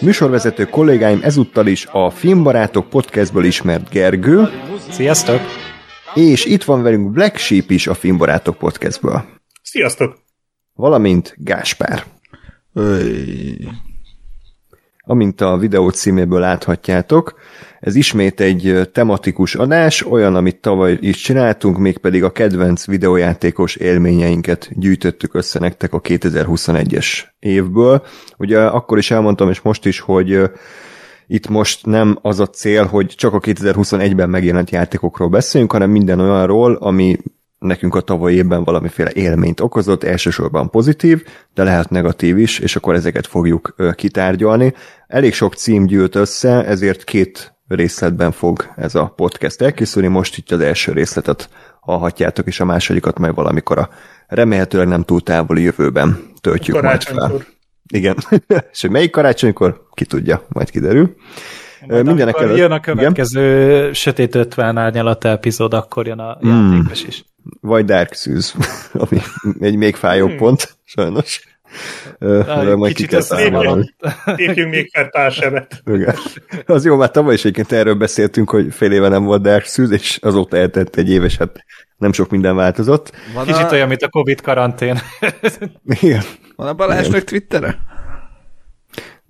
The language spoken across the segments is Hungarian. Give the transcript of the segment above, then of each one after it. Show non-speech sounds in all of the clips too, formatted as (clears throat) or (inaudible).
Műsorvezető kollégáim ezúttal is a Filmbarátok podcastből ismert Gergő. Sziasztok! És itt van velünk Black Sheep is a Filmbarátok podcastből. Sziasztok! Valamint Gáspár. Öy. Amint a videó címéből láthatjátok, ez ismét egy tematikus adás, olyan, amit tavaly is csináltunk, mégpedig a kedvenc videójátékos élményeinket gyűjtöttük össze nektek a 2021-es évből. Ugye akkor is elmondtam, és most is, hogy itt most nem az a cél, hogy csak a 2021-ben megjelent játékokról beszéljünk, hanem minden olyanról, ami nekünk a tavaly évben valamiféle élményt okozott, elsősorban pozitív, de lehet negatív is, és akkor ezeket fogjuk kitárgyalni. Elég sok cím gyűlt össze, ezért két részletben fog ez a podcast elkészülni. Most itt az első részletet hallhatjátok, és a másodikat majd valamikor a remélhetőleg nem túl távoli jövőben töltjük majd fel. Igen. (laughs) és hogy melyik karácsonykor, ki tudja, majd kiderül. Majd Mindenek előtt... jön a következő igen? Sötét 50 árnyalat epizód, akkor jön a mm. játékos is. Vagy Dark Souls, (laughs) ami egy még fájóbb hmm. pont, sajnos. Uh, majd Kicsit azt (laughs) lépjünk még fel pár sebet. Az jó, mert tavaly is egyébként erről beszéltünk, hogy fél éve nem volt Dark Souls, és azóta eltett egy év, és hát nem sok minden változott. Van Kicsit a... olyan, mint a Covid karantén. (laughs) Igen. Van a Balázsnak Twittere?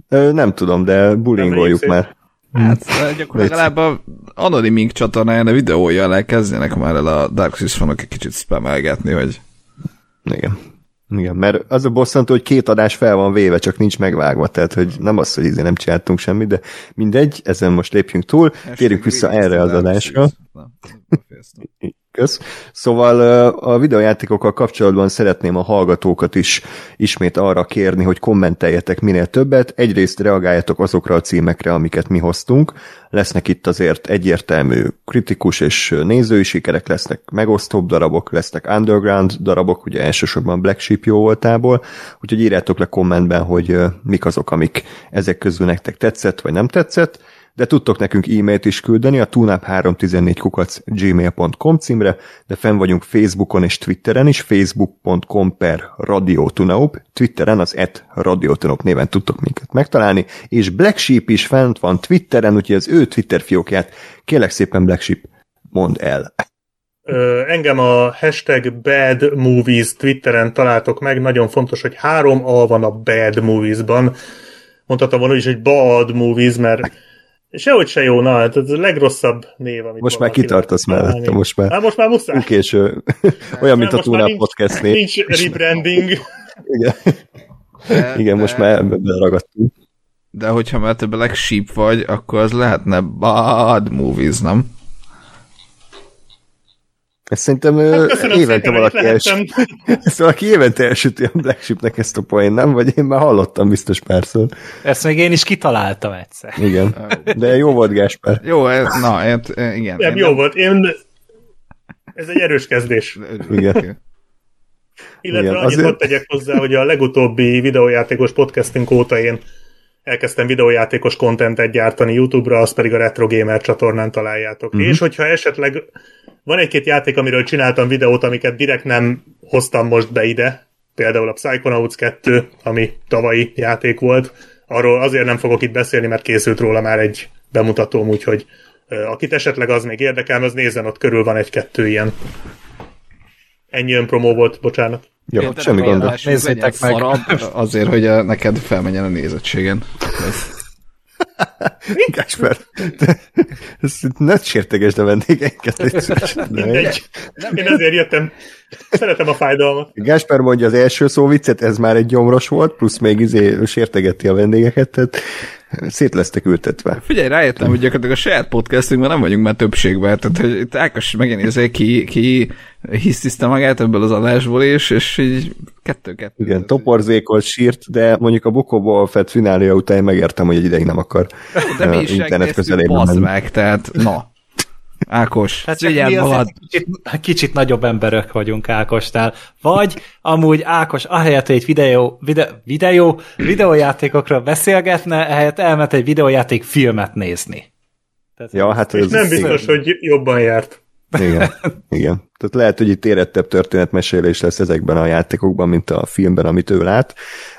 Nem tudom, de bullyingoljuk már. Hát gyakorlatilag legalább a Anonymink csatornáján a videója alá kezdjenek már el a Dark Souls fanok egy kicsit spamelgetni, hogy... Igen. Igen, mert az a bosszantó, hogy két adás fel van véve, csak nincs megvágva, tehát hogy nem az, hogy izé nem csináltunk semmit, de mindegy, ezen most lépjünk túl, térjünk vissza erre az adásra. (laughs) Kösz. Szóval a videojátékokkal kapcsolatban szeretném a hallgatókat is ismét arra kérni, hogy kommenteljetek minél többet. Egyrészt reagáljatok azokra a címekre, amiket mi hoztunk. Lesznek itt azért egyértelmű kritikus és nézői sikerek, lesznek megosztóbb darabok, lesznek underground darabok, ugye elsősorban Black Sheep jó voltából, úgyhogy írjátok le kommentben, hogy mik azok, amik ezek közül nektek tetszett, vagy nem tetszett de tudtok nekünk e-mailt is küldeni a tunap314 kukac gmail.com címre, de fenn vagyunk Facebookon és Twitteren is, facebook.com per radiotunaup, Twitteren az et radiotunaup néven tudtok minket megtalálni, és Black Sheep is fent van Twitteren, úgyhogy az ő Twitter fiókját kérlek szépen Black Sheep, mondd el. Ö, engem a hashtag Bad Movies Twitteren találtok meg, nagyon fontos, hogy három A van a Bad Movies-ban, mondhatom volna is, hogy Bad Movies, mert Sehogy se jó, na, hát ez a legrosszabb név, amit Most már kitartasz mellette, most már. Hát most már muszáj. Késő. (laughs) Olyan, mint a Tuna Podcast név. Nincs (laughs) rebranding. (laughs) Igen. De, Igen, most már beragadtunk. De hogyha már te Black Sheep vagy, akkor az lehetne Bad Movies, nem? Ezt szerintem hát évente valaki elsüt. (laughs) Ezt valaki évente elsüti a Black Sheepnek ezt a poén, nem? Vagy én már hallottam biztos párszor. Ezt még én is kitaláltam egyszer. Igen. De jó volt, Gáspár. Jó, ez, na, ez, igen. Nem, jó nem... volt. Én... Ez egy erős kezdés. Igen. Illetve igen, annyit azért... tegyek hozzá, hogy a legutóbbi videójátékos podcastunk óta én elkezdtem videójátékos kontentet gyártani YouTube-ra, azt pedig a Retro Gamer csatornán találjátok. Uh-huh. És hogyha esetleg van egy-két játék, amiről csináltam videót, amiket direkt nem hoztam most be ide, például a Psychonauts 2, ami tavalyi játék volt, arról azért nem fogok itt beszélni, mert készült róla már egy bemutatóm, úgyhogy akit esetleg az még érdekel, az nézzen, ott körül van egy-kettő ilyen. Ennyi önpromó volt, bocsánat. Jó, Én semmi gond. Nézzétek meg. Szarab, (laughs) azért, hogy a, neked felmenjen a nézettségen. (laughs) Gáspár, ne sértegesd a vendégeinket. (laughs) Mindegy. Én ezért jöttem Szeretem a fájdalmat. Gásper mondja az első szó viccet, ez már egy gyomros volt, plusz még izé sértegeti a vendégeket, tehát szét lesztek ültetve. Figyelj, rájöttem, hogy gyakorlatilag a saját podcastünkben nem vagyunk már többségben, tehát hogy itt Ákos megint izé ki, ki hisztiszte magát ebből az adásból is, és így kettő-kettő. Igen, toporzékol, sírt, de mondjuk a Bukóból fett finália után megértem, hogy egy ideig nem akar de mi is internet közelében meg, tehát na. Ákos, hát figyelj magad. Kicsit, kicsit nagyobb emberek vagyunk Ákosnál. Vagy amúgy Ákos ahelyett, hogy egy videó, videó, videó, videójátékokról beszélgetne, ehelyett elment egy videójáték filmet nézni. Tehát ja, hát ez nem biztos, szépen. hogy jobban járt. Igen, (laughs) igen. Tehát lehet, hogy itt érettebb történetmesélés lesz ezekben a játékokban, mint a filmben, amit ő lát.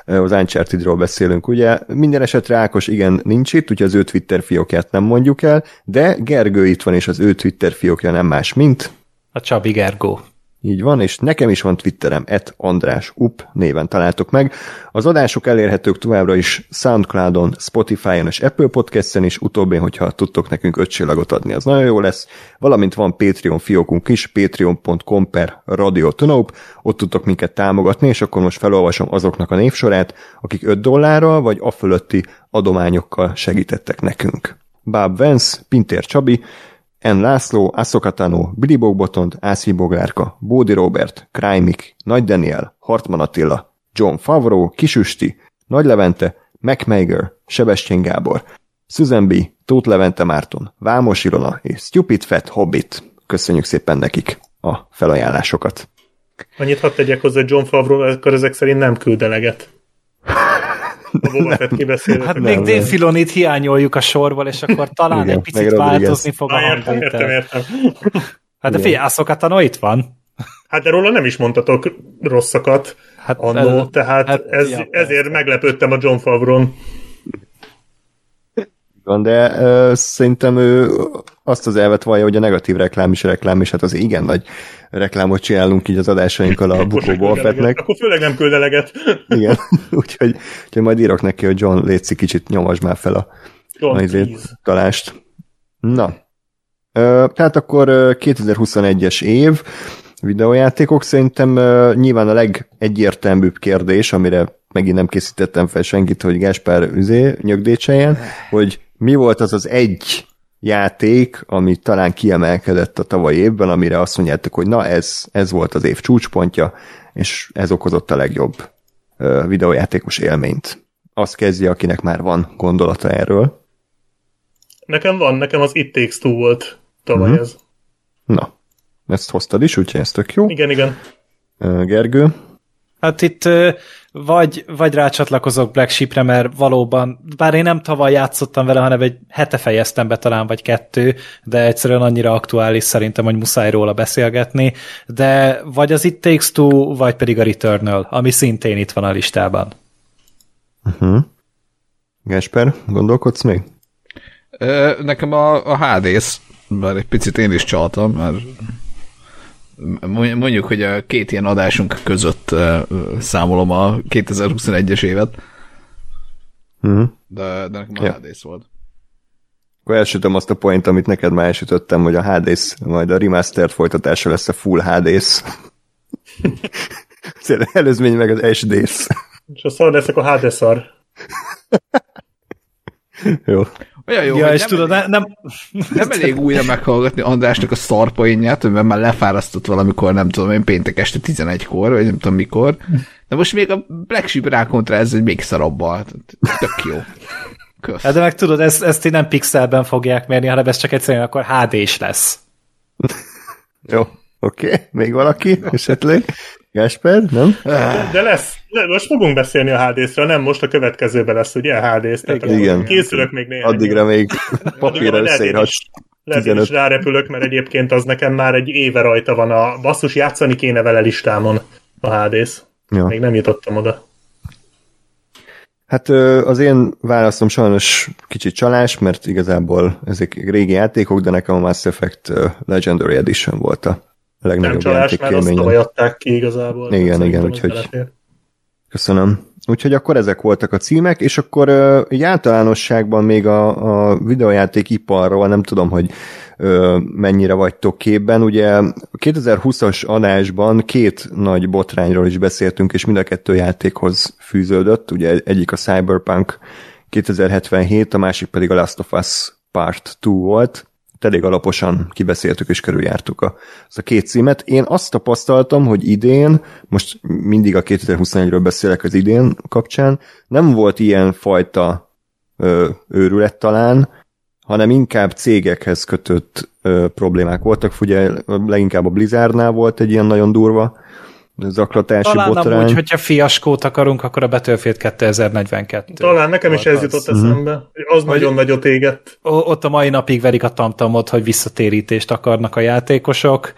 Az Uncharted-ról beszélünk, ugye? Minden esetre Ákos igen nincs itt, úgyhogy az ő Twitter fiókját nem mondjuk el, de Gergő itt van, és az ő Twitter fiókja nem más, mint... A Csabi Gergó. Így van, és nekem is van Twitterem, et András Up néven találtok meg. Az adások elérhetők továbbra is Soundcloudon, Spotify-on és Apple Podcast-en is, utóbbi, hogyha tudtok nekünk öt adni, az nagyon jó lesz. Valamint van Patreon fiókunk is, patreon.com per Radio Tunop, ott tudtok minket támogatni, és akkor most felolvasom azoknak a névsorát, akik 5 dollárral vagy a fölötti adományokkal segítettek nekünk. Báb Vance, Pintér Csabi, N. László, Asszokatano, Billy Bogbotond, Ászi Boglárka, Bódi Robert, Krajmik, Nagy Daniel, Hartman Attila, John Favreau, Kisüsti, Nagy Levente, MacMager, Sebestyén Gábor, Susan B., Tóth Levente Márton, Vámos Ilona és Stupid Fat Hobbit. Köszönjük szépen nekik a felajánlásokat. Annyit hadd tegyek hozzá, John Favreau, akkor ezek szerint nem küld eleget. A Boba Fett Hát még Dave Filonit hiányoljuk a sorból, és akkor talán Igen, egy picit változni fog a hangvétel. Értem, értem. Hát de figyelj, Asszokatano itt van. Hát de róla nem is mondtatok rosszakat hát, annó, tehát hát, ez, ja, ezért meglepődtem a John Favron. Van, de uh, szerintem ő azt az elvet vallja, hogy a negatív reklám is reklám, és hát az igen nagy reklámot csinálunk így az adásainkkal a Bukó Bolfetnek. Akkor főleg nem küld eleget. Igen, (laughs) úgyhogy, úgyhogy majd írok neki, hogy John, létszik kicsit nyomasd már fel a John, talást. Na, tehát akkor 2021-es év, videójátékok szerintem nyilván a legegyértelműbb kérdés, amire megint nem készítettem fel senkit, hogy Gáspár üzé nyögdécseljen, hogy mi volt az az egy játék, ami talán kiemelkedett a tavalyi évben, amire azt mondjátok, hogy na ez, ez volt az év csúcspontja, és ez okozott a legjobb uh, videójátékos élményt. Azt kezdje, akinek már van gondolata erről. Nekem van, nekem az It Takes Two volt tavaly uh-huh. ez. Na, ezt hoztad is, úgyhogy ez tök jó. Igen, igen. Gergő? Hát itt vagy, vagy rácsatlakozok Black Sheepre, mert valóban, bár én nem tavaly játszottam vele, hanem egy hete fejeztem be talán, vagy kettő, de egyszerűen annyira aktuális szerintem, hogy muszáj róla beszélgetni, de vagy az It Takes Two, vagy pedig a Returnal, ami szintén itt van a listában. Uh-huh. Gesper, gondolkodsz még? Ö, nekem a, a Hades, bár egy picit én is csaltam, mert mondjuk, hogy a két ilyen adásunk között számolom a 2021-es évet. Uh-huh. De, de nekem a ja. Hades volt. Akkor elsütöm azt a point, amit neked már elsütöttem, hogy a Hades majd a remastered folytatása lesz a full Hades. (laughs) Előzmény meg az SDS. És a szar leszek a Hades-szar. Jó. Olyan jó, ja, és nem tudod, elég, nem... Nem elég újra meghallgatni Andrásnak a szarpoinját, mert már lefárasztott valamikor, nem tudom én, péntek este 11-kor, vagy nem tudom mikor. De most még a Black Sheep rákontra ez egy még szarabbal. Tök jó. Kösz. Hát de meg tudod, ezt, ezt így nem pixelben fogják mérni, hanem ez csak egyszerűen akkor HD is lesz. jó, oké. Okay. Még valaki (laughs) esetleg? Gásper, nem? De lesz. Most fogunk beszélni a HD-szről, nem most a következőben lesz, ugye, a HD-sz. Igen. Készülök még néhány. Addigra még papírra összeírhatsz. Lehet, én is rárepülök, mert egyébként az nekem már egy éve rajta van a basszus, játszani kéne vele listámon a HD-sz. Ja. Még nem jutottam oda. Hát az én választom sajnos kicsit csalás, mert igazából ezek régi játékok, de nekem a Mass Effect Legendary Edition volt a a legnagyobb nem csalás, mert azt adták ki igazából. Igen, igen, úgyhogy köszönöm. Úgyhogy akkor ezek voltak a címek, és akkor uh, általánosságban még a, a videojáték iparról, nem tudom, hogy mennyire vagytok képben. Ugye a 2020-as adásban két nagy botrányról is beszéltünk, és mind a kettő játékhoz fűződött. Ugye egyik a Cyberpunk 2077, a másik pedig a Last of Us Part 2 volt elég alaposan kibeszéltük és körüljártuk a, azt a két címet. Én azt tapasztaltam, hogy idén, most mindig a 2021-ről beszélek az idén kapcsán, nem volt ilyen fajta ö, őrület talán, hanem inkább cégekhez kötött ö, problémák voltak. Ugye leginkább a Blizzardnál volt egy ilyen nagyon durva zaklatási Talán botrány. amúgy, hogyha fiaskót akarunk, akkor a Battlefield 2042. Talán nekem is ez jutott eszembe, hogy az hogy nagyon nagyot égett. Ott a mai napig verik a tamtamot, hogy visszatérítést akarnak a játékosok.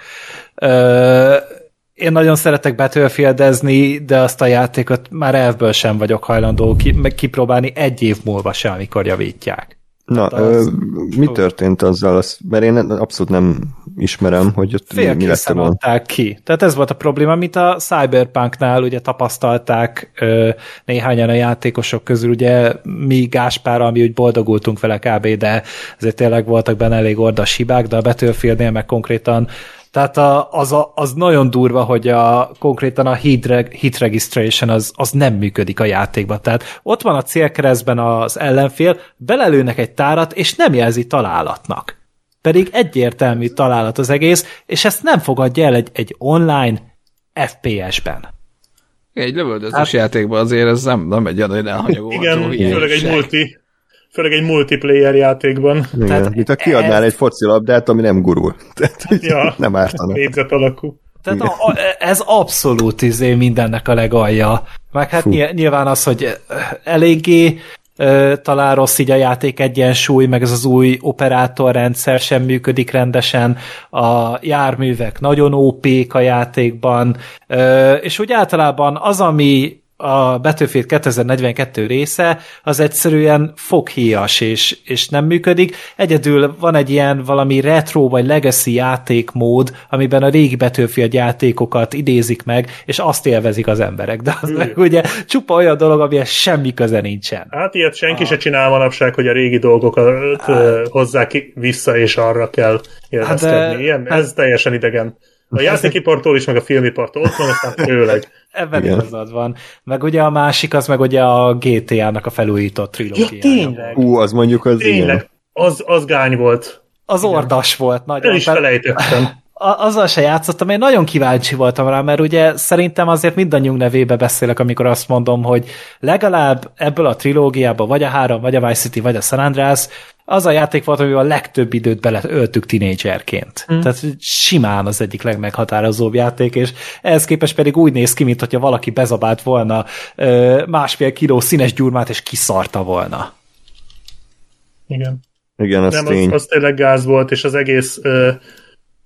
Én nagyon szeretek battlefieldezni, de azt a játékot már elvből sem vagyok hajlandó kipróbálni egy év múlva sem, amikor javítják. Na, az... mi történt azzal? Azt, mert én abszolút nem ismerem, hogy ott mi, mi lett adták ki. Tehát ez volt a probléma, amit a Cyberpunknál ugye tapasztalták ö, néhányan a játékosok közül, ugye mi Gáspár, ami úgy boldogultunk vele kb., de azért tényleg voltak benne elég ordas hibák, de a Battlefieldnél meg konkrétan tehát a, az, a, az nagyon durva, hogy a, konkrétan a hit, reg, hit registration az, az nem működik a játékban. Tehát ott van a célkeresztben az ellenfél, belelőnek egy tárat, és nem jelzi találatnak. Pedig egyértelmű találat az egész, és ezt nem fogadja el egy, egy online FPS-ben. Egy lövöldözős hát, játékban azért ez nem, nem egy olyan elhanyagolható Igen, főleg egy multi főleg egy multiplayer játékban. Igen, Tehát mint ha kiadnál ez... egy focilabdát, ami nem gurul. (laughs) Tehát, ja, nem ártana. Négyzet alakú. Tehát a, a, ez abszolút izé mindennek a legalja. Meg hát Fú. nyilván az, hogy eléggé talán rossz így a játék egyensúly, meg ez az új operátorrendszer sem működik rendesen, a járművek nagyon óp a játékban, és úgy általában az, ami a Battlefield 2042 része az egyszerűen foghíjas és, és nem működik. Egyedül van egy ilyen valami retro vagy legacy játékmód, amiben a régi Battlefield játékokat idézik meg, és azt élvezik az emberek. De az meg ugye csupa olyan dolog, amihez semmi köze nincsen. Hát ilyet senki a... se csinál manapság, hogy a régi dolgokat hát... hozzák vissza, és arra kell élvezkedni. Hát, Ilyen, hát... ez teljesen idegen. A játékipartól is, meg a filmipartól ott van, aztán főleg. Ebben igazad van. Meg ugye a másik, az meg ugye a GTA-nak a felújított trilógia. Ja, tényleg. Ú, az mondjuk az Tényleg. Ilyen. Az, az gány volt. Az Igen. ordas volt. Nagyon. El is felejtettem. (laughs) azzal se játszottam, én nagyon kíváncsi voltam rá, mert ugye szerintem azért mindannyiunk nevébe beszélek, amikor azt mondom, hogy legalább ebből a trilógiából, vagy a három, vagy a Vice City, vagy a San Andreas, az a játék volt, amivel a legtöbb időt beleöltük tinédzserként. Mm. Tehát simán az egyik legmeghatározóbb játék, és ehhez képest pedig úgy néz ki, mint hogyha valaki bezabált volna másfél kiló színes gyurmát, és kiszarta volna. Igen. Igen, az Nem, tény. Az, az tényleg gáz volt, és az egész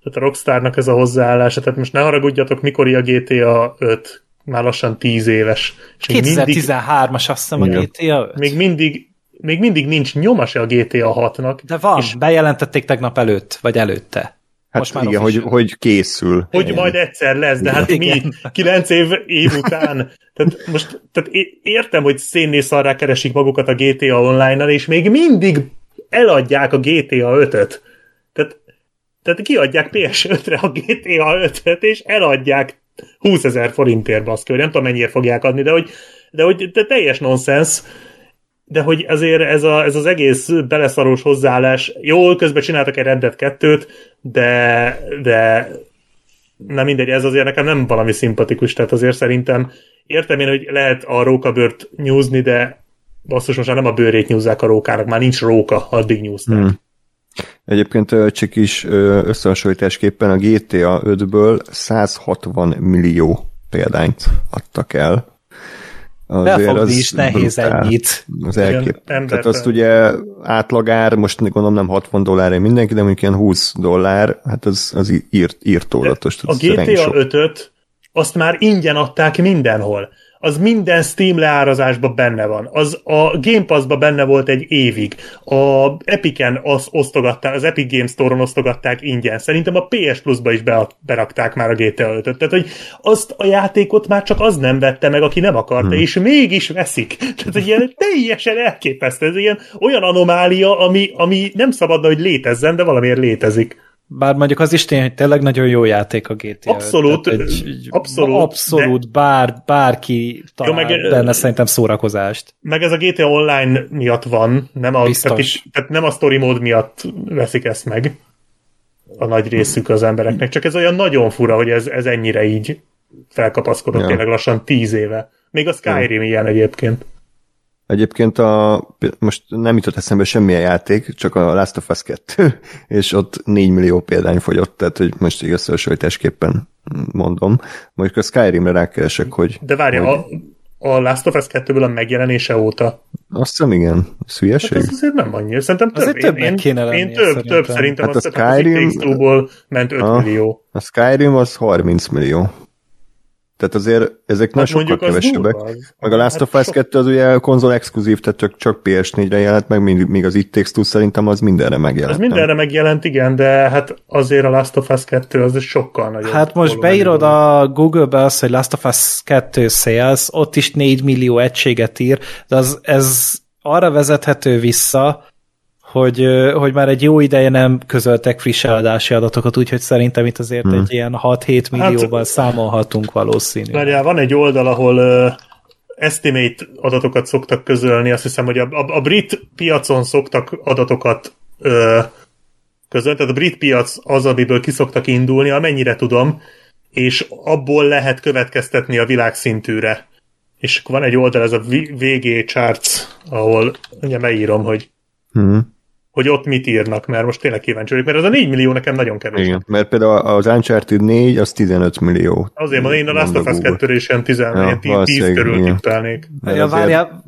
tehát a Rockstarnak ez a hozzáállása, tehát most ne haragudjatok, mikor a GTA 5, már lassan 10 éves. 2013-as azt hiszem a GTA 5. Még mindig, még mindig nincs nyoma se a GTA 6-nak. De van, és bejelentették tegnap előtt, vagy előtte. Hát Most már igen, hogy, hogy készül. Hogy igen. majd egyszer lesz, de hát igen. mi? Kilenc év, év után. Tehát most tehát értem, hogy szénné szarrá keresik magukat a GTA online-nal, és még mindig eladják a GTA 5-öt. Tehát tehát kiadják PS5-re a GTA 5-öt, és eladják 20 ezer forintért baszki, hogy nem tudom mennyire fogják adni, de hogy, de hogy de teljes nonsens, de hogy azért ez, a, ez az egész beleszarós hozzáállás, jó, közben csináltak egy rendet kettőt, de, de nem mindegy, ez azért nekem nem valami szimpatikus, tehát azért szerintem értem én, hogy lehet a rókabőrt nyúzni, de basszus, most már nem a bőrét nyúzzák a rókának, már nincs róka, addig nyúzták. Hmm. Egyébként csak is összehasonlításképpen a GTA 5-ből 160 millió példányt adtak el. Azért az is nehéz brutál, ennyit. Az elkép. Tehát azt ugye átlagár, most gondolom nem 60 dollár mindenki, de mondjuk ilyen 20 dollár, hát az, az írt, írtólatos. A GTA 5-öt azt már ingyen adták mindenhol. Az minden Steam leárazásban benne van. Az a Game Pass-ba benne volt egy évig. A Epic-en az osztogatták, az Epic Games Store-on osztogatták ingyen. Szerintem a PS Plus-ba is be, berakták már a GTA 5-öt. Tehát, hogy azt a játékot már csak az nem vette meg, aki nem akarta, hmm. és mégis veszik. Tehát, egy ilyen teljesen elképesztő. Ez ilyen olyan anomália, ami, ami nem szabadna, hogy létezzen, de valamiért létezik. Bár mondjuk az is tény, hogy tényleg nagyon jó játék a GTA. Abszolút, egy, egy, abszolút. Abszolút, de... bár, bárki talál jó, meg, benne szerintem szórakozást. Meg ez a GTA Online miatt van, nem a, tehát, is, tehát nem a story mód miatt veszik ezt meg a nagy részük az embereknek, csak ez olyan nagyon fura, hogy ez, ez ennyire így felkapaszkodott ja. tényleg lassan tíz éve. Még a Skyrim ja. ilyen egyébként. Egyébként a, most nem jutott eszembe semmilyen játék, csak a Last of Us 2, (laughs) és ott 4 millió példány fogyott, tehát hogy most így összehasonlításképpen mondom. Mondjuk a Skyrimre rákeresek, hogy... De várja, hogy... a, a Last of Us 2-ből a megjelenése óta? Azt hiszem, igen. Ez hülyeség? Hát az azért nem annyi. Szerintem több. Azért több én, kéne lenni, én több, szerintem. több szerintem. Hát a Skyrim... Az ment 5 a, millió. A Skyrim az 30 millió. Tehát azért ezek hát sokkal kevesebbek. Meg a Last hát of Us 2 az ugye konzol exkluzív, tehát csak, csak PS4-re jelent meg, míg az It Takes Two szerintem az mindenre megjelent. Az mindenre megjelent, igen, de hát azért a Last of Us 2 az sokkal nagyobb. Hát most beírod a Google-be azt, hogy Last of Us 2 sales, ott is 4 millió egységet ír, de az, ez arra vezethető vissza, hogy, hogy már egy jó ideje nem közöltek friss eladási adatokat, úgyhogy szerintem itt azért hmm. egy ilyen 6-7 millióval hát, számolhatunk valószínű. Várjál, van egy oldal, ahol uh, estimate adatokat szoktak közölni, azt hiszem, hogy a, a, a brit piacon szoktak adatokat uh, közölni, tehát a brit piac az, amiből kiszoktak indulni, amennyire tudom, és abból lehet következtetni a világszintűre. És van egy oldal, ez a VG Charts, ahol ugye megírom, hogy hmm hogy ott mit írnak, mert most tényleg kíváncsi vagyok, mert az a 4 millió nekem nagyon kevés. Igen, mert például az Uncharted 4 az 15 millió. Azért mondom, én a Last of Us 2 is ilyen 10, ja, 10 körül tippelnék. Ja, várjál,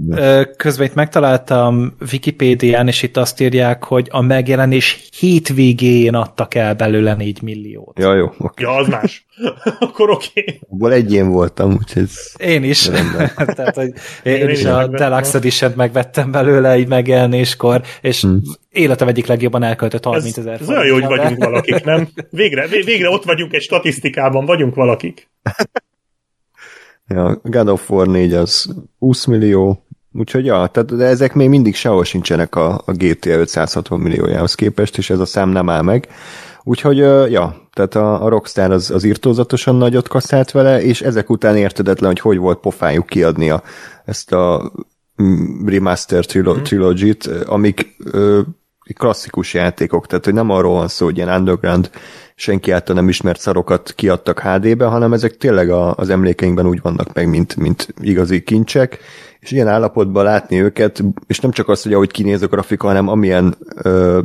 közben itt megtaláltam Wikipédián, és itt azt írják, hogy a megjelenés végéjén adtak el belőle 4 milliót. Ja, jó. Okay. Ja, az más. (laughs) Akkor oké. Okay. Abból egyén voltam, úgyhogy... Én is. (laughs) Tehát, hogy én, én, én is a Deluxe edition megvettem belőle így megjelenéskor, és hmm. Életem egyik legjobban elköltött 30 ezer Ez olyan jó, hogy vagyunk valakik, nem? Végre, végre ott vagyunk egy statisztikában, vagyunk valakik. (laughs) ja, God of War 4 az 20 millió, Úgyhogy ja, tehát, de ezek még mindig sehol sincsenek a, a GTA 560 milliójához képest, és ez a szám nem áll meg. Úgyhogy, ja, tehát a, a Rockstar az, az irtózatosan nagyot kaszált vele, és ezek után értedetlen, hogy hogy volt pofájuk kiadni a, ezt a mm, remaster trilo- mm. trilogy-t, amik ö, klasszikus játékok, tehát hogy nem arról van szó, hogy ilyen underground senki által nem ismert szarokat kiadtak HD-be, hanem ezek tényleg a, az emlékeinkben úgy vannak meg, mint, mint igazi kincsek, és ilyen állapotban látni őket, és nem csak az, hogy ahogy kinéz a grafika, hanem amilyen ö,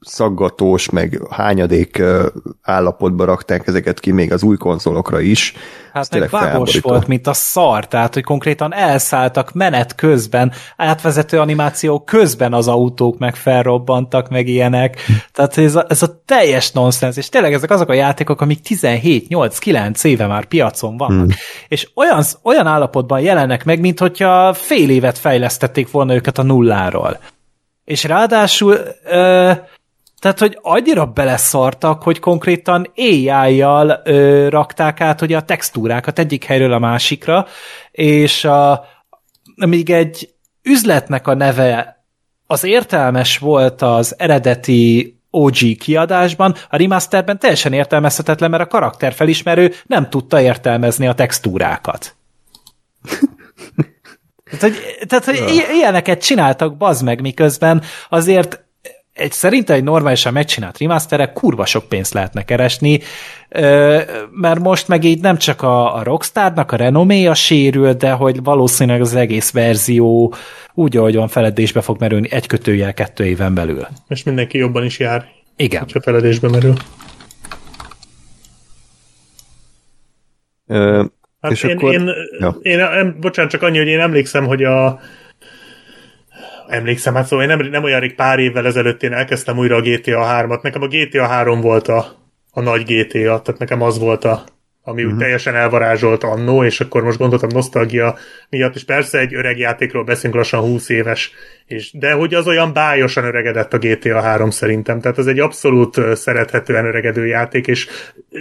szaggatós, meg hányadék állapotba rakták ezeket ki még az új konzolokra is. Hát meg vágos volt, mint a szar, tehát hogy konkrétan elszálltak menet közben, átvezető animáció közben az autók meg felrobbantak, meg ilyenek. Tehát ez a, ez a teljes nonsens, és tényleg ezek azok a játékok, amik 17, 8, 9 éve már piacon vannak. Hmm. És olyan, olyan állapotban jelennek meg, mint hogyha fél évet fejlesztették volna őket a nulláról. És ráadásul ö, tehát, hogy annyira beleszartak, hogy konkrétan AI-jal rakták át hogy a textúrákat egyik helyről a másikra, és a, még egy üzletnek a neve az értelmes volt az eredeti OG kiadásban, a remasterben teljesen értelmezhetetlen, mert a karakterfelismerő nem tudta értelmezni a textúrákat. (laughs) tehát, hogy, tehát, hogy ilyeneket csináltak, bazd meg, miközben azért egy szerintem egy normálisan megcsinált remasterek kurva sok pénzt lehetne keresni, mert most meg így nem csak a, a Rockstarnak a renoméja sérül, de hogy valószínűleg az egész verzió úgy, ahogy van feledésbe fog merülni egy kötőjel kettő éven belül. És mindenki jobban is jár. Igen. Ha feledésbe merül. Ö, hát és én, akkor... én, ja. én, én, bocsánat, csak annyi, hogy én emlékszem, hogy a emlékszem, hát szóval én nem, nem olyan rég pár évvel ezelőtt én elkezdtem újra a GTA 3-at. Nekem a GTA 3 volt a, a nagy GTA, tehát nekem az volt a, ami uh-huh. úgy teljesen elvarázsolt annó, és akkor most gondoltam nosztalgia miatt, és persze egy öreg játékról beszélünk lassan 20 éves, és, de hogy az olyan bájosan öregedett a GTA 3 szerintem, tehát ez egy abszolút szerethetően öregedő játék, és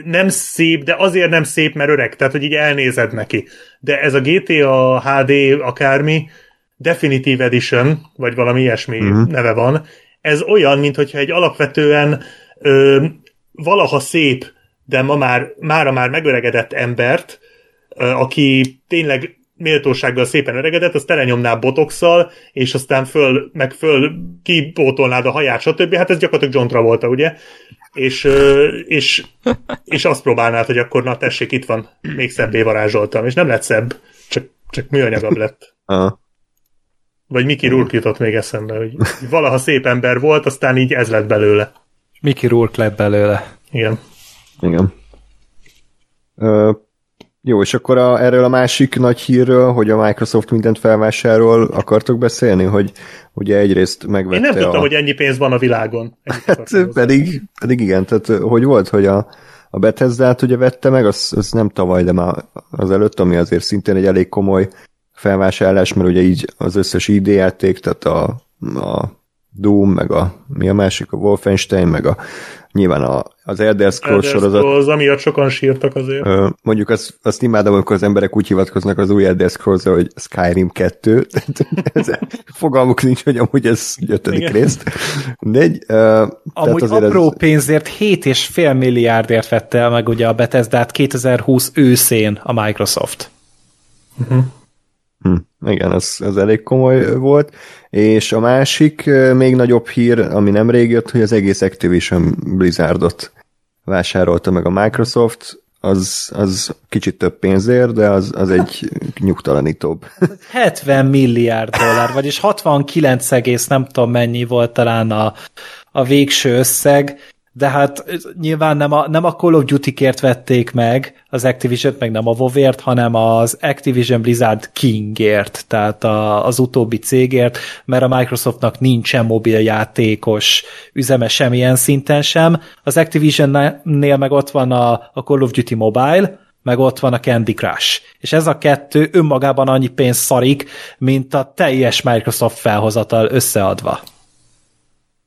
nem szép, de azért nem szép, mert öreg, tehát hogy így elnézed neki. De ez a GTA HD akármi, Definitive Edition, vagy valami ilyesmi uh-huh. neve van, ez olyan, mintha egy alapvetően ö, valaha szép de ma már, mára már megöregedett embert, aki tényleg méltósággal szépen öregedett, azt telenyomná botoxal, és aztán föl, meg föl kipótolnád a haját, stb. Hát ez gyakorlatilag John Travolta, ugye? És, és, és azt próbálnád, hogy akkor na tessék, itt van, még szebbé varázsoltam, és nem lett szebb, csak, csak műanyagabb lett. Vagy Mickey Rourke jutott még eszembe, hogy valaha szép ember volt, aztán így ez lett belőle. Mickey Rourke lett belőle. Igen. Igen. Ö, jó, és akkor a, erről a másik nagy hírről, hogy a Microsoft mindent felvásárol, akartok beszélni, hogy ugye egyrészt megvette Én nem tudtam, a... hogy ennyi pénz van a világon. Hát, pedig, pedig igen, tehát hogy volt, hogy a, a Bethesda-t ugye vette meg, az, az nem tavaly, de már az előtt, ami azért szintén egy elég komoly felvásárlás, mert ugye így az összes ID játék, tehát a, a Doom, meg a, mi a másik, a Wolfenstein, meg a nyilván a, az Elder Scrolls Elder sorozat. Az, amiatt sokan sírtak azért. Ö, mondjuk azt, azt imádom, amikor az emberek úgy hivatkoznak az új Elder scrolls hogy Skyrim 2, (laughs) ez, fogalmuk nincs, hogy amúgy ez ötödik Igen. részt. De egy, uh, amúgy azért apró ez... pénzért 7,5 milliárdért vette el meg ugye a Bethesda-t 2020 őszén a Microsoft. Uh-huh. Hm, igen, az, az elég komoly volt. És a másik, még nagyobb hír, ami nem rég jött, hogy az egész Activision Blizzardot vásárolta meg a Microsoft, az, az kicsit több pénzért, de az, az egy nyugtalanítóbb. (laughs) 70 milliárd dollár, vagyis 69 egész nem tudom mennyi volt talán a, a végső összeg, de hát nyilván nem a, nem a Call of Duty-kért vették meg az activision meg nem a wow hanem az Activision Blizzard Kingért, tehát a, az utóbbi cégért, mert a Microsoftnak nincsen mobiljátékos üzeme semmilyen szinten sem. Az Activision-nél meg ott van a, a Call of Duty Mobile, meg ott van a Candy Crush. És ez a kettő önmagában annyi pénz szarik, mint a teljes Microsoft felhozatal összeadva.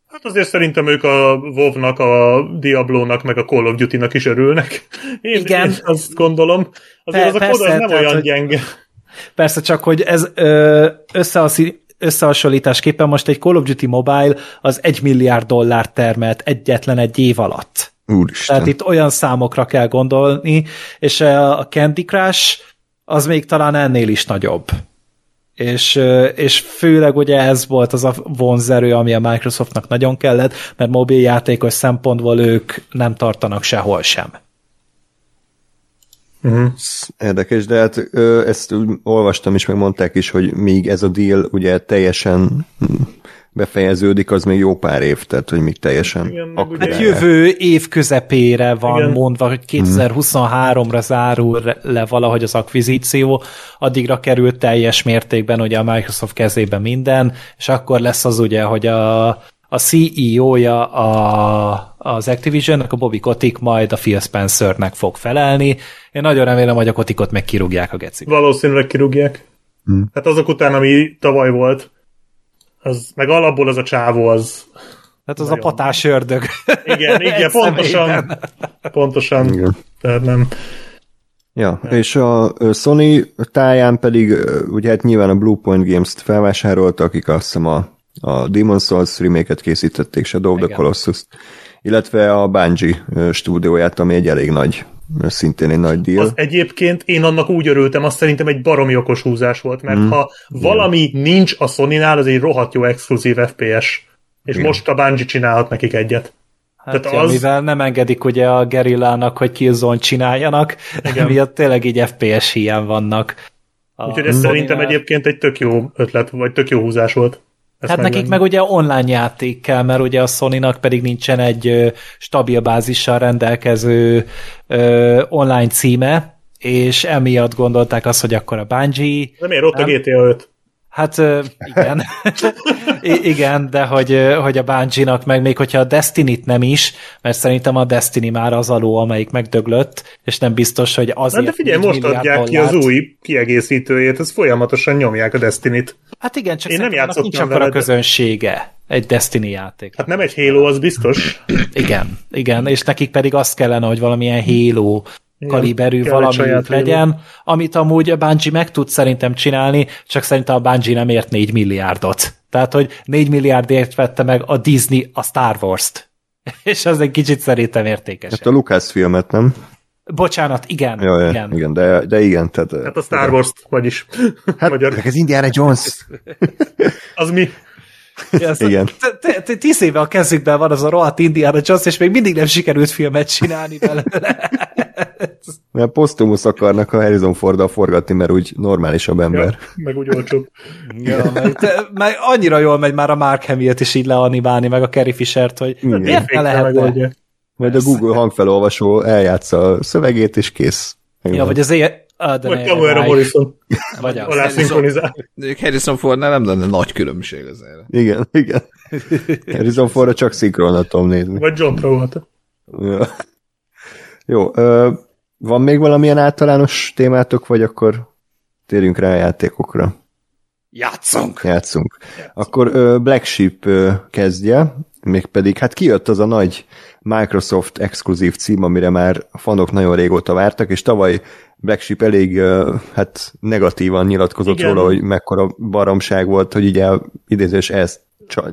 Hát azért szerintem ők a WoW-nak, a Diablo-nak, meg a Call of Duty-nak is örülnek. Én, Igen. Én azt gondolom. Azért Pe- az a kód az nem tehát, olyan gyenge. Persze, csak hogy ez ö, összehaszi, összehasonlításképpen most egy Call of Duty Mobile az egy milliárd dollár termelt egyetlen egy év alatt. Úristen. Tehát itt olyan számokra kell gondolni, és a Candy Crush az még talán ennél is nagyobb és, és főleg ugye ez volt az a vonzerő, ami a Microsoftnak nagyon kellett, mert mobiljátékos szempontból ők nem tartanak sehol sem. Uh-huh. Érdekes, de hát ö, ezt olvastam is, meg mondták is, hogy még ez a deal ugye teljesen befejeződik, az még jó pár év, tehát hogy még teljesen Igen, Hát jövő év közepére van Igen. mondva, hogy 2023-ra zárul le valahogy az akvizíció, addigra került teljes mértékben ugye a Microsoft kezébe minden, és akkor lesz az ugye, hogy a, a CEO-ja a, az Activision-nek, a Bobby Kotick majd a Phil Spencernek fog felelni. Én nagyon remélem, hogy a Kotikot meg kirúgják a gecibe. Valószínűleg kirúgják. Hmm. Hát azok után, ami tavaly volt, az, meg alapból az a csávó az... Hát az nagyon... a patás ördög. Igen, (laughs) igen, pontosan. Pontosan. Igen. Tehát nem... Ja, ja, és a Sony táján pedig, ugye hát nyilván a Bluepoint Games-t felvásárolta, akik azt hiszem a, a Demon's Souls remake-et készítették, Shadow of the Colossus, illetve a Bungie stúdióját, ami egy elég nagy szintén egy nagy deal. Az egyébként én annak úgy örültem, azt szerintem egy baromi okos húzás volt, mert mm. ha valami mm. nincs a Sony-nál, az egy rohadt jó exkluzív FPS. És Igen. most a Bungie csinálhat nekik egyet. Hát Tehát ja, az... mivel nem engedik ugye a gerillának, hogy Killzone csináljanak, Igen. miatt tényleg így FPS hiány vannak. Úgyhogy ez szerintem egyébként egy tök jó ötlet, vagy tök jó húzás volt. Ezt hát nekik meg ugye online játék kell, mert ugye a sony pedig nincsen egy stabil bázissal rendelkező ö, online címe, és emiatt gondolták azt, hogy akkor a Bungie... De miért ott nem, a GTA 5? Hát igen, (laughs) I- igen, de hogy, hogy a bungie meg még hogyha a Destiny-t nem is, mert szerintem a Destiny már az aló, amelyik megdöglött, és nem biztos, hogy. Na de figyelj, most adják ki az új kiegészítőjét, ez folyamatosan nyomják a Destiny-t. Hát igen, csak Én nem játszottam nincs akkor a közönsége egy Destiny játék. Hát nem egy Halo, az biztos. Igen, igen, és nekik pedig azt kellene, hogy valamilyen Halo kaliberű valami legyen, amit amúgy a Bungie meg tud szerintem csinálni, csak szerintem a Bungie nem ért 4 milliárdot. Tehát, hogy 4 milliárdért vette meg a Disney a Star Wars-t. (laughs) És az egy kicsit szerintem értékes. Hát a Lucas filmet, nem? Bocsánat, igen. Jaj, igen. igen de, de igen. Tehát, hát a Star Wars-t, vagyis. Hát, Magyar. ez Indiana Jones. (laughs) az mi? Ja, Igen. Tíz éve a kezükben van az a rohadt Indiana Jones, és még mindig nem sikerült filmet csinálni belőle. (laughs) Mert posztumusz akarnak a Harrison ford forgatni, mert úgy normálisabb ember. Ja, meg úgy olcsóbb. ja, meg, te, meg annyira jól megy már a Mark Hamill-t is így leanimálni, meg a Carrie Fisher-t, hogy Igen. miért ne lehetne? Majd a Google hangfelolvasó eljátsza a szövegét, és kész. Ja, vagy az Ah, Vagy Cameron Morrison. Vagy az. Alá szinkronizál. Harrison Fordnál nem lenne nagy különbség azért. Igen, igen. (laughs) Harrison Fordra csak szinkronat tudom nézni. Vagy John Travolta. Ja. Jó, ö, van még valamilyen általános témátok, vagy akkor térjünk rá a játékokra? Játszunk! Játszunk. Játszunk. Akkor ö, Black Sheep ö, kezdje, mégpedig hát kijött az a nagy Microsoft exkluzív cím, amire már a fanok nagyon régóta vártak, és tavaly Black Sheep elég hát negatívan nyilatkozott Igen. róla, hogy mekkora baromság volt, hogy így idézés ezt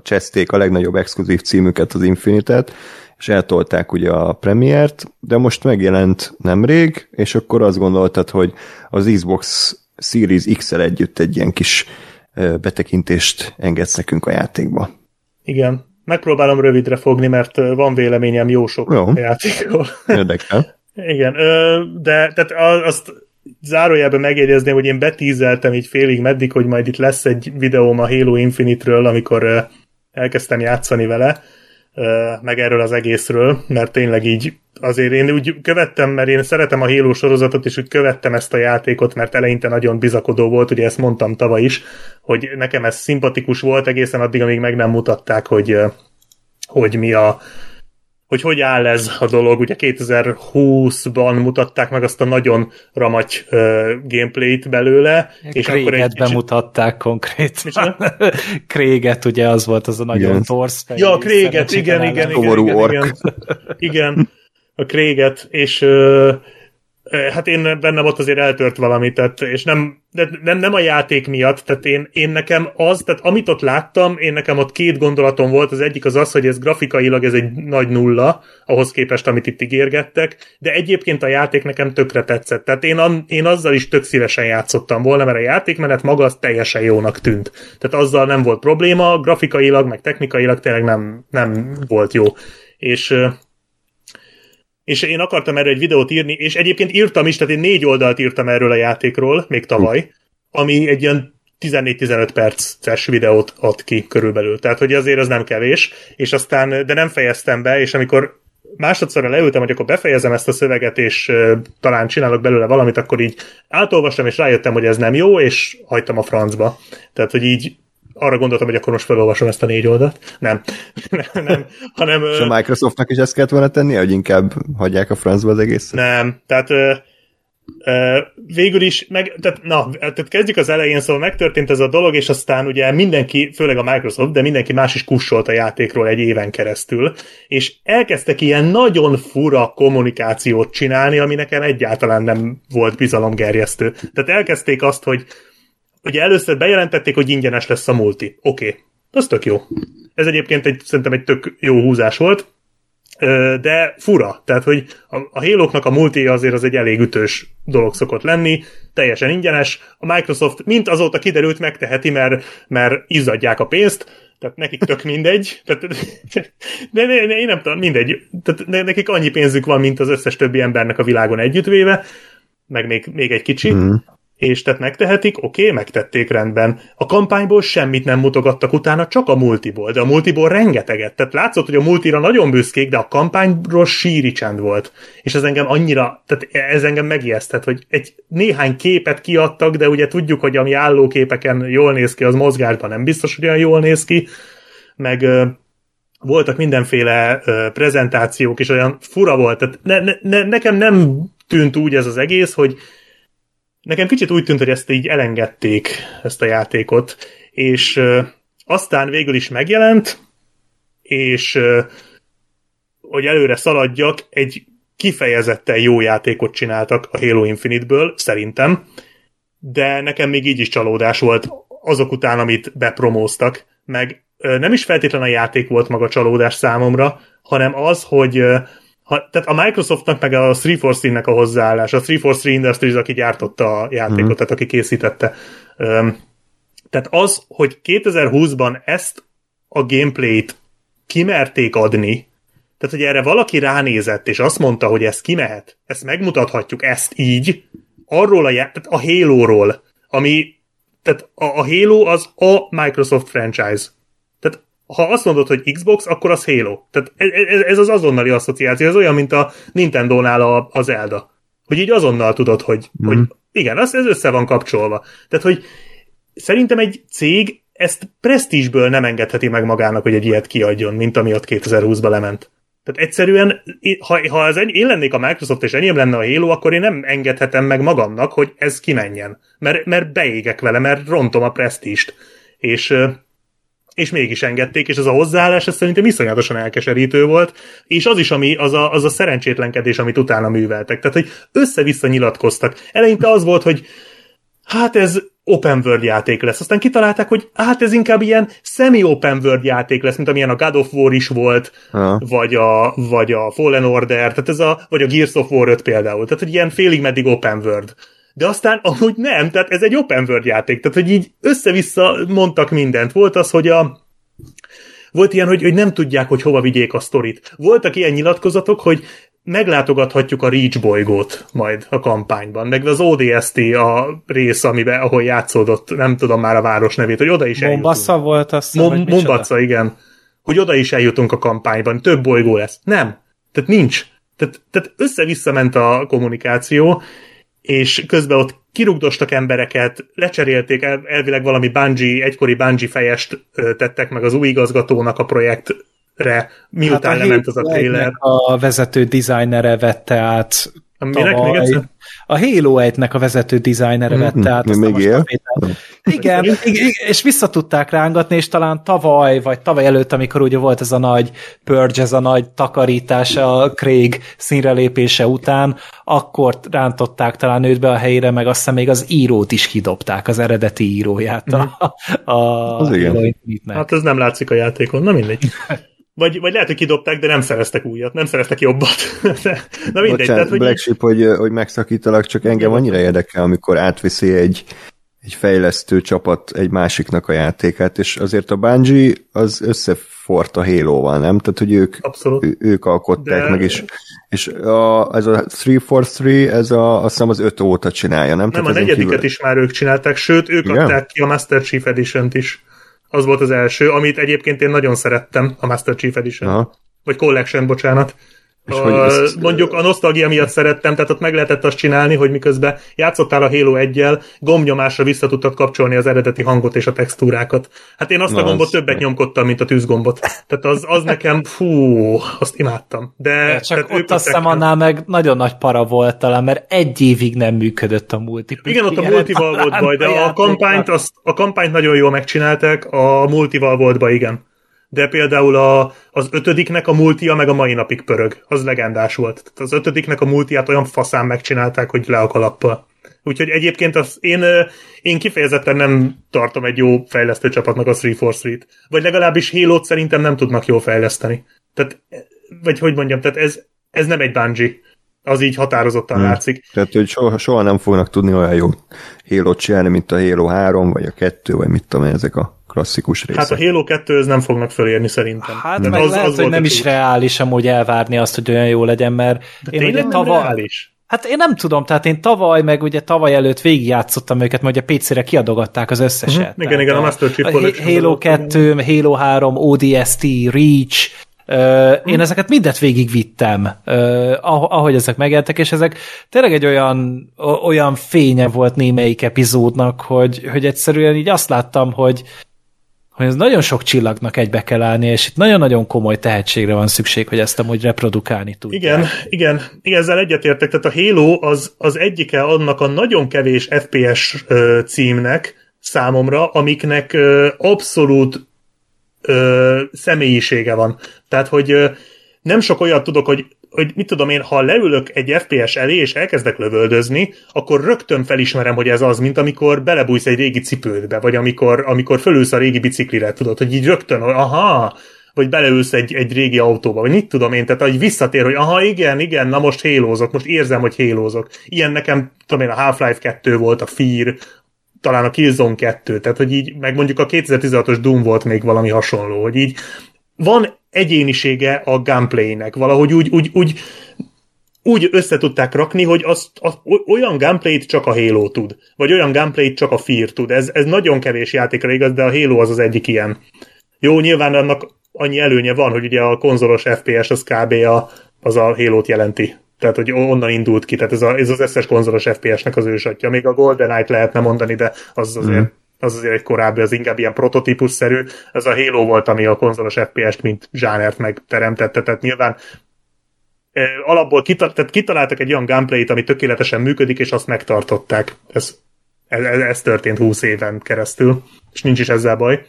cseszték a legnagyobb exkluzív címüket, az Infinite-et, és eltolták ugye a premiért, de most megjelent nemrég, és akkor azt gondoltad, hogy az Xbox Series X-el együtt egy ilyen kis betekintést engedsz nekünk a játékba. Igen, megpróbálom rövidre fogni, mert van véleményem jó sok jó. játékról. Érdekel. (laughs) Igen, de tehát azt zárójelben megjegyezném, hogy én betízeltem így félig meddig, hogy majd itt lesz egy videóm a Halo Infinite-ről, amikor elkezdtem játszani vele, meg erről az egészről, mert tényleg így azért én úgy követtem, mert én szeretem a Halo sorozatot, és úgy követtem ezt a játékot, mert eleinte nagyon bizakodó volt, ugye ezt mondtam tavaly is, hogy nekem ez szimpatikus volt egészen addig, amíg meg nem mutatták, hogy, hogy mi a, hogy hogy áll ez a dolog. Ugye 2020-ban mutatták meg azt a nagyon ramagy uh, gameplayt belőle. És Kréget akkor egy kicsit... bemutatták konkrétan. (laughs) Kréget, ugye az volt az a nagyon igen. torsz. Ja, Kréget, igen, igen, igen, igen, igen, igen. Igen, a Kréget, és uh, Hát én bennem ott azért eltört valami, tehát, és nem, de nem, nem a játék miatt, tehát én, én nekem az, tehát amit ott láttam, én nekem ott két gondolatom volt, az egyik az az, hogy ez grafikailag ez egy nagy nulla, ahhoz képest, amit itt ígérgettek, de egyébként a játék nekem tökre tetszett, tehát én, én azzal is tök szívesen játszottam volna, mert a játékmenet maga az teljesen jónak tűnt. Tehát azzal nem volt probléma, grafikailag, meg technikailag tényleg nem, nem volt jó. És és én akartam erre egy videót írni, és egyébként írtam is, tehát én négy oldalt írtam erről a játékról, még tavaly, ami egy ilyen 14-15 perces videót ad ki körülbelül. Tehát, hogy azért az nem kevés, és aztán, de nem fejeztem be, és amikor másodszorra leültem, hogy akkor befejezem ezt a szöveget, és uh, talán csinálok belőle valamit, akkor így átolvastam, és rájöttem, hogy ez nem jó, és hagytam a francba. Tehát, hogy így arra gondoltam, hogy akkor most felolvasom ezt a négy oldalt. Nem. (laughs) nem, nem hanem, És a Microsoftnak is ezt kellett volna tenni, hogy inkább hagyják a francba az egészet? Nem. Tehát végül is, meg, tehát, na, tehát kezdjük az elején, szóval megtörtént ez a dolog, és aztán ugye mindenki, főleg a Microsoft, de mindenki más is kussolt a játékról egy éven keresztül, és elkezdtek ilyen nagyon fura kommunikációt csinálni, ami nekem egyáltalán nem volt bizalomgerjesztő. Tehát elkezdték azt, hogy Ugye először bejelentették, hogy ingyenes lesz a multi. Oké, okay. az tök jó. Ez egyébként egy, szerintem egy tök jó húzás volt, de fura. Tehát, hogy a, halo a multi azért az egy elég ütős dolog szokott lenni, teljesen ingyenes. A Microsoft, mint azóta kiderült, megteheti, mert, mert izzadják a pénzt, tehát nekik tök mindegy, tehát, (laughs) de, de, de én nem tudom, mindegy, tehát nekik annyi pénzük van, mint az összes többi embernek a világon együttvéve, meg még, még egy kicsi, mm és tehát megtehetik, oké, okay, megtették rendben. A kampányból semmit nem mutogattak utána, csak a multiból, de a multiból rengeteget. Tehát látszott, hogy a multira nagyon büszkék, de a kampányról síri csend volt. És ez engem annyira, tehát ez engem megijesztett, hogy egy néhány képet kiadtak, de ugye tudjuk, hogy ami állóképeken jól néz ki, az mozgásban nem biztos, hogy olyan jól néz ki, meg voltak mindenféle ö, prezentációk, és olyan fura volt. Tehát ne, ne, nekem nem tűnt úgy ez az egész, hogy Nekem kicsit úgy tűnt, hogy ezt így elengedték, ezt a játékot, és aztán végül is megjelent, és hogy előre szaladjak, egy kifejezetten jó játékot csináltak a Halo Infinite-ből, szerintem, de nekem még így is csalódás volt azok után, amit bepromóztak, meg nem is feltétlen a játék volt maga csalódás számomra, hanem az, hogy ha, tehát a Microsoftnak meg a 343-nek a hozzáállás, a 343 Industries, aki gyártotta a játékot, mm. tehát aki készítette. Um, tehát az, hogy 2020-ban ezt a gameplayt kimerték adni, tehát hogy erre valaki ránézett, és azt mondta, hogy ez kimehet, ezt megmutathatjuk, ezt így, arról a, tehát a Halo-ról, ami, tehát a, a Halo az a Microsoft franchise ha azt mondod, hogy Xbox, akkor az Halo. Tehát ez, ez az azonnali asszociáció, ez olyan, mint a Nintendo-nál a, a Zelda. Hogy így azonnal tudod, hogy, mm. hogy igen, az, ez össze van kapcsolva. Tehát, hogy szerintem egy cég ezt presztízsből nem engedheti meg magának, hogy egy ilyet kiadjon, mint ami ott 2020-ba lement. Tehát egyszerűen, ha, ha ez én lennék a Microsoft, és enyém lenne a Halo, akkor én nem engedhetem meg magamnak, hogy ez kimenjen. Mert, mert beégek vele, mert rontom a presztíst. És és mégis engedték, és ez a hozzáállás ez szerintem iszonyatosan elkeserítő volt, és az is, ami, az a, az a szerencsétlenkedés, amit utána műveltek. Tehát, hogy össze-vissza nyilatkoztak. Eleinte az volt, hogy hát ez open world játék lesz. Aztán kitalálták, hogy hát ez inkább ilyen semi-open world játék lesz, mint amilyen a God of War is volt, vagy a, vagy a Fallen Order, tehát ez a, vagy a Gears of War 5 például. Tehát, hogy ilyen félig meddig open world de aztán amúgy nem, tehát ez egy open world játék, tehát hogy így össze-vissza mondtak mindent. Volt az, hogy a volt ilyen, hogy, hogy nem tudják, hogy hova vigyék a sztorit. Voltak ilyen nyilatkozatok, hogy meglátogathatjuk a Reach bolygót majd a kampányban, meg az ODST a rész, amiben, ahol játszódott, nem tudom már a város nevét, hogy oda is eljutunk. Mombasa volt azt Mom- Mombasa, igen. Hogy oda is eljutunk a kampányban, több bolygó lesz. Nem. Tehát nincs. Tehát, tehát össze-vissza ment a kommunikáció, és közben ott kirugdostak embereket, lecserélték, el, elvileg valami Bungie, egykori Bungie fejest tettek meg az új igazgatónak a projektre, miután hát lement az a trailer. A vezető designere vette át Minek, még A Halo 1-nek a vezető dizájnere vette mm, át. Még él? Igen, igen, és vissza tudták rángatni, és talán tavaly, vagy tavaly előtt, amikor ugye volt ez a nagy purge, ez a nagy takarítás a Craig színrelépése után, akkor rántották talán őt be a helyére, meg azt hiszem még az írót is kidobták, az eredeti íróját a, a, az a igen. Hát ez nem látszik a játékon, na mindegy. Vagy, vagy lehet, hogy kidobták, de nem szereztek újat, nem szereztek jobbat. (laughs) Na mindegy. Bocsánat, tehát, hogy... Black Sheep, hogy, hogy megszakítalak, csak engem annyira érdekel, amikor átviszi egy, egy fejlesztő csapat egy másiknak a játékát, és azért a Bungie az összefort a Halo-val, nem? Tehát, hogy ők, Abszolút. ők alkották De... meg, és, és a, ez a 343, ez a, azt hiszem az 5 óta csinálja, nem? Nem, Tehát a negyediket kívül... is már ők csinálták, sőt, ők Igen? adták ki a Master Chief Edition-t is. Az volt az első, amit egyébként én nagyon szerettem, a Master Chief Edition. Aha. Vagy Collection, bocsánat. És a, ezt... Mondjuk a nosztalgia miatt szerettem, tehát ott meg lehetett azt csinálni, hogy miközben játszottál a Halo 1-jel, gombnyomásra vissza tudtad kapcsolni az eredeti hangot és a textúrákat. Hát én azt Na, a gombot az... többet nyomkodtam, mint a tűzgombot. Tehát az, az nekem, fú, azt imádtam. De, ja, csak ott azt hiszem annál meg nagyon nagy para volt talán, mert egy évig nem működött a multi. Igen, ott a (laughs) multival volt baj, de a, a kampányt, azt, a kampányt nagyon jól megcsinálták, a multival volt baj, igen de például a, az ötödiknek a multia meg a mai napig pörög. Az legendás volt. Tehát az ötödiknek a multiát olyan faszán megcsinálták, hogy le a kalappal. Úgyhogy egyébként az, én, én kifejezetten nem tartom egy jó fejlesztő csapatnak a 343-t. Vagy legalábbis halo szerintem nem tudnak jól fejleszteni. Tehát, vagy hogy mondjam, tehát ez, ez nem egy Bungie. Az így határozottan hmm. látszik. Tehát, hogy soha, soha nem fognak tudni olyan jó halo csinálni, mint a Halo 3, vagy a 2, vagy mit tudom én, ezek a klasszikus része. Hát a Halo 2 ez nem fognak fölérni szerintem. Hát De meg az, lehet, az hogy nem is reális amúgy elvárni azt, hogy olyan jó legyen, mert De én ugye tavaly... Reális? Hát én nem tudom, tehát én tavaly, meg ugye tavaly előtt végigjátszottam őket, mert ugye PC-re kiadogatták az összeset. Uh-huh. Igen, igen, a Master Chief a Halo 2, Halo 3, ODST, Reach. Én ezeket mindet végigvittem, ahogy ezek megjeltek, és ezek tényleg egy olyan, olyan fénye volt némelyik epizódnak, hogy, hogy egyszerűen így azt láttam, hogy hogy ez nagyon sok csillagnak egybe kell állni, és itt nagyon-nagyon komoly tehetségre van szükség, hogy ezt amúgy reprodukálni tudják. Igen, igen, igen ezzel egyetértek. Tehát a Halo az, az egyike annak a nagyon kevés FPS címnek számomra, amiknek abszolút ö, személyisége van. Tehát, hogy ö, nem sok olyat tudok, hogy hogy mit tudom én, ha leülök egy FPS elé, és elkezdek lövöldözni, akkor rögtön felismerem, hogy ez az, mint amikor belebújsz egy régi cipődbe, vagy amikor, amikor fölülsz a régi biciklire, tudod, hogy így rögtön, hogy aha, vagy beleülsz egy, egy régi autóba, vagy mit tudom én, tehát hogy visszatér, hogy aha, igen, igen, na most hélózok, most érzem, hogy hélózok. Ilyen nekem, tudom én, a Half-Life 2 volt, a Fear, talán a Killzone 2, tehát hogy így, meg mondjuk a 2016-os Doom volt még valami hasonló, hogy így van egyénisége a gameplaynek. Valahogy úgy, úgy, úgy, úgy össze tudták rakni, hogy azt, azt, olyan gameplayt csak a Halo tud. Vagy olyan gameplayt csak a Fear tud. Ez, ez nagyon kevés játékra igaz, de a Halo az az egyik ilyen. Jó, nyilván annak annyi előnye van, hogy ugye a konzolos FPS az kb. A, az a Halo-t jelenti. Tehát, hogy onnan indult ki, tehát ez, a, ez az összes konzolos FPS-nek az ősatja. Még a Golden Knight lehetne mondani, de az azért mm az azért egy korábbi, az inkább ilyen prototípusszerű. Ez a Halo volt, ami a konzolos FPS-t, mint zsánert megteremtette, tehát nyilván alapból kital- tehát kitaláltak egy olyan gameplayt, ami tökéletesen működik, és azt megtartották. Ez, ez, ez történt 20 éven keresztül, és nincs is ezzel baj.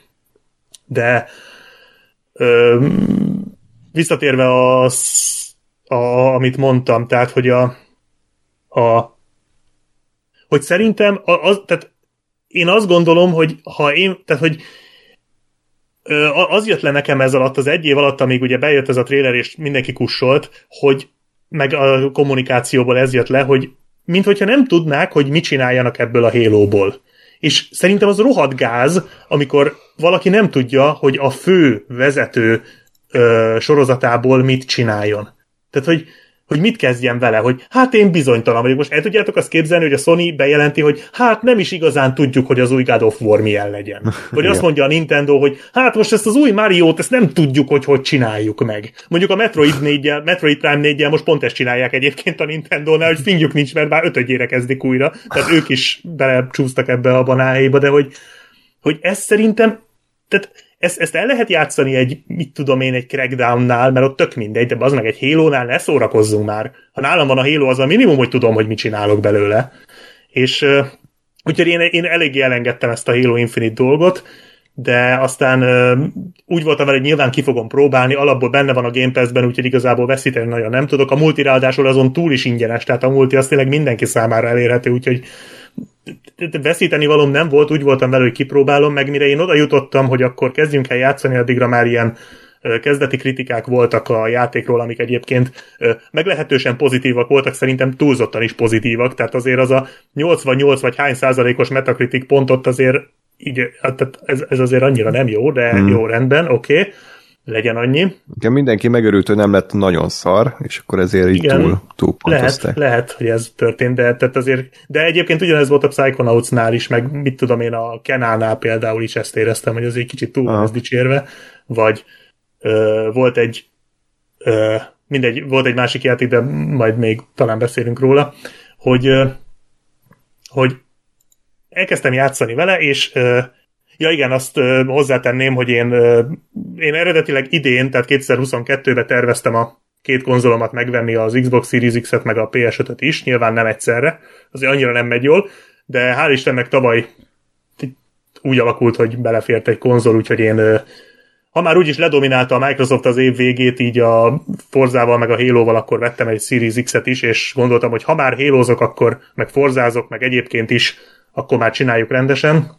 De ö, visszatérve az, a, amit mondtam, tehát, hogy a, a hogy szerintem az, tehát én azt gondolom, hogy ha én, tehát hogy az jött le nekem ez alatt, az egy év alatt, amíg ugye bejött ez a trailer, és mindenki kussolt, hogy meg a kommunikációból ez jött le, hogy minthogyha nem tudnák, hogy mit csináljanak ebből a hélóból. És szerintem az rohadt gáz, amikor valaki nem tudja, hogy a fő vezető ö, sorozatából mit csináljon. Tehát, hogy hogy mit kezdjen vele, hogy hát én bizonytalan vagyok. Most el tudjátok azt képzelni, hogy a Sony bejelenti, hogy hát nem is igazán tudjuk, hogy az új God of War milyen legyen. (laughs) Vagy azt mondja a Nintendo, hogy hát most ezt az új Mario-t, ezt nem tudjuk, hogy hogy csináljuk meg. Mondjuk a Metroid 4 Metroid Prime 4 most pont ezt csinálják egyébként a Nintendo-nál, hogy fingjuk nincs, mert már ötödjére kezdik újra. Tehát ők is belecsúsztak ebbe a banáhéba, de hogy, hogy ez szerintem tehát ezt, ezt el lehet játszani egy, mit tudom én, egy Crackdown-nál, mert ott tök mindegy, de az meg egy Halo-nál ne szórakozzunk már. Ha nálam van a Halo, az a minimum, hogy tudom, hogy mit csinálok belőle. És uh, úgyhogy én, én eléggé elengedtem ezt a Halo Infinite dolgot, de aztán úgy voltam vele, hogy nyilván ki fogom próbálni, alapból benne van a Game Pass-ben, úgyhogy igazából veszíteni nagyon nem tudok. A multi ráadásul azon túl is ingyenes, tehát a multi az tényleg mindenki számára elérhető, úgyhogy veszíteni valóm nem volt, úgy voltam vele, hogy kipróbálom, meg mire én oda jutottam, hogy akkor kezdjünk el játszani, addigra már ilyen kezdeti kritikák voltak a játékról, amik egyébként meglehetősen pozitívak voltak, szerintem túlzottan is pozitívak, tehát azért az a 88 vagy hány százalékos metakritik pontot azért így, tehát ez, ez azért annyira nem jó, de hmm. jó, rendben, oké. Okay legyen annyi. Igen, mindenki megörült, hogy nem lett nagyon szar, és akkor ezért így Igen, túl, túl lehet, lehet, hogy ez történt, de, tehát azért, de egyébként ugyanez volt a Psychonauts-nál is, meg mit tudom én, a Kenánál például is ezt éreztem, hogy azért kicsit túl van dicsérve, vagy ö, volt egy ö, mindegy, volt egy másik játék, de majd még talán beszélünk róla, hogy ö, hogy elkezdtem játszani vele, és ö, Ja igen, azt ö, hozzátenném, hogy én, ö, én eredetileg idén, tehát 2022-ben terveztem a két konzolomat megvenni, az Xbox Series X-et meg a PS5-öt is, nyilván nem egyszerre, azért annyira nem megy jól, de hál' Istennek tavaly úgy alakult, hogy belefért egy konzol, úgyhogy én ö, ha már úgyis ledominálta a Microsoft az év végét, így a Forzával meg a Halo-val, akkor vettem egy Series X-et is, és gondoltam, hogy ha már hélózok, akkor meg forzázok, meg egyébként is, akkor már csináljuk rendesen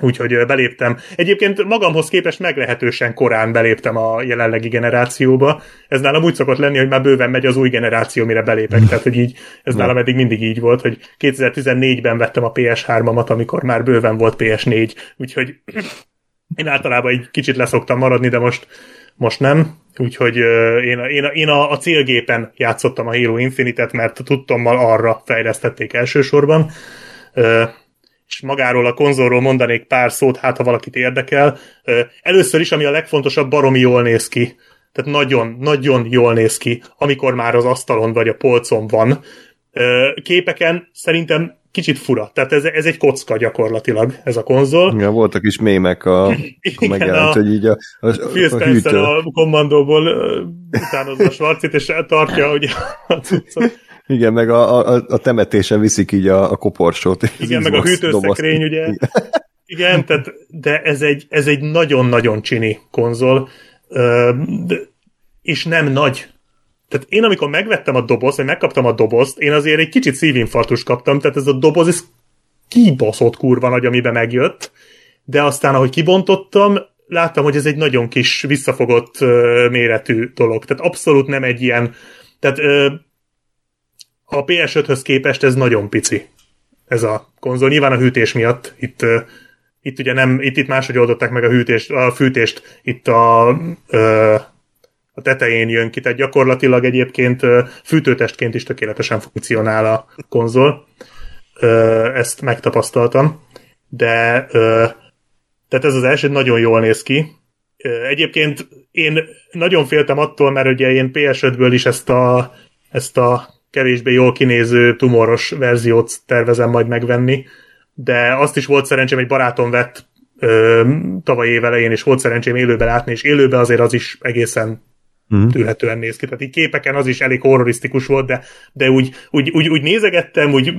Úgyhogy beléptem. Egyébként magamhoz képest meglehetősen korán beléptem a jelenlegi generációba. Ez nálam úgy szokott lenni, hogy már bőven megy az új generáció, mire belépek. Tehát, hogy így, ez nálam eddig mindig így volt, hogy 2014-ben vettem a PS3-amat, amikor már bőven volt PS4. Úgyhogy (clears throat) én általában egy kicsit leszoktam maradni, de most, most nem. Úgyhogy én, én, én a, a célgépen játszottam a Halo Infinite-et, mert tudtommal arra fejlesztették elsősorban. Magáról a konzolról mondanék pár szót, hát ha valakit érdekel. Először is, ami a legfontosabb, baromi jól néz ki. Tehát nagyon, nagyon jól néz ki, amikor már az asztalon vagy a polcon van. Képeken szerintem kicsit fura. Tehát ez, ez egy kocka gyakorlatilag, ez a konzol. Ja, voltak is mémek, a, (laughs) a megjelent, hogy így a, a, a, a hűtő. a kommandóból utánozza a Schwarzit, és tartja hogy a. Igen, meg a, a, a temetésen viszik így a, a koporsót. Igen, meg a hűtőszekrény, ugye. Igen, Igen tehát, de ez egy, ez egy nagyon-nagyon csini konzol, és nem nagy. Tehát én amikor megvettem a dobozt, vagy megkaptam a dobozt, én azért egy kicsit szívinfarktust kaptam, tehát ez a doboz, ez kibaszott kurva nagy, amiben megjött, de aztán, ahogy kibontottam, láttam, hogy ez egy nagyon kis, visszafogott uh, méretű dolog. Tehát abszolút nem egy ilyen, tehát uh, a PS5-höz képest ez nagyon pici, ez a konzol. Nyilván a hűtés miatt, itt, itt ugye nem, itt, itt máshogy oldották meg a, hűtést, a fűtést, itt a a tetején jön ki, tehát gyakorlatilag egyébként fűtőtestként is tökéletesen funkcionál a konzol. Ezt megtapasztaltam, de tehát ez az első nagyon jól néz ki. Egyébként én nagyon féltem attól, mert ugye én PS5-ből is ezt a, ezt a kevésbé jól kinéző tumoros verziót tervezem majd megvenni, de azt is volt szerencsém, egy barátom vett ö, tavaly év elején, és volt szerencsém élőben látni, és élőben azért az is egészen mm. tűrhetően néz ki. Tehát így képeken az is elég horrorisztikus volt, de, de úgy, úgy, úgy, úgy nézegettem, úgy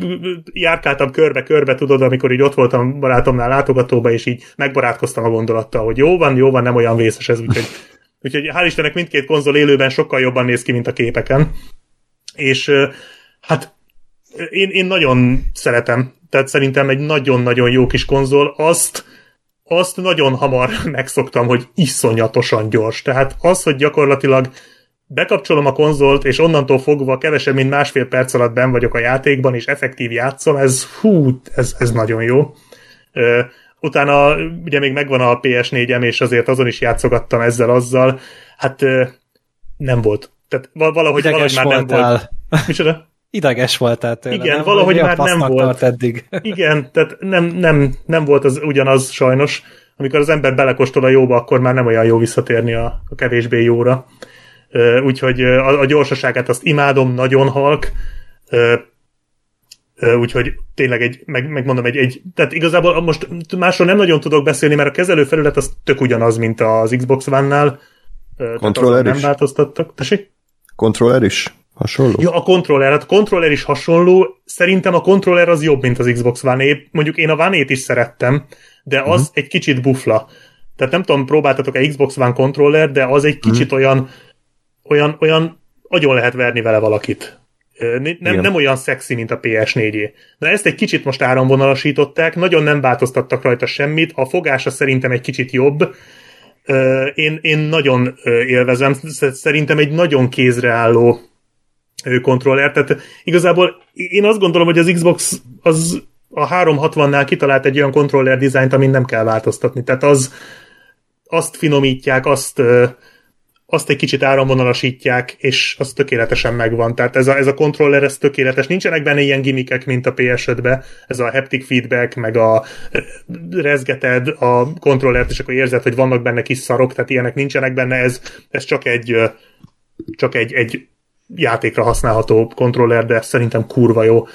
járkáltam körbe-körbe, tudod, amikor így ott voltam barátomnál látogatóba, és így megbarátkoztam a gondolattal, hogy jó van, jó van, nem olyan vészes ez, úgyhogy, úgyhogy hál' Istennek mindkét konzol élőben sokkal jobban néz ki, mint a képeken. És hát én, én nagyon szeretem, tehát szerintem egy nagyon-nagyon jó kis konzol, azt azt nagyon hamar (laughs) megszoktam, hogy iszonyatosan gyors. Tehát az, hogy gyakorlatilag bekapcsolom a konzolt, és onnantól fogva kevesebb, mint másfél perc alatt ben vagyok a játékban, és effektív játszom, ez hú, ez, ez nagyon jó. utána ugye még megvan a PS4-em, és azért azon is játszogattam ezzel-azzal. Hát nem volt. Tehát valahogy, valahogy már nem volt. (laughs) Micsoda? ideges voltál tőle. Igen, nem? valahogy már nem volt. eddig. (laughs) Igen, tehát nem, nem, nem volt az ugyanaz sajnos. Amikor az ember belekostol a jóba, akkor már nem olyan jó visszatérni a, a kevésbé jóra. Úgyhogy a, a gyorsaságát azt imádom, nagyon halk. Úgyhogy tényleg egy, meg, megmondom, egy, egy, tehát igazából most másról nem nagyon tudok beszélni, mert a kezelő felület az tök ugyanaz, mint az Xbox One-nál. Kontroller is? Nem változtattak. Tessék? Kontroller is? Hasonló? Ja, a kontroller, hát a kontroller is hasonló. Szerintem a kontroller az jobb, mint az Xbox One. Mondjuk én a One is szerettem, de az uh-huh. egy kicsit bufla. Tehát nem tudom, próbáltatok-e Xbox One kontroller, de az egy kicsit uh-huh. olyan, olyan, olyan agyon lehet verni vele valakit. Nem, nem olyan szexi, mint a PS4-é. De ezt egy kicsit most áramvonalasították, nagyon nem változtattak rajta semmit, a fogása szerintem egy kicsit jobb. Én, én nagyon élvezem, szerintem egy nagyon kézreálló kontroller. Tehát igazából én azt gondolom, hogy az Xbox az a 360-nál kitalált egy olyan kontroller dizájnt, amit nem kell változtatni. Tehát az, azt finomítják, azt, azt egy kicsit áramvonalasítják, és az tökéletesen megvan. Tehát ez a, ez a kontroller, ez tökéletes. Nincsenek benne ilyen gimikek, mint a PS5-be, ez a haptic feedback, meg a rezgeted a kontrollert, és akkor érzed, hogy vannak benne kis szarok, tehát ilyenek nincsenek benne, ez, ez csak egy csak egy, egy játékra használható kontroller, de szerintem kurva jó.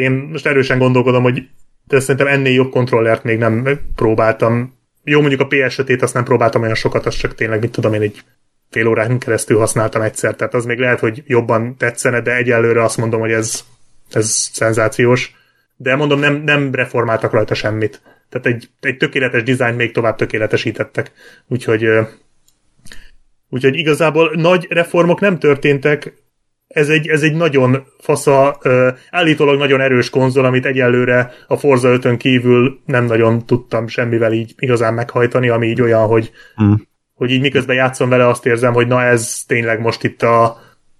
Én most erősen gondolkodom, hogy de szerintem ennél jobb kontrollert még nem próbáltam. Jó, mondjuk a PS5-ét azt nem próbáltam olyan sokat, azt csak tényleg, mit tudom én, egy fél órán keresztül használtam egyszer, tehát az még lehet, hogy jobban tetszene, de egyelőre azt mondom, hogy ez, ez szenzációs. De mondom, nem, nem reformáltak rajta semmit. Tehát egy, egy tökéletes dizájn még tovább tökéletesítettek. Úgyhogy Úgyhogy igazából nagy reformok nem történtek, ez egy, ez egy nagyon fasza, állítólag nagyon erős konzol, amit egyelőre a Forza 5 kívül nem nagyon tudtam semmivel így igazán meghajtani, ami így olyan, hogy, mm. Hogy így miközben játszom vele, azt érzem, hogy na ez tényleg most itt a,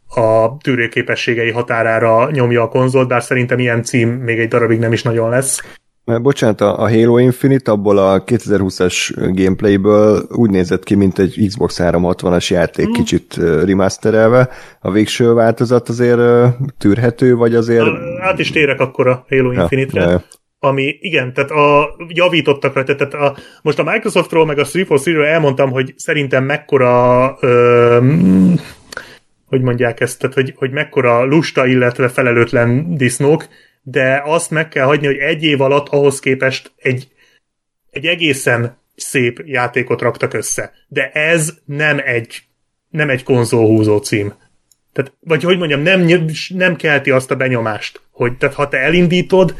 a tűrőképességei határára nyomja a konzolt, bár szerintem ilyen cím még egy darabig nem is nagyon lesz. Bocsánat, a Halo Infinite abból a 2020-as gameplayből úgy nézett ki, mint egy Xbox 360-as játék mm. kicsit remasterelve. A végső változat azért tűrhető, vagy azért... Át is térek akkor a Halo Infinite-re. Ja, ja ami igen, tehát a, javítottak rajta, tehát a, most a Microsoftról meg a 343-ről elmondtam, hogy szerintem mekkora ö, hogy mondják ezt, tehát hogy, hogy mekkora lusta, illetve felelőtlen disznók, de azt meg kell hagyni, hogy egy év alatt ahhoz képest egy, egy egészen szép játékot raktak össze. De ez nem egy, nem egy konzolhúzó cím. Tehát, vagy hogy mondjam, nem, nem kelti azt a benyomást, hogy tehát ha te elindítod,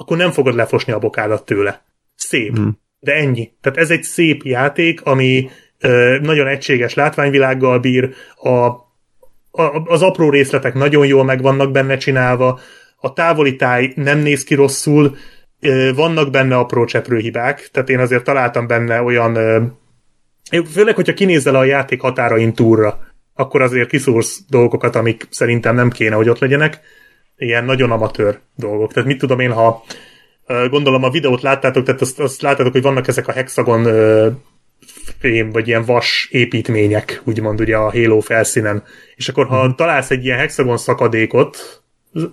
akkor nem fogod lefosni a bokádat tőle. Szép. Mm. De ennyi. Tehát ez egy szép játék, ami ö, nagyon egységes látványvilággal bír, a, a, az apró részletek nagyon jól meg vannak benne csinálva, a távoli táj nem néz ki rosszul, ö, vannak benne apró hibák, tehát én azért találtam benne olyan, ö, főleg, hogyha kinézel a játék határain túlra, akkor azért kiszúrsz dolgokat, amik szerintem nem kéne, hogy ott legyenek, ilyen nagyon amatőr dolgok. Tehát mit tudom én, ha gondolom a videót láttátok, tehát azt, azt láttátok, hogy vannak ezek a hexagon fém, vagy ilyen vas építmények, úgymond ugye a Halo felszínen. És akkor ha hmm. találsz egy ilyen hexagon szakadékot,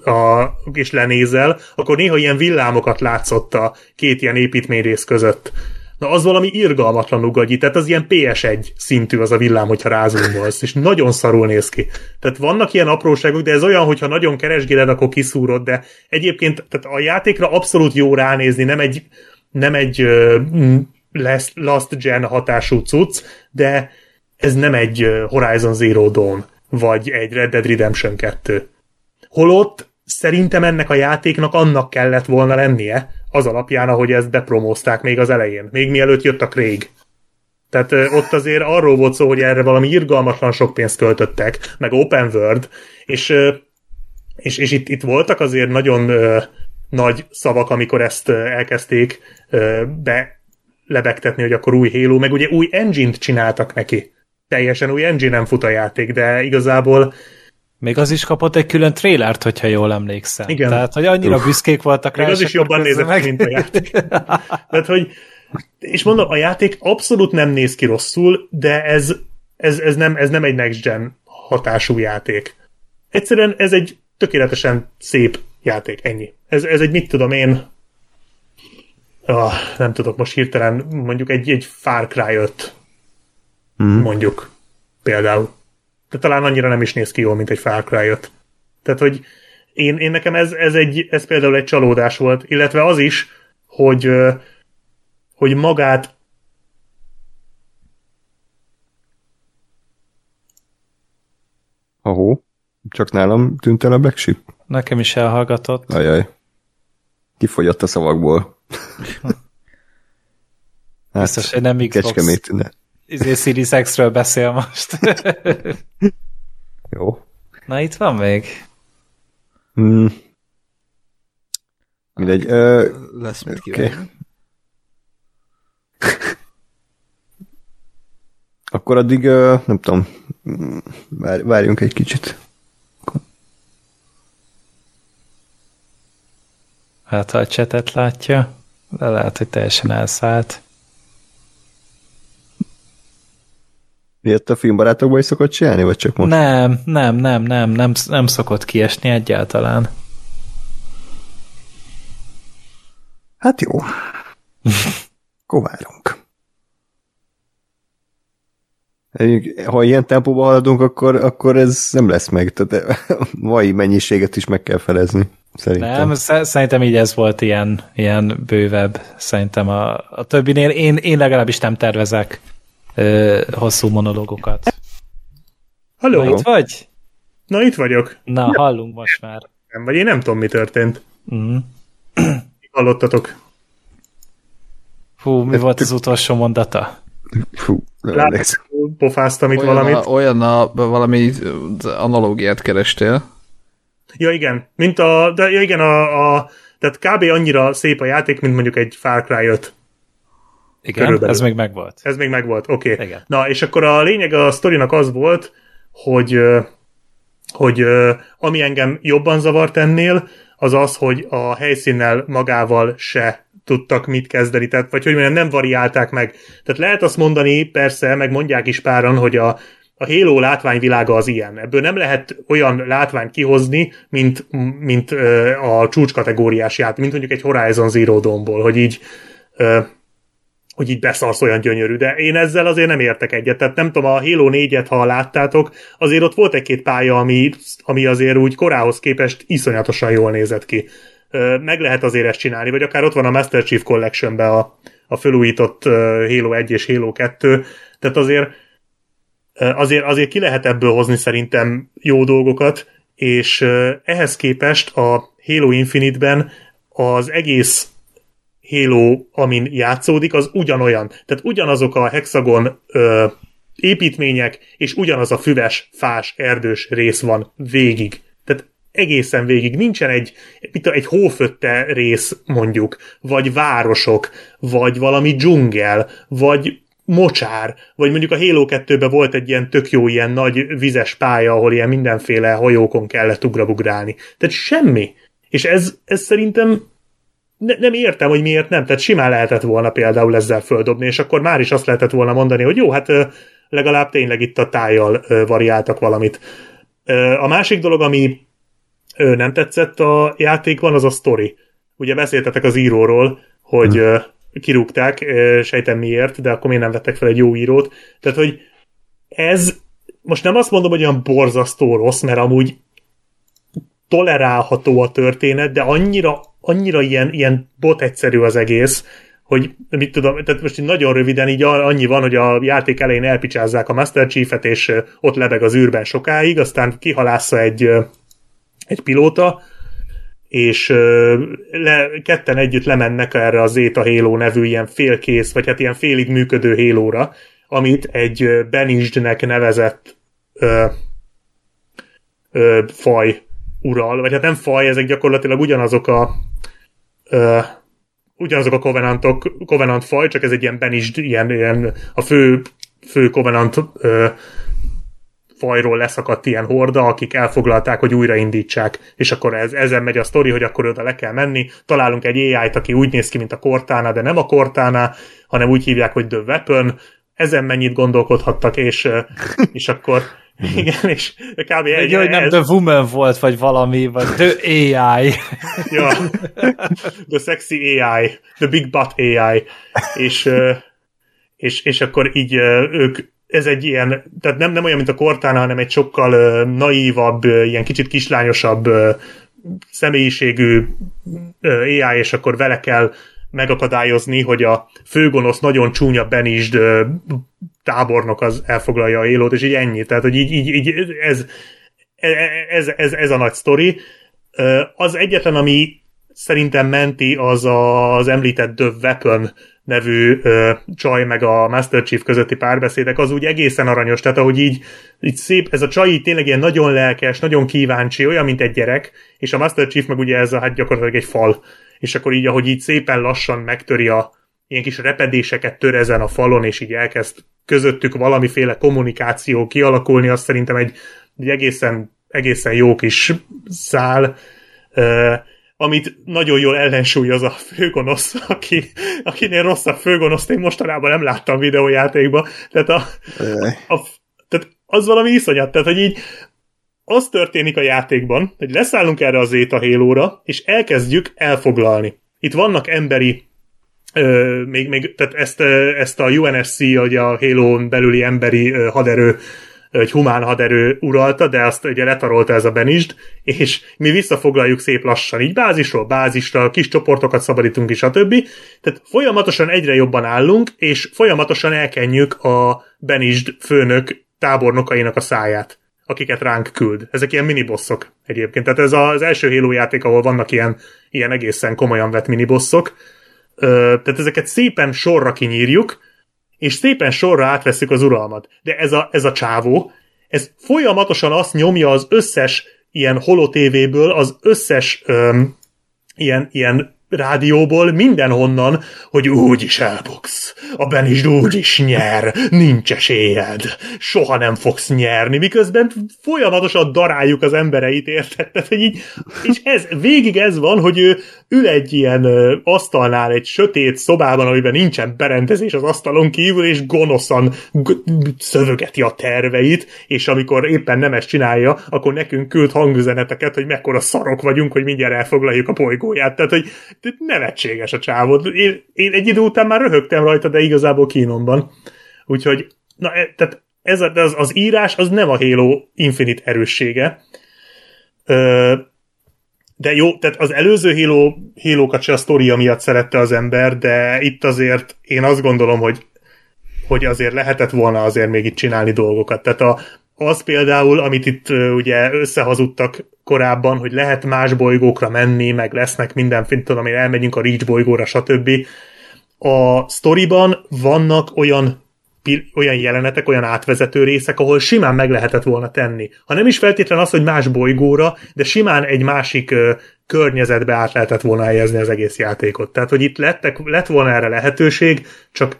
a, és lenézel, akkor néha ilyen villámokat látszott a két ilyen építményrész között. Na az valami irgalmatlanul gagyi, tehát az ilyen PS1 szintű az a villám, hogyha rázumolsz, és nagyon szarul néz ki. Tehát vannak ilyen apróságok, de ez olyan, hogyha nagyon keresgéled, akkor kiszúrod, de egyébként tehát a játékra abszolút jó ránézni, nem egy, nem egy uh, last gen hatású cucc, de ez nem egy Horizon Zero Dawn, vagy egy Red Dead Redemption 2. Holott szerintem ennek a játéknak annak kellett volna lennie, az alapján, ahogy ezt bepromózták még az elején, még mielőtt jött a Craig. Tehát ott azért arról volt szó, hogy erre valami irgalmatlan sok pénzt költöttek, meg open world, és, és, és itt, itt voltak azért nagyon nagy szavak, amikor ezt elkezdték be lebegtetni, hogy akkor új Halo, meg ugye új engine-t csináltak neki. Teljesen új engine nem fut a játék, de igazából még az is kapott egy külön trélert, hogyha jól emlékszem. Igen. Tehát, hogy annyira Uf. büszkék voltak rá. Még az is jobban nézett meg. mint a játék. (laughs) Tehát, hogy és mondom, a játék abszolút nem néz ki rosszul, de ez, ez, ez, nem, ez nem egy next gen hatású játék. Egyszerűen ez egy tökéletesen szép játék, ennyi. Ez, ez egy mit tudom én, ah, nem tudok most hirtelen, mondjuk egy, egy Far Cry 5, mm. mondjuk például de talán annyira nem is néz ki jól, mint egy Far Cry 5. Tehát, hogy én, én nekem ez, ez, egy, ez például egy csalódás volt, illetve az is, hogy, hogy magát Ahó, csak nálam tűnt el a Black Sheep? Nekem is elhallgatott. Ajaj. Kifogyott a szavakból. hát, (laughs) Biztos, hogy nem Xbox. Kecskemét, ne izé Series X-ről beszél most. Jó. Na, itt van még. Hmm. Mindegy. Ö, Lesz mit okay. Akkor addig, nem tudom, várjunk egy kicsit. Hát, ha a csetet látja, de lehet, hogy teljesen elszállt. Miért a filmbarátokban is szokott csinálni, vagy csak most? Nem, nem, nem, nem, nem, nem szokott kiesni egyáltalán. Hát jó. Kovárunk. Ha ilyen tempóban haladunk, akkor, akkor ez nem lesz meg. Tehát (laughs) mai mennyiséget is meg kell felezni. Szerintem. Nem, szerintem így ez volt ilyen, ilyen bővebb. Szerintem a, a többinél én, én legalábbis nem tervezek ö, hosszú monológokat. Halló? Na, itt vagy? Na, itt vagyok. Na, ja. hallunk most már. Nem, vagy én nem tudom, mi történt. Mm. (clears throat) Hallottatok? Fú, mi volt az utolsó mondata? Fú, Látok, pofáztam itt olyan valamit. A, olyan a, valami analógiát kerestél. Ja, igen. Mint a, de ja, igen, a, a, tehát kb. annyira szép a játék, mint mondjuk egy Far Cry 5. Igen, Körülbelül. ez még megvolt. Ez még megvolt, oké. Okay. Na, és akkor a lényeg a sztorinak az volt, hogy hogy ami engem jobban zavart ennél, az az, hogy a helyszínnel magával se tudtak mit kezdeni, tehát, vagy hogy mondjam, nem variálták meg. Tehát lehet azt mondani, persze, meg mondják is páran, hogy a, a Halo látványvilága az ilyen. Ebből nem lehet olyan látványt kihozni, mint, mint a csúcskategóriás játék, mint mondjuk egy Horizon Zero Dawn-ból, hogy így hogy így beszarsz olyan gyönyörű, de én ezzel azért nem értek egyet. Tehát nem tudom, a Halo 4-et, ha láttátok, azért ott volt egy-két pálya, ami, ami azért úgy korához képest iszonyatosan jól nézett ki. Meg lehet azért ezt csinálni, vagy akár ott van a Master Chief collection a, a felújított Halo 1 és Halo 2, tehát azért, azért, azért ki lehet ebből hozni szerintem jó dolgokat, és ehhez képest a Halo Infinite-ben az egész Halo, amin játszódik, az ugyanolyan. Tehát ugyanazok a hexagon ö, építmények, és ugyanaz a füves, fás, erdős rész van végig. Tehát egészen végig. Nincsen egy, mit egy hófötte rész mondjuk, vagy városok, vagy valami dzsungel, vagy mocsár, vagy mondjuk a Halo 2-ben volt egy ilyen tök jó ilyen nagy vizes pálya, ahol ilyen mindenféle hajókon kellett ugrabugrálni. Tehát semmi. És ez, ez szerintem ne, nem értem, hogy miért nem. Tehát simán lehetett volna például ezzel földobni, és akkor már is azt lehetett volna mondani, hogy jó, hát legalább tényleg itt a tájjal variáltak valamit. A másik dolog, ami nem tetszett a játékban, az a story. Ugye beszéltetek az íróról, hogy hmm. kirúgták, sejtem miért, de akkor miért nem vettek fel egy jó írót. Tehát, hogy ez most nem azt mondom, hogy olyan borzasztó rossz, mert amúgy tolerálható a történet, de annyira annyira ilyen, ilyen bot egyszerű az egész, hogy mit tudom, tehát most nagyon röviden így annyi van, hogy a játék elején elpicsázzák a Master Chief-et, és ott lebeg az űrben sokáig, aztán kihalásza egy, egy pilóta, és le, ketten együtt lemennek erre a Zeta Halo nevű ilyen félkész, vagy hát ilyen félig működő hélóra, amit egy Benisdnek nevezett ö, ö, faj ural, vagy hát nem faj, ezek gyakorlatilag ugyanazok a uh, ugyanazok a Covenantok, Covenant faj, csak ez egy ilyen benisd, ilyen, ilyen a fő, fő Covenant uh, fajról leszakadt ilyen horda, akik elfoglalták, hogy újraindítsák, és akkor ez, ezen megy a sztori, hogy akkor oda le kell menni, találunk egy AI-t, aki úgy néz ki, mint a Cortana, de nem a Cortana, hanem úgy hívják, hogy The Weapon, ezen mennyit gondolkodhattak, és, és akkor igen, és kb. egy, egy, hogy nem ez... The Woman volt, vagy valami, vagy The AI. ja, The Sexy AI, The Big Butt AI. És, és, és akkor így ők, ez egy ilyen, tehát nem, nem olyan, mint a Cortana, hanem egy sokkal naívabb, ilyen kicsit kislányosabb személyiségű AI, és akkor vele kell megakadályozni, hogy a főgonosz nagyon csúnya Benisd tábornok az elfoglalja a élót, és így ennyi. Tehát, hogy így, így, így ez, ez, ez, ez a nagy sztori. Az egyetlen, ami szerintem menti, az az említett The Weapon nevű csaj meg a Master Chief közötti párbeszédek, az úgy egészen aranyos, tehát ahogy így, így szép, ez a csaj így tényleg ilyen nagyon lelkes, nagyon kíváncsi, olyan, mint egy gyerek, és a Master Chief meg ugye ez a, hát gyakorlatilag egy fal, és akkor így, ahogy így szépen lassan megtöri a ilyen kis repedéseket tör ezen a falon, és így elkezd közöttük valamiféle kommunikáció kialakulni, azt szerintem egy, egy egészen, egészen jó kis szál, uh, amit nagyon jól ellensúlyoz a főgonosz, (laughs) aki, akinél rosszabb főgonoszt én mostanában nem láttam videójátékban. Tehát, a, a, tehát az valami iszonyat, tehát hogy így az történik a játékban, hogy leszállunk erre az Zeta hélóra, és elkezdjük elfoglalni. Itt vannak emberi Még, még, tehát ezt, ezt a UNSC, vagy a halo belüli emberi haderő, egy humán haderő uralta, de azt ugye letarolta ez a Benist, és mi visszafoglaljuk szép lassan, így bázisról bázisra, kis csoportokat szabadítunk, és a többi. Tehát folyamatosan egyre jobban állunk, és folyamatosan elkenjük a Benist főnök tábornokainak a száját akiket ránk küld. Ezek ilyen minibosszok egyébként. Tehát ez az első Halo játék, ahol vannak ilyen, ilyen egészen komolyan vett minibosszok. Tehát ezeket szépen sorra kinyírjuk, és szépen sorra átveszük az uralmat. De ez a, ez a csávó, ez folyamatosan azt nyomja az összes ilyen holotévéből, az összes öm, ilyen, ilyen rádióból, mindenhonnan, hogy úgy is elbuksz. A Benisd úgy is nyer, nincs esélyed, soha nem fogsz nyerni, miközben folyamatosan daráljuk az embereit, érted? Tehát, hogy így, és ez, végig ez van, hogy ő ül egy ilyen asztalnál, egy sötét szobában, amiben nincsen berendezés az asztalon kívül, és gonoszan szövögeti a terveit, és amikor éppen nem ezt csinálja, akkor nekünk küld hangüzeneteket, hogy mekkora szarok vagyunk, hogy mindjárt elfoglaljuk a bolygóját. Tehát, hogy nevetséges a csávod. Én, én egy idő után már röhögtem rajta, de igazából kínomban. Úgyhogy, na, e, tehát ez az, az írás az nem a Halo Infinite erőssége. De jó, tehát az előző Halo, Halo-kat se a sztoria miatt szerette az ember, de itt azért én azt gondolom, hogy hogy azért lehetett volna azért még itt csinálni dolgokat. Tehát a, az például, amit itt ugye összehazudtak korábban, hogy lehet más bolygókra menni, meg lesznek minden, tudom én, elmegyünk a Reach bolygóra, stb. A sztoriban vannak olyan olyan jelenetek, olyan átvezető részek, ahol simán meg lehetett volna tenni. Ha nem is feltétlen az, hogy más bolygóra, de simán egy másik ö, környezetbe át lehetett volna helyezni az egész játékot. Tehát, hogy itt lettek, lett volna erre lehetőség, csak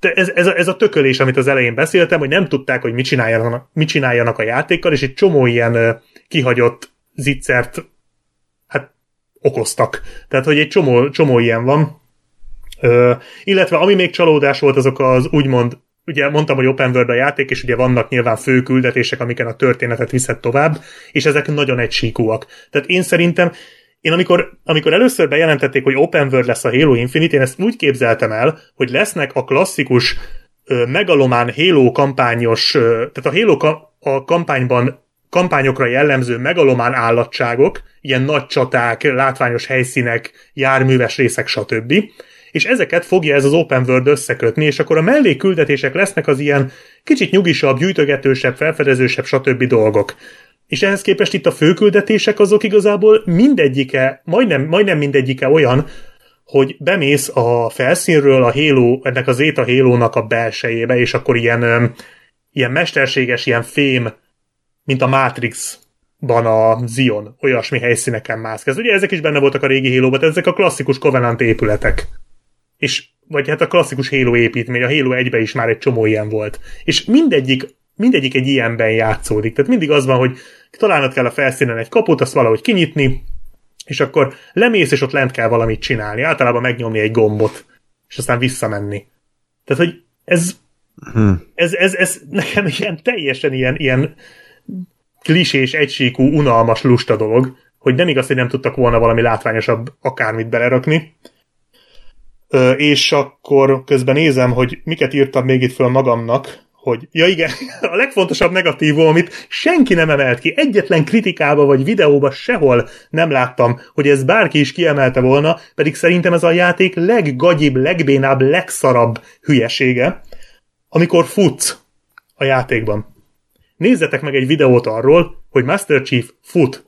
ez, ez, a, ez a tökölés, amit az elején beszéltem, hogy nem tudták, hogy mit csináljanak, mit csináljanak a játékkal, és egy csomó ilyen kihagyott zicsert hát okoztak. Tehát, hogy egy csomó, csomó ilyen van. Uh, illetve ami még csalódás volt, azok az úgymond ugye mondtam, hogy open world a játék, és ugye vannak nyilván fő küldetések, amiken a történetet viszed tovább, és ezek nagyon egysíkúak. Tehát én szerintem én amikor, amikor először bejelentették, hogy open world lesz a Halo Infinite, én ezt úgy képzeltem el, hogy lesznek a klasszikus ö, megalomán Halo kampányos, ö, tehát a Halo a kampányban kampányokra jellemző megalomán állatságok, ilyen nagy csaták, látványos helyszínek, járműves részek, stb. És ezeket fogja ez az open world összekötni, és akkor a mellékküldetések lesznek az ilyen kicsit nyugisabb, gyűjtögetősebb, felfedezősebb, stb. dolgok. És ehhez képest itt a főküldetések azok igazából mindegyike, majdnem, majdnem mindegyike olyan, hogy bemész a felszínről a Halo, ennek az Zeta Halo-nak a belsejébe, és akkor ilyen, ilyen mesterséges, ilyen fém, mint a Matrix-ban a Zion, olyasmi helyszíneken mászkálsz. Ugye ezek is benne voltak a régi halo ezek a klasszikus Covenant épületek. És, vagy hát a klasszikus Halo építmény, a Halo 1 is már egy csomó ilyen volt. És mindegyik mindegyik egy ilyenben játszódik. Tehát mindig az van, hogy találnod kell a felszínen egy kaput, azt valahogy kinyitni, és akkor lemész, és ott lent kell valamit csinálni. Általában megnyomni egy gombot, és aztán visszamenni. Tehát, hogy ez, hmm. ez, ez, ez nekem ilyen teljesen ilyen, ilyen klisés, egysíkú, unalmas, lusta dolog, hogy nem igaz, hogy nem tudtak volna valami látványosabb akármit belerakni. Ö, és akkor közben nézem, hogy miket írtam még itt föl magamnak, hogy ja igen, (laughs) a legfontosabb negatívum, amit senki nem emelt ki, egyetlen kritikába vagy videóba sehol nem láttam, hogy ez bárki is kiemelte volna, pedig szerintem ez a játék leggagyibb, legbénább, legszarabb hülyesége, amikor futsz a játékban. Nézzetek meg egy videót arról, hogy Master Chief fut.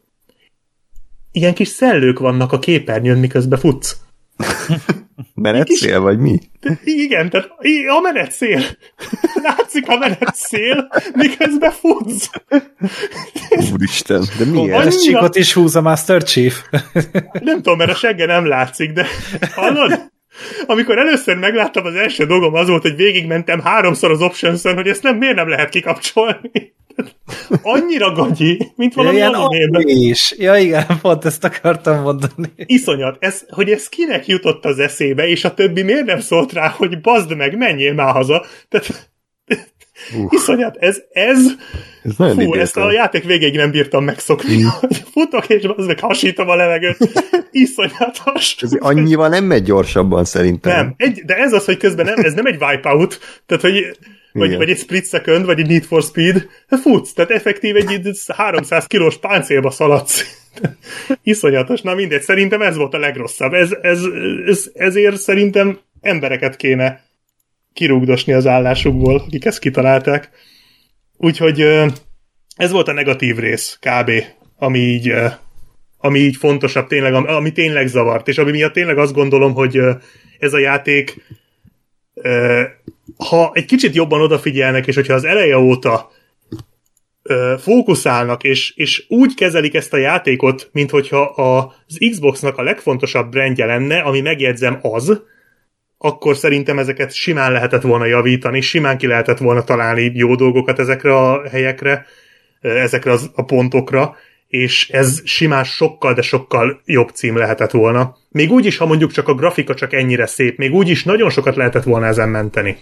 Ilyen kis szellők vannak a képernyőn, miközben futsz. (laughs) Menetszél, vagy mi? Igen, tehát a menetszél. Látszik a menetszél, miközben futsz. Úristen, de miért? Annyira... csíkot is húz a Master Chief. Nem tudom, mert a segge nem látszik, de hallod? Amikor először megláttam, az első dolgom az volt, hogy végigmentem háromszor az options hogy ezt nem, miért nem lehet kikapcsolni. (laughs) Annyira gagyi, mint valami ja, animében. is. Ja igen, pont ezt akartam mondani. Iszonyat, ez, hogy ez kinek jutott az eszébe, és a többi miért nem szólt rá, hogy bazd meg, menjél már haza. Tehát Uh. Iszonyat, ez, ez, ez nagyon fú, ezt a játék végéig nem bírtam megszokni, mm. (laughs) hogy futok és az meg hasítom a levegőt. (laughs) Iszonyatos. Ez annyival nem megy gyorsabban szerintem. Nem, egy, de ez az, hogy közben nem, ez nem egy wipeout, tehát hogy vagy, vagy egy split second, vagy egy Need for Speed, futsz, tehát effektív egy 300 kilós páncélba szaladsz. (laughs) Iszonyatos, na mindegy, szerintem ez volt a legrosszabb. Ez, ez, ez, ezért szerintem embereket kéne kirúgdosni az állásukból, akik ezt kitalálták. Úgyhogy ez volt a negatív rész, kb. ami így, ami így fontosabb tényleg, ami tényleg zavart, és ami miatt tényleg azt gondolom, hogy ez a játék ha egy kicsit jobban odafigyelnek, és hogyha az eleje óta fókuszálnak, és, és úgy kezelik ezt a játékot, mint hogyha az Xboxnak a legfontosabb brandje lenne, ami megjegyzem az, akkor szerintem ezeket simán lehetett volna javítani, simán ki lehetett volna találni jó dolgokat ezekre a helyekre, ezekre az, a pontokra, és ez simán sokkal, de sokkal jobb cím lehetett volna. Még úgy is, ha mondjuk csak a grafika csak ennyire szép, még úgy is nagyon sokat lehetett volna ezen menteni.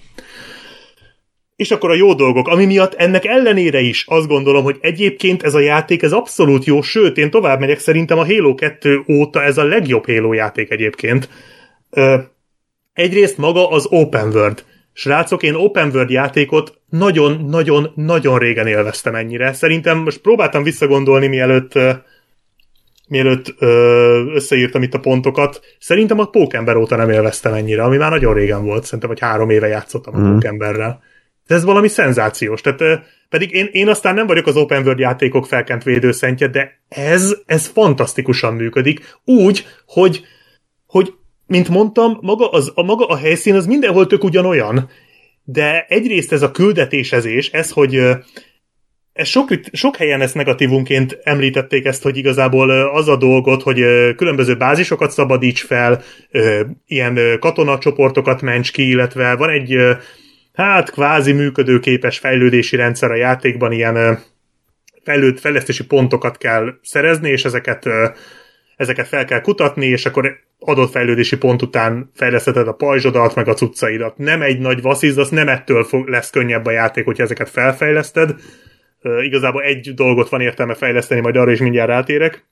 És akkor a jó dolgok, ami miatt ennek ellenére is azt gondolom, hogy egyébként ez a játék ez abszolút jó, sőt, én tovább megyek, szerintem a Halo 2 óta ez a legjobb Halo játék egyébként. Ö, egyrészt maga az Open World. Srácok, én Open World játékot nagyon-nagyon-nagyon régen élveztem ennyire. Szerintem most próbáltam visszagondolni, mielőtt mielőtt összeírtam itt a pontokat, szerintem a Pókember óta nem élveztem ennyire, ami már nagyon régen volt, szerintem, hogy három éve játszottam a mm. Pókemberrel. De ez valami szenzációs. Tehát pedig én, én aztán nem vagyok az open world játékok felkent védőszentje, de ez, ez fantasztikusan működik. Úgy, hogy, hogy mint mondtam, maga, az, a, maga a helyszín az mindenhol tök ugyanolyan, de egyrészt ez a küldetésezés, ez, hogy ez sok, sok helyen ezt negatívunként említették ezt, hogy igazából az a dolgot, hogy különböző bázisokat szabadíts fel, ilyen katonacsoportokat ments ki, illetve van egy hát kvázi működőképes fejlődési rendszer a játékban, ilyen fejlőd, fejlesztési pontokat kell szerezni, és ezeket, ezeket fel kell kutatni, és akkor adott fejlődési pont után fejlesztheted a pajzsodat, meg a cuccaidat. Nem egy nagy vasszizdasz, nem ettől fog, lesz könnyebb a játék, hogyha ezeket felfejleszted. Igazából egy dolgot van értelme fejleszteni, majd arra is mindjárt rátérek.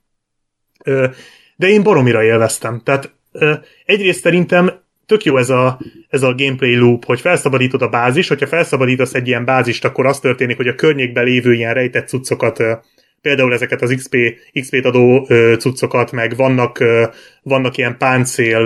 De én baromira élveztem. Tehát egyrészt szerintem tök jó ez a, ez a gameplay loop, hogy felszabadítod a bázis, hogyha felszabadítasz egy ilyen bázist, akkor az történik, hogy a környékben lévő ilyen rejtett cuccokat, például ezeket az XP, XP-t adó cuccokat, meg vannak, vannak ilyen páncél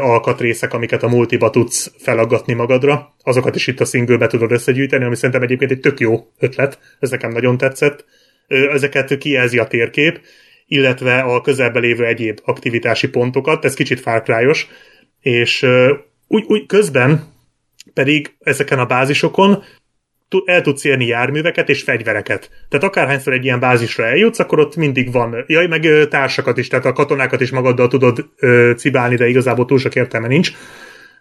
alkatrészek, amiket a multiba tudsz felaggatni magadra, azokat is itt a singlebe tudod összegyűjteni, ami szerintem egyébként egy tök jó ötlet, ez nekem nagyon tetszett. Ezeket kijelzi a térkép, illetve a közelbe lévő egyéb aktivitási pontokat, ez kicsit Far Cry-os, és úgy, úgy közben pedig ezeken a bázisokon el tudsz érni járműveket és fegyvereket. Tehát akárhányszor egy ilyen bázisra eljutsz, akkor ott mindig van, jaj, meg társakat is, tehát a katonákat is magaddal tudod ö, cibálni, de igazából túl sok értelme nincs.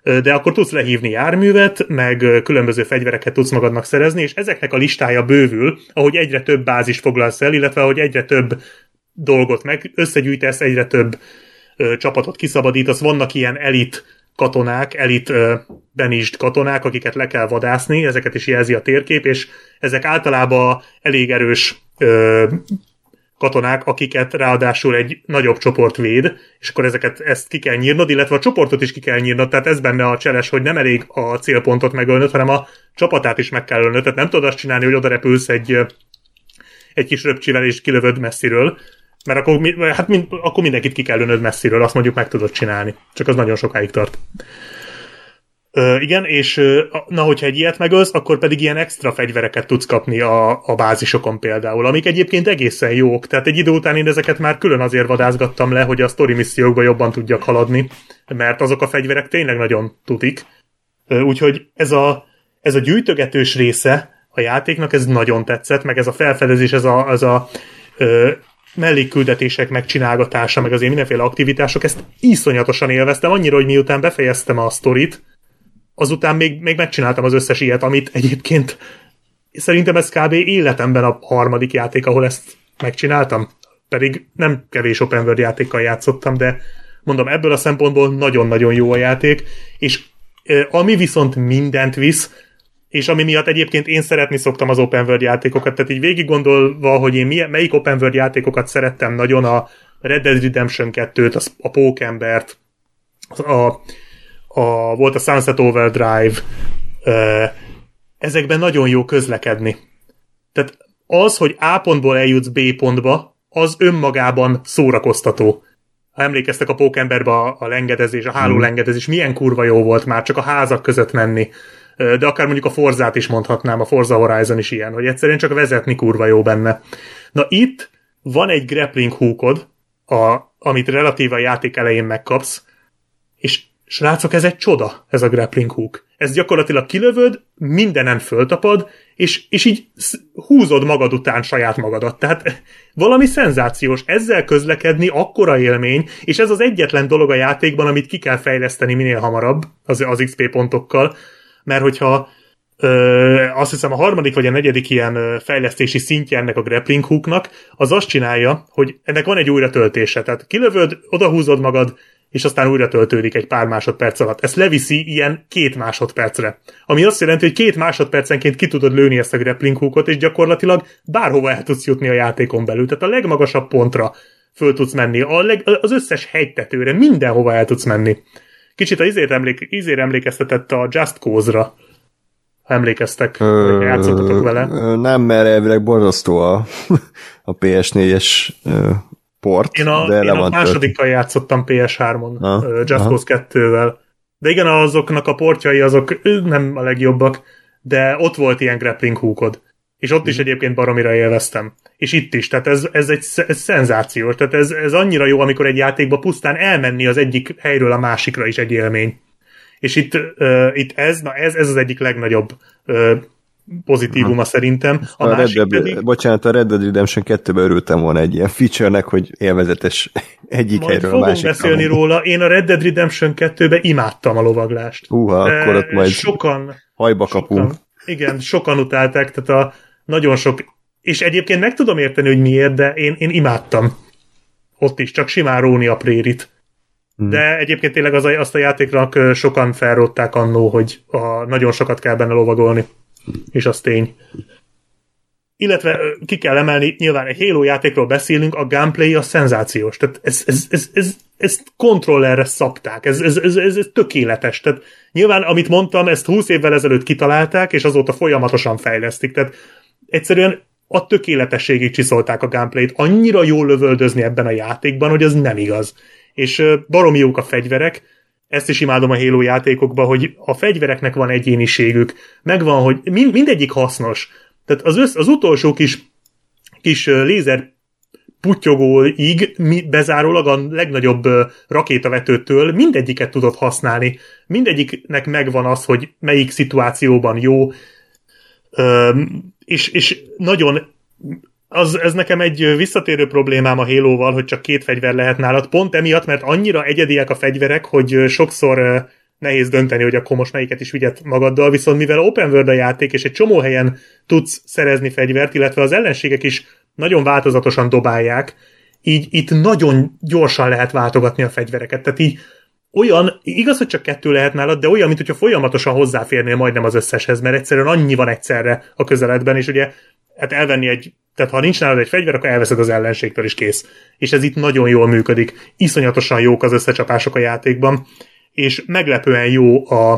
De akkor tudsz lehívni járművet, meg különböző fegyvereket tudsz magadnak szerezni, és ezeknek a listája bővül, ahogy egyre több bázis foglalsz el, illetve ahogy egyre több dolgot meg összegyűjtesz, egyre több ö, csapatot kiszabadítasz, vannak ilyen elit katonák, elit ö, benist katonák, akiket le kell vadászni, ezeket is jelzi a térkép, és ezek általában elég erős katonák, akiket ráadásul egy nagyobb csoport véd, és akkor ezeket ezt ki kell nyírnod, illetve a csoportot is ki kell nyírnod, tehát ez benne a cseles, hogy nem elég a célpontot megölnöd, hanem a csapatát is meg kell ölnöd, tehát nem tudod azt csinálni, hogy oda repülsz egy, egy kis röpcsivel és kilövöd messziről, mert akkor, hát mind, akkor mindenkit ki kell önöd messziről, azt mondjuk meg tudod csinálni. Csak az nagyon sokáig tart. Ö, igen, és na, hogyha egy ilyet megölsz, akkor pedig ilyen extra fegyvereket tudsz kapni a, a bázisokon például, amik egyébként egészen jók. Tehát egy idő után én ezeket már külön azért vadázgattam le, hogy a story missziókba jobban tudjak haladni, mert azok a fegyverek tényleg nagyon tudik. Úgyhogy ez a, ez a gyűjtögetős része a játéknak, ez nagyon tetszett, meg ez a felfedezés, ez a, ez a ö, mellékküldetések megcsinálgatása, meg azért mindenféle aktivitások, ezt iszonyatosan élveztem, annyira, hogy miután befejeztem a sztorit, azután még, még megcsináltam az összes ilyet, amit egyébként szerintem ez kb. életemben a harmadik játék, ahol ezt megcsináltam. Pedig nem kevés open world játékkal játszottam, de mondom, ebből a szempontból nagyon-nagyon jó a játék, és ami viszont mindent visz, és ami miatt egyébként én szeretni szoktam az open world játékokat, tehát így végig gondolva, hogy én milyen, melyik open world játékokat szerettem nagyon, a Red Dead Redemption 2-t, a Pókembert, a, a, volt a Sunset Overdrive, ezekben nagyon jó közlekedni. Tehát az, hogy A pontból eljutsz B pontba, az önmagában szórakoztató. Ha emlékeztek a Pókemberbe a, a lengedezés, a hálólengedezés, milyen kurva jó volt már csak a házak között menni de akár mondjuk a Forzát is mondhatnám, a Forza Horizon is ilyen, hogy egyszerűen csak vezetni kurva jó benne. Na itt van egy grappling hookod, a, amit relatíve a játék elején megkapsz, és Srácok, ez egy csoda, ez a grappling hook. Ez gyakorlatilag kilövöd, mindenen föltapad, és, és így húzod magad után saját magadat. Tehát valami szenzációs. Ezzel közlekedni akkora élmény, és ez az egyetlen dolog a játékban, amit ki kell fejleszteni minél hamarabb az, az XP pontokkal, mert hogyha ö, azt hiszem a harmadik vagy a negyedik ilyen fejlesztési szintje ennek a grappling hooknak, az azt csinálja, hogy ennek van egy újratöltése. Tehát kilövöd, odahúzod magad, és aztán újra töltődik egy pár másodperc alatt. Ezt leviszi ilyen két másodpercre. Ami azt jelenti, hogy két másodpercenként ki tudod lőni ezt a grappling hookot, és gyakorlatilag bárhova el tudsz jutni a játékon belül. Tehát a legmagasabb pontra föl tudsz menni, a leg, az összes hegytetőre, mindenhova el tudsz menni. Kicsit a izért, emlék, izért emlékeztetett a Just Cause-ra, ha emlékeztek, hogy játszottatok vele. Nem, mert elvileg borzasztó a, (laughs) a PS4-es port. Én a, de én a másodikkal játszottam PS3-on, uh, Just Cause 2-vel. De igen, azoknak a portjai azok nem a legjobbak, de ott volt ilyen grappling hookod. És ott is mhm. egyébként baromira élveztem. És itt is, tehát ez, ez egy ez szenzációs. Tehát ez, ez annyira jó, amikor egy játékba pusztán elmenni az egyik helyről a másikra is egy élmény. És itt, uh, itt ez, na ez, ez az egyik legnagyobb uh, pozitívuma szerintem. A, a Red Dead, pedig... Bocsánat, a Red Dead Redemption 2-ben örültem volna egy ilyen feature-nek, hogy élvezetes (laughs) egyik majd helyről a másik. beszélni nem. róla. Én a Red Dead Redemption 2-ben imádtam a lovaglást. Húha, akkor ott majd sokan, hajba kapunk. Sokan, igen, sokan utálták, tehát a nagyon sok, és egyébként meg tudom érteni, hogy miért, de én, én imádtam ott is, csak simán róni a prérit. Hmm. De egyébként tényleg az azt a játéknak sokan felrották annó, hogy a, nagyon sokat kell benne lovagolni és az tény. Illetve ki kell emelni, nyilván egy Halo játékról beszélünk, a gameplay a szenzációs. Tehát ez, ez, ez, ez, ezt kontrollerre szabták, ez, ez, ez, ez, ez tökéletes. Tehát nyilván, amit mondtam, ezt 20 évvel ezelőtt kitalálták, és azóta folyamatosan fejlesztik. Tehát egyszerűen a tökéletességig csiszolták a gameplayt. Annyira jól lövöldözni ebben a játékban, hogy ez nem igaz. És baromi jók a fegyverek, ezt is imádom a Halo játékokban, hogy a fegyvereknek van egyéniségük, megvan, hogy mind, mindegyik hasznos. Tehát az, össz, az utolsó kis, kis lézer putyogóig bezárólag a legnagyobb rakétavetőtől mindegyiket tudod használni. Mindegyiknek megvan az, hogy melyik szituációban jó, és, és nagyon az, ez nekem egy visszatérő problémám a halo hogy csak két fegyver lehet nálad, pont emiatt, mert annyira egyediek a fegyverek, hogy sokszor nehéz dönteni, hogy akkor most melyiket is vigyed magaddal, viszont mivel open world a játék, és egy csomó helyen tudsz szerezni fegyvert, illetve az ellenségek is nagyon változatosan dobálják, így itt nagyon gyorsan lehet váltogatni a fegyvereket. Tehát így olyan, igaz, hogy csak kettő lehet nálad, de olyan, mint hogyha folyamatosan hozzáférnél majdnem az összeshez, mert egyszerűen annyi van egyszerre a közeledben, és ugye hát elvenni egy, tehát ha nincs nálad egy fegyver, akkor elveszed az ellenségtől is kész. És ez itt nagyon jól működik. Iszonyatosan jók az összecsapások a játékban, és meglepően jó a,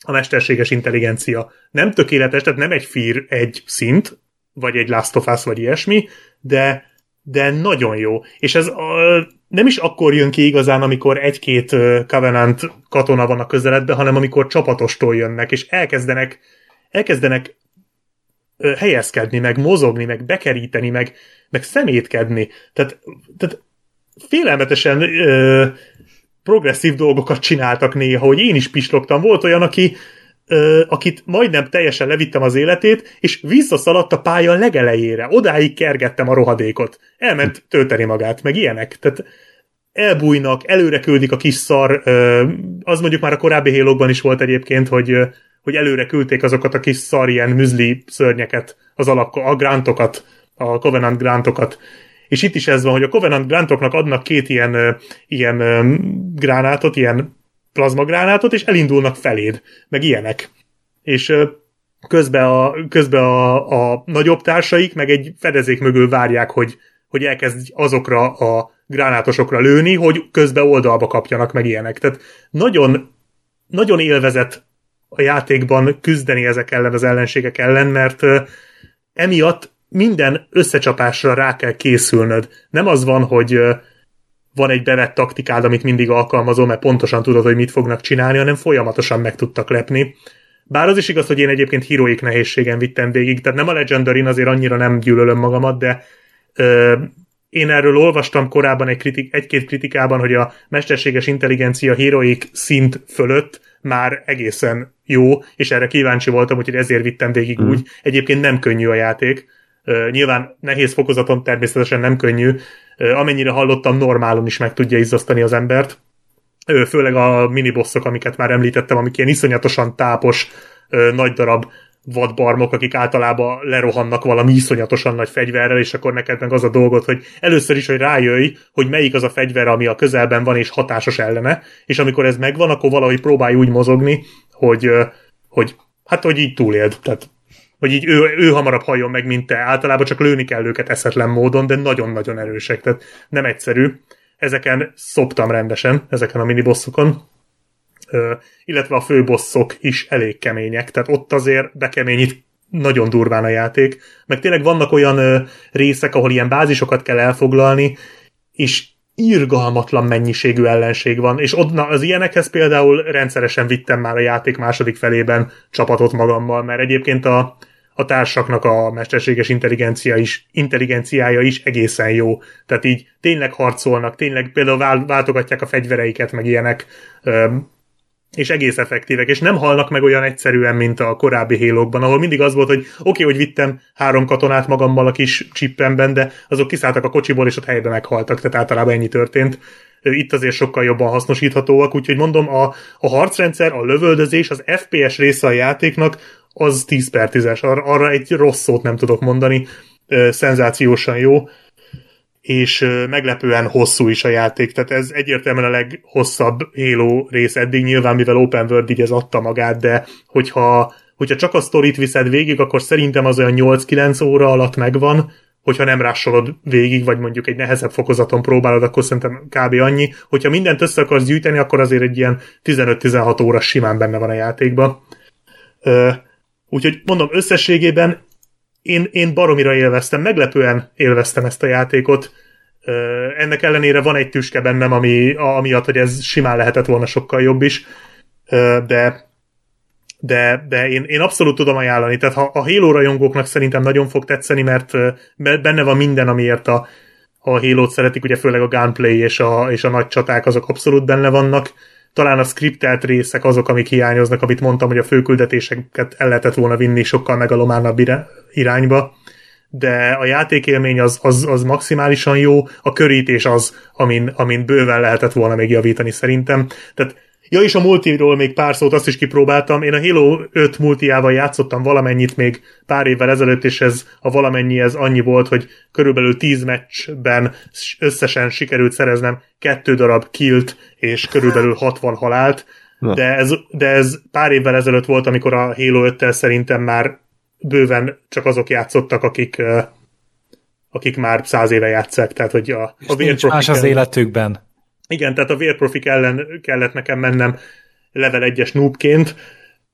a mesterséges intelligencia. Nem tökéletes, tehát nem egy fír egy szint, vagy egy Last of Us, vagy ilyesmi, de, de nagyon jó. És ez a, nem is akkor jön ki igazán, amikor egy-két Covenant katona van a közeledben, hanem amikor csapatostól jönnek, és elkezdenek elkezdenek helyezkedni, meg mozogni, meg bekeríteni, meg, meg szemétkedni. Tehát, tehát félelmetesen ö, progresszív dolgokat csináltak néha, hogy én is pislogtam. Volt olyan, aki ö, akit majdnem teljesen levittem az életét, és visszaszaladt a pálya legelejére. Odáig kergettem a rohadékot. Elment tölteni magát, meg ilyenek. Tehát elbújnak, előre küldik a kis szar, az mondjuk már a korábbi hélokban is volt egyébként, hogy hogy előre küldték azokat a kis szar ilyen műzli szörnyeket, az alap, a grantokat, a Covenant grantokat. És itt is ez van, hogy a Covenant grantoknak adnak két ilyen, ilyen gránátot, ilyen plazmagránátot, és elindulnak feléd, meg ilyenek. És közben a, közben a, a nagyobb társaik meg egy fedezék mögül várják, hogy, hogy elkezd azokra a gránátosokra lőni, hogy közben oldalba kapjanak meg ilyenek. Tehát nagyon, nagyon élvezett a játékban küzdeni ezek ellen az ellenségek ellen, mert emiatt minden összecsapásra rá kell készülnöd. Nem az van, hogy van egy bevett taktikád, amit mindig alkalmazom, mert pontosan tudod, hogy mit fognak csinálni, hanem folyamatosan meg tudtak lepni. Bár az is igaz, hogy én egyébként heroik nehézségen vittem végig, tehát nem a legendary azért annyira nem gyűlölöm magamat, de én erről olvastam korábban egy kritik, egy-két kritikában, hogy a mesterséges intelligencia heroik szint fölött már egészen jó, és erre kíváncsi voltam, úgyhogy ezért vittem végig mm. úgy. Egyébként nem könnyű a játék. Uh, nyilván nehéz fokozaton természetesen nem könnyű. Uh, amennyire hallottam, normálon is meg tudja izzasztani az embert. Uh, főleg a minibosszok, amiket már említettem, amik ilyen iszonyatosan tápos, nagy darab vadbarmok, akik általában lerohannak valami iszonyatosan nagy fegyverrel, és akkor neked meg az a dolgot, hogy először is, hogy rájöjj, hogy melyik az a fegyver, ami a közelben van és hatásos ellene, és amikor ez megvan, akkor valahogy próbálj úgy mozogni, hogy, hogy hát, hogy így túléld. Tehát hogy így ő, ő hamarabb halljon meg, mint te. Általában csak lőni kell őket eszetlen módon, de nagyon-nagyon erősek, tehát nem egyszerű. Ezeken szoptam rendesen, ezeken a minibosszokon illetve a főbosszok is elég kemények, tehát ott azért bekeményít nagyon durván a játék, meg tényleg vannak olyan részek, ahol ilyen bázisokat kell elfoglalni, és irgalmatlan mennyiségű ellenség van, és ott az ilyenekhez például rendszeresen vittem már a játék második felében csapatot magammal, mert egyébként a, a társaknak a mesterséges intelligencia is, intelligenciája is egészen jó. Tehát így tényleg harcolnak, tényleg például váltogatják a fegyvereiket, meg ilyenek és egész effektívek, és nem halnak meg olyan egyszerűen, mint a korábbi halo ahol mindig az volt, hogy oké, okay, hogy vittem három katonát magammal a kis csippemben, de azok kiszálltak a kocsiból, és ott helyben meghaltak, tehát általában ennyi történt. Itt azért sokkal jobban hasznosíthatóak, úgyhogy mondom, a, a harcrendszer, a lövöldözés, az FPS része a játéknak, az 10 per 10-es, arra, arra egy rossz szót nem tudok mondani, szenzációsan jó és meglepően hosszú is a játék, tehát ez egyértelműen a leghosszabb Halo rész eddig, nyilván mivel Open World így ez adta magát, de hogyha, hogyha csak a sztorit viszed végig, akkor szerintem az olyan 8-9 óra alatt megvan, hogyha nem rásolod végig, vagy mondjuk egy nehezebb fokozaton próbálod, akkor szerintem kb. annyi. Hogyha mindent össze akarsz gyűjteni, akkor azért egy ilyen 15-16 óra simán benne van a játékban. Úgyhogy mondom, összességében én, én baromira élveztem, meglepően élveztem ezt a játékot. Ennek ellenére van egy tüske bennem, ami, amiatt, hogy ez simán lehetett volna sokkal jobb is, de de, de én, én abszolút tudom ajánlani. Tehát ha a Halo rajongóknak szerintem nagyon fog tetszeni, mert benne van minden, amiért a, a Halo-t szeretik, ugye főleg a gunplay és a, és a nagy csaták, azok abszolút benne vannak talán a skriptelt részek azok, amik hiányoznak, amit mondtam, hogy a főküldetéseket el lehetett volna vinni sokkal megalománabb irányba, de a játékélmény az, az, az maximálisan jó, a körítés az, amin, amin bőven lehetett volna még javítani szerintem. Tehát Ja, és a multiról még pár szót azt is kipróbáltam. Én a Halo 5 multiával játszottam valamennyit még pár évvel ezelőtt, és ez a valamennyi ez annyi volt, hogy körülbelül 10 meccsben összesen sikerült szereznem kettő darab kilt és körülbelül 60 halált. De ez, de ez pár évvel ezelőtt volt, amikor a Halo 5-tel szerintem már bőven csak azok játszottak, akik akik már száz éve játszák, tehát hogy a, a más az életükben. Igen, tehát a vérprofik ellen kellett nekem mennem level 1-es noobként,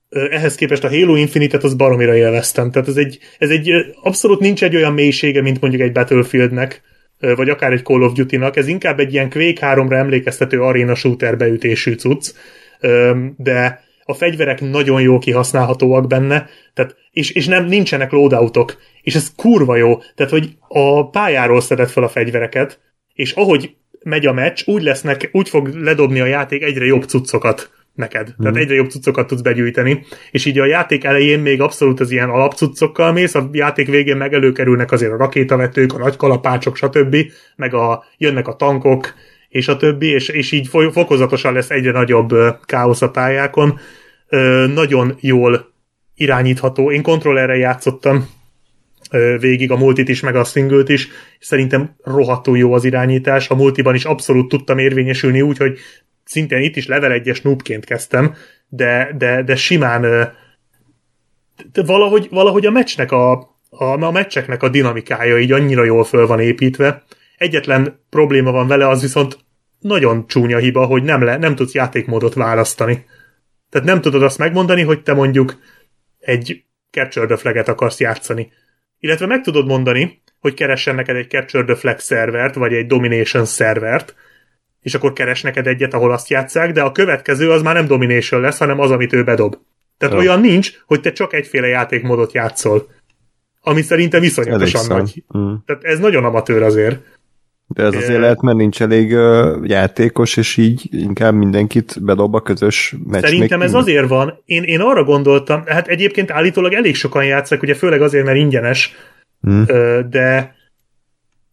ehhez képest a Halo Infinite-et az baromira élveztem. Tehát ez egy, ez egy abszolút nincs egy olyan mélysége, mint mondjuk egy Battlefieldnek, vagy akár egy Call of Duty-nak, ez inkább egy ilyen Quake 3-ra emlékeztető arena shooter beütésű cucc, de a fegyverek nagyon jó kihasználhatóak benne, tehát, és, és nem nincsenek loadoutok, és ez kurva jó, tehát hogy a pályáról szedett fel a fegyvereket, és ahogy megy a meccs, úgy lesznek, úgy fog ledobni a játék egyre jobb cuccokat neked. Mm. Tehát egyre jobb cuccokat tudsz begyűjteni, és így a játék elején még abszolút az ilyen alapcuccokkal mész, a játék végén meg előkerülnek azért a rakétavetők, a nagy kalapácsok, stb., meg a, jönnek a tankok, és a többi, és, és így fokozatosan lesz egyre nagyobb káosz a pályákon. Nagyon jól irányítható. Én kontrollerre játszottam, végig a multit is, meg a singlet is, szerintem rohadtul jó az irányítás. A multiban is abszolút tudtam érvényesülni úgy, hogy szintén itt is level 1-es noobként kezdtem, de, de, de simán de valahogy, valahogy a meccsnek a, a, a meccseknek a dinamikája így annyira jól föl van építve. Egyetlen probléma van vele, az viszont nagyon csúnya hiba, hogy nem, le, nem tudsz játékmódot választani. Tehát nem tudod azt megmondani, hogy te mondjuk egy Capture the Flag-et akarsz játszani illetve meg tudod mondani, hogy keressen neked egy Capture the Flag szervert, vagy egy Domination szervert, és akkor keres neked egyet, ahol azt játszák, de a következő az már nem Domination lesz, hanem az, amit ő bedob. Tehát oh. olyan nincs, hogy te csak egyféle játékmódot játszol. Ami szerintem viszonyatosan nagy. Mm. Tehát ez nagyon amatőr azért. De ez azért lehet, mert nincs elég játékos, és így inkább mindenkit bedob a közös meccs. Szerintem ez azért van. Én, én arra gondoltam, hát egyébként állítólag elég sokan játszak, ugye főleg azért, mert ingyenes, hmm. de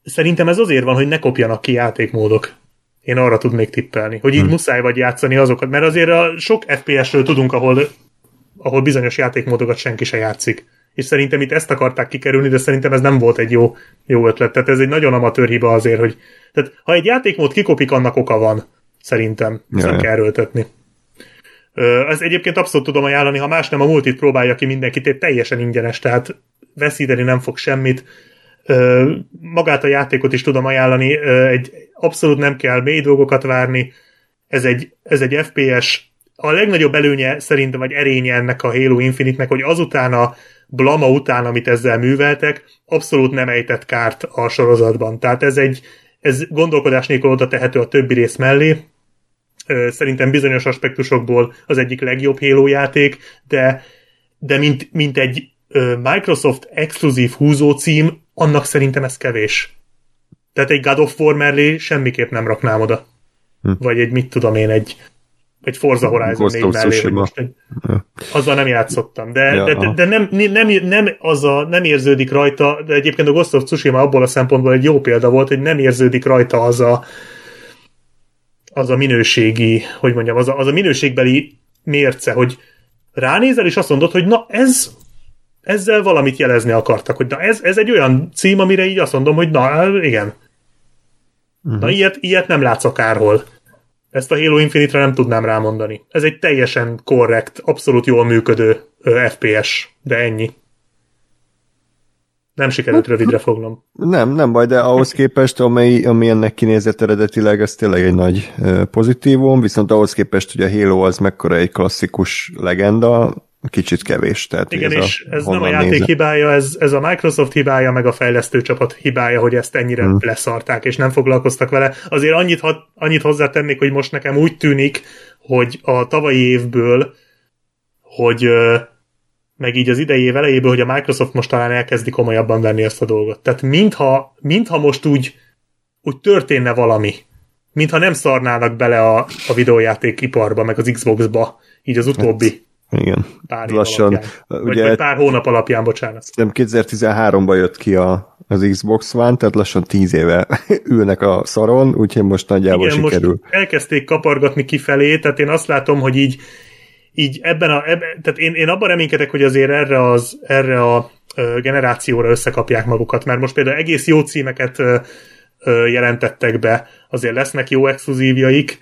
szerintem ez azért van, hogy ne kopjanak ki játékmódok. Én arra tudnék tippelni, hogy így hmm. muszáj vagy játszani azokat, mert azért a sok FPS-ről tudunk, ahol, ahol bizonyos játékmódokat senki se játszik és szerintem itt ezt akarták kikerülni, de szerintem ez nem volt egy jó, jó ötlet. Tehát ez egy nagyon amatőr hiba azért, hogy tehát ha egy játékmód kikopik, annak oka van, szerintem. Ezt nem kell erőltetni. Ez egyébként abszolút tudom ajánlani, ha más nem a multit próbálja ki mindenkit, teljesen ingyenes, tehát veszíteni nem fog semmit. Magát a játékot is tudom ajánlani, egy abszolút nem kell mély dolgokat várni, ez egy, ez egy FPS, a legnagyobb előnye szerintem, vagy erénye ennek a Halo Infinite-nek, hogy azután a blama után, amit ezzel műveltek, abszolút nem ejtett kárt a sorozatban. Tehát ez egy ez gondolkodás nélkül oda tehető a többi rész mellé. Szerintem bizonyos aspektusokból az egyik legjobb Halo játék, de, de mint, mint egy Microsoft exkluzív húzó cím, annak szerintem ez kevés. Tehát egy God of War mellé semmiképp nem raknám oda. Hm. Vagy egy, mit tudom én, egy egy Forza Horizon 4 mellé, vagy most egy, azzal nem játszottam, de, ja, de, de, de nem, nem, nem, az a, nem érződik rajta, de egyébként a Ghost of Tsushima abból a szempontból egy jó példa volt, hogy nem érződik rajta az a az a minőségi, hogy mondjam, az a, az a minőségbeli mérce, hogy ránézel, és azt mondod, hogy na ez ezzel valamit jelezni akartak, hogy na ez, ez egy olyan cím, amire így azt mondom, hogy na igen. Uh-huh. Na mhm. ilyet, ilyet nem látsz akárhol. Ezt a Halo Infinite-re nem tudnám rámondani. Ez egy teljesen korrekt, abszolút jól működő FPS, de ennyi. Nem sikerült hát, rövidre fognom. Nem, nem baj, de ahhoz képest, amely, ami ennek kinézett eredetileg, ez tényleg egy nagy pozitívum, viszont ahhoz képest, hogy a Halo az mekkora egy klasszikus legenda, kicsit kevés. Tehát Igen, ez és a, ez nem a játék nézze. hibája, ez, ez a Microsoft hibája, meg a fejlesztő csapat hibája, hogy ezt ennyire hmm. leszarták, és nem foglalkoztak vele. Azért annyit, annyit hozzátennék, hogy most nekem úgy tűnik, hogy a tavalyi évből, hogy meg így az idei év elejéből, hogy a Microsoft most talán elkezdi komolyabban venni ezt a dolgot. Tehát mintha, mintha most úgy, úgy történne valami, mintha nem szarnának bele a, a videójáték iparba, meg az Xbox-ba, így az utóbbi hát igen. Pár Lassan. Alapján. Vagy, ugye, vagy pár hónap alapján, bocsánat. Nem 2013-ban jött ki a, az Xbox One, tehát lassan 10 éve (laughs) ülnek a szaron, úgyhogy most nagyjából Igen, sikerül. Most elkezdték kapargatni kifelé, tehát én azt látom, hogy így, így ebben a, ebben, tehát én, én abban reménykedek, hogy azért erre, az, erre a generációra összekapják magukat, mert most például egész jó címeket jelentettek be, azért lesznek jó exkluzívjaik,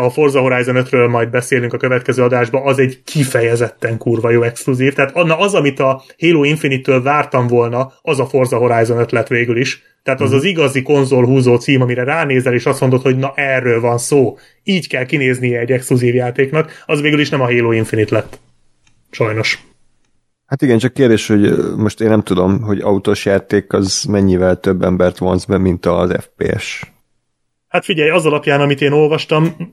a Forza Horizon 5-ről majd beszélünk a következő adásban, az egy kifejezetten kurva jó exkluzív. Tehát az, amit a Halo Infinite-től vártam volna, az a Forza Horizon 5 lett végül is. Tehát az mhm. az igazi konzol húzó cím, amire ránézel, és azt mondod, hogy na erről van szó. Így kell kinéznie egy exkluzív játéknak, az végül is nem a Halo Infinite lett. Sajnos. Hát igen, csak kérdés, hogy most én nem tudom, hogy autós játék az mennyivel több embert vonz be, mint az FPS. Hát figyelj, az alapján, amit én olvastam,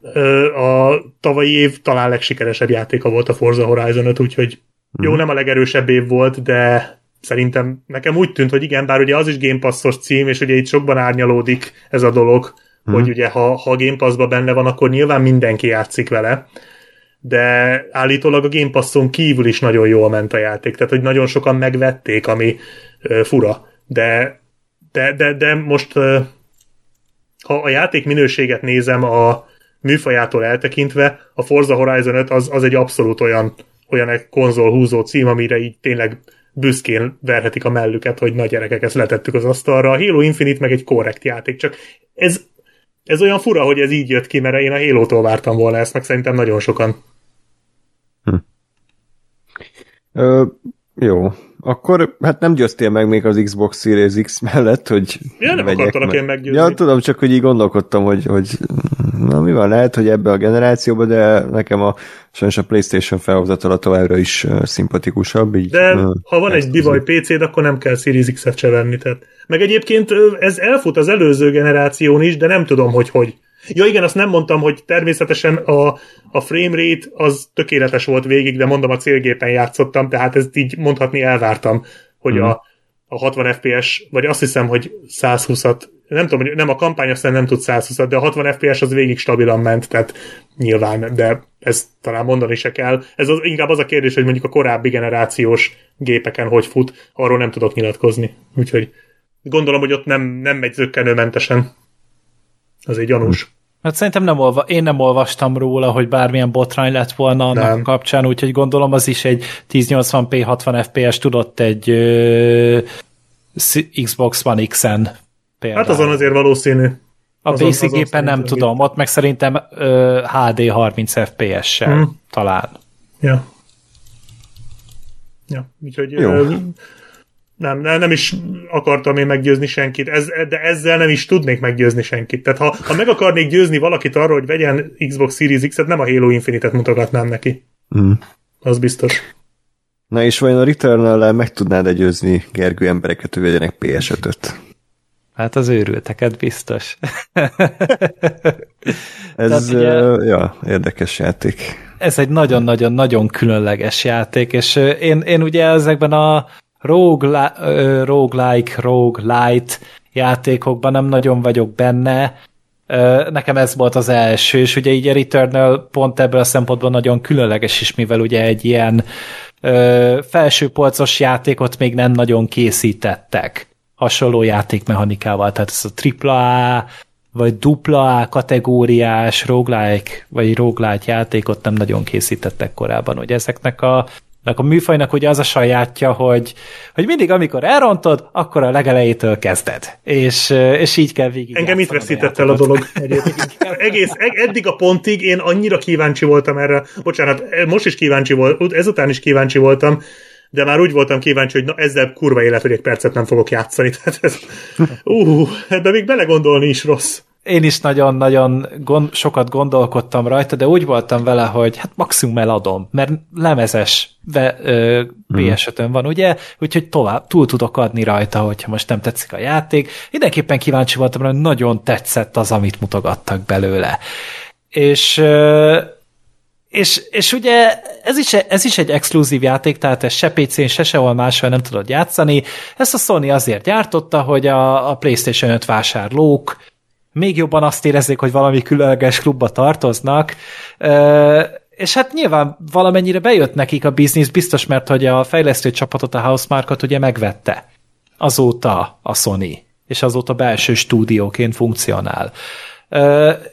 a tavalyi év talán legsikeresebb játéka volt a Forza Horizon 5, úgyhogy jó, mhm. nem a legerősebb év volt, de szerintem nekem úgy tűnt, hogy igen, bár ugye az is Game Passos cím, és ugye itt sokban árnyalódik ez a dolog, hmm. hogy ugye ha, ha Game Passba benne van, akkor nyilván mindenki játszik vele, de állítólag a Game Passon kívül is nagyon jól ment a játék, tehát hogy nagyon sokan megvették, ami uh, fura, de, de, de, de most uh, ha a játék minőséget nézem a műfajától eltekintve, a Forza Horizon 5 az, az egy abszolút olyan, olyan egy konzol húzó cím, amire így tényleg büszkén verhetik a mellüket, hogy nagy gyerekek, ezt letettük az asztalra. A Halo Infinite meg egy korrekt játék, csak ez, ez olyan fura, hogy ez így jött ki, mert én a Halo-tól vártam volna ezt, meg szerintem nagyon sokan. Hm. Ö, jó, akkor hát nem győztél meg még az Xbox Series X mellett, hogy Ja, nem akartalak meg. én meggyőzni. Ja, tudom, csak hogy így gondolkodtam, hogy, hogy na mi van, lehet, hogy ebbe a generációba, de nekem a sajnos a Playstation felhozatala továbbra is szimpatikusabb. Így, de uh, ha van egy divaj PC-d, akkor nem kell Series X-et se venni. Tehát. Meg egyébként ez elfut az előző generáción is, de nem tudom, hogy hogy. Ja igen, azt nem mondtam, hogy természetesen a, a frame rate az tökéletes volt végig, de mondom, a célgépen játszottam, tehát ezt így mondhatni elvártam, hogy mm. a, a 60 FPS, vagy azt hiszem, hogy 120-at nem tudom, hogy nem a kampány aztán nem tud 120 de a 60 FPS az végig stabilan ment, tehát nyilván, de ezt talán mondani se kell. Ez az, inkább az a kérdés, hogy mondjuk a korábbi generációs gépeken hogy fut, arról nem tudok nyilatkozni. Úgyhogy gondolom, hogy ott nem, nem megy zöggenőmentesen. Az egy gyanús. Hát szerintem nem olva, én nem olvastam róla, hogy bármilyen botrány lett volna annak nem. kapcsán, úgyhogy gondolom az is egy 1080p 60 fps tudott egy ö, Xbox One X-en például. Hát azon azért valószínű. A azon gépen nem tudom, ott meg szerintem ö, HD 30 FPS-sel hmm. talán. Ja. Ja, úgyhogy Jó. Nem, nem, nem is akartam én meggyőzni senkit, ez, de ezzel nem is tudnék meggyőzni senkit. Tehát ha, ha meg akarnék győzni valakit arról, hogy vegyen Xbox Series X-et, nem a Halo Infinite-et mutogatnám neki. Mm. Az biztos. Na és vajon a Returnal meg tudnád-e győzni Gergő embereket, hogy vegyenek PS5-öt? Hát az őrülteket biztos. (laughs) ez, ugye, ja, érdekes játék. Ez egy nagyon-nagyon-nagyon különleges játék, és én, én ugye ezekben a rogue, roguelike, roguelite játékokban nem nagyon vagyok benne, nekem ez volt az első, és ugye így a Returnal pont ebből a szempontból nagyon különleges is, mivel ugye egy ilyen felsőpolcos játékot még nem nagyon készítettek. Hasonló játékmechanikával, tehát ez a AAA vagy dupla A kategóriás roguelike, vagy roguelite játékot nem nagyon készítettek korábban, hogy ezeknek a a műfajnak ugye az a sajátja, hogy, hogy mindig, amikor elrontod, akkor a legelejétől kezded. És, és így kell végig. Engem itt veszített el a dolog. (laughs) Egész, eddig a pontig én annyira kíváncsi voltam erre. Bocsánat, most is kíváncsi voltam, ezután is kíváncsi voltam, de már úgy voltam kíváncsi, hogy na ezzel kurva élet, hogy egy percet nem fogok játszani. (laughs) Tehát ez, uh, ebbe még belegondolni is rossz én is nagyon-nagyon gond, sokat gondolkodtam rajta, de úgy voltam vele, hogy hát maximum eladom, mert lemezes ps van, ugye? Úgyhogy tovább túl tudok adni rajta, hogyha most nem tetszik a játék. Mindenképpen kíváncsi voltam, hogy nagyon tetszett az, amit mutogattak belőle. És és, és ugye ez is, ez is egy exkluzív játék, tehát ez se PC-n, se sehol máshol nem tudod játszani. Ezt a Sony azért gyártotta, hogy a, a PlayStation 5 vásárlók még jobban azt érezzék, hogy valami különleges klubba tartoznak, és hát nyilván valamennyire bejött nekik a biznisz, biztos, mert hogy a fejlesztő csapatot, a Housemarkot ugye megvette azóta a Sony, és azóta belső stúdióként funkcionál.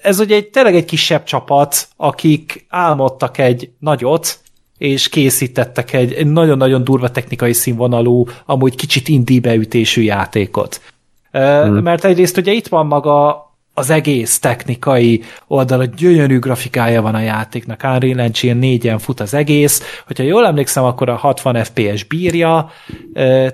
Ez ugye egy, tényleg egy kisebb csapat, akik álmodtak egy nagyot, és készítettek egy nagyon-nagyon durva technikai színvonalú, amúgy kicsit indie beütésű játékot. Hmm. Mert egyrészt ugye itt van maga az egész technikai oldal, a gyönyörű grafikája van a játéknak, Unreal Engine 4-en fut az egész, hogyha jól emlékszem, akkor a 60 FPS bírja,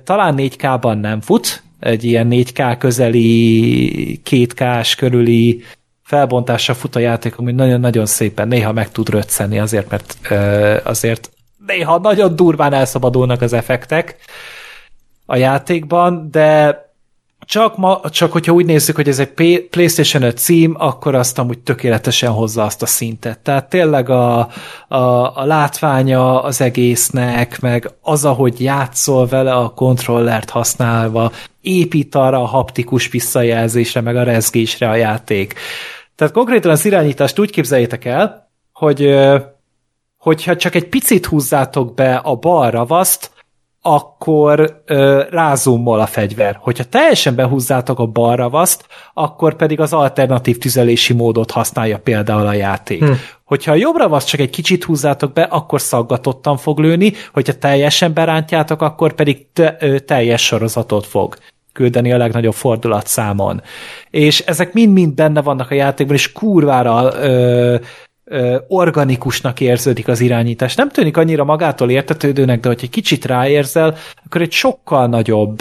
talán 4K-ban nem fut, egy ilyen 4K közeli, 2K-s körüli felbontásra fut a játék, ami nagyon-nagyon szépen néha meg tud röcceni azért, mert azért néha nagyon durván elszabadulnak az effektek a játékban, de csak, ma, csak hogyha úgy nézzük, hogy ez egy PlayStation 5 cím, akkor azt amúgy tökéletesen hozza azt a szintet. Tehát tényleg a, a, a látványa az egésznek, meg az, ahogy játszol vele a kontrollert használva, épít arra a haptikus visszajelzésre, meg a rezgésre a játék. Tehát konkrétan az irányítást úgy képzeljétek el, hogy hogyha csak egy picit húzzátok be a bal ravaszt, akkor ö, rázummol a fegyver. Hogyha teljesen behúzzátok a bal ravaszt, akkor pedig az alternatív tüzelési módot használja például a játék. Hm. Hogyha a jobb ravaszt csak egy kicsit húzzátok be, akkor szaggatottan fog lőni, hogyha teljesen berántjátok, akkor pedig te, ö, teljes sorozatot fog küldeni a legnagyobb fordulatszámon. És ezek mind-mind benne vannak a játékban, és kurvára ö, organikusnak érződik az irányítás. Nem tűnik annyira magától értetődőnek, de hogy egy kicsit ráérzel, akkor egy sokkal nagyobb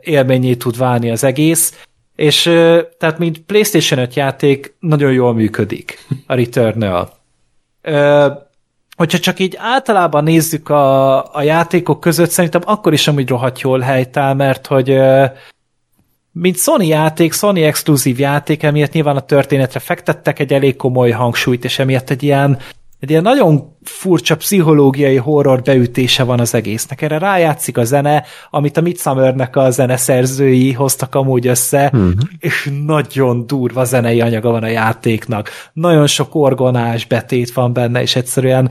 élményé tud válni az egész, és tehát mint PlayStation 5 játék nagyon jól működik a Returnal. Hogyha csak így általában nézzük a, a játékok között, szerintem akkor is amúgy rohadt jól helytáll, mert hogy mint Sony játék, Sony exkluzív játék, emiatt nyilván a történetre fektettek egy elég komoly hangsúlyt, és emiatt egy ilyen egy ilyen nagyon furcsa pszichológiai horror beütése van az egésznek. Erre rájátszik a zene, amit a Midsummernek a zeneszerzői hoztak amúgy össze, uh-huh. és nagyon durva zenei anyaga van a játéknak. Nagyon sok orgonás betét van benne, és egyszerűen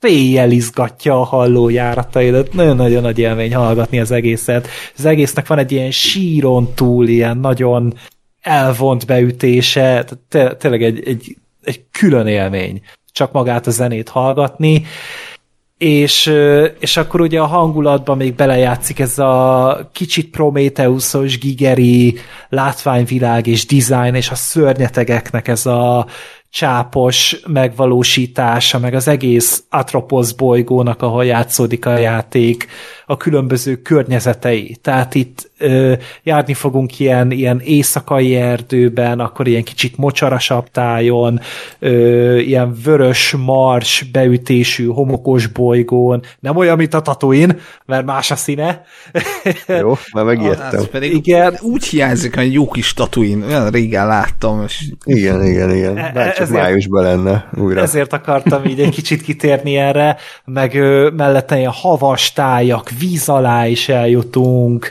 széjjel izgatja a hallójárataidat. Nagyon-nagyon nagy élmény hallgatni az egészet. Az egésznek van egy ilyen síron túl, ilyen nagyon elvont beütése, tényleg egy, egy, egy külön élmény csak magát a zenét hallgatni, és, és akkor ugye a hangulatban még belejátszik ez a kicsit Prometheus-os, gigeri látványvilág és design, és a szörnyetegeknek ez a csápos megvalósítása, meg az egész Atropos bolygónak, ahol játszódik a játék, a különböző környezetei. Tehát itt ö, járni fogunk ilyen, ilyen éjszakai erdőben, akkor ilyen kicsit mocsarasabb tájon, ö, ilyen vörös mars beütésű homokos bolygón, nem olyan, mint a Tatooine, mert más a színe. (laughs) Jó, már megijedtem. Hát pedig igen. úgy hiányzik, hogy jó kis Tatooine, olyan régen láttam. És... Igen, igen, igen. Bár csak ezért, májusban lenne újra. Ezért akartam így egy kicsit kitérni erre, meg ö, mellette ilyen havas tájak, víz alá is eljutunk,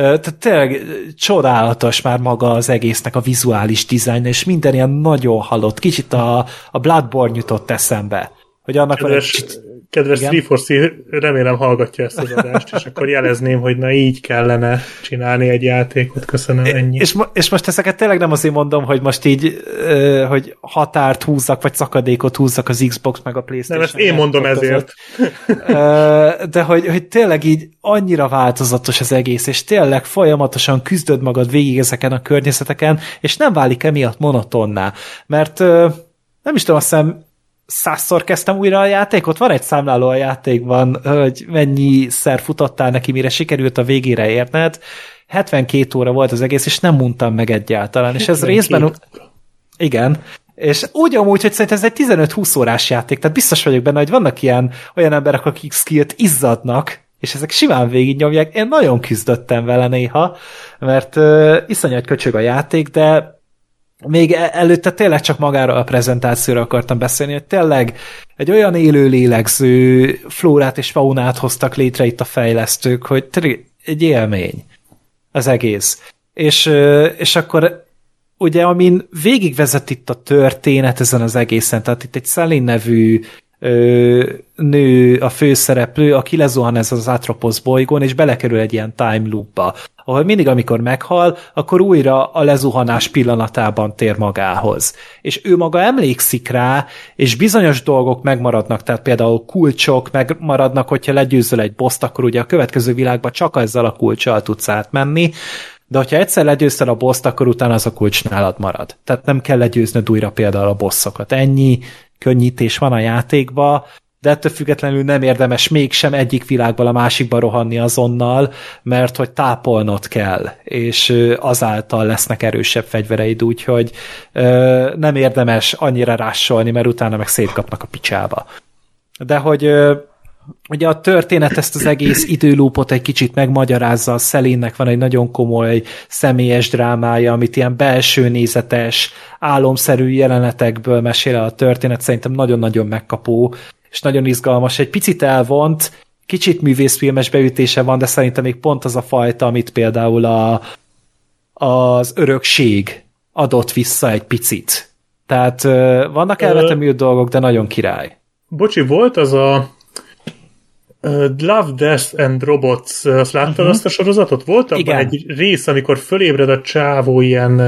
tehát tényleg csodálatos már maga az egésznek a vizuális dizájn, és minden ilyen nagyon halott. Kicsit a, a Bloodborne jutott eszembe. Hogy annak Kedves, van egy Kedves Freeforce, remélem hallgatja ezt az adást, és akkor jelezném, hogy na így kellene csinálni egy játékot, köszönöm ennyi. És, és most ezeket tényleg nem azért mondom, hogy most így, hogy határt húzzak, vagy szakadékot húzzak az Xbox meg a Playstation. Nem, ezt én mondom ezért. De hogy, hogy tényleg így annyira változatos az egész, és tényleg folyamatosan küzdöd magad végig ezeken a környezeteken, és nem válik emiatt monotonná. Mert nem is tudom, azt hiszem százszor kezdtem újra a játékot, van egy számláló a játékban, hogy mennyi szer futottál neki, mire sikerült a végére érned. 72 óra volt az egész, és nem mondtam meg egyáltalán, és ez részben... Igen, és úgy amúgy, hogy szerintem ez egy 15-20 órás játék, tehát biztos vagyok benne, hogy vannak ilyen olyan emberek, akik skillt izzadnak, és ezek simán végignyomják. Én nagyon küzdöttem vele néha, mert uh, iszonyat köcsög a játék, de még e- előtte tényleg csak magára a prezentációra akartam beszélni, hogy tényleg egy olyan élő lélegző flórát és faunát hoztak létre itt a fejlesztők, hogy egy élmény az egész. És, és akkor ugye, amin végigvezet itt a történet ezen az egészen, tehát itt egy Szelin nevű nő a főszereplő, aki lezuhan ez az Atropos bolygón, és belekerül egy ilyen time loopba, ahol mindig, amikor meghal, akkor újra a lezuhanás pillanatában tér magához. És ő maga emlékszik rá, és bizonyos dolgok megmaradnak, tehát például kulcsok megmaradnak, hogyha legyőzöl egy boszt, akkor ugye a következő világban csak ezzel a kulcsal tudsz átmenni, de hogyha egyszer legyőzted a boszt, akkor utána az a kulcs nálad marad. Tehát nem kell legyőznöd újra például a bosszokat. Ennyi könnyítés van a játékba, de ettől függetlenül nem érdemes mégsem egyik világból a másikba rohanni azonnal, mert hogy tápolnod kell, és azáltal lesznek erősebb fegyvereid, úgyhogy nem érdemes annyira rásolni, mert utána meg szétkapnak a picsába. De hogy ugye a történet ezt az egész időlúpot egy kicsit megmagyarázza, a Szelinnek van egy nagyon komoly személyes drámája, amit ilyen belső nézetes, álomszerű jelenetekből mesél a történet, szerintem nagyon-nagyon megkapó, és nagyon izgalmas, egy picit elvont, kicsit művészfilmes beütése van, de szerintem még pont az a fajta, amit például a, az örökség adott vissza egy picit. Tehát vannak elvetemült dolgok, de nagyon király. Bocsi, volt az a Love, Death and Robots, azt láttad uh-huh. azt a sorozatot? Volt abban Igen. egy rész, amikor fölébred a csávó ilyen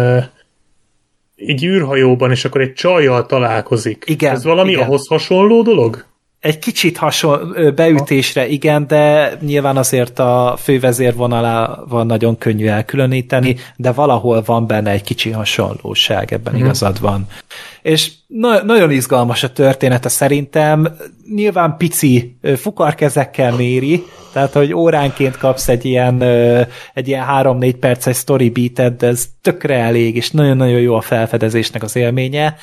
egy űrhajóban, és akkor egy csajjal találkozik. Igen. Ez valami Igen. ahhoz hasonló dolog? Egy kicsit hasonló beütésre, igen, de nyilván azért a fővezérvonalá van nagyon könnyű elkülöníteni, de valahol van benne egy kicsi hasonlóság, ebben hmm. igazad van. És na- nagyon izgalmas a története szerintem, nyilván pici fukarkezekkel méri, tehát, hogy óránként kapsz egy ilyen, egy ilyen 3-4 perces story beatet, de ez tökre elég, és nagyon-nagyon jó a felfedezésnek az élménye.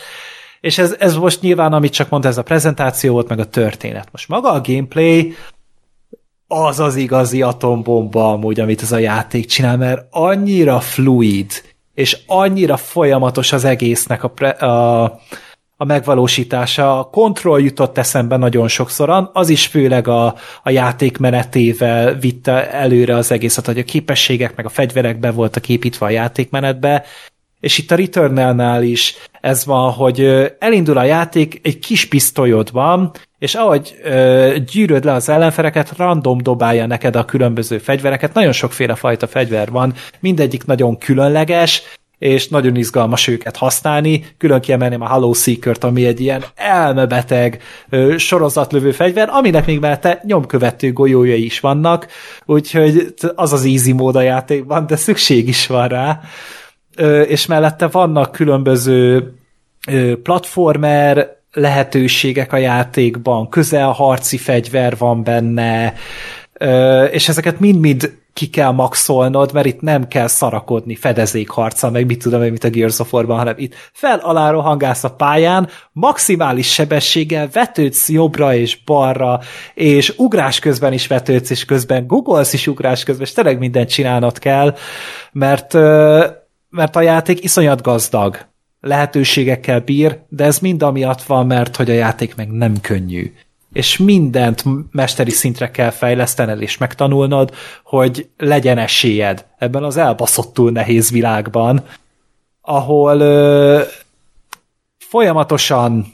És ez, ez most nyilván, amit csak mondta, ez a prezentáció volt, meg a történet. Most maga a gameplay az az igazi atombomba amúgy, amit ez a játék csinál, mert annyira fluid, és annyira folyamatos az egésznek a, pre, a, a megvalósítása. A kontroll jutott eszembe nagyon sokszoran, az is főleg a, a játék menetével vitte előre az egészet, hogy a képességek meg a fegyverek be voltak építve a játékmenetbe, és itt a Returnal-nál is ez van, hogy elindul a játék, egy kis pisztolyod van, és ahogy ö, gyűröd le az ellenfeleket, random dobálja neked a különböző fegyvereket. Nagyon sokféle fajta fegyver van, mindegyik nagyon különleges, és nagyon izgalmas őket használni. Külön kiemelném a Hollow Seeker-t, ami egy ilyen elmebeteg ö, sorozatlövő fegyver, aminek még mellette nyomkövető golyójai is vannak, úgyhogy az az easy mód a játékban, de szükség is van rá. És mellette vannak különböző platformer lehetőségek a játékban, közelharci fegyver van benne, és ezeket mind-mind ki kell maxolnod, mert itt nem kell szarakodni fedezékharca, meg mit tudom én, mint a Gears of War-ban, hanem itt fel alá rohangálsz a pályán, maximális sebességgel vetődsz jobbra és balra, és ugrás közben is vetődsz, és közben googolsz is ugrás közben, és tényleg mindent csinálnod kell, mert, mert a játék iszonyat gazdag. Lehetőségekkel bír, de ez mind amiatt van, mert hogy a játék meg nem könnyű. És mindent mesteri szintre kell fejlesztened és megtanulnod, hogy legyen esélyed ebben az elbaszottul nehéz világban, ahol ö, folyamatosan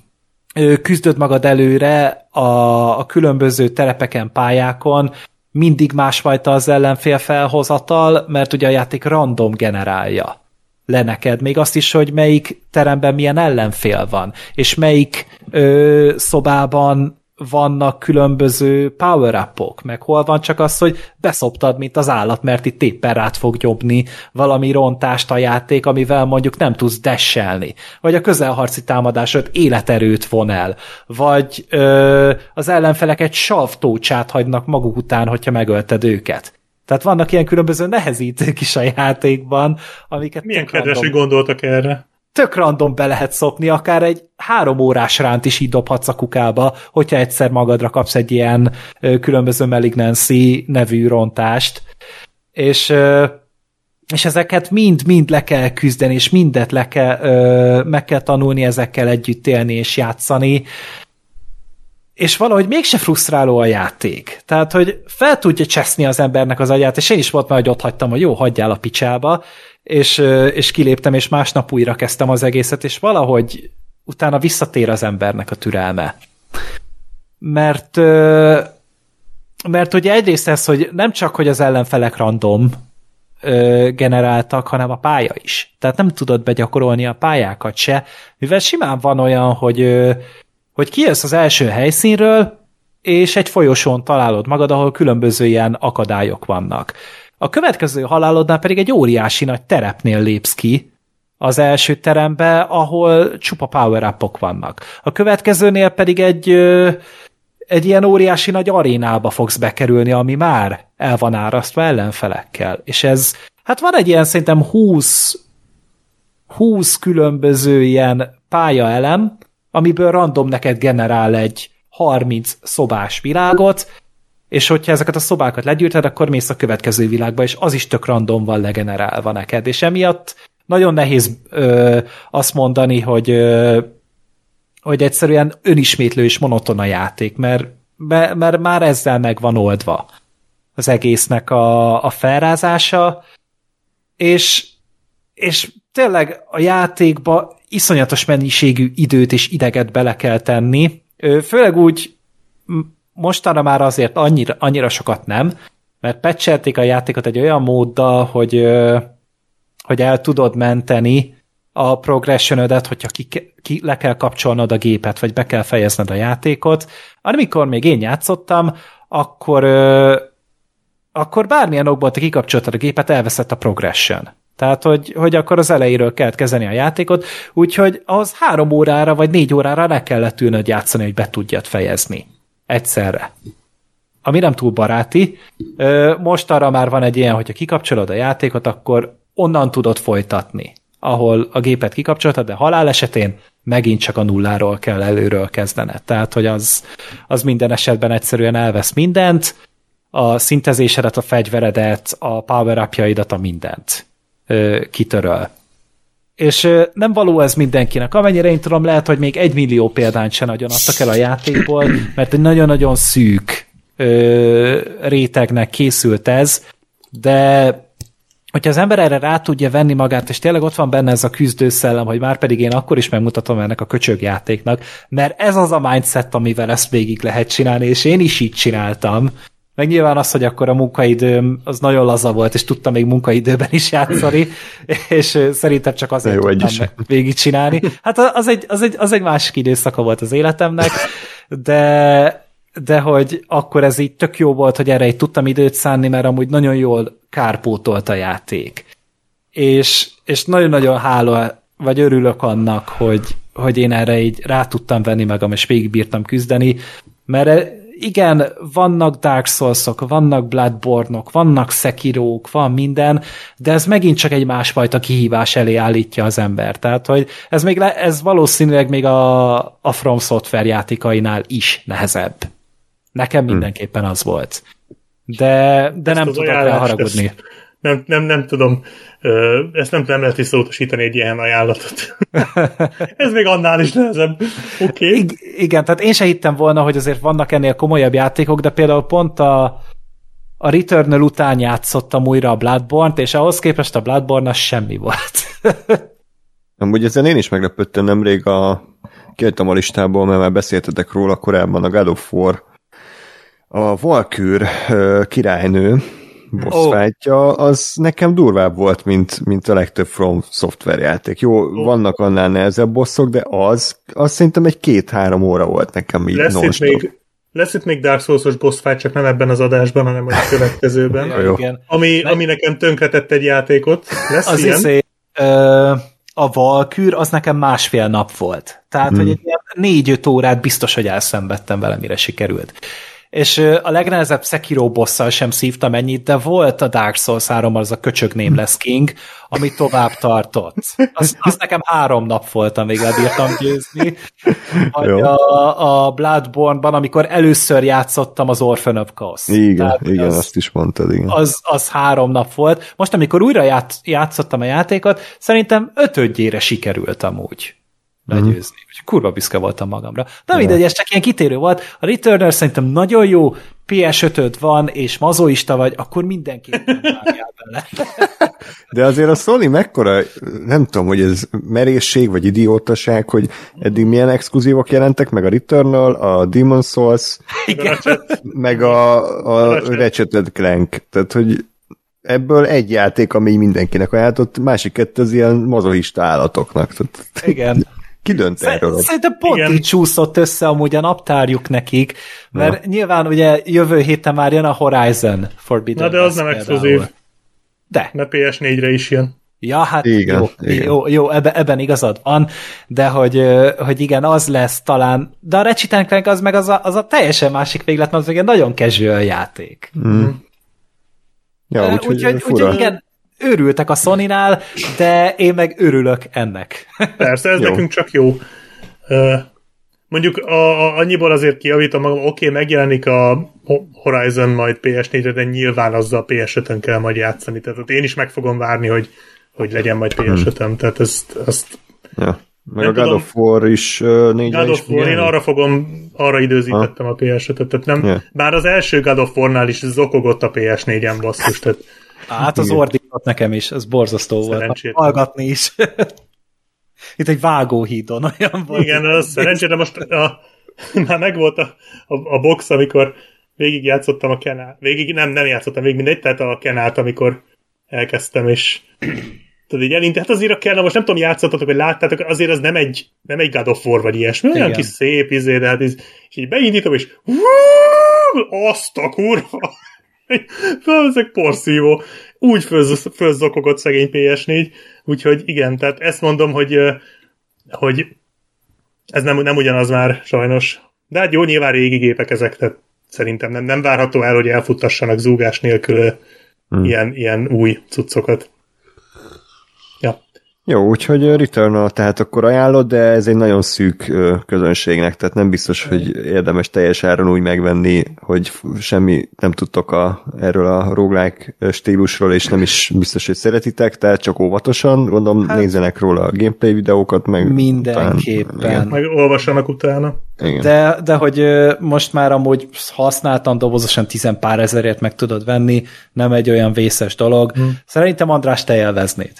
ö, küzdöd magad előre a, a különböző terepeken, pályákon, mindig másfajta az ellenfél felhozatal, mert ugye a játék random generálja le neked, még azt is, hogy melyik teremben milyen ellenfél van, és melyik ö, szobában vannak különböző power -ok, meg hol van csak az, hogy beszoptad, mint az állat, mert itt éppen rád fog jobbni valami rontást a játék, amivel mondjuk nem tudsz desselni, vagy a közelharci támadásod életerőt von el, vagy ö, az ellenfelek egy savtócsát hagynak maguk után, hogyha megölted őket. Tehát vannak ilyen különböző nehezítők (laughs) is a játékban, amiket... Milyen kedves, hogy gondoltak erre tök random be lehet szopni, akár egy három órás ránt is így dobhatsz a kukába, hogyha egyszer magadra kapsz egy ilyen különböző malignancy nevű rontást. És, és ezeket mind-mind le kell küzdeni, és mindet le kell, meg kell tanulni ezekkel együtt élni és játszani, és valahogy mégse frusztráló a játék. Tehát, hogy fel tudja cseszni az embernek az agyát, és én is volt már, hogy ott hagytam, hogy jó, hagyjál a picsába, és, és kiléptem, és másnap újra kezdtem az egészet, és valahogy utána visszatér az embernek a türelme. Mert mert ugye egyrészt ez, hogy nem csak, hogy az ellenfelek random generáltak, hanem a pálya is. Tehát nem tudod begyakorolni a pályákat se, mivel simán van olyan, hogy, hogy kijössz az első helyszínről, és egy folyosón találod magad, ahol különböző ilyen akadályok vannak. A következő halálodnál pedig egy óriási nagy terepnél lépsz ki, az első terembe, ahol csupa power vannak. A következőnél pedig egy, egy ilyen óriási nagy arénába fogsz bekerülni, ami már el van árasztva ellenfelekkel. És ez, hát van egy ilyen szerintem 20, 20 különböző ilyen pályaelem, amiből random neked generál egy 30 szobás világot, és hogyha ezeket a szobákat legyűjted, akkor mész a következő világba, és az is tök random van legenerálva neked, és emiatt nagyon nehéz ö, azt mondani, hogy ö, hogy egyszerűen önismétlő és monoton a játék, mert, mert már ezzel meg van oldva az egésznek a, a felrázása, és, és tényleg a játékba iszonyatos mennyiségű időt és ideget bele kell tenni, főleg úgy mostanra már azért annyira, annyira sokat nem, mert pecselték a játékot egy olyan móddal, hogy, hogy el tudod menteni a progressionödet, hogyha ki, ki, le kell kapcsolnod a gépet, vagy be kell fejezned a játékot. Amikor még én játszottam, akkor, akkor bármilyen okból te kikapcsoltad a gépet, elveszett a progression. Tehát, hogy, hogy akkor az elejéről kellett kezdeni a játékot, úgyhogy az három órára vagy négy órára le kellett ülnöd játszani, hogy be tudjad fejezni egyszerre. Ami nem túl baráti. Most arra már van egy ilyen, hogyha kikapcsolod a játékot, akkor onnan tudod folytatni, ahol a gépet kikapcsoltad, de halál esetén megint csak a nulláról kell előről kezdened. Tehát, hogy az, az minden esetben egyszerűen elvesz mindent, a szintezésedet, a fegyveredet, a power a mindent kitöröl. és nem való ez mindenkinek. Amennyire én tudom, lehet, hogy még egy millió példányt se nagyon adtak el a játékból, mert egy nagyon-nagyon szűk ö, rétegnek készült ez, de hogyha az ember erre rá tudja venni magát, és tényleg ott van benne ez a küzdőszellem, hogy már pedig én akkor is megmutatom ennek a köcsögjátéknak, mert ez az a mindset, amivel ezt végig lehet csinálni, és én is így csináltam. Meg nyilván az, hogy akkor a munkaidőm az nagyon laza volt, és tudtam még munkaidőben is játszani, (laughs) és szerintem csak azért Jó, tudtam végigcsinálni. Hát az egy, az, egy, az egy másik időszaka volt az életemnek, de de hogy akkor ez így tök jó volt, hogy erre így tudtam időt szánni, mert amúgy nagyon jól kárpótolt a játék. És, és nagyon-nagyon hála, vagy örülök annak, hogy, hogy én erre így rá tudtam venni magam, és végigbírtam küzdeni, mert igen, vannak Dark Souls-ok, vannak Bloodborne-ok, vannak Sekirók, van minden, de ez megint csak egy másfajta kihívás elé állítja az ember. Tehát, hogy ez, még le, ez valószínűleg még a, a From Software játékainál is nehezebb. Nekem hm. mindenképpen az volt. De, de nem tudok rá haragudni. Ezt, nem, nem, nem tudom, ezt nem, nem lehet visszautasítani egy ilyen ajánlatot. (laughs) Ez még annál is nehezebb. Oké. Okay. I- igen, tehát én se hittem volna, hogy azért vannak ennél komolyabb játékok, de például pont a, a Returnal után játszottam újra a Bloodborne-t, és ahhoz képest a Bloodborne az semmi volt. (laughs) Amúgy ezen én is meglepődtem nemrég a kiadtam a listából, mert már beszéltetek róla korábban a God of War a Valkür királynő bosszfájtja, oh. az nekem durvább volt, mint, mint a legtöbb From Software játék. Jó, oh. vannak annál nehezebb bosszok, de az, az szerintem egy két-három óra volt nekem így lesz itt, még, lesz itt még Dark Souls-os boss fight, csak nem ebben az adásban, hanem a következőben. ja, igen. Ami, ami nekem tönkretett egy játékot. Lesz az ilyen? Izé, ö, a Valkür az nekem másfél nap volt. Tehát, hmm. hogy egy négy-öt órát biztos, hogy elszenvedtem vele, mire sikerült és a legnehezebb Sekiro bosszal sem szívtam ennyit, de volt a Dark Souls 3 az a köcsög Nameless King, ami tovább tartott. Az, az nekem három nap volt, amíg lebírtam győzni. Vagy a, a Bloodborne-ban, amikor először játszottam az Orphan of Chaos. Igen, Tehát igen, az, azt is mondtad, igen. Az, az három nap volt. Most, amikor újra ját, játszottam a játékot, szerintem ötödjére sikerült amúgy legyőzni. Mm-hmm. Kurva büszke voltam magamra. De mindegy, ez csak ilyen kitérő volt. A Returner szerintem nagyon jó, ps 5 van, és mazoista vagy, akkor mindenképpen bele. (laughs) De azért a Sony mekkora, nem tudom, hogy ez merészség, vagy idiótaság, hogy eddig milyen exkluzívok jelentek, meg a Returnal, a Demon Souls, Igen. meg a, a Ratchet Clank. Tehát, hogy ebből egy játék, ami mindenkinek ajánlott, másik kettő az ilyen mazohista állatoknak. Tehát, Igen. Ki dönt erről? Szerintem pont Igen. így csúszott össze amúgy a naptárjuk nekik, mert ja. nyilván ugye jövő héten már jön a Horizon Forbidden Na de az nem exkluzív. De. Mert PS4-re is jön. Ja, hát igen, jó, igen. jó, jó ebben, ebben igazad van, de hogy, hogy igen, az lesz talán, de a Ratchet Clank az meg az a, az a teljesen másik véglet, mert az egy nagyon casual játék. Mm. Ja, úgyhogy úgy, úgy, úgy, igen, őrültek a sony de én meg örülök ennek. Persze, ez jó. nekünk csak jó. Mondjuk a, a, annyiból azért kiavítom magam, oké, okay, megjelenik a Horizon majd PS4-re, de nyilván azzal PS5-ön kell majd játszani. Tehát én is meg fogom várni, hogy, hogy legyen majd PS5-öm. Hmm. Tehát ezt, ezt ja. Meg a God tudom, of War is uh, négyre God of War, én arra fogom, arra időzítettem ha? a PS5-öt, tehát nem, yeah. bár az első God of War-nál is zokogott a PS4-en basszus, tehát Hát az ordított nekem is, ez borzasztó volt. Hallgatni is. (laughs) Itt egy vágóhídon olyan volt. Igen, az szerencsére most a, már megvolt a, a, a box, amikor végig játszottam a kenál. Végig nem, nem játszottam végig mindegy, tehát a kenált, amikor elkezdtem, és tudod, így elint, hát azért a kell, most nem tudom, játszottatok, vagy láttátok, azért az nem egy, nem egy God of War, vagy ilyesmi, olyan kis szép izé, de hát ez, és így beindítom, és azt a kurva! Ezek porszívó. Úgy főz, főzzokogott szegény PS4, úgyhogy igen, tehát ezt mondom, hogy, hogy ez nem, nem ugyanaz már sajnos. De hát jó, nyilván régi gépek ezek, tehát szerintem nem, nem várható el, hogy elfuttassanak zúgás nélkül hmm. ilyen, ilyen új cuccokat. Ja. Jó, úgyhogy Returnal tehát akkor ajánlod, de ez egy nagyon szűk közönségnek, tehát nem biztos, hogy érdemes teljes áron úgy megvenni, hogy semmi nem tudtok a, erről a roguelike stílusról, és nem is biztos, hogy szeretitek, tehát csak óvatosan, gondolom hát, nézzenek róla a gameplay videókat, meg mindenképpen. Után, meg olvassanak utána. Igen. De, de hogy most már amúgy használtan dobozosan tizen pár ezerért meg tudod venni, nem egy olyan vészes dolog. Hmm. Szerintem András, te élveznéd.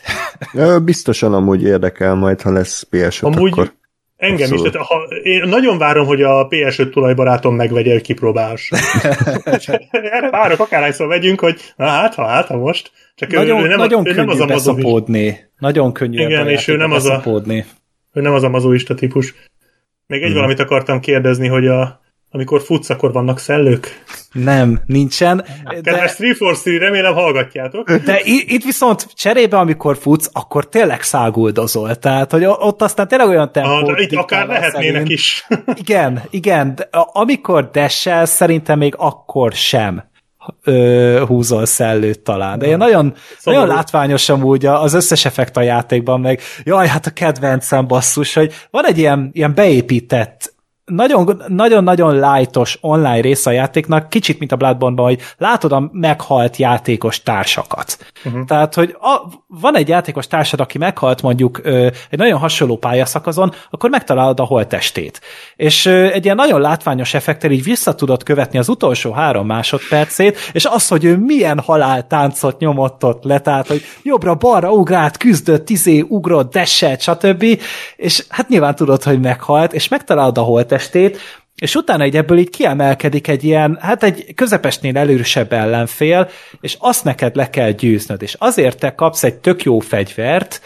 Biztosan amúgy érdekel majd, ha lesz PS5, amúgy akkor Engem Abszolút. is, tehát ha, én nagyon várom, hogy a PS5 tulajbarátom megvegye, hogy kipróbálsa. (laughs) Erre várok, akárhányszor vegyünk, hogy na hát, ha hát, ha most. Csak nagyon, ő, nem, nagyon ő nem az a beszapódni. Nagyon könnyű Igen, és ő nem az a, ő nem az a mazoista típus. Még egy hmm. valamit akartam kérdezni, hogy a, amikor futsz, akkor vannak szellők? Nem, nincsen. Kedves de... 343, remélem hallgatjátok. De itt viszont cserébe, amikor futsz, akkor tényleg száguldozol. Tehát, hogy ott aztán tényleg olyan tempó. Ah, itt akár lehetnének szerint. is. igen, igen. De amikor desel, szerintem még akkor sem ö, húzol szellőt talán. De ilyen nagyon, szóval nagyon látványos amúgy az összes effekt a játékban, meg jaj, hát a kedvencem basszus, hogy van egy ilyen, ilyen beépített nagyon-nagyon lightos online része a játéknak, kicsit, mint a Bloodborne-ban, hogy látod a meghalt játékos társakat. Uh-huh. Tehát, hogy a, van egy játékos társad, aki meghalt mondjuk ö, egy nagyon hasonló pályaszakazon, akkor megtalálod a holtestét. És ö, egy ilyen nagyon látványos effektel így vissza tudod követni az utolsó három másodpercét, és az, hogy ő milyen haláltáncot nyomott ott le, tehát, hogy jobbra-balra ugrált, küzdött, tizé, ugrott, deselt, stb. És hát nyilván tudod, hogy meghalt, és megtalálod a holtestét, testét, és utána egy ebből így kiemelkedik egy ilyen, hát egy közepesnél elősebb ellenfél, és azt neked le kell győznöd, és azért te kapsz egy tök jó fegyvert,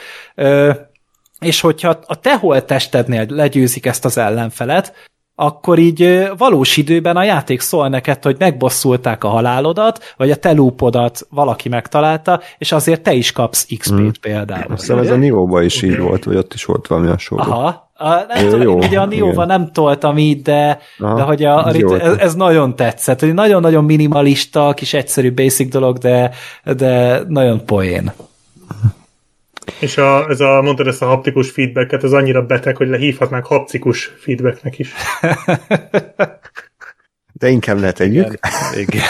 és hogyha a te holttestednél legyőzik ezt az ellenfelet, akkor így valós időben a játék szól neked, hogy megbosszulták a halálodat, vagy a te lúpodat valaki megtalálta, és azért te is kapsz XP-t hmm. például. Azt hiszem ez a Nioba is így volt, vagy ott is volt valami hasonló. Aha, a, nem jó, tudom, jó, ugye a Nioba nem toltam így, de, Aha, de hogy a, ez, ez, ez nagyon tetszett, hogy nagyon-nagyon minimalista, kis egyszerű basic dolog, de, de nagyon poén. És a, ez a, mondtad ezt a haptikus feedbacket, ez annyira beteg, hogy lehívhatnánk haptikus feedbacknek is. De inkább ne tegyük. Igen.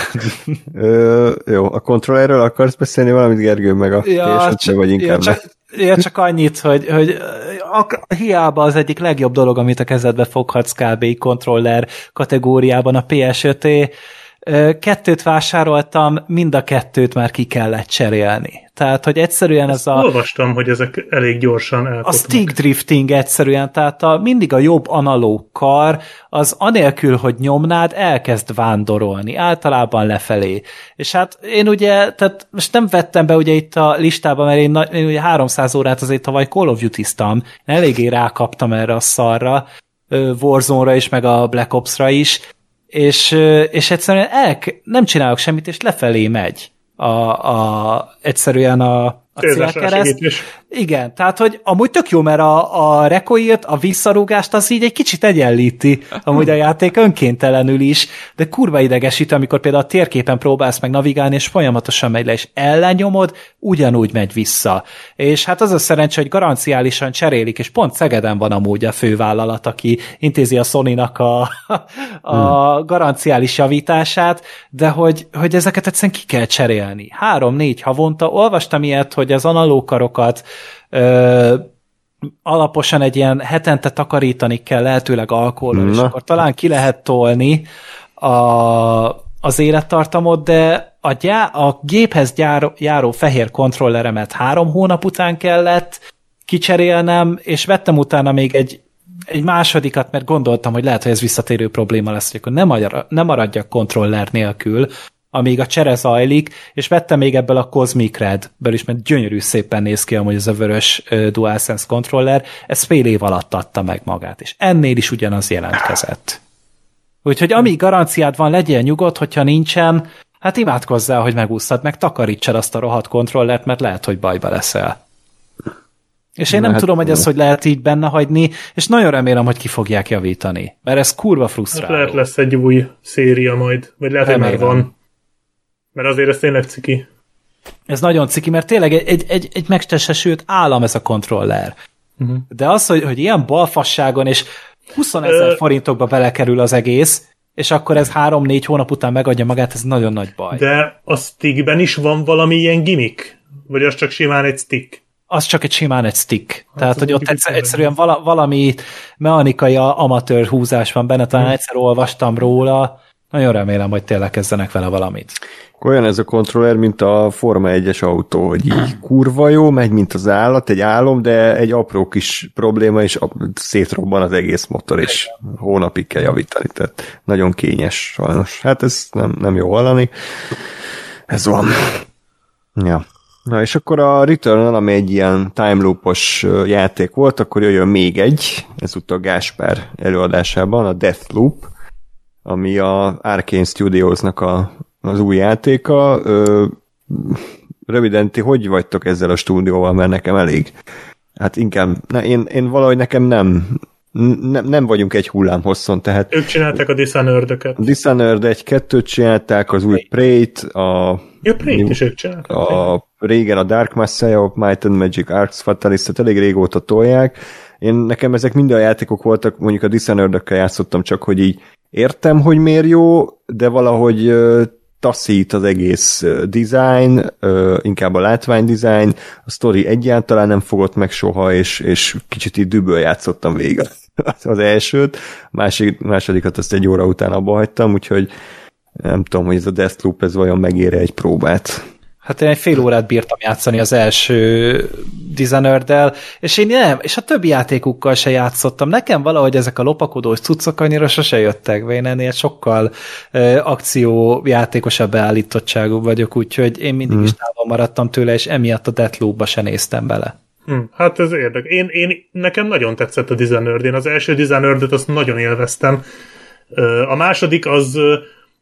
Igen. Ö, jó, a kontrollerről akarsz beszélni valamit, Gergő, meg a ja, csak, vagy inkább ja, csak, ja, csak annyit, hogy, hogy hiába az egyik legjobb dolog, amit a kezedbe foghatsz kb. kontroller kategóriában a PS5 kettőt vásároltam, mind a kettőt már ki kellett cserélni. Tehát, hogy egyszerűen Ezt ez a... Olvastam, hogy ezek elég gyorsan elkopnak. A stick drifting egyszerűen, tehát a, mindig a jobb analóg kar, az anélkül, hogy nyomnád, elkezd vándorolni, általában lefelé. És hát én ugye, tehát most nem vettem be ugye itt a listába, mert én, én ugye 300 órát azért tavaly Call of Duty-ztam, eléggé rákaptam erre a szarra, Warzone-ra is, meg a Black Ops-ra is, és, és egyszerűen el, nem csinálok semmit, és lefelé megy a, a, egyszerűen a, a célkereszt. Igen, tehát hogy amúgy tök jó, mert a, a rekoilt, a visszarúgást az így egy kicsit egyenlíti, amúgy a játék önkéntelenül is, de kurva idegesít, amikor például a térképen próbálsz meg navigálni, és folyamatosan megy le, és ellenyomod, ugyanúgy megy vissza. És hát az a szerencsé, hogy garanciálisan cserélik, és pont Szegeden van amúgy a fővállalat, aki intézi a Sony-nak a, a hmm. garanciális javítását, de hogy, hogy ezeket egyszerűen ki kell cserélni. Három-négy havonta olvastam ilyet, hogy az analókarokat ö, alaposan egy ilyen hetente takarítani kell lehetőleg alkoholról, és akkor talán ki lehet tolni a, az élettartamot, de a, gyá, a géphez gyár, járó fehér kontrolleremet három hónap után kellett kicserélnem, és vettem utána még egy, egy másodikat, mert gondoltam, hogy lehet, hogy ez visszatérő probléma lesz, hogy akkor nem, maradjak, nem maradjak kontroller nélkül, amíg a csere zajlik, és vettem még ebből a Cosmic Red-ből is, mert gyönyörű szépen néz ki amúgy ez a vörös DualSense controller, ez fél év alatt adta meg magát, és ennél is ugyanaz jelentkezett. Úgyhogy amíg garanciád van, legyél nyugodt, hogyha nincsen, hát imádkozzál, hogy megúsztad, meg takarítsad azt a rohadt kontrollert, mert lehet, hogy bajba leszel. És én nem hát, tudom, hogy ezt hogy lehet így benne hagyni, és nagyon remélem, hogy ki fogják javítani, mert ez kurva frusztráló. Hát lehet lesz egy új széria majd, vagy lehet, hogy már van. Mert azért ez tényleg ciki. ez nagyon ciki, mert tényleg egy, egy, egy, egy megtestesült állam ez a kontroller. Uh-huh. De az, hogy, hogy ilyen balfasságon és 20 ezer forintokba belekerül az egész, és akkor ez három-négy hónap után megadja magát, ez nagyon nagy baj. De a stickben is van valami ilyen gimmick? Vagy az csak simán egy stick? Az csak egy simán egy stick. Hát Tehát, hogy ott egyszer, egyszerűen vala, valami mechanikai amatőr húzás van benne, talán hmm. egyszer olvastam róla, nagyon remélem, hogy tényleg kezdenek vele valamit. Olyan ez a kontroller, mint a Forma 1-es autó, hogy így (clears throat) kurva jó, megy, mint az állat, egy álom, de egy apró kis probléma, és szétrobban az egész motor, és hónapig kell javítani. Tehát nagyon kényes sajnos. Hát ez nem, nem jó hallani. Ez van. Ja. Na és akkor a return ami egy ilyen time loopos játék volt, akkor jöjjön még egy, ezúttal Gáspár előadásában, a Death Loop, ami a Arkane Studiosnak a, az új játéka. Ö, röviden, ti hogy vagytok ezzel a stúdióval, mert nekem elég. Hát inkább, ne, én, én valahogy nekem nem, nem, nem vagyunk egy hullám hosszon, tehát... Ők csinálták a Dishonored-öket. A Dishonored egy-kettőt csinálták, az új Prey-t, a... Ja, Prey-t is ők csinálták. A, régen a Dark Messiah of Might and Magic Arts Fatalis, tehát elég régóta tolják. Én nekem ezek mind a játékok voltak, mondjuk a dishonored játszottam, csak hogy így értem, hogy miért jó, de valahogy taszít az egész design, inkább a látvány design, a story egyáltalán nem fogott meg soha, és, és kicsit így düböl játszottam végig (laughs) az elsőt, másik, másodikat azt egy óra után abba hagytam, úgyhogy nem tudom, hogy ez a Deathloop ez vajon megére egy próbát. Hát én egy fél órát bírtam játszani az első dishonored és én nem, és a többi játékukkal se játszottam. Nekem valahogy ezek a lopakodós cuccok annyira sose jöttek be, én ennél sokkal uh, akciójátékosabb beállítottságú vagyok, úgyhogy én mindig hmm. is távol maradtam tőle, és emiatt a Deathloop-ba se néztem bele. Hmm, hát ez érdekes. Én, én, nekem nagyon tetszett a Dishonored. Én az első dishonored azt nagyon élveztem. A második az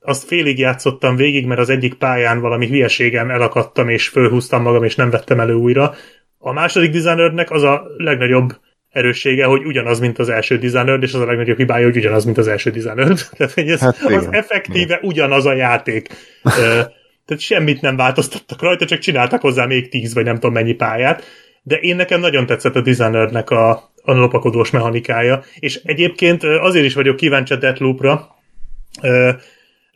azt félig játszottam végig, mert az egyik pályán valami hülyeségen elakadtam, és fölhúztam magam, és nem vettem elő újra. A második designernek az a legnagyobb erőssége, hogy ugyanaz, mint az első designer, és az a legnagyobb hibája, hogy ugyanaz, mint az első designer. (laughs) Tehát hogy ez hát, az effektíve ugyanaz a játék. Tehát semmit nem változtattak rajta, csak csináltak hozzá még tíz, vagy nem tudom mennyi pályát. De én nekem nagyon tetszett a designernek a, a lopakodós mechanikája, és egyébként azért is vagyok kíváncsi a Deathloop-ra,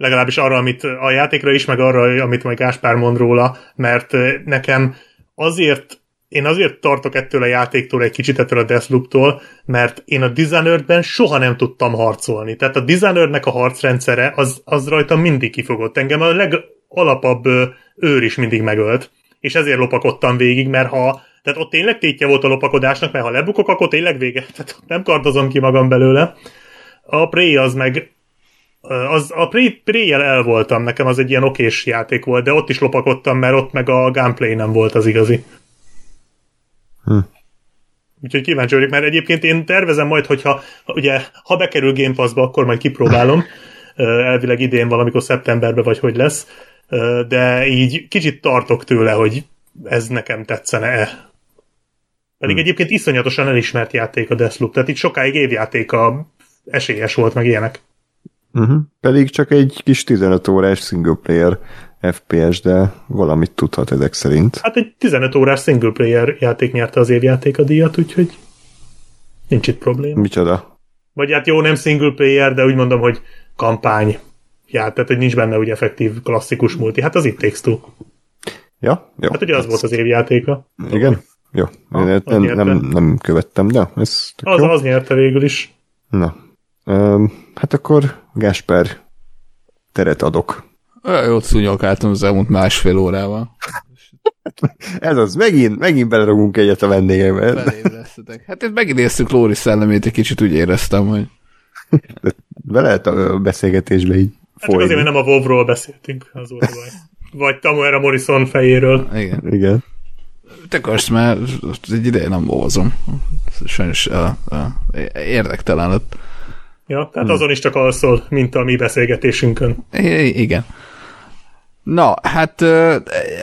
legalábbis arra, amit a játékra is, meg arra, amit majd Gáspár mond róla, mert nekem azért én azért tartok ettől a játéktól egy kicsit ettől a Deathloop-tól, mert én a Dishonored-ben soha nem tudtam harcolni. Tehát a Dishonored-nek a harcrendszere az, az rajtam mindig kifogott. Engem a legalapabb őr is mindig megölt. És ezért lopakodtam végig, mert ha tehát ott tényleg tétje volt a lopakodásnak, mert ha lebukok, akkor tényleg vége. (laughs) Tehát nem kardozom ki magam belőle. A Prey az meg az, a Prey-jel el voltam, nekem az egy ilyen okés játék volt, de ott is lopakodtam, mert ott meg a gameplay nem volt az igazi. Hm. Úgyhogy kíváncsi vagyok, mert egyébként én tervezem majd, hogyha ugye, ha bekerül Game Pass-ba, akkor majd kipróbálom. Elvileg idén valamikor szeptemberben, vagy hogy lesz. De így kicsit tartok tőle, hogy ez nekem tetszene-e. Pedig hm. egyébként iszonyatosan elismert játék a Deathloop, tehát itt sokáig évjátéka esélyes volt, meg ilyenek. Uh-huh. Pedig csak egy kis 15 órás single player FPS, de valamit tudhat ezek szerint. Hát egy 15 órás single player játék nyerte az évjáték a díjat, úgyhogy nincs itt probléma. Micsoda? Vagy hát jó, nem single player, de úgy mondom, hogy kampány. Ja, tehát hogy nincs benne úgy effektív klasszikus multi. Hát az itt Takes Two. Ja, jó. Hát ugye az volt az évjátéka. Igen? Jó. Ah, nem, nem, nem, nem követtem, de ez az, jó. az nyerte végül is. Na, hát akkor Gásper, teret adok. Jót szúnyogáltam az elmúlt másfél órával. (laughs) Ez az, megint, megint belerogunk egyet a vendégembe. Hát ezt megidéztük Lóri szellemét, egy kicsit úgy éreztem, hogy... (laughs) Be lehet a beszélgetésbe így hát csak azért, mert nem a WoW-ról beszéltünk, az volt baj. Vagy Tamuera Morrison fejéről. Igen. Igen. Te akarsz, mert egy ideje nem bózom. Sajnos uh, uh, érdektelen lett. Ja, tehát hmm. azon is csak alszol, mint a mi beszélgetésünkön. I- igen. Na, hát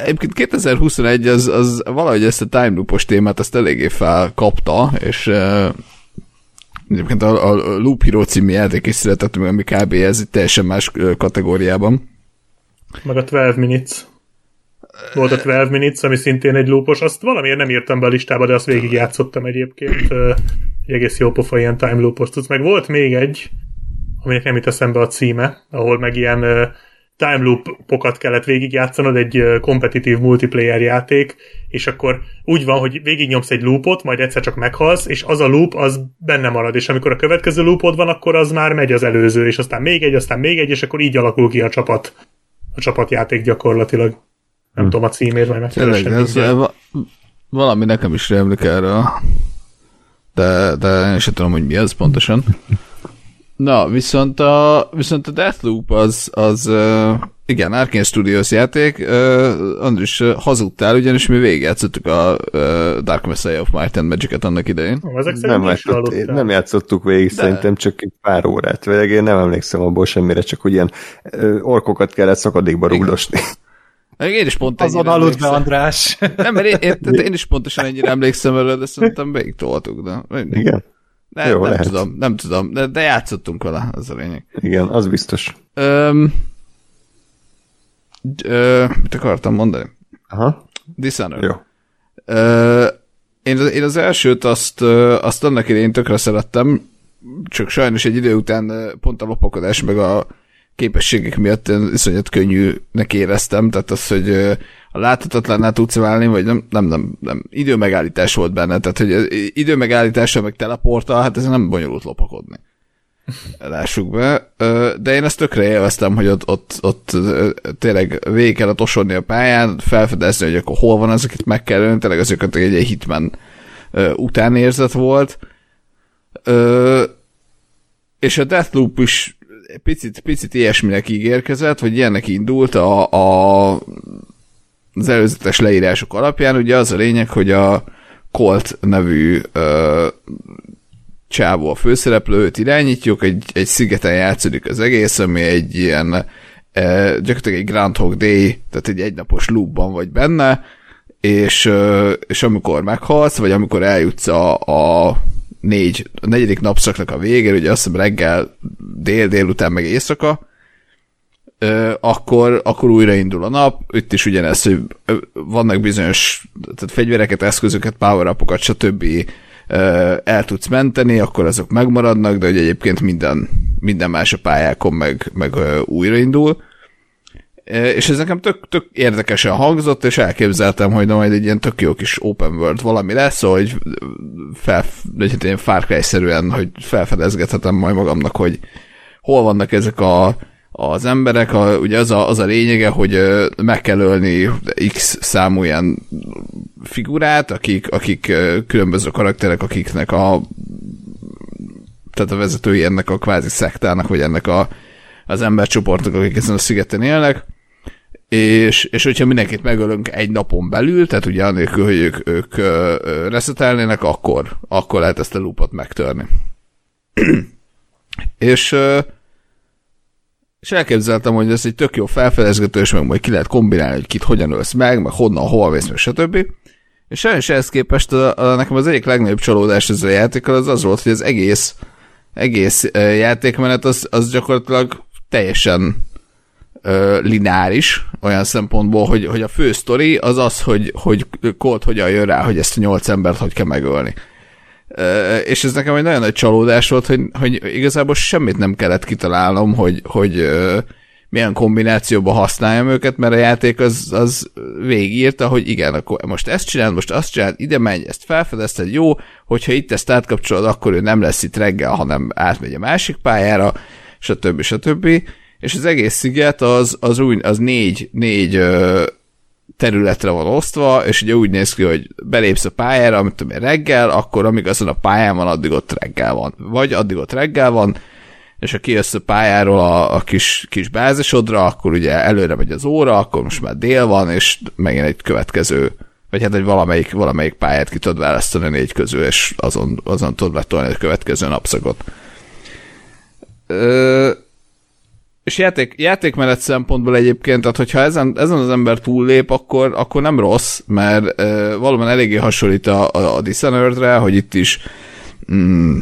egyébként 2021 az, az valahogy ezt a time loopos témát azt eléggé felkapta, és egyébként a, a Loop Hero című játék is született, ami kb. ez egy teljesen más kategóriában. Meg a 12 Minutes. Volt a 12 Minutes, ami szintén egy lúpos, azt valamiért nem írtam be a listába, de azt végigjátszottam egyébként. Egy egész jó pofa ilyen time loopos tudsz. Meg volt még egy, aminek nem itt eszembe a címe, ahol meg ilyen time loopokat kellett végigjátszanod, egy kompetitív multiplayer játék, és akkor úgy van, hogy végignyomsz egy loopot, majd egyszer csak meghalsz, és az a loop az benne marad, és amikor a következő loopod van, akkor az már megy az előző, és aztán még egy, aztán még egy, és akkor így alakul ki a csapat, a csapatjáték gyakorlatilag. Nem hm. tudom a címét, majd megkeresem. ez va- valami nekem is rémlik erről, de, de én sem tudom, hogy mi ez pontosan. Na, viszont a, viszont a Deathloop az, az uh, igen, Arkane Studios játék, uh, Andris, uh, hazudtál, ugyanis mi végigjátszottuk a uh, Dark Messiah of Might and Magic-et annak idején. Ezek nem, látott, nem játszottuk végig, De. szerintem csak egy pár órát, vagy én nem emlékszem abból semmire, csak hogy ilyen uh, orkokat kellett szakadékba rúgdosni. Én is pont Azon aludt be, András. Nem, mert én, én, én, is pontosan ennyire emlékszem erről, de szerintem végig toltuk. De... Igen. Ne, Jó, nem lehet. tudom, nem tudom, de, de játszottunk vele, az a lényeg. Igen, az biztos. Öm, ö, mit akartam mondani? Aha. Dishonored. Jó. Ö, én, én az elsőt azt, azt annak idején tökre szerettem, csak sajnos egy idő után pont a lopakodás meg a képességek miatt iszonyat könnyűnek éreztem, tehát az, hogy a láthatatlanná tudsz válni, vagy nem, nem, nem, nem, időmegállítás volt benne, tehát hogy időmegállítással meg teleporttal, hát ez nem bonyolult lopakodni. Lássuk be. De én ezt tökre élveztem, hogy ott, ott, ott tényleg végig kellett tosodni a pályán, felfedezni, hogy akkor hol van az, meg kell ölni, tényleg az egy, egy hitman utánérzet volt. És a Deathloop is picit, picit ilyesminek ígérkezett, vagy ilyennek indult a, a az előzetes leírások alapján, ugye az a lényeg, hogy a Colt nevű ö, csávó a főszereplő, őt irányítjuk, egy, egy szigeten játszódik az egész, ami egy ilyen e, gyakorlatilag egy Groundhog Day, tehát egy egynapos loopban vagy benne, és, és amikor meghalsz, vagy amikor eljutsz a, a négy, a negyedik napszaknak a végére, ugye azt hiszem reggel, dél, délután, meg éjszaka, akkor, akkor újraindul a nap, itt is ugyanez, hogy vannak bizonyos tehát fegyvereket, eszközöket, power stb. el tudsz menteni, akkor azok megmaradnak, de hogy egyébként minden, minden más a pályákon meg, meg újraindul. És ez nekem tök, tök érdekesen hangzott, és elképzeltem, hogy na majd egy ilyen tök jó kis open world valami lesz, hogy fel, egy ilyen Far Cry-szerűen, hogy felfedezgethetem majd magamnak, hogy hol vannak ezek a az emberek, a, ugye az a, az a lényege, hogy meg kell ölni X számú ilyen figurát, akik, akik különböző karakterek, akiknek a tehát a vezetői ennek a kvázi szektának, vagy ennek a, az embercsoportnak, akik ezen a szigeten élnek, és, és hogyha mindenkit megölünk egy napon belül, tehát ugye anélkül, hogy ők, ők reszetelnének, akkor, akkor lehet ezt a loopot megtörni. (clears throat) és és elképzeltem, hogy ez egy tök jó felfedezgető, és meg majd ki lehet kombinálni, hogy kit hogyan ölsz meg, meg honnan, hol vész, meg stb. És sajnos ehhez képest a, a, nekem az egyik legnagyobb csalódás ezzel a játékkal az az volt, hogy az egész, egész játékmenet az, az gyakorlatilag teljesen ö, lineáris, olyan szempontból, hogy, hogy a fő sztori az az, hogy, hogy Colt hogyan jön rá, hogy ezt a nyolc embert hogy kell megölni és ez nekem egy nagyon nagy csalódás volt, hogy, hogy igazából semmit nem kellett kitalálnom, hogy, hogy milyen kombinációba használjam őket, mert a játék az, az végigírta, hogy igen, akkor most ezt csinál, most azt csinál, ide menj, ezt felfedezted, jó, hogyha itt ezt átkapcsolod, akkor ő nem lesz itt reggel, hanem átmegy a másik pályára, stb. stb. És az egész sziget az, az, úgy, az négy, négy területre van osztva, és ugye úgy néz ki, hogy belépsz a pályára, amit tudom reggel, akkor amíg azon a pályán van, addig ott reggel van. Vagy addig ott reggel van, és ha kijössz a pályáról a, a kis, kis bázisodra, akkor ugye előre megy az óra, akkor most már dél van, és megint egy következő, vagy hát egy valamelyik, valamelyik pályát ki tudod választani négy közül, és azon, azon tudod letolni egy következő napszakot. Ö- és játék, játékmenet szempontból egyébként, tehát hogyha ezen, ezen az ember túllép, akkor, akkor nem rossz, mert uh, valóban eléggé hasonlít a, a, a Dishonored-re, hogy itt is mm,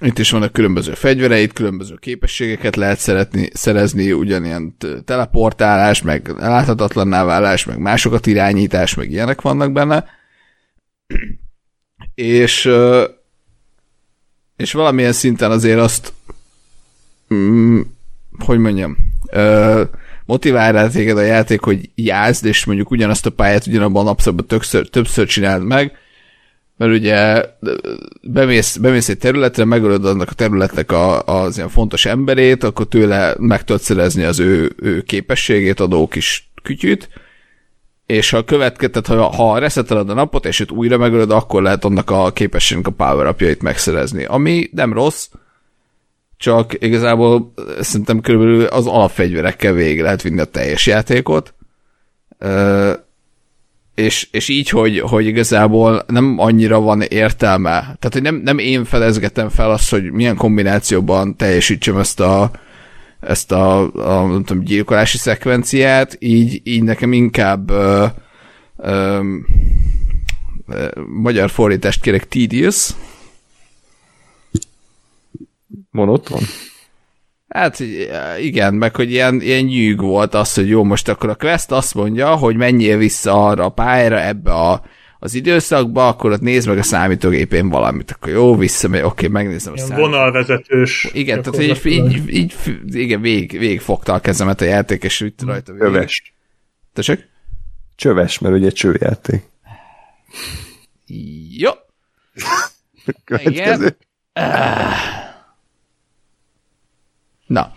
itt is vannak különböző fegyvereit, különböző képességeket lehet szeretni, szerezni, ugyanilyen teleportálás, meg láthatatlanná válás, meg másokat irányítás, meg ilyenek vannak benne. És és valamilyen szinten azért azt mm, hogy mondjam, motivál rá téged a játék, hogy jázd, és mondjuk ugyanazt a pályát ugyanabban a napszakban többször, többször csináld meg, mert ugye bemész, bemész egy területre, megölöd annak a területnek a, az ilyen fontos emberét, akkor tőle meg tudod szerezni az ő, ő képességét, adó kis kütyűt, és ha következtet, ha, ha reseteled a napot, és őt újra megölöd, akkor lehet annak a képességnek a power megszerezni. Ami nem rossz, csak igazából szerintem körülbelül az alapfegyverekkel végig lehet vinni a teljes játékot. és, és így, hogy, hogy igazából nem annyira van értelme. Tehát, hogy nem, nem én felezgetem fel azt, hogy milyen kombinációban teljesítsem ezt a, ezt a, a nem tudom, gyilkolási szekvenciát, így, így nekem inkább ö, ö, ö, magyar fordítást kérek tedious. Monoton? Hát igen, meg hogy ilyen, ilyen nyűg volt az, hogy jó, most akkor a quest azt mondja, hogy menjél vissza arra a pályára ebbe a az időszakba, akkor ott nézd meg a számítógépén valamit, akkor jó, visszamegy, oké, megnézem a számítógépén. vonalvezetős. Igen, tehát így, így, így, igen, vég, vég fogta a kezemet a játék, és úgy rajta végig. Csöves. Tessék? Csöves, mert ugye csőjáték. Jó. (laughs) Következő. Na.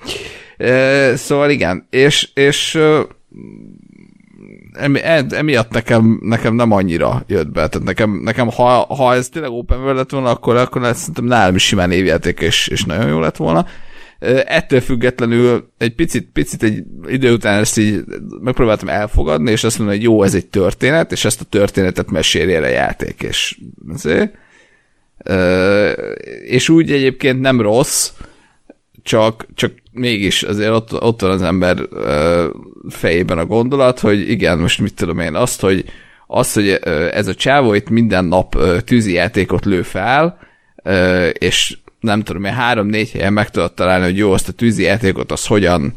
Szóval igen, és, és emi, emiatt nekem, nekem nem annyira jött be. Tehát nekem, nekem ha, ha ez tényleg open world lett volna, akkor, akkor ez szerintem nálam is simán évjáték, és, és nagyon jó lett volna. Ettől függetlenül egy picit, picit egy idő után ezt így megpróbáltam elfogadni, és azt mondom, hogy jó, ez egy történet, és ezt a történetet mesélje a játék, és azért. És úgy egyébként nem rossz, csak, csak mégis azért ott, ott van az ember fejében a gondolat, hogy igen, most mit tudom én, azt, hogy, azt, hogy ez a csávó itt minden nap tűzijátékot lő fel, és nem tudom én, három-négy helyen meg tudod találni, hogy jó, azt a tűzijátékot az hogyan,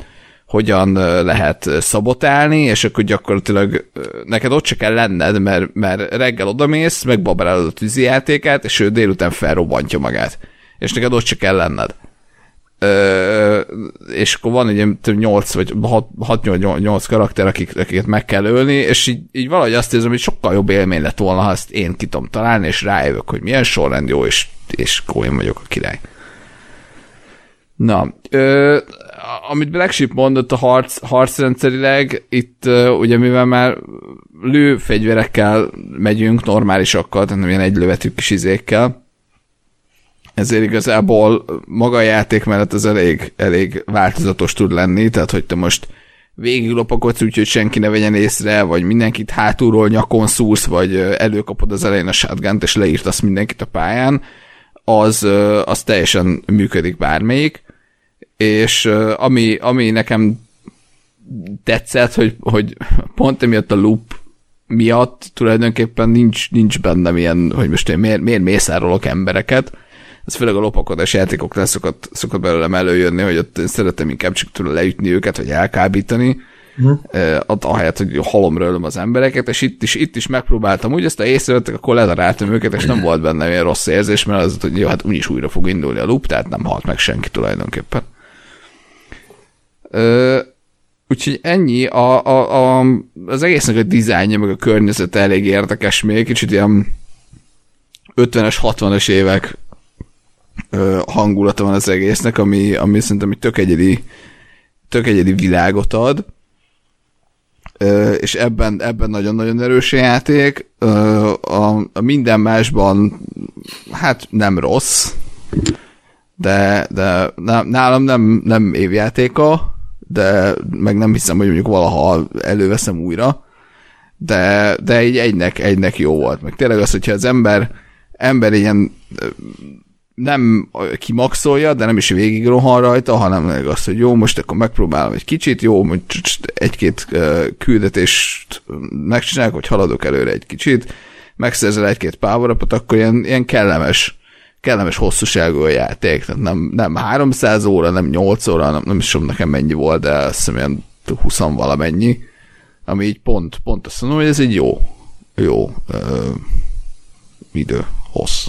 hogyan lehet szabotálni, és akkor gyakorlatilag neked ott se kell lenned, mert, mert reggel odamész, megbabrálod a tűzijátékát, és ő délután felrobbantja magát. És neked ott se kell lenned. És akkor van ugye 8 vagy 6-8 karakter, akik, akiket meg kell ölni, és így, így valahogy azt érzem, hogy sokkal jobb élmény lett volna, ha ezt én ki tudom találni, és rájövök, hogy milyen sorrend jó, és, és akkor én vagyok a király. Na, ö, amit Black Sheep mondott a harc, harcrendszerileg, itt ö, ugye mivel már lőfegyverekkel megyünk, normálisakkal, tehát nem ilyen egy lövetű kis izékkel, ezért igazából maga a játék mellett az elég, elég változatos tud lenni, tehát hogy te most végig lopakodsz úgy, hogy senki ne vegyen észre, vagy mindenkit hátulról nyakon szúrsz, vagy előkapod az elején a shotgun és leírtasz mindenkit a pályán, az, az teljesen működik bármelyik, és ami, ami nekem tetszett, hogy, hogy pont emiatt a loop miatt tulajdonképpen nincs, nincs bennem ilyen, hogy most én miért, miért mészárolok embereket, ez főleg a lopakodás játékoknál szokott, szokott belőlem előjönni, hogy ott szeretem inkább csak tőle leütni őket, vagy elkábítani, uh-huh. ahelyett, hogy halomra az embereket, és itt is, itt is megpróbáltam úgy, ezt a észrevettek, akkor ledaráltam őket, és nem volt benne ilyen rossz érzés, mert az, hogy jó, hát úgyis újra fog indulni a loop, tehát nem halt meg senki tulajdonképpen. Ö, úgyhogy ennyi, a, a, a, az egésznek a dizájnja, meg a környezet elég érdekes még, kicsit ilyen 50-es, 60-as évek hangulata van az egésznek, ami, ami szerintem egy tök egyedi, tök egyedi világot ad, és ebben, ebben nagyon-nagyon erős a játék. A, a minden másban hát nem rossz, de, de nálam nem, nem évjátéka, de meg nem hiszem, hogy mondjuk valaha előveszem újra, de, de egy egynek, egynek jó volt. Meg tényleg az, hogyha az ember, ember ilyen nem kimaxolja, de nem is végig rohan rajta, hanem meg azt, hogy jó, most akkor megpróbálom egy kicsit, jó, egy-két küldetést megcsinálok, hogy haladok előre egy kicsit, megszerzel egy-két power akkor ilyen, ilyen kellemes, kellemes hosszúságú a játék, tehát nem, nem 300 óra, nem 8 óra, nem, nem is tudom nekem mennyi volt, de azt hiszem ilyen 20 valamennyi, ami így pont, pont azt mondom, hogy ez egy jó, jó ö, idő, hossz.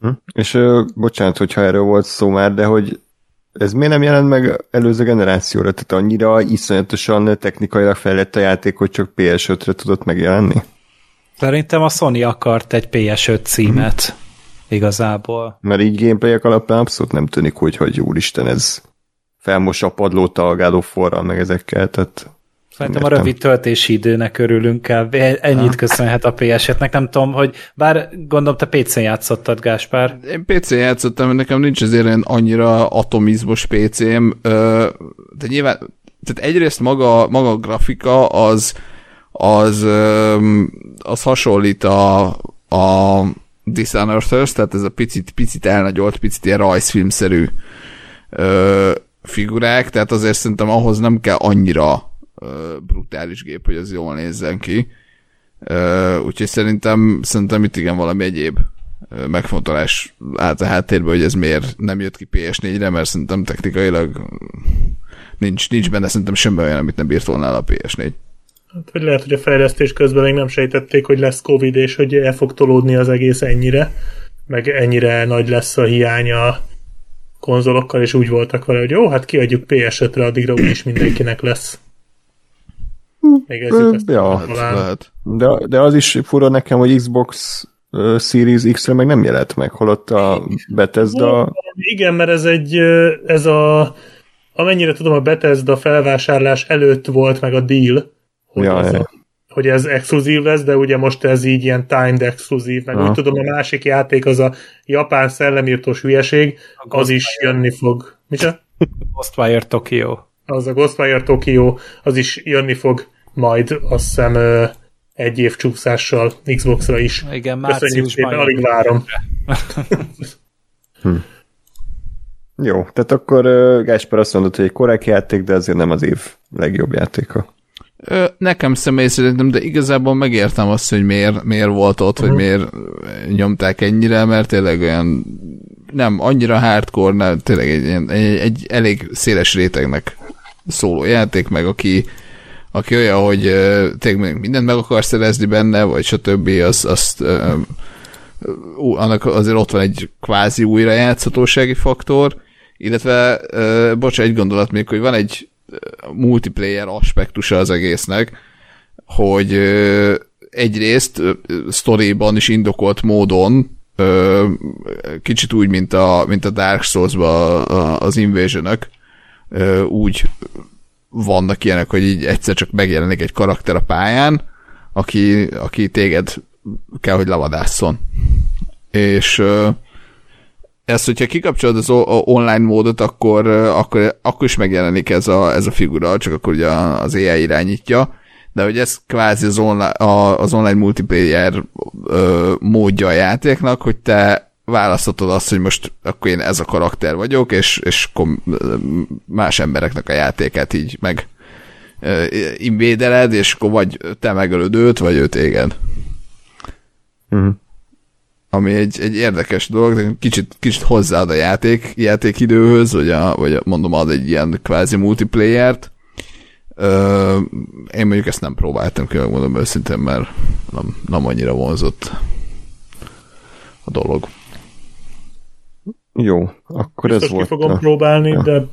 Hm? És ö, bocsánat, hogyha erről volt szó már, de hogy ez miért nem jelent meg előző generációra? Tehát annyira iszonyatosan technikailag fejlett a játék, hogy csak PS5-re tudott megjelenni? Szerintem a Sony akart egy PS5 címet mm-hmm. igazából. Mert így gameplayek alapján abszolút nem tűnik, hogy, hogy úristen, ez felmos a padlót a War-ral, meg ezekkel, tehát Szerintem a rövid töltési időnek örülünk el. Ennyit köszönhet a PS-nek. Nem tudom, hogy bár gondolom, te PC-n játszottad, Gáspár. Én PC-n játszottam, nekem nincs azért annyira atomizmus PC-m, de nyilván, tehát egyrészt maga, maga a grafika az az, az hasonlít a, a Dishonored-höz, tehát ez a picit, picit elnagyolt, picit ilyen rajzfilmszerű figurák, tehát azért szerintem ahhoz nem kell annyira brutális gép, hogy az jól nézzen ki. Úgyhogy szerintem, szerintem itt igen valami egyéb megfontolás állt a háttérbe, hogy ez miért nem jött ki PS4-re, mert szerintem technikailag nincs, nincs benne szerintem semmi olyan, amit nem el a PS4. Hát, vagy lehet, hogy a fejlesztés közben még nem sejtették, hogy lesz Covid, és hogy el fog tolódni az egész ennyire, meg ennyire nagy lesz a hiánya konzolokkal, és úgy voltak vele, hogy jó, hát kiadjuk PS5-re, addigra úgyis mindenkinek lesz. Még ez ezt ja, lehet. De, de az is fura nekem, hogy Xbox Series X-re meg nem jelent meg, holott a Bethesda... Igen, mert ez egy, ez a amennyire tudom, a Bethesda felvásárlás előtt volt meg a deal, hogy, ja, ez, a, hogy ez exkluzív lesz, de ugye most ez így ilyen timed exkluzív, meg ja. úgy tudom, a másik játék az a japán szellemírtós hülyeség, az is jönni fog. Micsoda? (laughs) Ghostwire Tokyo. Az a Ghostwire Tokyo, az is jönni fog majd, azt hiszem, egy év csúszással Xbox-ra is. Igen, márciusban. alig várom. hm. Jó, tehát akkor Gásper azt mondott, hogy egy korrekt játék, de azért nem az év legjobb játéka. Nekem személy szerintem, de igazából megértem azt, hogy miért, miért volt ott, uh-huh. hogy miért nyomták ennyire, mert tényleg olyan nem annyira hardcore, nem, tényleg egy, egy, egy elég széles rétegnek szóló játék, meg aki, aki olyan, hogy tényleg mindent meg akar szerezni benne, vagy stb. Az, azt uh, annak azért ott van egy kvázi újrajátszhatósági faktor, illetve, bocs, egy gondolat még, hogy van egy multiplayer aspektusa az egésznek, hogy egyrészt sztoriban is indokolt módon kicsit úgy, mint a, mint a Dark Souls-ba az invasion úgy vannak ilyenek, hogy így egyszer csak megjelenik egy karakter a pályán, aki, aki téged kell, hogy lavadásszon. És ezt, hogyha kikapcsolod az online módot, akkor, akkor, akkor is megjelenik ez a, ez a figura, csak akkor ugye az AI irányítja, de hogy ez kvázi az online, az online multiplayer módja a játéknak, hogy te választhatod azt, hogy most akkor én ez a karakter vagyok, és, és más embereknek a játékát így meg invédeled, és akkor vagy te megölöd őt, vagy őt téged. Uh-huh ami egy, egy érdekes dolog, kicsit, kicsit hozzáad a játék, játékidőhöz, vagy, a, vagy mondom, ad egy ilyen kvázi multiplayer-t. Ö, én mondjuk ezt nem próbáltam ki, mondom őszintén, mert nem, nem annyira vonzott a dolog. Jó, akkor Biztos ez volt. ki fogom a... próbálni, ja. de,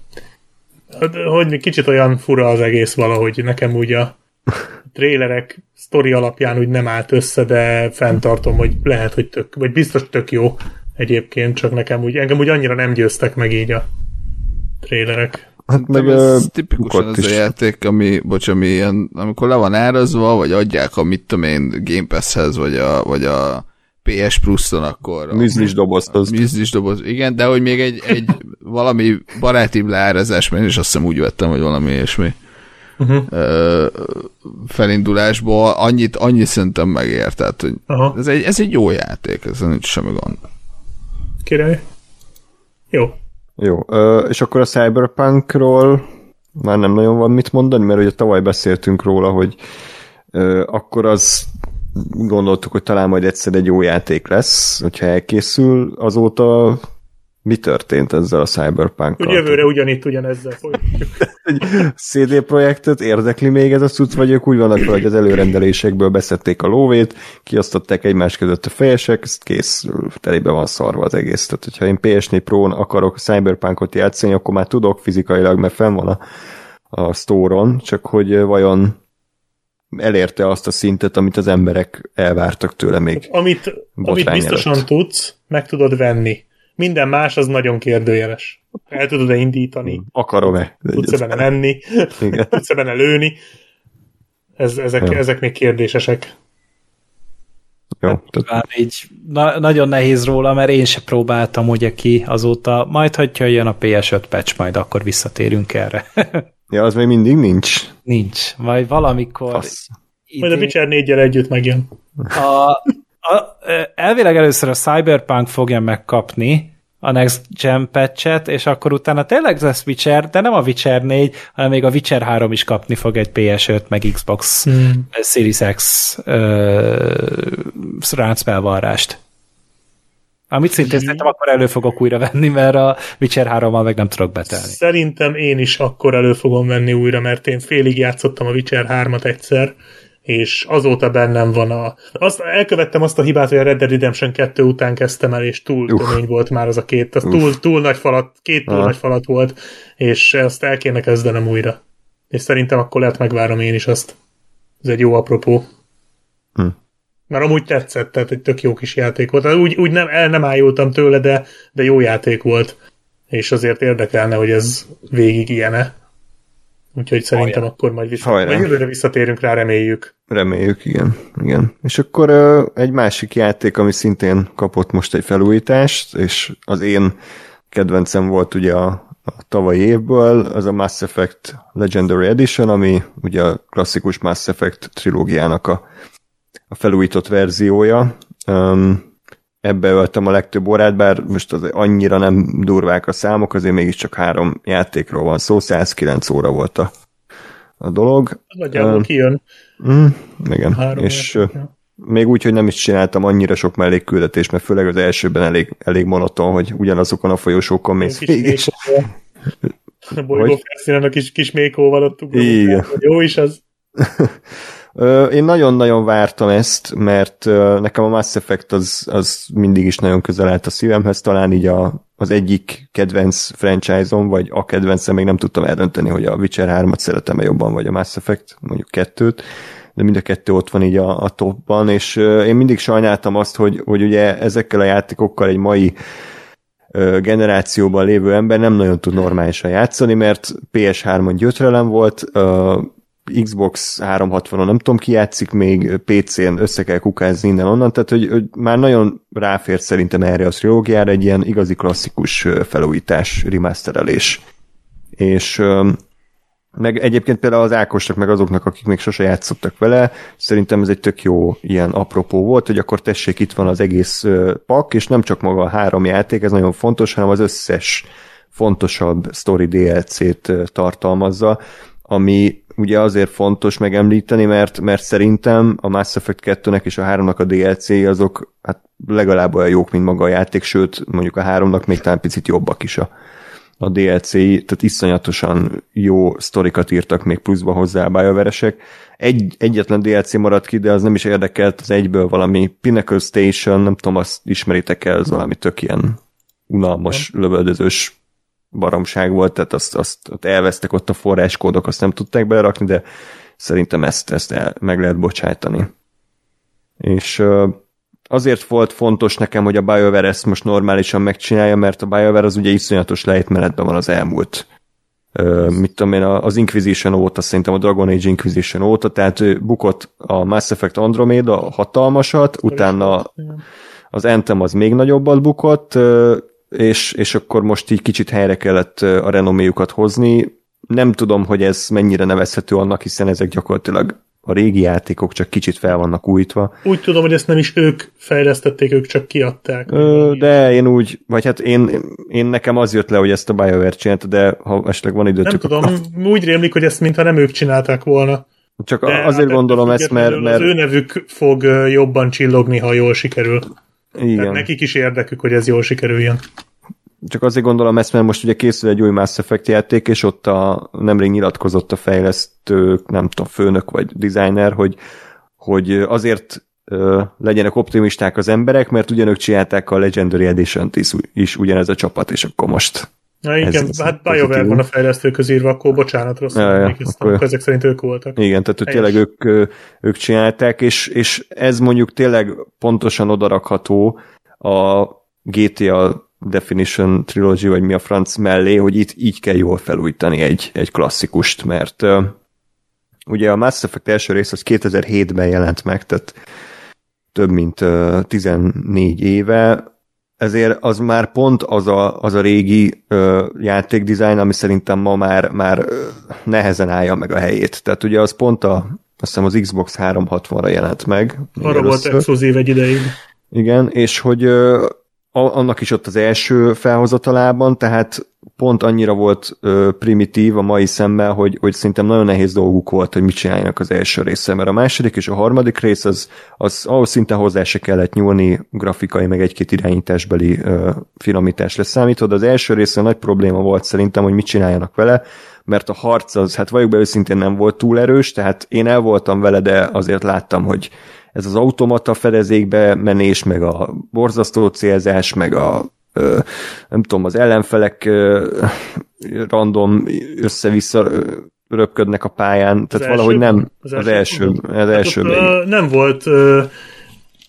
de hogy kicsit olyan fura az egész valahogy. Nekem úgy a trélerek sztori alapján úgy nem állt össze, de fenntartom, hogy lehet, hogy tök, vagy biztos tök jó egyébként, csak nekem úgy, engem úgy annyira nem győztek meg így a trélerek. Hát meg ez tipikusan az is. a játék, ami, bocs, ami ilyen, amikor le van árazva, vagy adják a mit tudom én Game Pass-hez, vagy a, vagy a PS Plus-on, akkor... Műzlis dobozhoz. Műzlis doboz, igen, de hogy még egy, egy valami barátibb leárazás, mert én is azt hiszem úgy vettem, hogy valami ilyesmi uh-huh. felindulásból annyit, annyit szerintem megért, tehát hogy ez egy, ez egy jó játék, ez nincs semmi gond. Király. Jó. Jó, és akkor a Cyberpunkról már nem nagyon van mit mondani, mert ugye tavaly beszéltünk róla, hogy akkor az gondoltuk, hogy talán majd egyszer egy jó játék lesz, hogyha elkészül, azóta mi történt ezzel a cyberpunk Úgy jövőre ugyanitt ugyanezzel folytatjuk. (laughs) CD projektet érdekli még ez a cucc, vagy ők úgy vannak hogy az előrendelésekből beszedték a lóvét, kiosztották egymás között a fejesek, ezt kész, telébe van szarva az egész. Tehát, hogyha én PS4 Pro-n akarok cyberpunkot játszani, akkor már tudok fizikailag, mert fenn van a, a store-on, csak hogy vajon elérte azt a szintet, amit az emberek elvártak tőle még. Amit, amit biztosan előtt. tudsz, meg tudod venni. Minden más az nagyon kérdőjeles. El tudod-e indítani? Akarom-e? Tudsz-e benne menni? (laughs) Tudsz-e benne lőni? Ez, ezek, ja. ezek még kérdésesek. Jó, hát, tehát... így na, nagyon nehéz róla, mert én se próbáltam ugye ki azóta. Majd, hogyha jön a PS5 patch, majd akkor visszatérünk erre. (laughs) ja, az még mindig nincs? Nincs. Majd valamikor... Idén... Majd a Witcher 4 együtt megjön. A, a, elvileg először a Cyberpunk fogja megkapni a Next Gen patchet, és akkor utána tényleg lesz Witcher, de nem a Witcher 4, hanem még a Witcher 3 is kapni fog egy PS5, meg Xbox hmm. Series X ráncmelvarrást. Amit szintén szerintem akkor elő fogok újra venni, mert a Witcher 3-mal meg nem tudok betelni. Szerintem én is akkor elő fogom venni újra, mert én félig játszottam a Witcher 3-at egyszer, és azóta bennem van a... Azt, elkövettem azt a hibát, hogy a Red Dead Redemption 2 után kezdtem el, és túl Uf. kemény volt már az a két, az túl, túl nagy falat, két túl ah. nagy falat volt, és ezt el kéne kezdenem újra. És szerintem akkor lehet megvárom én is azt. Ez egy jó apropó. Hm. Mert amúgy tetszett, tehát egy tök jó kis játék volt. Úgy, úgy nem, el nem ájultam tőle, de, de jó játék volt. És azért érdekelne, hogy ez végig ilyene. Úgyhogy szerintem Hajrá. akkor majd, vissza, majd jövőre visszatérünk rá, reméljük. Reméljük, igen. igen. És akkor uh, egy másik játék, ami szintén kapott most egy felújítást, és az én kedvencem volt ugye a, a tavalyi évből, az a Mass Effect Legendary Edition, ami ugye a klasszikus Mass Effect trilógiának a, a felújított verziója. Um, ebbe öltem a legtöbb órát, bár most az annyira nem durvák a számok, azért mégiscsak három játékról van szó, 109 óra volt a, a dolog. Nagyjából uh, kijön. Mm, igen, három és játék, még úgy, hogy nem is csináltam annyira sok mellékküldetést, mert főleg az elsőben elég, elég monoton, hogy ugyanazokon a folyosókon mész végig. A bolygó felszínen a kis, kis mékóval ott Igen. Jó is az. (laughs) Én nagyon-nagyon vártam ezt, mert nekem a Mass Effect az, az mindig is nagyon közel állt a szívemhez, talán így a, az egyik kedvenc franchise-om, vagy a kedvencem, még nem tudtam eldönteni, hogy a Witcher 3-at szeretem-e jobban, vagy a Mass Effect, mondjuk kettőt, de mind a kettő ott van így a, a topban, és én mindig sajnáltam azt, hogy, hogy ugye ezekkel a játékokkal egy mai generációban lévő ember nem nagyon tud normálisan játszani, mert PS3-on gyötrelem volt, Xbox 360-on nem tudom ki játszik még, PC-n össze kell kukázni innen onnan, tehát hogy, hogy már nagyon ráfért szerintem erre a trilógiára egy ilyen igazi klasszikus felújítás, remasterelés. És meg egyébként például az Ákosnak, meg azoknak, akik még sose játszottak vele, szerintem ez egy tök jó ilyen apropó volt, hogy akkor tessék, itt van az egész pak, és nem csak maga a három játék, ez nagyon fontos, hanem az összes fontosabb story DLC-t tartalmazza, ami ugye azért fontos megemlíteni, mert, mert szerintem a Mass Effect 2-nek és a 3-nak a DLC azok hát legalább olyan jók, mint maga a játék, sőt, mondjuk a 3-nak még talán picit jobbak is a, a DLC-i, tehát iszonyatosan jó sztorikat írtak még pluszba hozzá a bioveresek. Egy, egyetlen DLC maradt ki, de az nem is érdekelt, az egyből valami Pinnacle Station, nem tudom, azt ismeritek el, az valami tök ilyen unalmas, lövöldözős baromság volt, tehát azt, azt ott elvesztek ott a forráskódok, azt nem tudták belerakni, de szerintem ezt, ezt el, meg lehet bocsájtani. És azért volt fontos nekem, hogy a BioWare ezt most normálisan megcsinálja, mert a BioWare az ugye iszonyatos lejtmenetben van az elmúlt mit tudom én, az Inquisition óta, szerintem a Dragon Age Inquisition óta, tehát bukott a Mass Effect Andromeda hatalmasat, utána az Anthem az még nagyobbat bukott, és, és akkor most így kicsit helyre kellett a renoméjukat hozni. Nem tudom, hogy ez mennyire nevezhető annak, hiszen ezek gyakorlatilag a régi játékok csak kicsit fel vannak újítva. Úgy tudom, hogy ezt nem is ők fejlesztették, ők csak kiadták. Ö, de én úgy, vagy hát én, én nekem az jött le, hogy ezt a BioWare csinálta, de ha esetleg van idő... Nem tudom, a... úgy rémlik, hogy ezt mintha nem ők csinálták volna. Csak De azért hát gondolom ezt, mert, mert... Az ő nevük fog jobban csillogni, ha jól sikerül. Igen. Tehát nekik is érdekük, hogy ez jól sikerüljön. Csak azért gondolom ezt, mert most ugye készül egy új Mass Effect játék, és ott a, nemrég nyilatkozott a fejlesztő, nem tudom, főnök vagy designer, hogy, hogy azért ö, legyenek optimisták az emberek, mert ugyanők csinálták a Legendary Edition-t is, is ugyanez a csapat, és akkor most Na igen, ez, hát BioWare van a fejlesztő közírva, akkor bocsánat, rossz ja, ja, akkor, ezek szerint ők voltak. Igen, tehát hogy tényleg ők, ők csinálták, és, és ez mondjuk tényleg pontosan odarakható a GTA Definition Trilogy, vagy mi a franc mellé, hogy itt így kell jól felújítani egy, egy klasszikust, mert uh, ugye a Mass Effect első rész az 2007-ben jelent meg, tehát több mint uh, 14 éve, ezért az már pont az a, az a régi ö, játékdizájn, ami szerintem ma már, már ö, nehezen állja meg a helyét. Tehát ugye az pont a, azt hiszem az Xbox 360-ra jelent meg. Arra volt exkluzív egy ideig. Igen, és hogy ö, annak is ott az első felhozatalában, tehát pont annyira volt ö, primitív a mai szemmel, hogy, hogy szerintem nagyon nehéz dolguk volt, hogy mit csináljanak az első része, mert a második és a harmadik rész az, az ahhoz szinte hozzá se kellett nyúlni, grafikai, meg egy-két irányításbeli ö, finomítás lesz számítod. Az első része nagy probléma volt szerintem, hogy mit csináljanak vele, mert a harc az, hát vagyok be őszintén nem volt túl erős, tehát én el voltam vele, de azért láttam, hogy ez az automata fedezékbe menés, meg a borzasztó célzás, meg a nem tudom, az ellenfelek random össze-vissza röpködnek a pályán, tehát az valahogy nem az első, az első, az első hát ott, nem volt ö,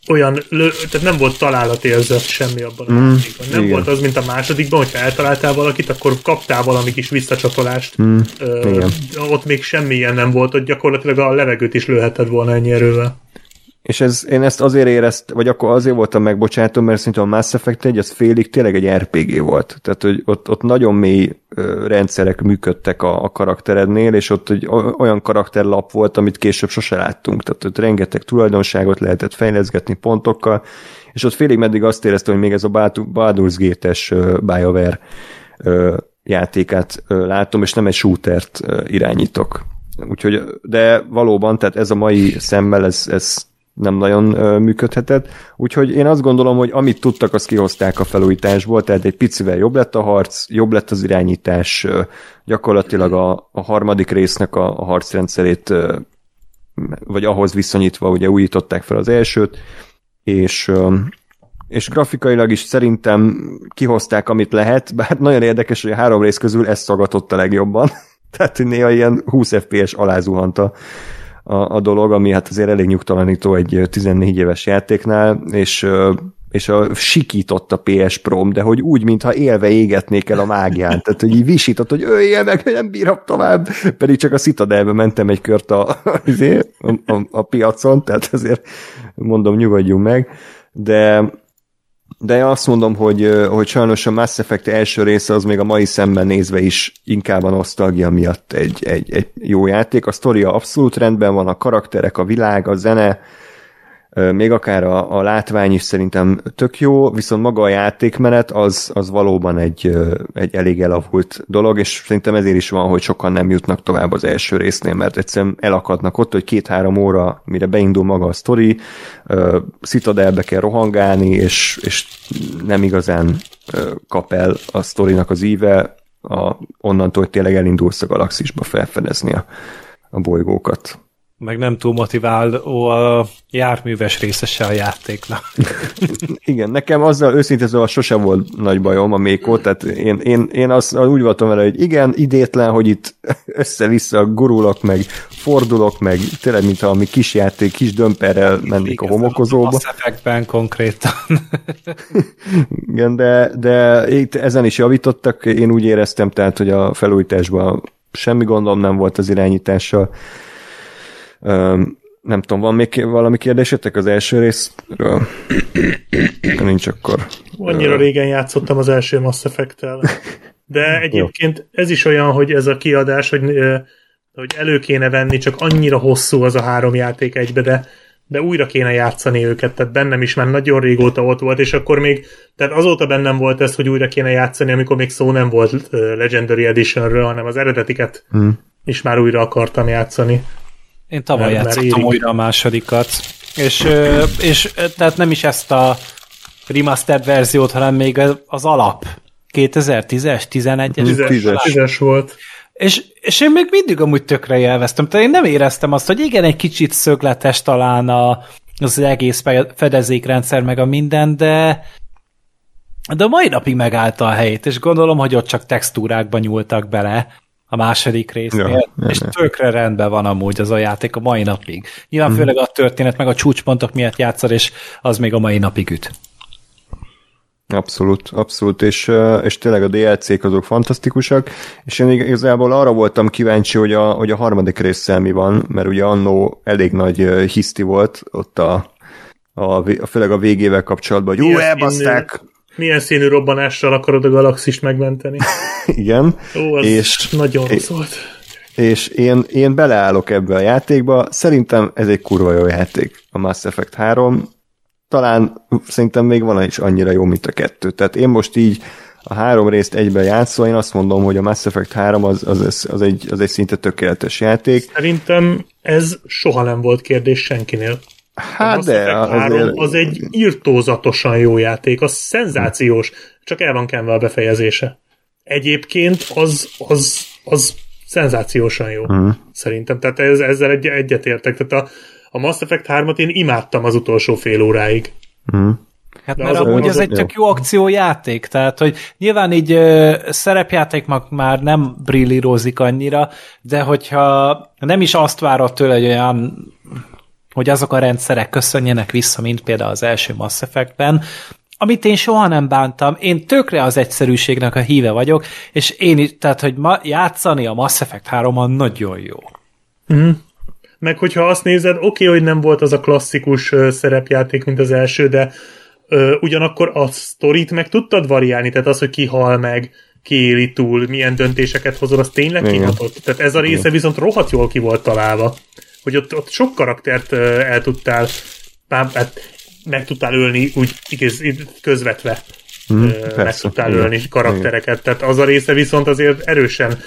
olyan, lő, tehát nem volt találatérzet semmi abban a mm, játékban. Nem igen. volt az, mint a másodikban, hogyha eltaláltál valakit, akkor kaptál valami kis visszacsatolást. Mm, ö, igen. Ott még semmi ilyen nem volt, hogy gyakorlatilag a levegőt is lőheted volna ennyi erővel. És ez, én ezt azért érezt, vagy akkor azért voltam megbocsátom, mert szerintem a Mass Effect 1 az félig tényleg egy RPG volt. Tehát, hogy ott, ott nagyon mély rendszerek működtek a, a karakterednél, és ott hogy olyan karakterlap volt, amit később sose láttunk. Tehát ott rengeteg tulajdonságot lehetett fejleszgetni pontokkal, és ott félig meddig azt éreztem, hogy még ez a Baldur's Gate-es BioWare játékát látom, és nem egy shootert irányítok. Úgyhogy, de valóban, tehát ez a mai szemmel, ez, ez nem nagyon működhetett. Úgyhogy én azt gondolom, hogy amit tudtak, azt kihozták a felújításból, tehát egy picivel jobb lett a harc, jobb lett az irányítás, gyakorlatilag a, a harmadik résznek a, a harcrendszerét, vagy ahhoz viszonyítva ugye újították fel az elsőt, és és grafikailag is szerintem kihozták, amit lehet, bár nagyon érdekes, hogy a három rész közül ezt szagatott a legjobban. (laughs) Tehát néha ilyen 20 FPS alázuhant a, a, a dolog, ami hát azért elég nyugtalanító egy 14 éves játéknál, és és a sikított a PS Prom, de hogy úgy, mintha élve égetnék el a mágián. Tehát, hogy így visított, hogy öljél meg, nem bírom tovább. Pedig csak a Citadelbe mentem egy kört a, azért, (laughs) a, a, a piacon, tehát azért mondom, nyugodjunk meg. De de én azt mondom, hogy, hogy sajnos a Mass Effect első része az még a mai szemben nézve is inkább a nosztalgia miatt egy, egy, egy jó játék. A sztoria abszolút rendben van, a karakterek, a világ, a zene, még akár a, a látvány is szerintem tök jó, viszont maga a játékmenet az, az valóban egy, egy elég elavult dolog, és szerintem ezért is van, hogy sokan nem jutnak tovább az első résznél, mert egyszerűen elakadnak ott, hogy két-három óra, mire beindul maga a sztori, Citadelbe kell rohangálni, és, és nem igazán kap el a sztorinak az íve, a, onnantól, hogy tényleg elindulsz a galaxisba felfedezni a, a bolygókat meg nem túl motiváló a járműves részese a játéknak. (laughs) Igen, nekem azzal őszintén szóval sosem volt nagy bajom a Mékó, tehát én, én, én azt úgy voltam vele, hogy igen, idétlen, hogy itt (laughs) össze-vissza gurulok, meg fordulok, meg tényleg, mint a mi kis játék, kis dömperrel mennék a homokozóba. A konkrétan. (laughs) igen, de, de itt ezen is javítottak, én úgy éreztem, tehát, hogy a felújításban semmi gondom nem volt az irányítással, nem tudom, van még valami kérdésetek az első részről? Nincs akkor. Annyira régen játszottam az első Mass Effect-tel. De (laughs) egyébként ez is olyan, hogy ez a kiadás, hogy, hogy elő kéne venni, csak annyira hosszú az a három játék egybe, de, de újra kéne játszani őket, tehát bennem is már nagyon régóta ott volt, és akkor még, tehát azóta bennem volt ez, hogy újra kéne játszani, amikor még szó nem volt Legendary Editionről, hanem az eredetiket hmm. is már újra akartam játszani. Én tavaly játszottam újra a másodikat. És, és tehát nem is ezt a remastered verziót, hanem még az alap. 2010-es, 11-es? 10-es volt. És, és én még mindig amúgy tökre élveztem. Tehát én nem éreztem azt, hogy igen, egy kicsit szögletes talán a, az egész fedezékrendszer meg a minden, de de a mai napig megállta a helyét, és gondolom, hogy ott csak textúrákba nyúltak bele a második résznél, ja, és ja, tökre rendben van amúgy az a játék a mai napig. Nyilván mm. főleg a történet, meg a csúcspontok miatt játszol, és az még a mai napig üt. Abszolút, abszolút, és, és tényleg a DLC-k azok fantasztikusak, és én igazából arra voltam kíváncsi, hogy a, hogy a harmadik résszel mi van, mert ugye annó elég nagy hiszti volt ott a, a, főleg a végével kapcsolatban, hogy jó, elbaszták, milyen színű robbanással akarod a galaxist megmenteni? (laughs) Igen. Ó, az és, nagyon rossz volt. És én, én beleállok ebbe a játékba, szerintem ez egy kurva jó játék, a Mass Effect 3. Talán szerintem még van is annyira jó, mint a kettő. Tehát én most így a három részt egyben játszva, én azt mondom, hogy a Mass Effect 3 az, az, az, egy, az egy szinte tökéletes játék. Szerintem ez soha nem volt kérdés senkinél. Hát de azért... az egy írtózatosan jó játék, az szenzációs, csak el van kenve a befejezése. Egyébként az, az, az szenzációsan jó, uh-huh. szerintem. Tehát ez, ezzel egy, egyetértek. Tehát a, a Mass Effect 3-at én imádtam az utolsó fél óráig. Uh-huh. Hát De mert az amúgy ez egy tök jó akciójáték, tehát hogy nyilván így ö, szerepjáték már nem brillírozik annyira, de hogyha nem is azt várod tőle, hogy olyan hogy azok a rendszerek köszönjenek vissza, mint például az első Mass Effect-ben, amit én soha nem bántam, én tökre az egyszerűségnek a híve vagyok, és én is, tehát, hogy ma játszani a Mass Effect 3 nagyon jó. Mm. Meg hogyha azt nézed, oké, okay, hogy nem volt az a klasszikus uh, szerepjáték, mint az első, de uh, ugyanakkor a sztorit meg tudtad variálni, tehát az, hogy ki hal meg, ki éli túl, milyen döntéseket hozol, az tényleg kihatott. Tehát ez a része viszont rohadt jól ki volt találva hogy ott, ott sok karaktert el tudtál, hát meg tudtál ölni úgy igaz, közvetve mm, meg persze, tudtál igen, ölni karaktereket. Igen. Tehát az a része viszont azért erősen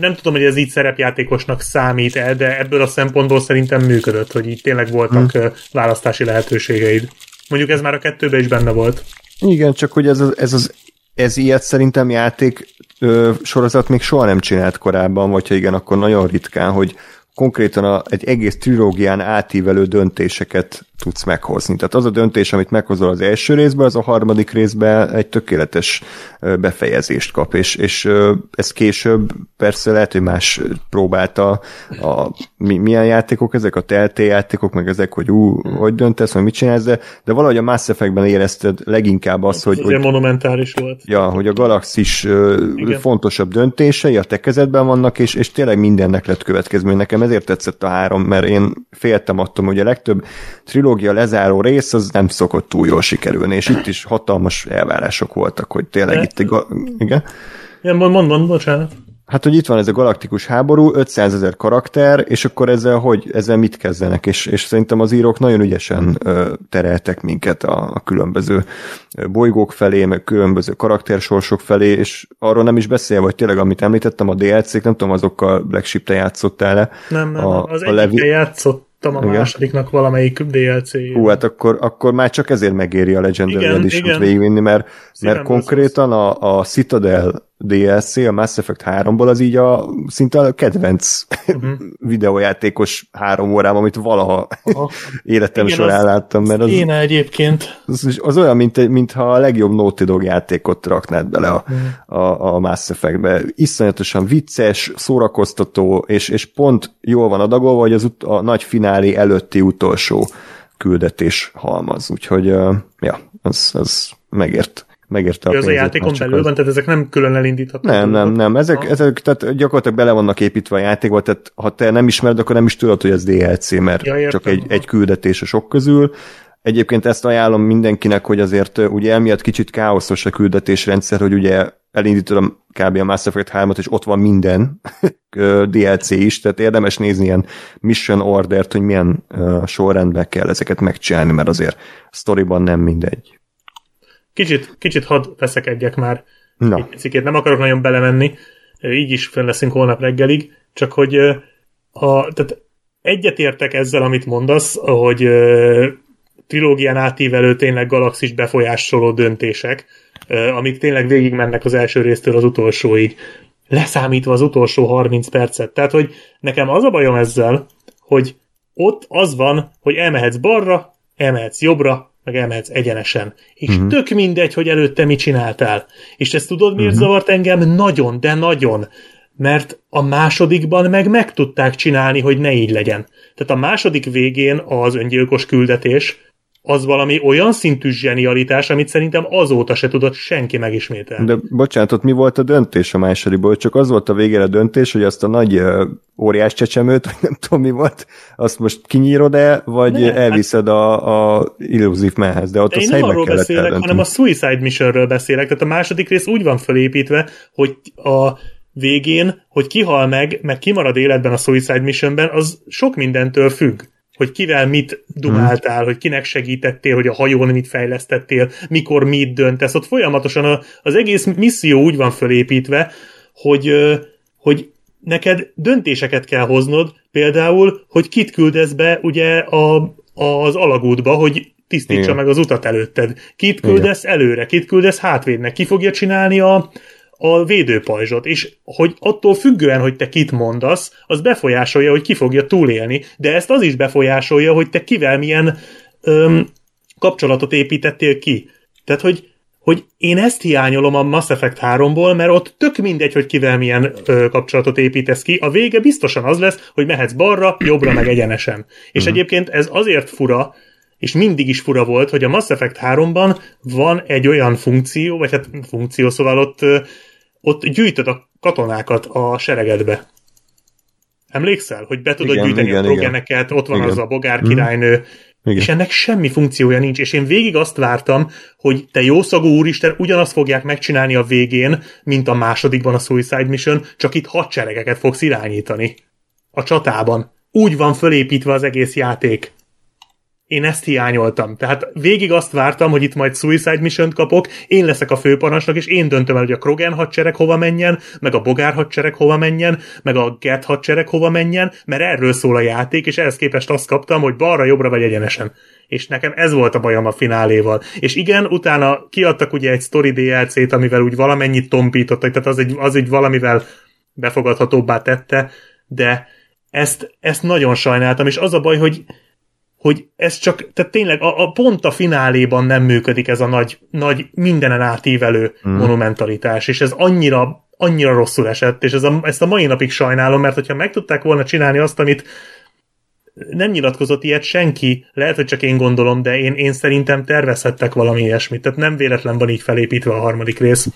nem tudom, hogy ez így szerepjátékosnak számít el, de ebből a szempontból szerintem működött, hogy így tényleg voltak mm. választási lehetőségeid. Mondjuk ez már a kettőben is benne volt. Igen, csak hogy ez az, ez az ez ilyet szerintem játék ö, sorozat még soha nem csinált korábban, vagy ha igen, akkor nagyon ritkán, hogy konkrétan a, egy egész trilógián átívelő döntéseket tudsz meghozni. Tehát az a döntés, amit meghozol az első részben, az a harmadik részben egy tökéletes befejezést kap, és, és ez később persze lehet, hogy más próbálta a, mi, milyen játékok ezek, a telté játékok, meg ezek, hogy ú, hogy döntesz, vagy mit csinálsz, de, de valahogy a Mass Effect-ben érezted leginkább azt, hogy... hogy monumentális volt. Ja, hogy a galaxis Igen. fontosabb döntései a te kezedben vannak, és, és tényleg mindennek lett következmény. Nekem ezért tetszett a három, mert én féltem attól, hogy a legtöbb trilógia trilógia lezáró rész az nem szokott túl jól sikerülni, és itt is hatalmas elvárások voltak, hogy tényleg De... itt egy... Igen? Igen, mond, mond, mond, bocsánat. Hát, hogy itt van ez a galaktikus háború, 500 ezer karakter, és akkor ezzel hogy, ezzel mit kezdenek, és, és szerintem az írók nagyon ügyesen ö, tereltek minket a, a különböző bolygók felé, meg különböző karaktersorsok felé, és arról nem is beszélve, hogy tényleg, amit említettem, a DLC-k, nem tudom, azokkal Black Sheep-te játszottál-e? Nem, nem, a, az a Levi... játszott kaptam a igen. másodiknak valamelyik dlc. Hú, hát akkor, akkor már csak ezért megéri a Legendary Edition-t végigvinni, mert, mert konkrétan a, a Citadel DLC, a Mass Effect 3-ból az így a szinte a kedvenc uh-huh. (laughs) videójátékos három órám, amit valaha Aha. (laughs) életem Igen, során láttam. Mert az, én egyébként. Az, az olyan, mint, mintha a legjobb Naughty Dog játékot raknád bele a, uh-huh. a, a Mass Effect-be. Iszonyatosan vicces, szórakoztató, és, és pont jól van adagolva, hogy az ut- a nagy finálé előtti utolsó küldetés halmaz. Úgyhogy, ja, az, az megért megérte a, a játékon belül az... van, tehát ezek nem külön elindíthatók? Nem, nem, nem, ezek, ezek tehát gyakorlatilag bele vannak építve a játékba, tehát ha te nem ismered, akkor nem is tudod, hogy ez DLC, mert ja, csak egy, egy küldetés a sok közül. Egyébként ezt ajánlom mindenkinek, hogy azért ugye emiatt kicsit káoszos a küldetésrendszer, hogy ugye elindítod kb. a Mass Effect 3 és ott van minden (laughs) DLC is, tehát érdemes nézni ilyen mission ordert, hogy milyen uh, sorrendben kell ezeket megcsinálni, mert azért a sztoriban nem mindegy. Kicsit, kicsit hadd veszekedjek már. No. Egy nem akarok nagyon belemenni, így is fenn leszünk holnap reggelig, csak hogy a, tehát egyetértek ezzel, amit mondasz, hogy trilógián átívelő tényleg galaxis befolyásoló döntések, amik tényleg végigmennek az első résztől az utolsóig, leszámítva az utolsó 30 percet. Tehát, hogy nekem az a bajom ezzel, hogy ott az van, hogy elmehetsz balra, elmehetsz jobbra, meg elmehetsz egyenesen. És uh-huh. tök mindegy, hogy előtte mit csináltál. És ezt tudod, miért uh-huh. zavart engem? Nagyon, de nagyon. Mert a másodikban meg meg tudták csinálni, hogy ne így legyen. Tehát a második végén az öngyilkos küldetés, az valami olyan szintű zsenialitás, amit szerintem azóta se tudott senki megismételni. De bocsánat, ott mi volt a döntés a másodikból? Csak az volt a végére a döntés, hogy azt a nagy óriás csecsemőt, vagy nem tudom mi volt, azt most kinyírod-e, vagy ne, elviszed hát... a, a illúzív mehez, de ott de én nem arról beszélek, eldönteni. hanem a Suicide Missionről beszélek, tehát a második rész úgy van felépítve, hogy a végén, hogy kihal meg, meg kimarad életben a Suicide Missionben, az sok mindentől függ hogy kivel mit dumáltál, hmm. hogy kinek segítettél, hogy a hajón mit fejlesztettél, mikor mit döntesz. Ott folyamatosan az egész misszió úgy van fölépítve, hogy, hogy neked döntéseket kell hoznod, például, hogy kit küldesz be ugye a, az alagútba, hogy tisztítsa Igen. meg az utat előtted. Kit küldesz Igen. előre, kit küldesz hátvédnek, ki fogja csinálni a, a védőpajzsot, és hogy attól függően, hogy te kit mondasz, az befolyásolja, hogy ki fogja túlélni, de ezt az is befolyásolja, hogy te kivel milyen öm, kapcsolatot építettél ki. Tehát, hogy hogy én ezt hiányolom a Mass Effect 3-ból, mert ott tök mindegy, hogy kivel milyen ö, kapcsolatot építesz ki, a vége biztosan az lesz, hogy mehetsz balra, jobbra, meg egyenesen. És uh-huh. egyébként ez azért fura, és mindig is fura volt, hogy a Mass Effect 3-ban van egy olyan funkció, vagy hát funkció, szóval ott ott gyűjtöd a katonákat a seregedbe. Emlékszel, hogy be tudod igen, gyűjteni igen, a progeneket, ott van igen. az a bogár mhm. királynő, igen. és ennek semmi funkciója nincs, és én végig azt vártam, hogy te jószagú úristen, ugyanazt fogják megcsinálni a végén, mint a másodikban a Suicide Mission, csak itt hadseregeket fogsz irányítani. A csatában. Úgy van fölépítve az egész játék. Én ezt hiányoltam. Tehát végig azt vártam, hogy itt majd Suicide mission kapok, én leszek a főparancsnok, és én döntöm el, hogy a Krogen hadsereg hova menjen, meg a Bogár hadsereg hova menjen, meg a Gert hadsereg hova menjen, mert erről szól a játék, és ehhez képest azt kaptam, hogy balra, jobbra vagy egyenesen. És nekem ez volt a bajom a fináléval. És igen, utána kiadtak ugye egy story DLC-t, amivel úgy valamennyit tompítottak, tehát az egy, az egy valamivel befogadhatóbbá tette, de ezt, ezt nagyon sajnáltam, és az a baj, hogy hogy ez csak, tehát tényleg a, a pont a fináléban nem működik ez a nagy, nagy mindenen átívelő mm. monumentalitás, és ez annyira, annyira rosszul esett, és ez a, ezt a mai napig sajnálom, mert hogyha meg tudták volna csinálni azt, amit nem nyilatkozott ilyet senki, lehet, hogy csak én gondolom, de én, én szerintem tervezhettek valami ilyesmit, tehát nem véletlen van így felépítve a harmadik rész.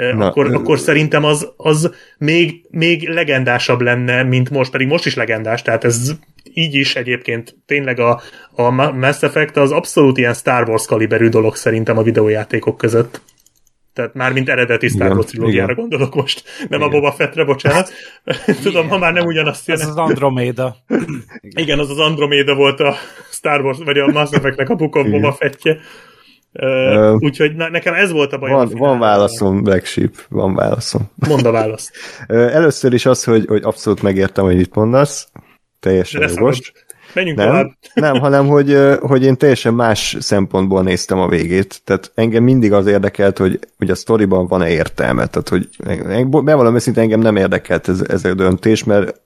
Na, akkor, akkor szerintem az, az még, még legendásabb lenne, mint most, pedig most is legendás, tehát ez így is egyébként tényleg a, a Mass Effect az abszolút ilyen Star Wars kaliberű dolog szerintem a videójátékok között. Tehát már mint eredeti Star Wars trilógiára gondolok most, nem igen. a Boba Fettre, bocsánat. (laughs) (laughs) Tudom, ha már nem ugyanazt jelent. Ez az Andromeda. igen, az az Andromeda volt a Star Wars, vagy a Mass Effectnek a Book of Boba Fettje. Uh, Úgyhogy na, nekem ez volt a baj. Van, van válaszom, Black Sheep, van válaszom. Mondd a választ. (laughs) Először is az, hogy, hogy abszolút megértem, hogy itt mondasz. Teljesen jogos. Menjünk nem, tovább. (laughs) nem, hanem hogy, hogy én teljesen más szempontból néztem a végét. Tehát engem mindig az érdekelt, hogy, hogy a sztoriban van-e értelme. Tehát, hogy bevallom őszintén engem nem érdekelt ez, ez a döntés, mert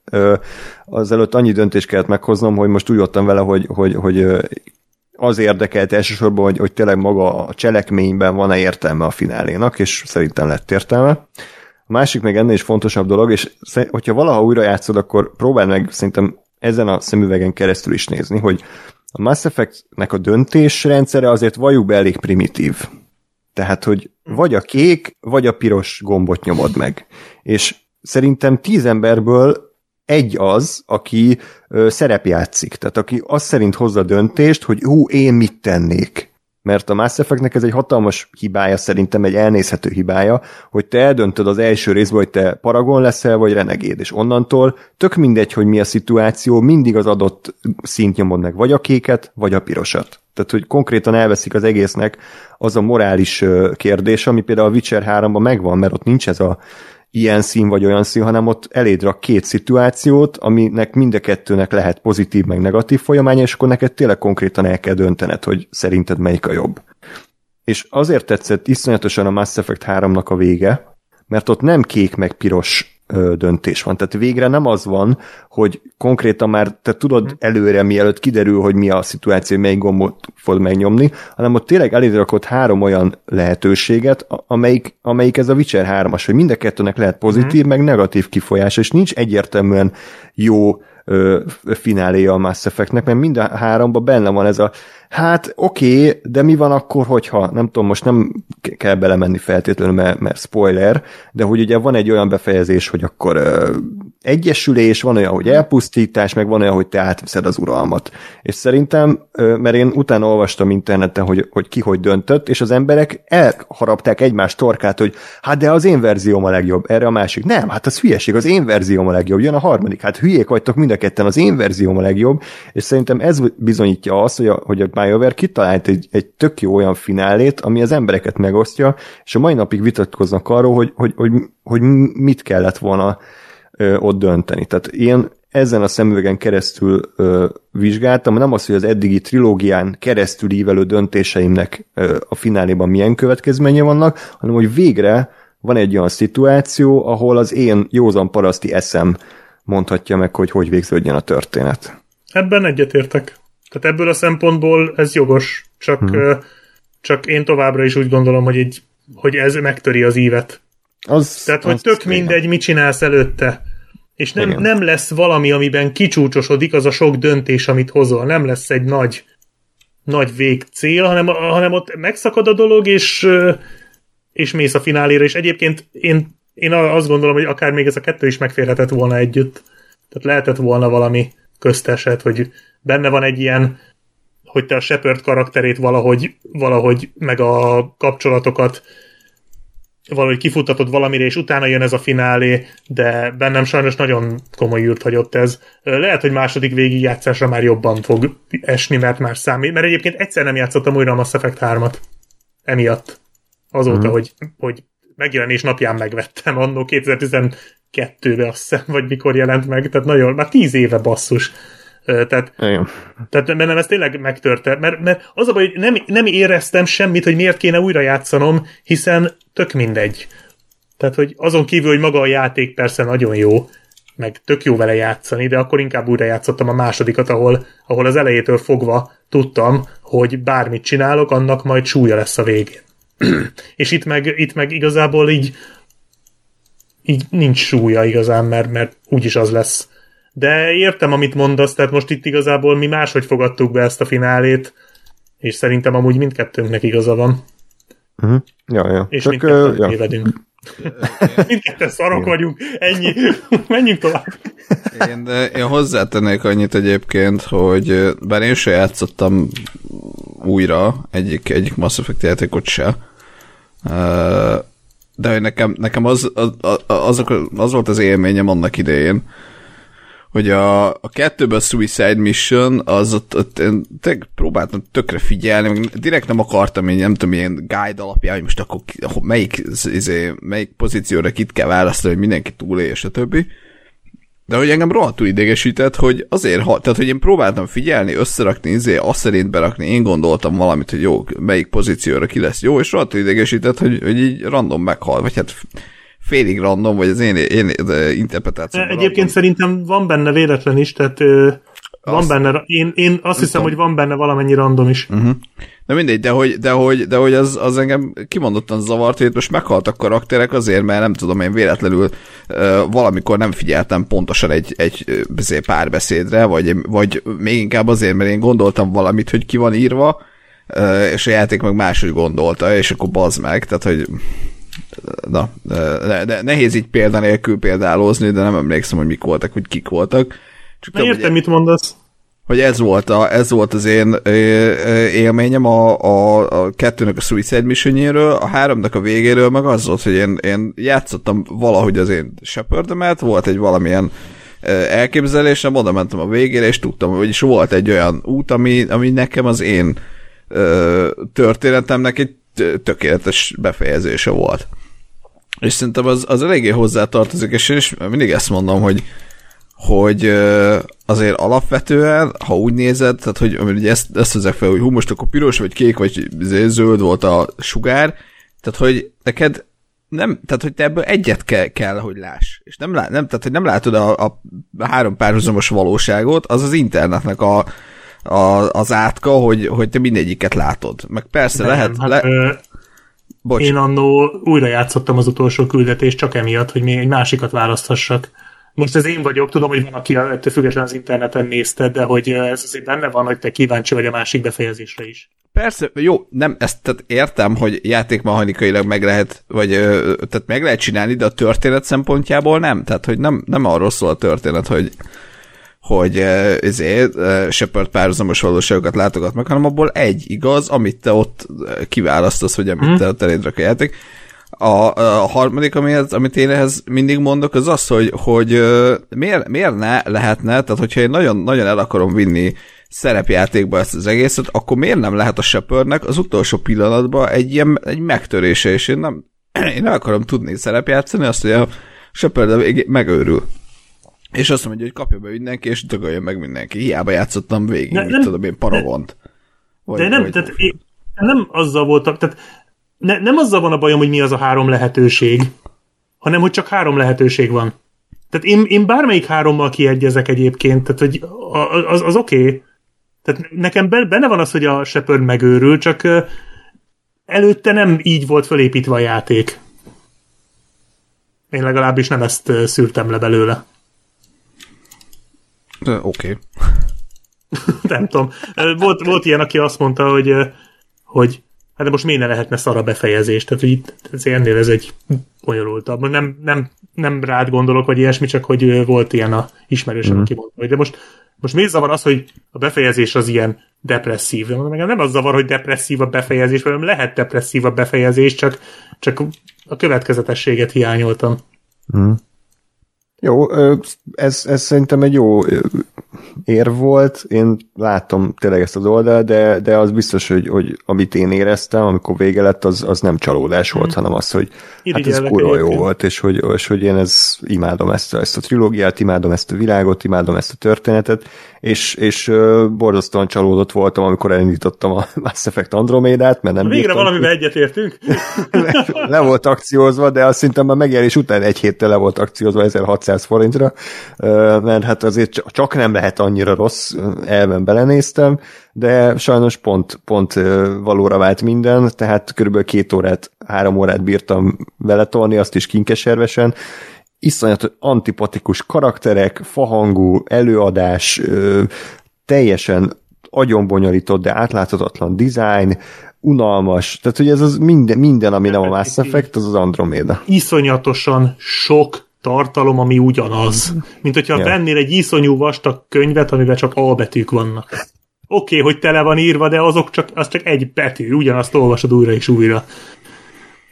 azelőtt annyi döntést kellett meghoznom, hogy most úgy voltam vele, hogy, hogy, hogy az érdekelt elsősorban, hogy, hogy tényleg maga a cselekményben van-e értelme a finálénak, és szerintem lett értelme. A másik meg ennél is fontosabb dolog, és hogyha valaha újra játszod, akkor próbáld meg szerintem ezen a szemüvegen keresztül is nézni, hogy a Mass Effect-nek a döntésrendszere azért valljuk be elég primitív. Tehát, hogy vagy a kék, vagy a piros gombot nyomod meg. És szerintem tíz emberből egy az, aki ö, szerepjátszik, tehát aki azt szerint hozza döntést, hogy hú, én mit tennék. Mert a Mass Effectnek ez egy hatalmas hibája, szerintem egy elnézhető hibája, hogy te eldöntöd az első részben, hogy te Paragon leszel, vagy Renegéd, és onnantól tök mindegy, hogy mi a szituáció, mindig az adott szint nyomod meg, vagy a kéket, vagy a pirosat. Tehát, hogy konkrétan elveszik az egésznek az a morális kérdés, ami például a Witcher 3-ban megvan, mert ott nincs ez a ilyen szín vagy olyan szín, hanem ott eléd rak két szituációt, aminek mind a kettőnek lehet pozitív meg negatív folyamánya, és akkor neked tényleg konkrétan el kell döntened, hogy szerinted melyik a jobb. És azért tetszett iszonyatosan a Mass Effect 3-nak a vége, mert ott nem kék meg piros döntés van. Tehát végre nem az van, hogy konkrétan már te tudod mhm. előre, mielőtt kiderül, hogy mi a szituáció, melyik gombot fog megnyomni, hanem ott tényleg eléd rakott három olyan lehetőséget, amelyik, amelyik ez a Witcher 3-as, hogy mind a kettőnek lehet pozitív, mm. meg negatív kifolyás, és nincs egyértelműen jó ö, fináléja a Mass Effectnek, mert mind a háromban benne van ez a Hát oké, okay, de mi van akkor, hogyha, nem tudom, most nem kell belemenni feltétlenül, mert, mert spoiler, de hogy ugye van egy olyan befejezés, hogy akkor ö, egyesülés, van olyan, hogy elpusztítás, meg van olyan, hogy te átveszed az uralmat. És szerintem, ö, mert én utána olvastam interneten, hogy, hogy ki hogy döntött, és az emberek elharapták egymás torkát, hogy hát de az én verzióm a legjobb, erre a másik. Nem, hát az hülyeség, az én verzióm a legjobb, jön a harmadik, hát hülyék vagytok mind a ketten, az én verzióm a legjobb, és szerintem ez bizonyítja azt, hogy a, hogy a BioWare kitalált egy, egy tök jó olyan finálét, ami az embereket megosztja, és a mai napig vitatkoznak arról, hogy, hogy, hogy, hogy mit kellett volna ö, ott dönteni. Tehát én ezen a szemüvegen keresztül ö, vizsgáltam, nem az, hogy az eddigi trilógián keresztül ívelő döntéseimnek ö, a fináléban milyen következménye vannak, hanem hogy végre van egy olyan szituáció, ahol az én józan paraszti eszem mondhatja meg, hogy hogy végződjön a történet. Ebben egyetértek. Tehát ebből a szempontból ez jogos, csak, hmm. csak én továbbra is úgy gondolom, hogy, egy, hogy ez megtöri az ívet. Az, Tehát, hogy tök mindegy, mit csinálsz előtte. És nem, nem lesz valami, amiben kicsúcsosodik az a sok döntés, amit hozol. Nem lesz egy nagy, nagy végcél, hanem, hanem ott megszakad a dolog, és, és mész a fináléra. És egyébként én, én azt gondolom, hogy akár még ez a kettő is megférhetett volna együtt. Tehát lehetett volna valami közteset, hogy benne van egy ilyen, hogy te a Shepard karakterét valahogy, valahogy meg a kapcsolatokat valahogy kifutatod valamire, és utána jön ez a finálé, de bennem sajnos nagyon komoly űrt hagyott ez. Lehet, hogy második végigjátszásra már jobban fog esni, mert már számít, mert egyébként egyszer nem játszottam újra a Mass Effect 3-at. Emiatt. Azóta, uh-huh. hogy, hogy megjelenés napján megvettem, annó 2012-ben azt hiszem, vagy mikor jelent meg, tehát nagyon, már tíz éve basszus. Tehát, Igen. tehát bennem ez tényleg megtörte, mert, mert az a baj, hogy nem, nem éreztem semmit, hogy miért kéne újra játszanom, hiszen tök mindegy. Tehát, hogy azon kívül, hogy maga a játék persze nagyon jó, meg tök jó vele játszani, de akkor inkább újra játszottam a másodikat, ahol, ahol az elejétől fogva tudtam, hogy bármit csinálok, annak majd súlya lesz a végén. (clears throat) És itt meg, itt meg igazából így, így nincs súlya igazán, mert, mert úgyis az lesz. De értem, amit mondasz, tehát most itt igazából mi máshogy fogadtuk be ezt a finálét, és szerintem amúgy mindkettőnknek igaza van. Uh-huh. Ja, ja. És Csak, mindkettőn uh, ja. (laughs) Mindketten szarok vagyunk, ennyi. Menjünk tovább. Én, de én hozzátennék annyit egyébként, hogy bár én sem játszottam újra egyik, egyik Mass Effect játékot se, de nekem, nekem az, az, az, az volt az élményem annak idején, hogy a, a kettőben a Suicide Mission, az ott, ott én tök, próbáltam tökre figyelni, meg direkt nem akartam én, nem tudom, ilyen guide alapján, hogy most akkor melyik, izé, melyik pozícióra kit kell választani, hogy mindenki túlélje, és a többi. De hogy engem rohadtul idegesített, hogy azért, ha, tehát hogy én próbáltam figyelni, összerakni, izé, azt szerint berakni, én gondoltam valamit, hogy jó, melyik pozícióra ki lesz jó, és rohadtul idegesített, hogy, hogy így random meghal, vagy hát félig random, vagy az én, én interpretáció. Egyébként random. szerintem van benne véletlen is, tehát ö, van azt, benne, én, én azt hiszem, tudom. hogy van benne valamennyi random is. Uh-huh. Na mindegy, de hogy, de hogy, de hogy az, az engem kimondottan zavart, hogy most meghaltak karakterek azért, mert nem tudom, én véletlenül uh, valamikor nem figyeltem pontosan egy, egy párbeszédre, vagy, vagy még inkább azért, mert én gondoltam valamit, hogy ki van írva, uh, és a játék meg máshogy gondolta, és akkor bazd meg, tehát hogy na, de, de nehéz így példa nélkül példálózni, de nem emlékszem, hogy mik voltak, hogy kik voltak. Csak tudom, értem, hogy, mit mondasz. Hogy ez volt, a, ez volt az én élményem a, a, a kettőnek a Suicide mission a háromnak a végéről meg az volt, hogy én, én játszottam valahogy az én shepard volt egy valamilyen elképzelésem, oda mentem a végére, és tudtam, hogy is volt egy olyan út, ami, ami nekem az én történetemnek egy tökéletes befejezése volt. És szerintem az, az eléggé hozzátartozik, és én is mindig ezt mondom, hogy hogy azért alapvetően, ha úgy nézed, tehát hogy ugye ezt, ezt hozzák fel, hogy hú, most akkor piros, vagy kék, vagy zöld volt a sugár, tehát hogy neked nem, tehát hogy te ebből egyet kell, kell hogy láss. És nem, lát, nem, tehát, hogy nem látod a, a három párhuzamos valóságot, az az internetnek a, a, az átka, hogy, hogy te mindegyiket látod. Meg persze nem, lehet... Hát, le... ö... Bocs. Én annó újra játszottam az utolsó küldetést csak emiatt, hogy még egy másikat választhassak. Most ez én vagyok, tudom, hogy van, aki ettől függetlenül az interneten nézte, de hogy ez azért benne van, hogy te kíváncsi vagy a másik befejezésre is. Persze, jó, nem, ezt tehát értem, hogy játékmechanikailag meg lehet, vagy tehát meg lehet csinálni, de a történet szempontjából nem. Tehát, hogy nem, nem arról szól a történet, hogy hogy ezért Shepard párhuzamos valóságokat látogat meg, hanem abból egy igaz, amit te ott kiválasztasz, vagy amit hmm. te ott eléd a játék. A, a harmadik, amihez, amit én ehhez mindig mondok, az az, hogy, hogy miért, miért ne lehetne, tehát hogyha én nagyon, nagyon el akarom vinni szerepjátékba ezt az egészet, akkor miért nem lehet a Shepardnek az utolsó pillanatban egy ilyen egy megtörése, és én nem, én nem akarom tudni szerepjátszani, azt, hogy a Shepard megőrül. És azt mondja, hogy kapja be mindenki, és dögöljön meg mindenki. Hiába játszottam végig, ne, mit nem, tudom én, Paragont. Vagy, de nem, vagy, tehát én, nem azzal voltak, tehát ne, nem azzal van a bajom, hogy mi az a három lehetőség, hanem hogy csak három lehetőség van. Tehát én, én bármelyik hárommal kiegyezek egyébként, tehát hogy az, az oké. Okay. Tehát nekem benne van az, hogy a Shepard megőrül, csak előtte nem így volt fölépítve a játék. Én legalábbis nem ezt szűrtem le belőle. Oké. Okay. (laughs) nem tudom. Volt, volt ilyen, aki azt mondta, hogy, hogy Hát de most miért ne lehetne szar a befejezés? Tehát, hogy itt ez ennél ez egy bonyolultabb. Nem, nem, nem rád gondolok, vagy ilyesmi, csak hogy volt ilyen a ismerősöm, mm. aki mondta, hogy de most, most miért zavar az, hogy a befejezés az ilyen depresszív? Meg nem az zavar, hogy depresszív a befejezés, hanem lehet depresszív a befejezés, csak, csak a következetességet hiányoltam. Mm. Jó, ez, ez szerintem egy jó ér volt, én láttam tényleg ezt az oldalt, de, de az biztos, hogy, hogy amit én éreztem, amikor vége lett, az, az nem csalódás volt, hmm. hanem az, hogy hát ez kurva jó volt, és hogy, és hogy én ez, imádom ezt a, ezt a trilógiát, imádom ezt a világot, imádom ezt a történetet, és, és borzasztóan csalódott voltam, amikor elindítottam a (laughs) Mass Effect Andromédát, mert nem Végre valamivel egyetértünk? (laughs) le volt akciózva, de azt szerintem már megjelenés után egy héttel le volt akciózva 1600 (laughs) forintra, uh, mert hát azért csak nem lehet annyira rossz, elven belenéztem, de sajnos pont, pont valóra vált minden, tehát körülbelül két órát, három órát bírtam vele tolni, azt is kinkeservesen, iszonyat antipatikus karakterek, fahangú előadás, teljesen agyonbonyolított, de átláthatatlan design, unalmas, tehát hogy ez az minden, minden ami nem a Mass Effect, az az Andromeda. Iszonyatosan sok tartalom, ami ugyanaz. Mint hogyha yeah. vennél egy iszonyú vastag könyvet, amiben csak A betűk vannak. Oké, okay, hogy tele van írva, de azok csak, az csak egy betű, ugyanazt olvasod újra és újra.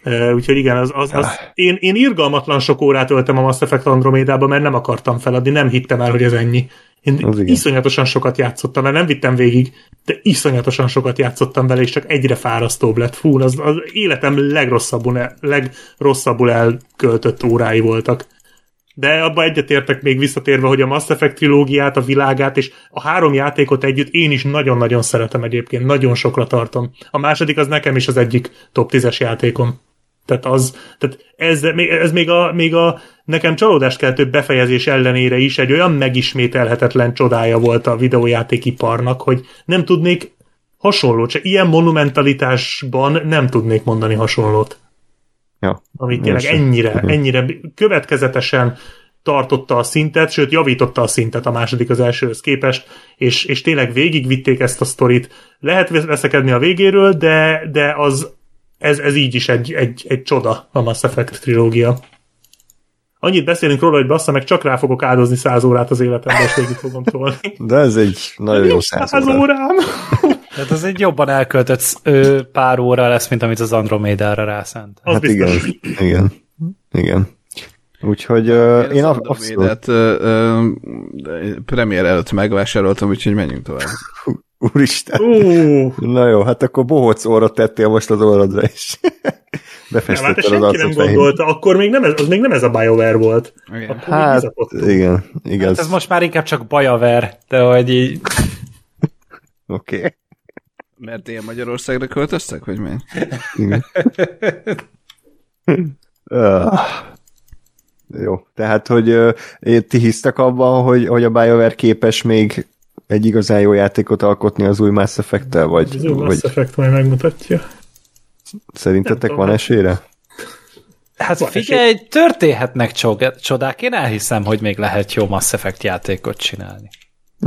Uh, úgyhogy igen, az, az, az, én, én irgalmatlan sok órát öltem a Mass Effect Andromédába, mert nem akartam feladni, nem hittem el, hogy ez ennyi. Én az iszonyatosan sokat játszottam, mert nem vittem végig, de iszonyatosan sokat játszottam vele, és csak egyre fárasztóbb lett. Fú, az, az életem legrosszabbul, el, legrosszabbul elköltött órái voltak. De abba egyetértek még visszatérve, hogy a Mass Effect trilógiát, a világát és a három játékot együtt én is nagyon-nagyon szeretem egyébként, nagyon sokra tartom. A második az nekem is az egyik top 10-es játékom. Tehát az, tehát ez, ez még, a, még a nekem csalódást keltő befejezés ellenére is egy olyan megismételhetetlen csodája volt a videójátékiparnak, hogy nem tudnék hasonlót, csak ilyen monumentalitásban nem tudnék mondani hasonlót. Ja, ami tényleg ennyire, ennyire következetesen tartotta a szintet, sőt javította a szintet a második az elsőhöz képest, és, és tényleg végigvitték ezt a sztorit. Lehet veszekedni a végéről, de, de az, ez, ez így is egy, egy, egy csoda a Mass Effect trilógia. Annyit beszélünk róla, hogy bassza meg, csak rá fogok áldozni száz órát az életemben, és végig fogom tolni. De ez egy nagyon jó száz, száz órám. Tehát az egy jobban elköltött ö, pár óra lesz, mint amit az Andromédára rászánt. Az hát biztos. igen, igen, igen. Úgyhogy uh, én, én abszolút... Uh, uh, premier előtt megvásároltam, úgyhogy menjünk tovább. Úristen. Uh. Na jó, hát akkor bohóc óra tettél most az orrodra is. (laughs) befestetted az senki nem gondolta, akkor még nem ez, az még nem ez a BioWare volt. Igen. Akkor hát, igen, igaz. Hát ez most már inkább csak BioWare, de hogy így... (laughs) Oké. Okay. Mert ilyen Magyarországra költöztek, vagy mi? uh, jó, tehát, hogy uh, ti hisztek abban, hogy, hogy a BioWare képes még egy igazán jó játékot alkotni az új Mass Effect-tel, vagy... Az új Mass vagy... Effect majd megmutatja. Szerintetek van esélyre? Hát van figyelj, esély. történhetnek csodák. Én elhiszem, hogy még lehet jó Mass Effect játékot csinálni.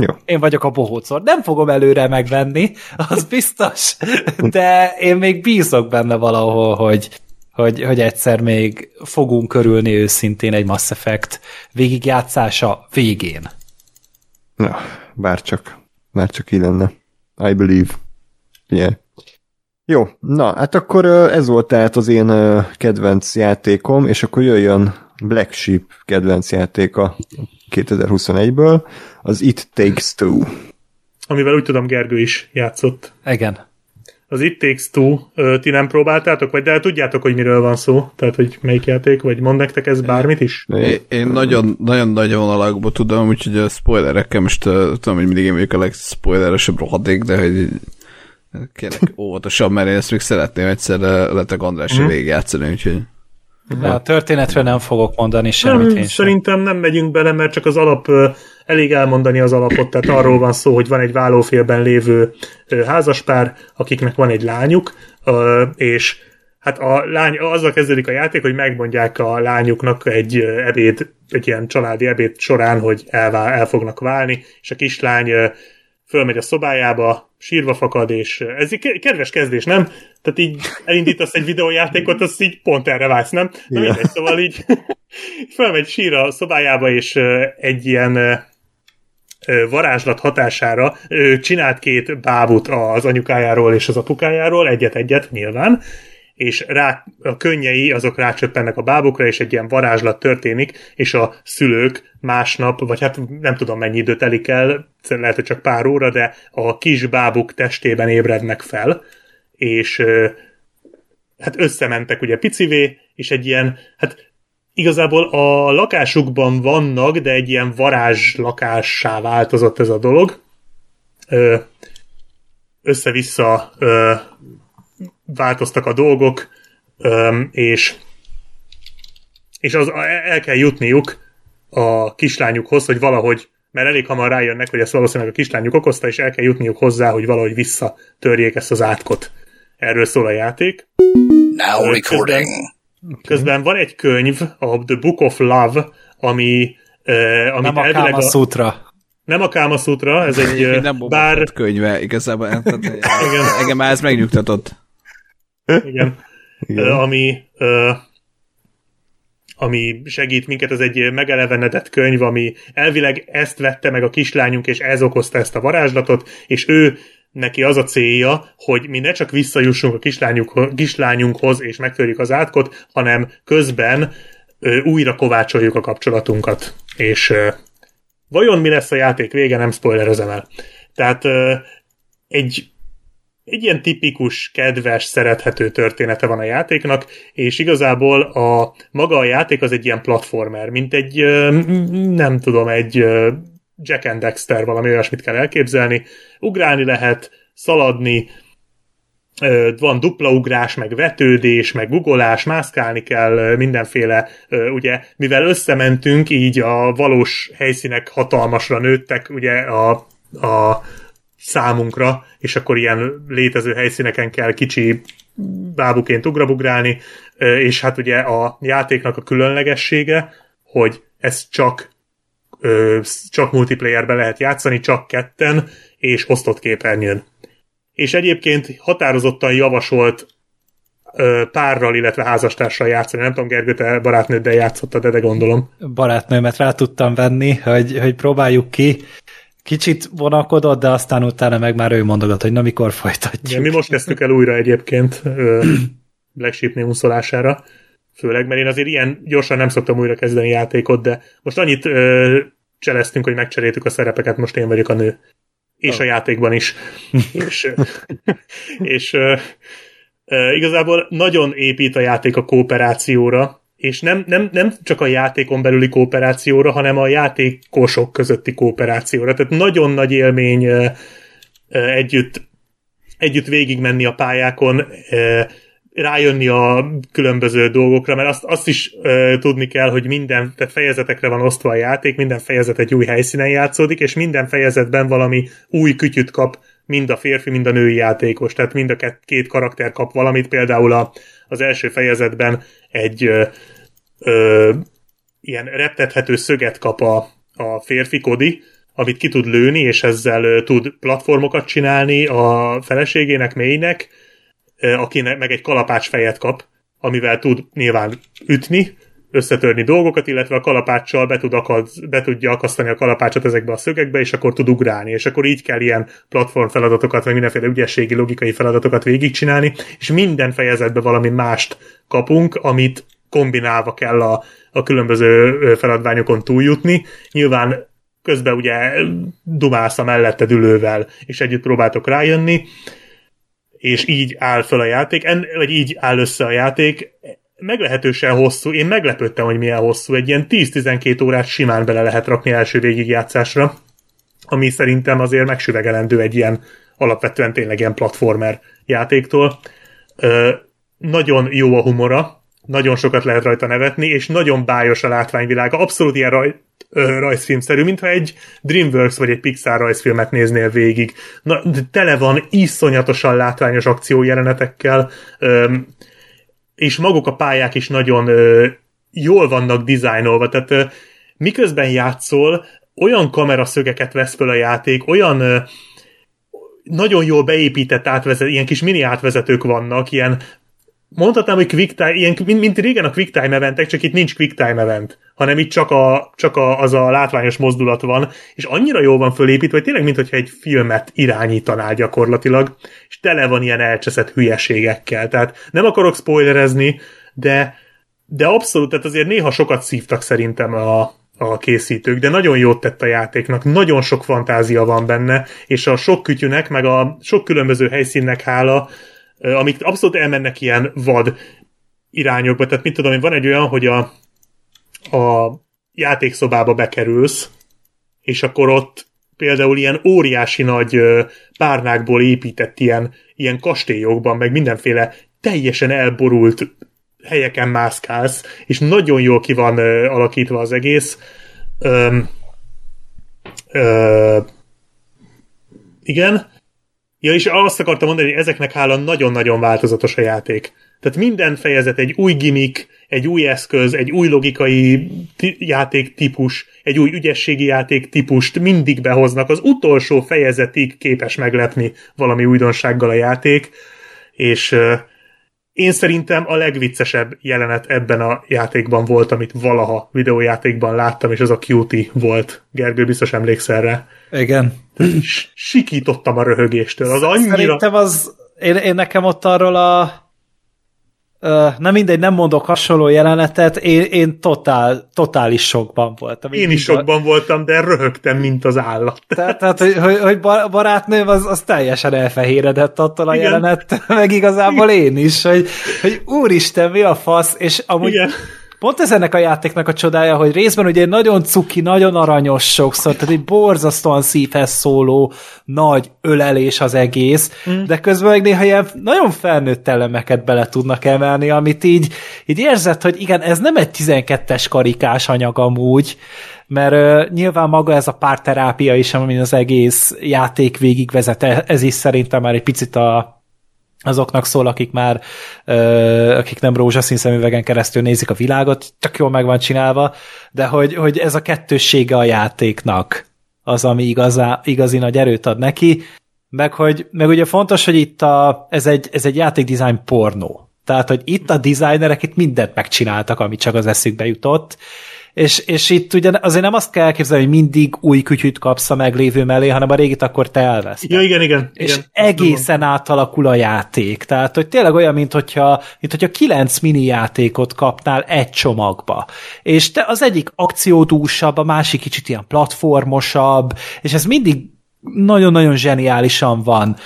Jó. Én vagyok a bohócor. Nem fogom előre megvenni, az biztos, de én még bízok benne valahol, hogy, hogy, hogy egyszer még fogunk körülni őszintén egy Mass Effect végigjátszása végén. Na, bárcsak, bárcsak így lenne. I believe. Yeah. Jó, na, hát akkor ez volt tehát az én kedvenc játékom, és akkor jöjjön Black Sheep kedvenc játéka 2021-ből, az It Takes Two. Amivel úgy tudom Gergő is játszott. Igen. Az It Takes Two, ti nem próbáltátok, vagy de tudjátok, hogy miről van szó? Tehát, hogy melyik játék, vagy mond nektek ez bármit is? Én, én nagyon, nagyon nagy vonalakból tudom, úgyhogy a spoilerekkel most tudom, hogy mindig én vagyok a legspoileresebb rohadék, de hogy kérlek óvatosan, mert én ezt még szeretném egyszer letek Andrásra hmm. végigjátszani, úgyhogy... De a történetre nem fogok mondani semmit nem, én Szerintem nem megyünk bele, mert csak az alap, elég elmondani az alapot, tehát arról van szó, hogy van egy vállófélben lévő házaspár, akiknek van egy lányuk, és hát a lány, azzal kezdődik a játék, hogy megmondják a lányuknak egy ebéd, egy ilyen családi ebéd során, hogy elvál, el fognak válni, és a kislány fölmegy a szobájába, sírva fakad, és ez egy kedves kezdés, nem? Tehát így elindítasz egy videójátékot, az így pont erre válsz, nem? Na mindegy, szóval így (laughs) fölmegy sírva a szobájába, és egy ilyen varázslat hatására csinált két bábut az anyukájáról és az apukájáról, egyet-egyet nyilván, és rá, a könnyei azok rácsöppennek a bábukra, és egy ilyen varázslat történik, és a szülők másnap, vagy hát nem tudom mennyi időt telik el, lehet, hogy csak pár óra, de a kis bábuk testében ébrednek fel, és hát összementek ugye picivé, és egy ilyen, hát igazából a lakásukban vannak, de egy ilyen varázs lakássá változott ez a dolog. Össze-vissza változtak a dolgok, és, és az, el kell jutniuk a kislányukhoz, hogy valahogy, mert elég hamar rájönnek, hogy ezt valószínűleg a kislányuk okozta, és el kell jutniuk hozzá, hogy valahogy visszatörjék ezt az átkot. Erről szól a játék. Now recording. Közben, közben van egy könyv, a The Book of Love, ami Uh, amit nem a Kama Sutra. Nem a Kama Sutra, ez egy nem bár... könyve, igazából. Engem már ez megnyugtatott. Igen. Igen. Ami, ami segít minket, ez egy megelevenedett könyv, ami elvileg ezt vette meg a kislányunk, és ez okozta ezt a varázslatot, és ő neki az a célja, hogy mi ne csak visszajussunk a kislányunkhoz, és megtörjük az átkot, hanem közben ö, újra kovácsoljuk a kapcsolatunkat. És ö, vajon mi lesz a játék vége, nem spoilerezem el. Tehát ö, egy egy ilyen tipikus, kedves, szerethető története van a játéknak, és igazából a maga a játék az egy ilyen platformer, mint egy, nem tudom, egy Jack and Dexter, valami olyasmit kell elképzelni. Ugrálni lehet, szaladni, van dupla ugrás, meg vetődés, meg guggolás, mászkálni kell mindenféle, ugye, mivel összementünk, így a valós helyszínek hatalmasra nőttek, ugye a, a számunkra, és akkor ilyen létező helyszíneken kell kicsi bábuként ugrabugrálni, és hát ugye a játéknak a különlegessége, hogy ez csak csak multiplayerbe lehet játszani, csak ketten, és osztott képernyőn. És egyébként határozottan javasolt párral, illetve házastársal játszani. Nem tudom, Gergő, te barátnőddel játszottad, de gondolom. Barátnőmet rá tudtam venni, hogy, hogy próbáljuk ki kicsit vonakodott, de aztán utána meg már ő mondogat, hogy na mikor folytatjuk. Ja, mi most kezdtük el újra egyébként Black Sheep némuszolására, főleg, mert én azért ilyen gyorsan nem szoktam újra kezdeni játékot, de most annyit ö, cseleztünk, hogy megcseréltük a szerepeket, most én vagyok a nő. És oh. a játékban is. (laughs) és és ö, igazából nagyon épít a játék a kooperációra, és nem, nem, nem csak a játékon belüli kooperációra, hanem a játékosok közötti kooperációra. Tehát nagyon nagy élmény együtt, együtt végigmenni a pályákon, rájönni a különböző dolgokra, mert azt, azt is uh, tudni kell, hogy minden tehát fejezetekre van osztva a játék, minden fejezet egy új helyszínen játszódik, és minden fejezetben valami új kütyüt kap mind a férfi, mind a női játékos, tehát mind a két karakter kap valamit, például a, az első fejezetben egy ö, ö, ilyen reptethető szöget kap a, a férfi Kodi, amit ki tud lőni, és ezzel ö, tud platformokat csinálni a feleségének, mélynek, akinek meg egy kalapács fejet kap, amivel tud nyilván ütni, összetörni dolgokat, illetve a kalapáccsal be, tud akad, be tudja akasztani a kalapácsot ezekbe a szögekbe, és akkor tud ugrálni, és akkor így kell ilyen platform feladatokat, vagy mindenféle ügyességi, logikai feladatokat végigcsinálni, és minden fejezetben valami mást kapunk, amit kombinálva kell a, a különböző feladványokon túljutni. Nyilván közben ugye dumálsz a melletted ülővel, és együtt próbáltok rájönni, és így áll föl a játék, en, vagy így áll össze a játék, meglehetősen hosszú, én meglepődtem, hogy milyen hosszú, egy ilyen 10-12 órát simán bele lehet rakni első végigjátszásra, ami szerintem azért megsüvegelendő egy ilyen alapvetően tényleg ilyen platformer játéktól. Ö, nagyon jó a humora, nagyon sokat lehet rajta nevetni, és nagyon bájos a látványvilága. Abszolút ilyen raj, ö, rajzfilmszerű, mintha egy DreamWorks vagy egy Pixar rajzfilmet néznél végig. Na, tele van iszonyatosan látványos akciójelenetekkel, ö, és maguk a pályák is nagyon ö, jól vannak dizájnolva, tehát ö, miközben játszol, olyan kameraszögeket vesz föl a játék, olyan ö, nagyon jól beépített átvezet, ilyen kis mini átvezetők vannak, ilyen mondhatnám, hogy quick time, ilyen, mint, mint régen a quick time eventek, csak itt nincs quick time event, hanem itt csak, a, csak a, az a látványos mozdulat van, és annyira jól van fölépítve, hogy tényleg, mintha egy filmet irányítanál gyakorlatilag, és tele van ilyen elcseszett hülyeségekkel. Tehát nem akarok spoilerezni, de, de abszolút, tehát azért néha sokat szívtak szerintem a, a készítők, de nagyon jót tett a játéknak, nagyon sok fantázia van benne, és a sok kütyűnek, meg a sok különböző helyszínnek hála, amik abszolút elmennek ilyen vad irányokba. Tehát mit tudom én, van egy olyan, hogy a, a játékszobába bekerülsz, és akkor ott például ilyen óriási nagy párnákból épített ilyen, ilyen kastélyokban, meg mindenféle teljesen elborult helyeken mászkálsz, és nagyon jól ki van alakítva az egész. Ö, ö, igen, Ja, és azt akartam mondani, hogy ezeknek hála nagyon-nagyon változatos a játék. Tehát minden fejezet egy új gimmick, egy új eszköz, egy új logikai játéktípus, egy új ügyességi játéktípust mindig behoznak. Az utolsó fejezetig képes meglepni valami újdonsággal a játék, és én szerintem a legviccesebb jelenet ebben a játékban volt, amit valaha videójátékban láttam, és az a Cutie volt. Gergő, biztos emlékszel rá. Igen. Sikítottam a röhögéstől. Az annyira... Szerintem az... Én, én nekem ott arról a na mindegy, nem mondok hasonló jelenetet, én, én totál, totális sokban voltam. Én is sokban a... voltam, de röhögtem, mint az állat. Tehát, tehát hogy, hogy, hogy barátnőm az, az teljesen elfehéredett attól a Igen. jelenet, meg igazából én is, hogy, hogy úristen, mi a fasz, és amúgy Igen. Pont ez ennek a játéknak a csodája, hogy részben ugye nagyon cuki, nagyon aranyos sokszor, tehát egy borzasztóan szívhez szóló nagy ölelés az egész, mm. de közben meg néha ilyen nagyon felnőtt elemeket bele tudnak emelni, amit így, így érzed, hogy igen, ez nem egy 12-es karikás anyag amúgy, mert uh, nyilván maga ez a párterápia is, ami az egész játék végigvezet, ez is szerintem már egy picit a azoknak szól, akik már, akik nem rózsaszín szemüvegen keresztül nézik a világot, csak jól meg van csinálva, de hogy, hogy ez a kettőssége a játéknak az, ami igazá, igazi nagy erőt ad neki, meg, hogy, meg ugye fontos, hogy itt a, ez egy, ez egy játékdesign pornó. Tehát, hogy itt a designerek itt mindent megcsináltak, ami csak az eszükbe jutott, és, és itt ugye azért nem azt kell elképzelni, hogy mindig új kütyűt kapsz a meglévő mellé, hanem a régit akkor te elveszted. Ja, igen, igen. És igen. egészen átalakul a játék. Tehát, hogy tényleg olyan, mint hogyha, mint hogyha kilenc mini játékot kapnál egy csomagba. És te az egyik akciódúsabb, a másik kicsit ilyen platformosabb, és ez mindig nagyon-nagyon zseniálisan van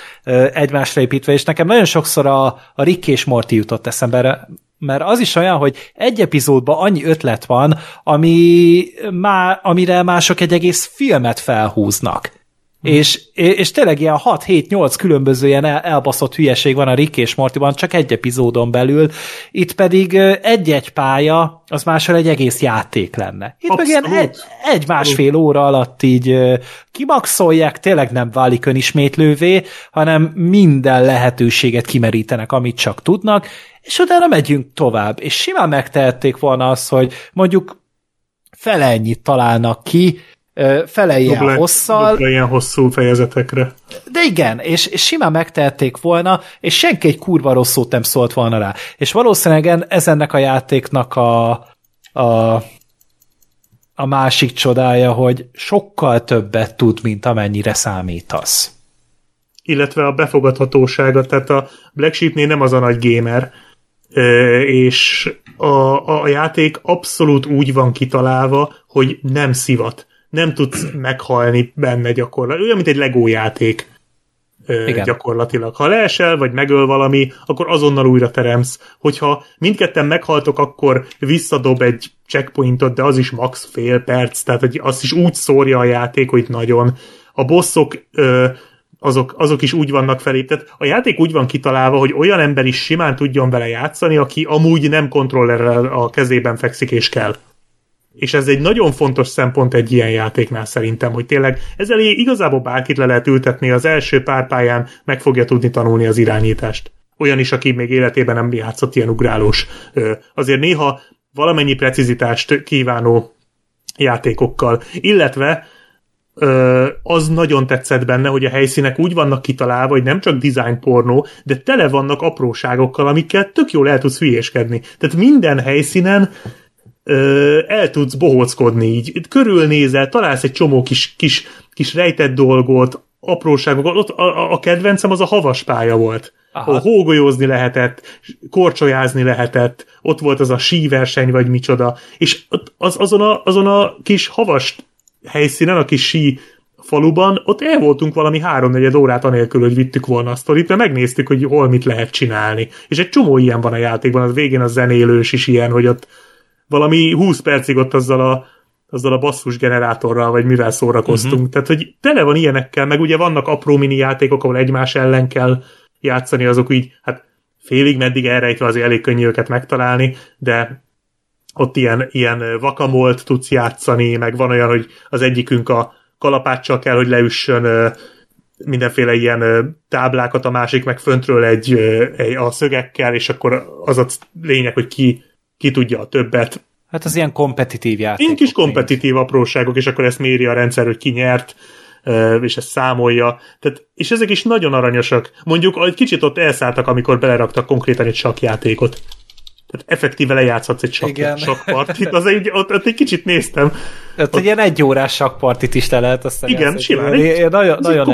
egymásra építve, és nekem nagyon sokszor a, a Rick és Morty jutott eszembe, mert az is olyan, hogy egy epizódban annyi ötlet van, ami má, amire mások egy egész filmet felhúznak. Mm. És, és tényleg ilyen 6-7-8 különböző ilyen el, elbaszott hülyeség van a Rick és Mortyban, csak egy epizódon belül. Itt pedig egy-egy pálya, az máshol egy egész játék lenne. Itt Abszolút. meg ilyen egy, egy-másfél óra alatt így kimaxolják, tényleg nem válik önismétlővé, hanem minden lehetőséget kimerítenek, amit csak tudnak, és utána megyünk tovább. És simán megtehették volna azt, hogy mondjuk fele ennyit találnak ki, fele ilyen Doble, hosszal. Doble ilyen hosszú fejezetekre. De igen, és, és simán megtehették volna, és senki egy kurva rossz szót nem szólt volna rá. És valószínűleg ez ennek a játéknak a, a, a másik csodája, hogy sokkal többet tud, mint amennyire számítasz. Illetve a befogadhatósága, tehát a Black Sheepnél nem az a nagy gamer, és a, a játék abszolút úgy van kitalálva, hogy nem szivat nem tudsz meghalni benne gyakorlatilag. Olyan, mint egy Lego játék Igen. gyakorlatilag. Ha leesel, vagy megöl valami, akkor azonnal újra teremsz. Hogyha mindketten meghaltok, akkor visszadob egy checkpointot, de az is max fél perc, tehát hogy azt is úgy szórja a játék, hogy nagyon. A bosszok azok, azok is úgy vannak felé. Tehát a játék úgy van kitalálva, hogy olyan ember is simán tudjon vele játszani, aki amúgy nem kontrollerrel a kezében fekszik és kell. És ez egy nagyon fontos szempont egy ilyen játéknál szerintem, hogy tényleg ezzel igazából bárkit le lehet ültetni, az első pár pályán meg fogja tudni tanulni az irányítást. Olyan is, aki még életében nem játszott ilyen ugrálós. Azért néha valamennyi precizitást kívánó játékokkal, illetve az nagyon tetszett benne, hogy a helyszínek úgy vannak kitalálva, hogy nem csak design pornó, de tele vannak apróságokkal, amikkel tök jól el tudsz hülyéskedni. Tehát minden helyszínen ö, el tudsz bohóckodni így, körülnézel, találsz egy csomó kis, kis, kis rejtett dolgot, apróságokat. Ott a, a kedvencem az a havas pálya volt. Aha. Ahol hógolyózni lehetett, korcsolyázni lehetett, ott volt az a síverseny, vagy micsoda, és az, azon, a, azon a kis havas helyszínen, a kis sí faluban, ott el voltunk valami háromnegyed órát anélkül, hogy vittük volna azt itt, mert megnéztük, hogy hol mit lehet csinálni. És egy csomó ilyen van a játékban, az végén a zenélős is ilyen, hogy ott valami 20 percig ott azzal a, azzal a basszus generátorral, vagy mivel szórakoztunk. Uh-huh. Tehát, hogy tele van ilyenekkel, meg ugye vannak apró mini játékok, ahol egymás ellen kell játszani, azok így, hát félig meddig elrejtve azért elég könnyű őket megtalálni, de ott ilyen, ilyen vakamolt tudsz játszani, meg van olyan, hogy az egyikünk a kalapáccsal kell, hogy leüssön mindenféle ilyen táblákat, a másik meg föntről egy, egy a szögekkel, és akkor az a lényeg, hogy ki ki tudja a többet. Hát az ilyen kompetitív játék. Ilyen kis kompetitív apróságok, és akkor ezt méri a rendszer, hogy ki nyert, és ezt számolja. Tehát, és ezek is nagyon aranyosak. Mondjuk egy kicsit ott elszálltak, amikor beleraktak konkrétan egy sakjátékot. Tehát effektíve lejátszhatsz egy sakk, sakpartit, az egy, ott, ott, egy kicsit néztem. Hát ott, egy ilyen egy órás sakpartit is te lehet aztán Igen, simán. Egy, én nagyon, nagyon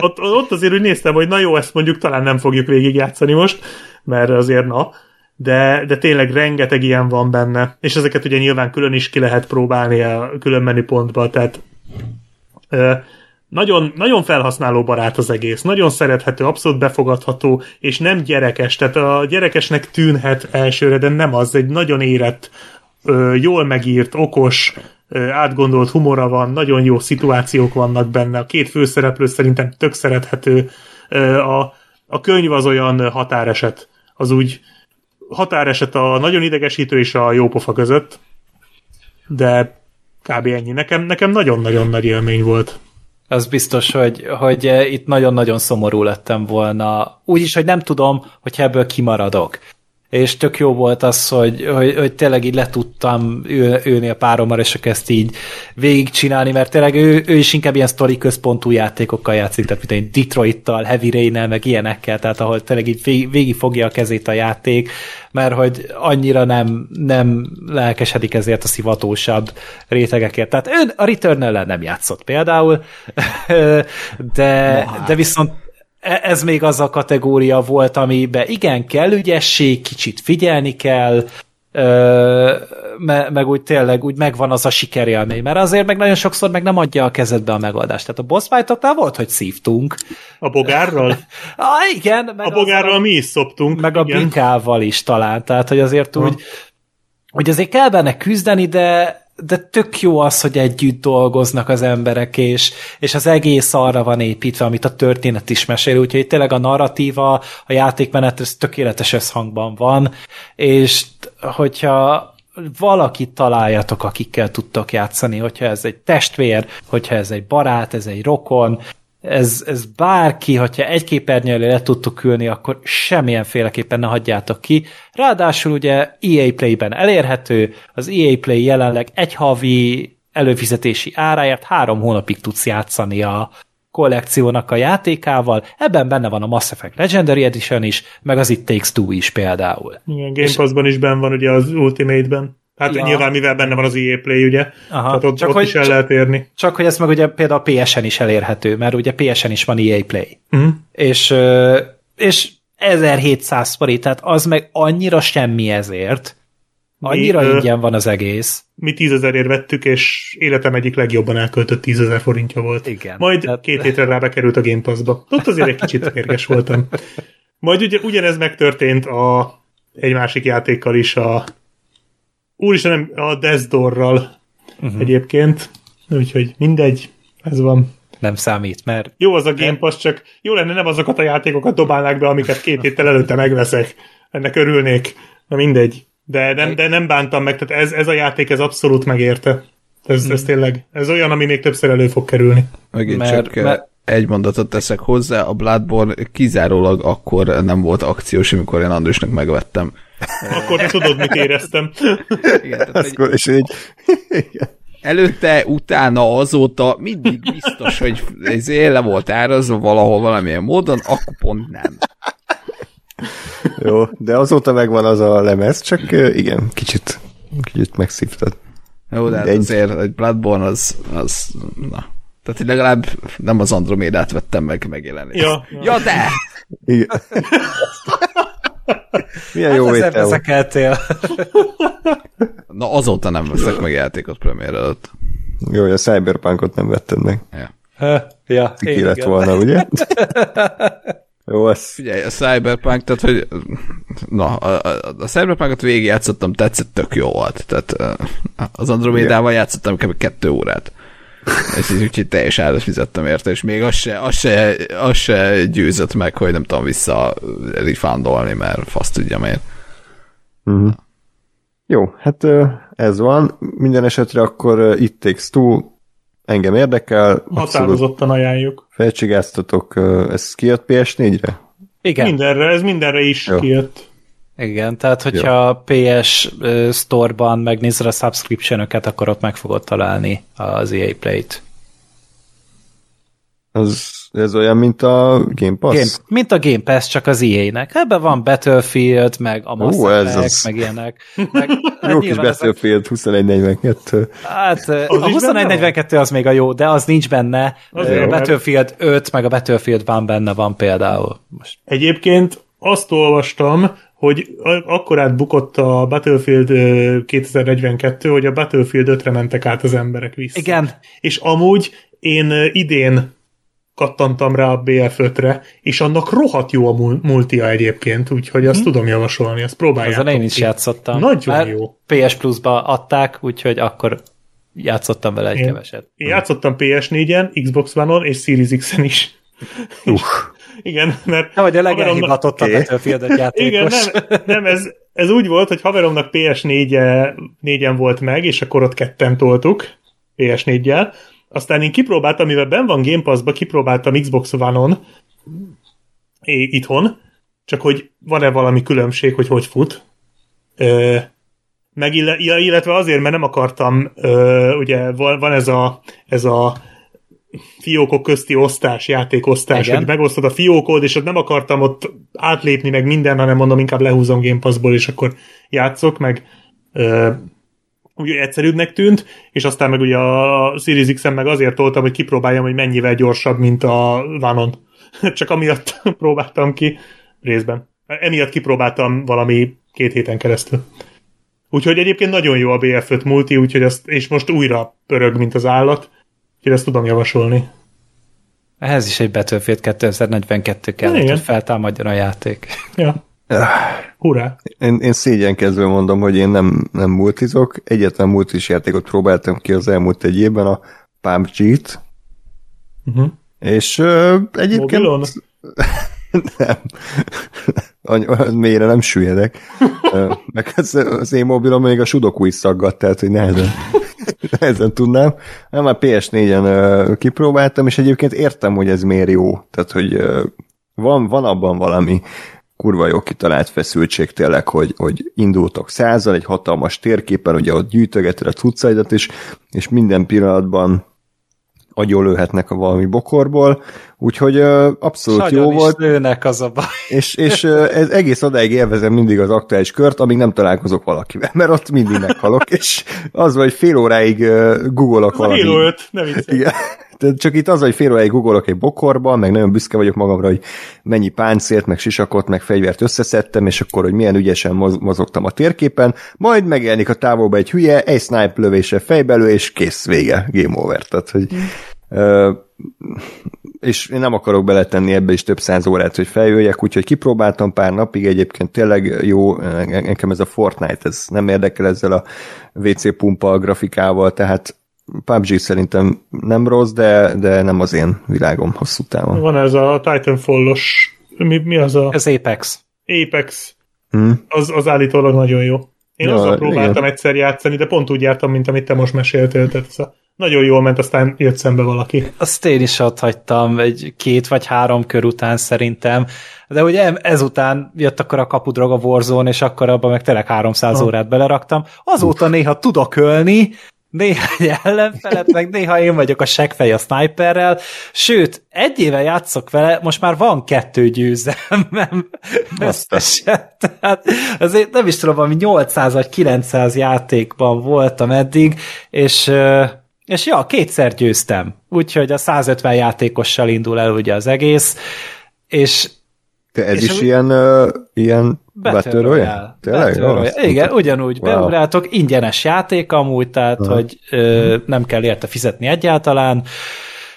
ott, ott azért úgy néztem, hogy na jó, ezt mondjuk talán nem fogjuk végigjátszani most, mert azért na, de, de tényleg rengeteg ilyen van benne, és ezeket ugye nyilván külön is ki lehet próbálni a külön menüpontba, tehát ö, nagyon, nagyon felhasználó barát az egész, nagyon szerethető, abszolút befogadható, és nem gyerekes, tehát a gyerekesnek tűnhet elsőre, de nem az, egy nagyon érett, ö, jól megírt, okos, átgondolt humora van, nagyon jó szituációk vannak benne, a két főszereplő szerintem tök szerethető, a, a könyv az olyan határeset, az úgy határeset a nagyon idegesítő és a jópofa között, de kb. ennyi. Nekem, nekem nagyon-nagyon nagy élmény volt. Az biztos, hogy, hogy itt nagyon-nagyon szomorú lettem volna. Úgyis, hogy nem tudom, hogy ebből kimaradok és tök jó volt az, hogy, hogy, hogy tényleg így letudtam ül, ülni a párommal, és ezt így végigcsinálni, mert tényleg ő, ő is inkább ilyen sztori központú játékokkal játszik, tehát mint egy Detroit-tal, Heavy rain meg ilyenekkel, tehát ahol tényleg így végig, végig fogja a kezét a játék, mert hogy annyira nem, nem lelkesedik ezért a szivatósabb rétegekért. Tehát ő a return nem játszott például, (laughs) de, hát. de viszont ez még az a kategória volt, amiben igen, kell ügyesség, kicsit figyelni kell, Ö, me, meg úgy tényleg úgy megvan az a sikerélmény, mert azért meg nagyon sokszor meg nem adja a kezedbe a megoldást. Tehát a boss fight volt, hogy szívtunk. A bogárral? (laughs) ah, igen. Meg a bogárral a, mi is szoptunk. Meg igen. a binkával is talán, tehát hogy azért úgy, hogy azért kell benne küzdeni, de de tök jó az, hogy együtt dolgoznak az emberek, és, és az egész arra van építve, amit a történet is mesél, úgyhogy tényleg a narratíva, a játékmenet, ez tökéletes összhangban van, és hogyha valakit találjatok, akikkel tudtok játszani, hogyha ez egy testvér, hogyha ez egy barát, ez egy rokon, ez, ez bárki, hogyha egy képernyő elé le tudtuk ülni, akkor semmilyen féleképpen ne hagyjátok ki. Ráadásul ugye EA Play-ben elérhető, az EA Play jelenleg egy havi előfizetési áráért három hónapig tudsz játszani a kollekciónak a játékával. Ebben benne van a Mass Effect Legendary Edition is, meg az It Takes Two is például. Igen, Game Pass-ban is benne van ugye az Ultimate-ben. Hát ja. nyilván, mivel benne van az EA Play, ugye? Aha. Tehát ott, csak ott hogy, is el lehet érni. Csak hogy ez meg ugye például a PSN is elérhető, mert ugye PSN is van EA Play. Uh-huh. És, és 1700 forint, tehát az meg annyira semmi ezért. Annyira mi, ingyen van az egész. Mi tízezerért vettük, és életem egyik legjobban elköltött tízezer forintja volt. Igen. Majd tehát... két hétre rá bekerült a Game Pass-ba. Ott azért egy kicsit mérges voltam. Majd ugye ugyanez megtörtént a egy másik játékkal is, a úristen, nem, a Desdorral uh-huh. egyébként, úgyhogy mindegy, ez van. Nem számít, mert... Jó az a Game Pass, csak jó lenne nem azokat a játékokat dobálnák be, amiket két héttel előtte megveszek. Ennek örülnék. Na mindegy. De nem, de nem bántam meg, tehát ez, ez a játék, ez abszolút megérte. Ez, ez mhm. tényleg, ez olyan, ami még többször elő fog kerülni. Megint mert, csak mert... egy mondatot teszek hozzá, a Bloodborne kizárólag akkor nem volt akciós, amikor én Andrusnak megvettem akkor te tudod, mit éreztem. Igen, tehát, hogy... és így... Igen. Előtte, utána, azóta mindig biztos, hogy ez le volt árazva valahol valamilyen módon, akkor pont nem. Jó, de azóta megvan az a lemez, csak igen, kicsit, kicsit megszívtad. Jó, de hát azért egy Bloodborne az, az na. Tehát legalább nem az Andromédát vettem meg megjelenést. Ja, ja de! Igen. (laughs) Milyen hát jó étel. veszekeltél. Na azóta nem veszek meg játékot premier előtt. Jó, hogy a Cyberpunkot nem vetted meg. Ja. ja, Ki lett volna, ugye? (laughs) Jó, az... Figyelj, a Cyberpunk, tehát, hogy na, a, a, a Cyberpunkot végigjátszottam, tetszett, tök jó volt. Tehát az Andromédával játszottam kb. kettő órát. És így úgyhogy teljes árat fizettem érte, és még az se, az, se, az se győzött meg, hogy nem tudom vissza refundolni, mert fasz tudja miért. Uh-huh. Jó, hát ez van. Minden esetre akkor It Takes Two engem érdekel. Határozottan ajánljuk. Felcsigáztatok, ez kijött PS4-re? Igen. Mindenre, ez mindenre is Jó. kijött. Igen, tehát hogyha Jó. PS Store-ban megnézed a subscription akkor ott meg fogod találni az EA Play-t. Az, ez olyan, mint a Game Pass? Game, mint a Game Pass, csak az EA-nek. Ebben van Battlefield, meg a Mass Effect, az... meg ilyenek. (laughs) Meg, jó kis Battlefield, ezek... 2142. Hát az a 2142 az még a jó, de az nincs benne. Az a Battlefield 5, meg a Battlefield van benne van például. Most. Egyébként azt olvastam, hogy akkor átbukott a Battlefield 2042, hogy a Battlefield 5-re mentek át az emberek vissza. Igen. És amúgy én idén kattantam rá a BF5-re, és annak rohadt jó a multia egyébként, úgyhogy azt hm. tudom javasolni, azt próbáljátok. Azon én is játszottam. Nagyon Már jó. PS Plus-ba adták, úgyhogy akkor játszottam vele egy én, keveset. Én játszottam PS4-en, Xbox One-on és Series X-en is. Uh. Igen, mert... Nem vagy a legelhivatottabb okay. Battlefield játékos. Igen, nem, nem ez, ez úgy volt, hogy haveromnak PS4-en volt meg, és akkor ott ketten toltuk PS4-jel. Aztán én kipróbáltam, mivel ben van Game Pass-ba, kipróbáltam Xbox One-on itthon, csak hogy van-e valami különbség, hogy hogy fut. Ö, meg illetve azért, mert nem akartam, ö, ugye van ez a, ez a fiókok közti osztás, játékosztás, Igen. hogy megosztod a fiókod, és ott nem akartam ott átlépni meg minden, hanem mondom, inkább lehúzom Game Pass-ból, és akkor játszok, meg ö, úgy egyszerűbbnek tűnt, és aztán meg ugye a Series X-en meg azért toltam, hogy kipróbáljam, hogy mennyivel gyorsabb, mint a Vanon. (laughs) Csak amiatt (laughs) próbáltam ki részben. Emiatt kipróbáltam valami két héten keresztül. Úgyhogy egyébként nagyon jó a BF5 multi, úgyhogy ezt, és most újra pörög, mint az állat, úgyhogy ezt tudom javasolni. Ehhez is egy Battlefield 2042 kell, hogy feltámadjon a játék. Ja. Hurrá! Én, én szégyenkezve mondom, hogy én nem, nem multizok. Egyetlen multis játékot próbáltam ki az elmúlt egy évben, a PUBG-t. Uh-huh. És uh, egyébként... Mobilon? (laughs) nem. Mélyre nem süllyedek. Meg az, az én mobilom még a sudoku is szaggat, tehát hogy nehezen, (laughs) nehezen tudnám. Nem, már PS4-en kipróbáltam, és egyébként értem, hogy ez miért jó. Tehát, hogy van, van abban valami kurva jó kitalált feszültség tényleg, hogy, hogy indultok százal, egy hatalmas térképen, ugye ott gyűjtögeted a cuccaidat, és, és minden pillanatban agyonlőhetnek a valami bokorból, úgyhogy uh, abszolút Sagyon jó volt. lőnek az a baj. És, és uh, ez egész odáig élvezem mindig az aktuális kört, amíg nem találkozok valakivel, mert ott mindig meghalok, és az, hogy fél óráig uh, googolok valami. Fél öt, ne Igen. De csak itt az, hogy fél óráig googolok egy bokorban, meg nagyon büszke vagyok magamra, hogy mennyi páncélt, meg sisakot, meg fegyvert összeszedtem, és akkor, hogy milyen ügyesen mozogtam a térképen, majd megjelenik a távolba egy hülye, egy snipe lövése fejbelő, és kész, vége, game over. Tehát, hogy uh, és én nem akarok beletenni ebbe is több száz órát, hogy feljöjjek, úgyhogy kipróbáltam pár napig, egyébként tényleg jó, nekem ez a Fortnite, ez nem érdekel ezzel a WC pumpa grafikával, tehát PUBG szerintem nem rossz, de, de nem az én világom hosszú távon. Van ez a Titanfall-os, mi, mi az a... Az Apex. Apex. Hmm. Az, az állítólag nagyon jó. Én ja, azzal próbáltam igen. egyszer játszani, de pont úgy jártam, mint amit te most meséltél. Tehát ez a nagyon jól ment, aztán jött szembe valaki. Azt én is ott hagytam egy két vagy három kör után szerintem, de ugye ezután jött akkor a kapudrog a Warzone, és akkor abban meg tényleg 300 ha. órát beleraktam. Azóta néha tudok ölni, néha egy (laughs) ellenfelet, meg néha én vagyok a segfej a sniperrel, sőt, egy éve játszok vele, most már van kettő győzelmem (laughs) összesen. Tehát azért nem is tudom, ami 800 vagy 900 játékban voltam eddig, és és ja, kétszer győztem. Úgyhogy a 150 játékossal indul el ugye az egész, és te ez és is ilyen, uh, ilyen Battle Royale? Tényleg? Battle Igen, ugyanúgy wow. beugráltok, ingyenes játék amúgy, tehát uh-huh. hogy ö, nem kell érte fizetni egyáltalán,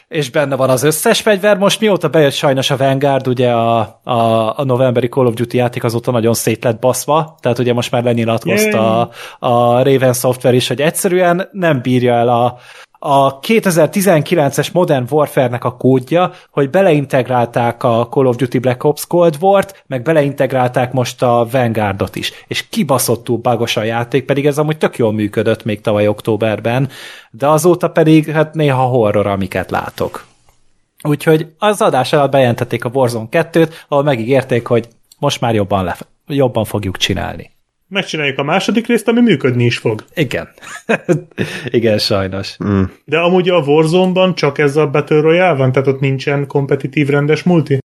és benne van az összes fegyver. Most mióta bejött sajnos a Vanguard, ugye a, a, a novemberi Call of Duty játék azóta nagyon szét lett baszva, tehát ugye most már lenyilatkozta a, a Raven Software is, hogy egyszerűen nem bírja el a, a 2019-es Modern Warfare-nek a kódja, hogy beleintegrálták a Call of Duty Black Ops Cold War-t, meg beleintegrálták most a Vanguardot is, és kibaszottul bagos a játék, pedig ez amúgy tök jól működött még tavaly októberben, de azóta pedig hát néha horror, amiket látok. Úgyhogy az adás alatt bejelentették a Warzone 2-t, ahol megígérték, hogy most már jobban, le, jobban fogjuk csinálni megcsináljuk a második részt, ami működni is fog. Igen. (laughs) Igen, sajnos. Mm. De amúgy a Warzone-ban csak ez a Battle Royale van? Tehát ott nincsen kompetitív rendes multi?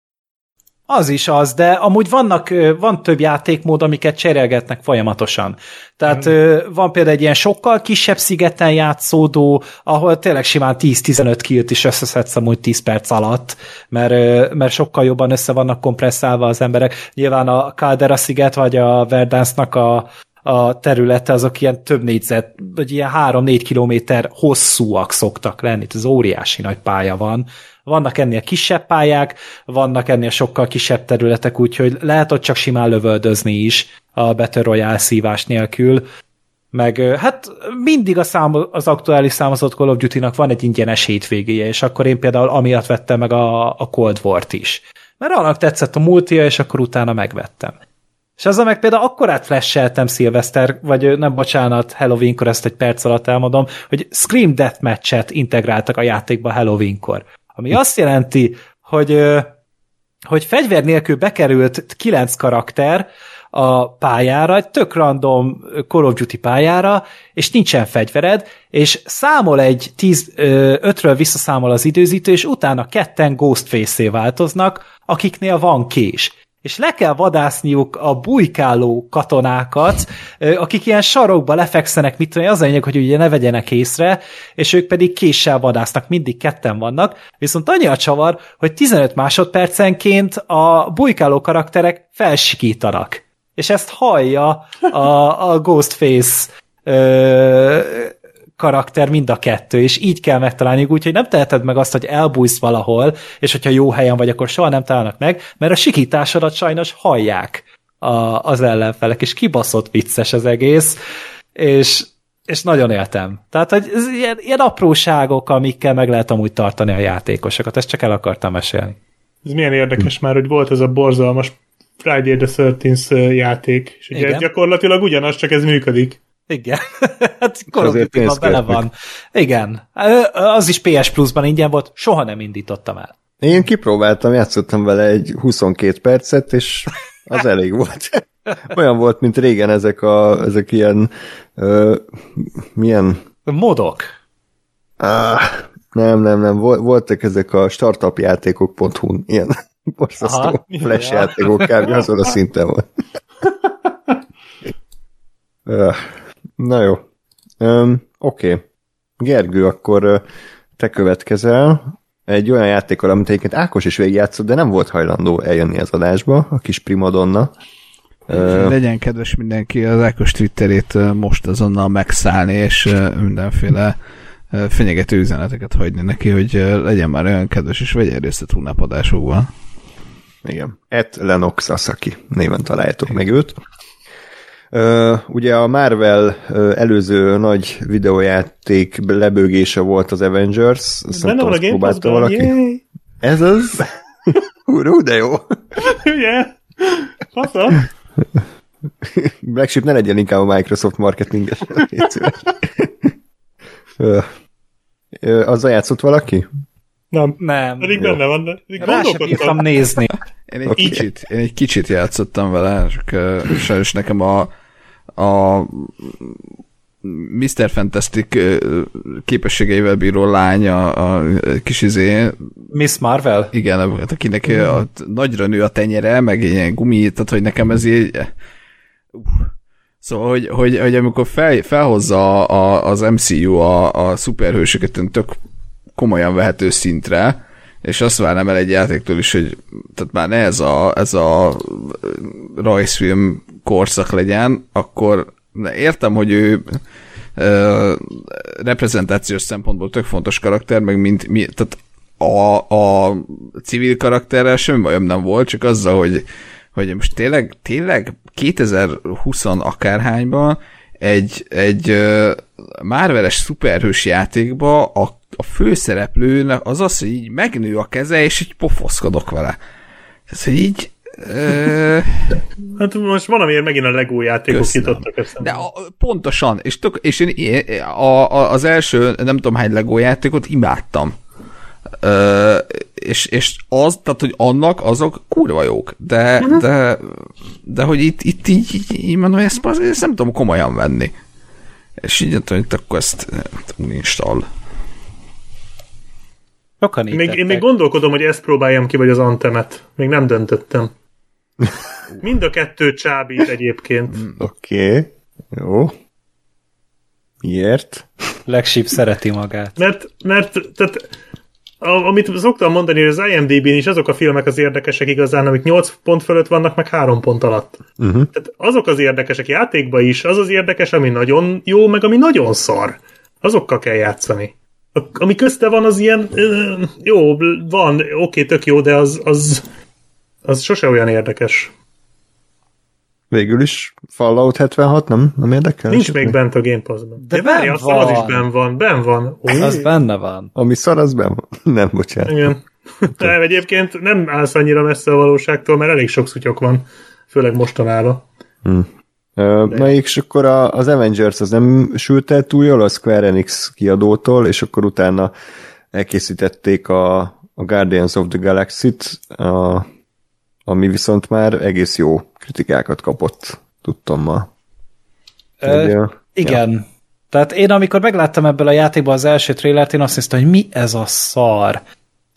Az is az, de amúgy vannak, van több játékmód, amiket cserélgetnek folyamatosan. Tehát mm. van például egy ilyen sokkal kisebb szigeten játszódó, ahol tényleg simán 10-15 killt is összeszedsz amúgy 10 perc alatt, mert, mert sokkal jobban össze vannak kompresszálva az emberek. Nyilván a Caldera sziget, vagy a Verdansknak a, a területe, azok ilyen több négyzet, vagy ilyen 3-4 kilométer hosszúak szoktak lenni, ez óriási nagy pálya van, vannak ennél kisebb pályák, vannak ennél sokkal kisebb területek, úgyhogy lehet ott csak simán lövöldözni is a Battle Royale szívás nélkül. Meg hát mindig a szám, az aktuális számozott Call of Duty-nak van egy ingyenes hétvégéje, és akkor én például amiatt vettem meg a, a Cold War-t is. Mert annak tetszett a multia, és akkor utána megvettem. És azzal meg például akkor átflasheltem szilveszter, vagy nem bocsánat, Halloweenkor ezt egy perc alatt elmondom, hogy Scream Deathmatch-et integráltak a játékba Halloweenkor. Ami azt jelenti, hogy, hogy fegyver nélkül bekerült kilenc karakter a pályára, egy tök random Call of Duty pályára, és nincsen fegyvered, és számol egy 10, 5-ről visszaszámol az időzítő, és utána ketten Ghostface-é változnak, akiknél van kés és le kell vadászniuk a bujkáló katonákat, akik ilyen sarokba lefekszenek, mit tudom, az a lényeg, hogy ugye ne vegyenek észre, és ők pedig késsel vadásznak, mindig ketten vannak, viszont annyi a csavar, hogy 15 másodpercenként a bujkáló karakterek felsikítanak. És ezt hallja a, a Ghostface karakter mind a kettő, és így kell megtalálni, úgyhogy nem teheted meg azt, hogy elbújsz valahol, és hogyha jó helyen vagy, akkor soha nem találnak meg, mert a sikításodat sajnos hallják a, az ellenfelek, és kibaszott vicces az egész, és, és nagyon éltem. Tehát, hogy ez ilyen, ilyen apróságok, amikkel meg lehet amúgy tartani a játékosokat, ezt csak el akartam mesélni. Ez milyen érdekes már, hogy volt ez a borzalmas Friday the 13th játék, és ugye ez gyakorlatilag ugyanaz, csak ez működik. Igen. (laughs) hát Call bele van. Igen. Az is PS Plus-ban ingyen volt, soha nem indítottam el. Én kipróbáltam, játszottam vele egy 22 percet, és az (laughs) elég volt. Olyan volt, mint régen ezek a, ezek ilyen uh, milyen... Modok. Ah, nem, nem, nem. Voltak ezek a startupjátékok.hu-n ilyen (laughs) borzasztó flash játékok kb. azon a szinten volt. Na jó. Um, Oké. Okay. Gergő, akkor te következel egy olyan játékkal, amit egyébként Ákos is végigjátszott, de nem volt hajlandó eljönni az adásba, a kis primadonna. Legyen kedves mindenki az Ákos Twitterét most azonnal megszállni, és mindenféle fenyegető üzeneteket hagyni neki, hogy legyen már olyan kedves, és vegyen részt a túlnápadásokban. Igen. Et Lenox Asaki néven találjátok meg őt. Ugye a Marvel előző nagy videójáték lebőgése volt az Avengers. Benne van a Game pass valaki. Yay. Ez az? (laughs) Uru, de jó. Ugye? Fasza. Black Sheep ne legyen inkább a Microsoft marketinges. azzal játszott valaki? Nem. Nem. Pedig benne van, de Rá sem bírtam nézni. Én egy, okay. kicsit, én egy kicsit játszottam vele, csak uh, sajnos nekem a, a Mr. Fantastic képességeivel bíró lány, a, a kis izé. Miss Marvel? Igen, hát akinek mm. a, nagyra nő a tenyere, meg ilyen gumi, tehát hogy nekem ez így... Uh. Szóval, hogy, hogy, hogy amikor fel, felhozza a, az MCU a, a szuperhősöket tök komolyan vehető szintre, és azt várnám el egy játéktól is, hogy tehát már ne ez a, ez a rajzfilm korszak legyen, akkor értem, hogy ő ö, reprezentációs szempontból tök fontos karakter, meg mint, mi, tehát a, a civil karakterrel semmi bajom nem volt, csak azzal, hogy, hogy most tényleg, tényleg 2020 akárhányban egy, egy Marveles szuperhős játékba a a főszereplőnek az az, hogy így megnő a keze, és így pofoszkodok vele. Ez, hogy így... Ö... Hát most valamiért megint a Lego játékok kitottak ezt. De a, pontosan, és, tök, és én a, a, az első nem tudom hány Lego játékot imádtam. Ö, és, és az, tehát, hogy annak azok kurva jók, de, uh-huh. de, de hogy itt, itt így, így, így mondom, ezt, ezt nem tudom komolyan venni. És így mondtam, hogy akkor ezt install. Sokan még, én még gondolkodom, hogy ezt próbáljam ki, vagy az Antemet. Még nem döntöttem. (laughs) Mind a kettő csábít egyébként. Oké, okay. jó. Miért? Legship szereti magát. Mert, mert tehát, amit szoktam mondani, hogy az IMDb-n is azok a filmek az érdekesek igazán, amik 8 pont fölött vannak, meg 3 pont alatt. Uh-huh. Tehát azok az érdekesek játékban is, az az érdekes, ami nagyon jó, meg ami nagyon szar. Azokkal kell játszani ami közte van, az ilyen, jó, van, oké, tök jó, de az, az, az sose olyan érdekes. Végül is Fallout 76, nem? Nem érdekel? Nincs még bent a Game Pass-ban. De, de várj, van. az is ben van, ben van. Új. Az benne van. Ami szar, az ben van. (laughs) Nem, bocsánat. Igen. (laughs) De egyébként nem állsz annyira messze a valóságtól, mert elég sok szutyok van, főleg mostanában. Hmm. Na és akkor a, az Avengers az nem sült el túl jól a Square Enix kiadótól, és akkor utána elkészítették a, a Guardians of the Galaxy-t, a, ami viszont már egész jó kritikákat kapott, tudtam ma. Ö, igen. Ja. Tehát én amikor megláttam ebből a játékban az első trélert, én azt hiszem, hogy mi ez a szar.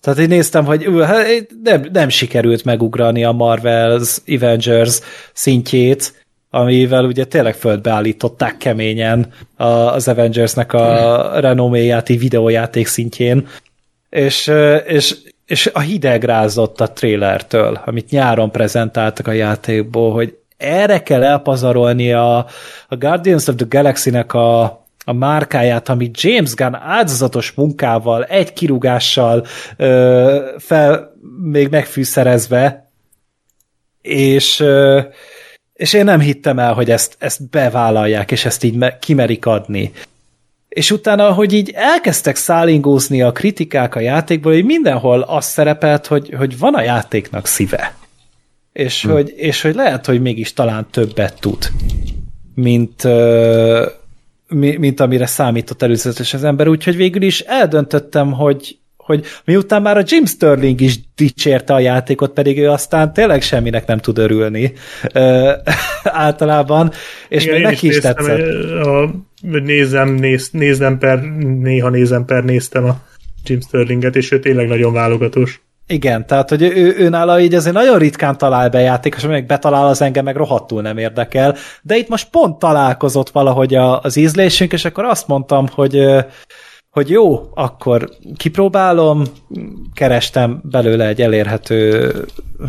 Tehát én néztem, hogy hát nem, nem sikerült megugrani a Marvel's Avengers szintjét, amivel ugye tényleg földbe állították keményen az Avengersnek a renoméját videójáték szintjén, és, és, és a hideg rázott a trailertől, amit nyáron prezentáltak a játékból, hogy erre kell elpazarolni a, a Guardians of the Galaxy-nek a, a márkáját, ami James Gunn áldozatos munkával, egy kirúgással ö, fel még megfűszerezve, és ö, és én nem hittem el, hogy ezt, ezt bevállalják, és ezt így kimerik adni. És utána, hogy így elkezdtek szállingózni a kritikák a játékból, hogy mindenhol az szerepelt, hogy, hogy van a játéknak szíve. És, hm. hogy, és hogy lehet, hogy mégis talán többet tud, mint, mint amire számított előzetes az ember. Úgyhogy végül is eldöntöttem, hogy, hogy miután már a Jim Sterling is dicsérte a játékot, pedig ő aztán tényleg semminek nem tud örülni ö, (laughs) általában, és Igen, még neki is, is tetszett. A, nézem, néz, nézem per, néha nézem per néztem a Jim Sterlinget, és ő tényleg nagyon válogatós. Igen, tehát hogy ő, ő nála így azért nagyon ritkán talál be játékos, amelyek betalál az engem meg rohadtul nem érdekel, de itt most pont találkozott valahogy a, az ízlésünk, és akkor azt mondtam, hogy hogy jó, akkor kipróbálom, kerestem belőle egy elérhető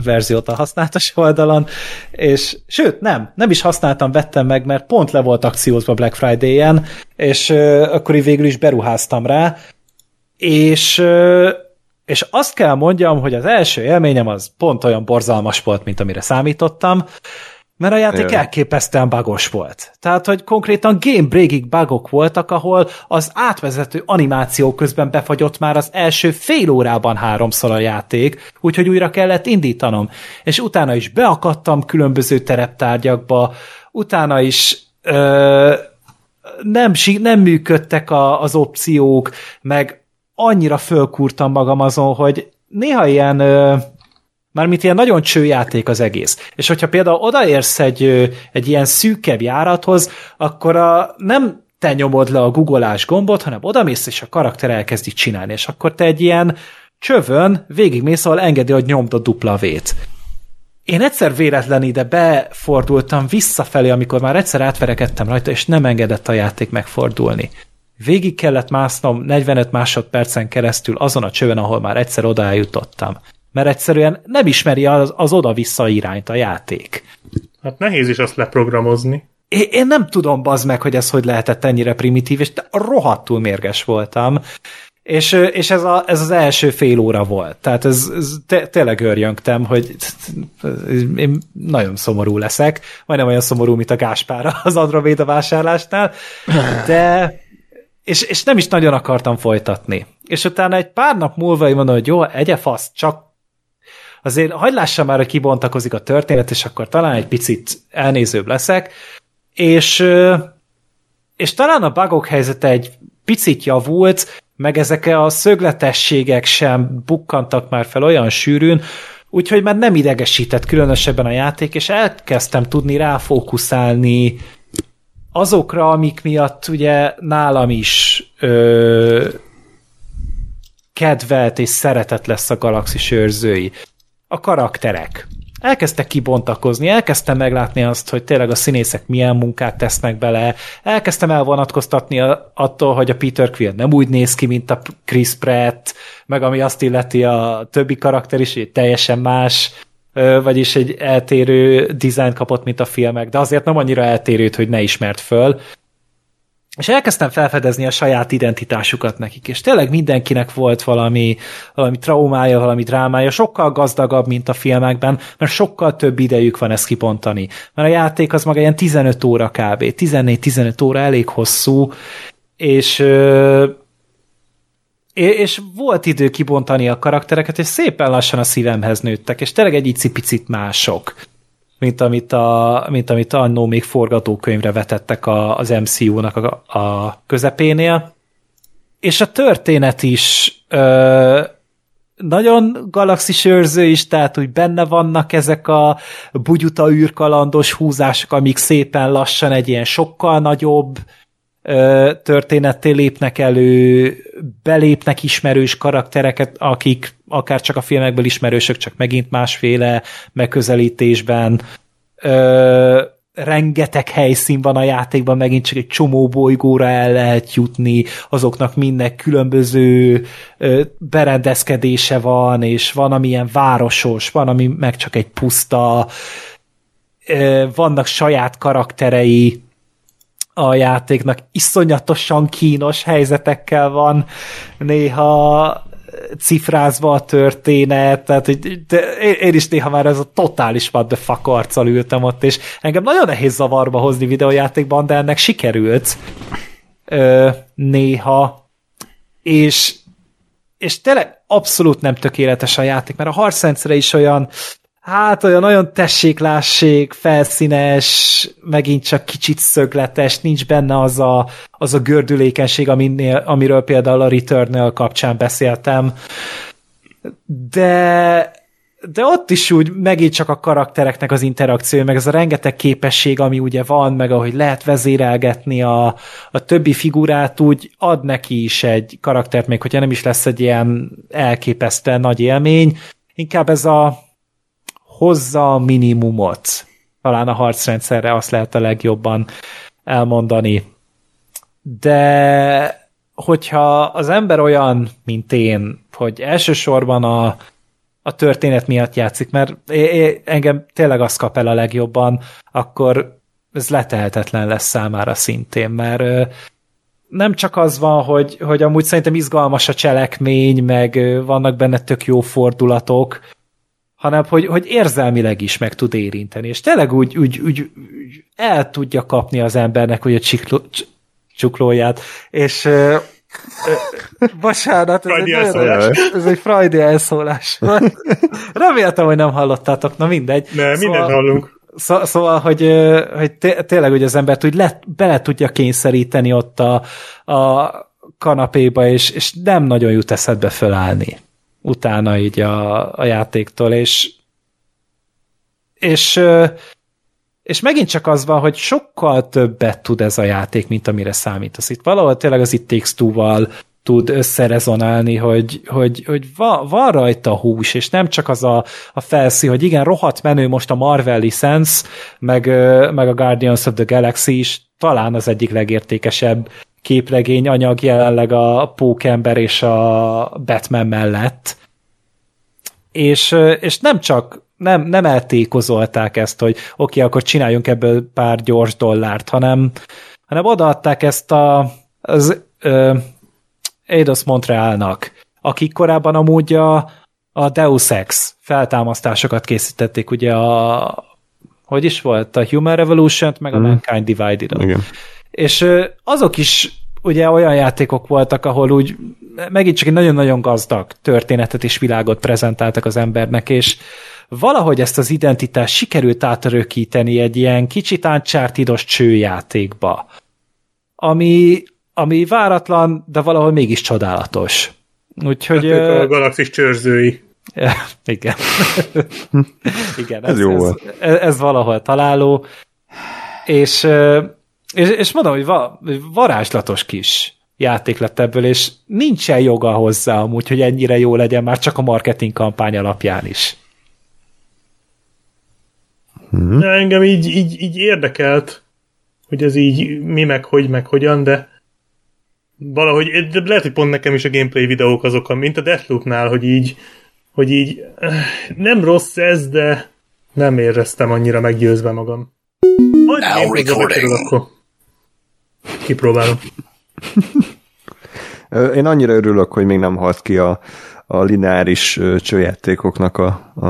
verziót a használatos oldalon, és sőt, nem, nem is használtam, vettem meg, mert pont le volt akciózva Black Friday-en, és uh, akkor végül is beruháztam rá, és uh, és azt kell mondjam, hogy az első élményem az pont olyan borzalmas volt, mint amire számítottam, mert a játék Jö. elképesztően bugos volt. Tehát, hogy konkrétan game breaking bugok voltak, ahol az átvezető animáció közben befagyott már az első fél órában háromszor a játék, úgyhogy újra kellett indítanom. És utána is beakadtam különböző tereptárgyakba, utána is ö, nem, nem működtek a, az opciók, meg annyira fölkúrtam magam azon, hogy néha ilyen ö, Mármint ilyen nagyon csőjáték az egész. És hogyha például odaérsz egy, egy ilyen szűkebb járathoz, akkor a, nem te nyomod le a googolás gombot, hanem odamész, és a karakter elkezdi csinálni, és akkor te egy ilyen csövön végigmész, ahol engedi, hogy nyomd a dupla vét. Én egyszer véletlen ide befordultam visszafelé, amikor már egyszer átverekedtem rajta, és nem engedett a játék megfordulni. Végig kellett másznom 45 másodpercen keresztül azon a csövön, ahol már egyszer oda eljutottam mert egyszerűen nem ismeri az, az oda-vissza irányt a játék. Hát nehéz is azt leprogramozni. Én, én nem tudom, bazd meg, hogy ez hogy lehetett ennyire primitív, és rohadtul mérges voltam. És, és ez, a, ez az első fél óra volt. Tehát ez, ez te, tényleg örjöngtem, hogy én nagyon szomorú leszek. Majdnem olyan szomorú, mint a Gáspára az Andromeda vásárlásnál. De és, és nem is nagyon akartam folytatni. És utána egy pár nap múlva én mondom, hogy jó, egye fasz, csak azért hagyd már, hogy kibontakozik a történet, és akkor talán egy picit elnézőbb leszek, és, és talán a bugok helyzete egy picit javult, meg ezek a szögletességek sem bukkantak már fel olyan sűrűn, úgyhogy már nem idegesített különösebben a játék, és elkezdtem tudni ráfókuszálni azokra, amik miatt ugye nálam is ö, kedvelt és szeretett lesz a galaxis őrzői a karakterek. Elkezdtek kibontakozni, elkezdtem meglátni azt, hogy tényleg a színészek milyen munkát tesznek bele, elkezdtem elvonatkoztatni attól, hogy a Peter Quill nem úgy néz ki, mint a Chris Pratt, meg ami azt illeti a többi karakter is, hogy teljesen más, vagyis egy eltérő dizájn kapott, mint a filmek, de azért nem annyira eltérőt, hogy ne ismert föl. És elkezdtem felfedezni a saját identitásukat nekik, és tényleg mindenkinek volt valami, valami traumája, valami drámája, sokkal gazdagabb, mint a filmekben, mert sokkal több idejük van ezt kipontani. Mert a játék az maga ilyen 15 óra kb. 14-15 óra elég hosszú, és és volt idő kibontani a karaktereket, és szépen lassan a szívemhez nőttek, és tényleg egy icipicit mások mint amit, a, mint amit annó még forgatókönyvre vetettek a, az MCU-nak a, a közepénél. És a történet is ö, nagyon galaxis őrző is, tehát úgy benne vannak ezek a bugyuta űrkalandos húzások, amik szépen lassan egy ilyen sokkal nagyobb történetté lépnek elő, belépnek ismerős karaktereket, akik akár csak a filmekből ismerősök, csak megint másféle megközelítésben. Ö, rengeteg helyszín van a játékban, megint csak egy csomó bolygóra el lehet jutni, azoknak mindnek különböző ö, berendezkedése van, és van, amilyen városos, van, ami meg csak egy puszta, vannak saját karakterei a játéknak, iszonyatosan kínos helyzetekkel van néha cifrázva a történet, tehát hogy de én is néha már ez a totális what the fuck arccal ültem ott, és engem nagyon nehéz zavarba hozni videójátékban, de ennek sikerült ö, néha, és és tényleg abszolút nem tökéletes a játék, mert a harcrendszere is olyan Hát olyan nagyon tesséklássék, felszínes, megint csak kicsit szögletes, nincs benne az a, az a gördülékenység, aminél, amiről például a Returnal kapcsán beszéltem. De, de ott is úgy megint csak a karaktereknek az interakció, meg ez a rengeteg képesség, ami ugye van, meg ahogy lehet vezérelgetni a, a többi figurát, úgy ad neki is egy karaktert, még hogyha nem is lesz egy ilyen elképesztően nagy élmény. Inkább ez a hozza a minimumot. Talán a harcrendszerre azt lehet a legjobban elmondani. De hogyha az ember olyan, mint én, hogy elsősorban a, a történet miatt játszik, mert é, é, engem tényleg az kap el a legjobban, akkor ez letehetetlen lesz számára szintén, mert nem csak az van, hogy, hogy amúgy szerintem izgalmas a cselekmény, meg vannak benne tök jó fordulatok, hanem hogy, hogy érzelmileg is meg tud érinteni, és tényleg úgy, úgy, úgy, úgy el tudja kapni az embernek, hogy a csikló, csuklóját, és uh, uh, bocsánat, ez egy, nagyon, ez egy frajdi elszólás. Reméltem, hogy nem hallottátok, na mindegy. Ne, szóval, mindent hallunk. Szó, szóval, hogy, hogy tényleg hogy az embert úgy le, bele tudja kényszeríteni ott a, a kanapéba, és, és nem nagyon jut eszedbe fölállni utána így a, a játéktól, és és és megint csak az van, hogy sokkal többet tud ez a játék, mint amire számítasz. Itt valahol tényleg az It Takes Two-val tud összerezonálni, hogy, hogy, hogy va, van rajta hús, és nem csak az a, a felszí, hogy igen, rohadt menő most a Marvel licensz, meg, meg a Guardians of the Galaxy is talán az egyik legértékesebb képregény anyag jelenleg a Pókember és a Batman mellett. És, és nem csak nem, nem eltékozolták ezt, hogy oké, okay, akkor csináljunk ebből pár gyors dollárt, hanem, hanem odaadták ezt a, az uh, Eidos Montrealnak, akik korábban amúgy a, a Deus Ex feltámasztásokat készítették, ugye a hogy is volt? A Human Revolution-t, meg a mm. Mankind Divided-ot. Igen. És azok is ugye olyan játékok voltak, ahol úgy megint csak egy nagyon-nagyon gazdag történetet és világot prezentáltak az embernek, és valahogy ezt az identitást sikerült átörökíteni egy ilyen kicsit uncharted csőjátékba, ami, ami váratlan, de valahol mégis csodálatos. Úgyhogy... Hát a galaxis csőrzői. (laughs) Igen. (laughs) Igen, ez, ez, jó ez, ez, ez valahol találó, és és, és mondom, hogy va, varázslatos kis játék lett ebből, és nincsen joga hozzá amúgy, hogy ennyire jó legyen már csak a marketing kampány alapján is. Hmm. Engem így, így, így érdekelt, hogy ez így mi meg, hogy meg, hogyan, de valahogy, de lehet, hogy pont nekem is a gameplay videók azok, mint a Deathloop-nál, hogy így, hogy így nem rossz ez, de nem éreztem annyira meggyőzve magam. Majd Now recording. Akkor. Kipróbálom. Én annyira örülök, hogy még nem halt ki a, a lineáris csőjátékoknak a, a,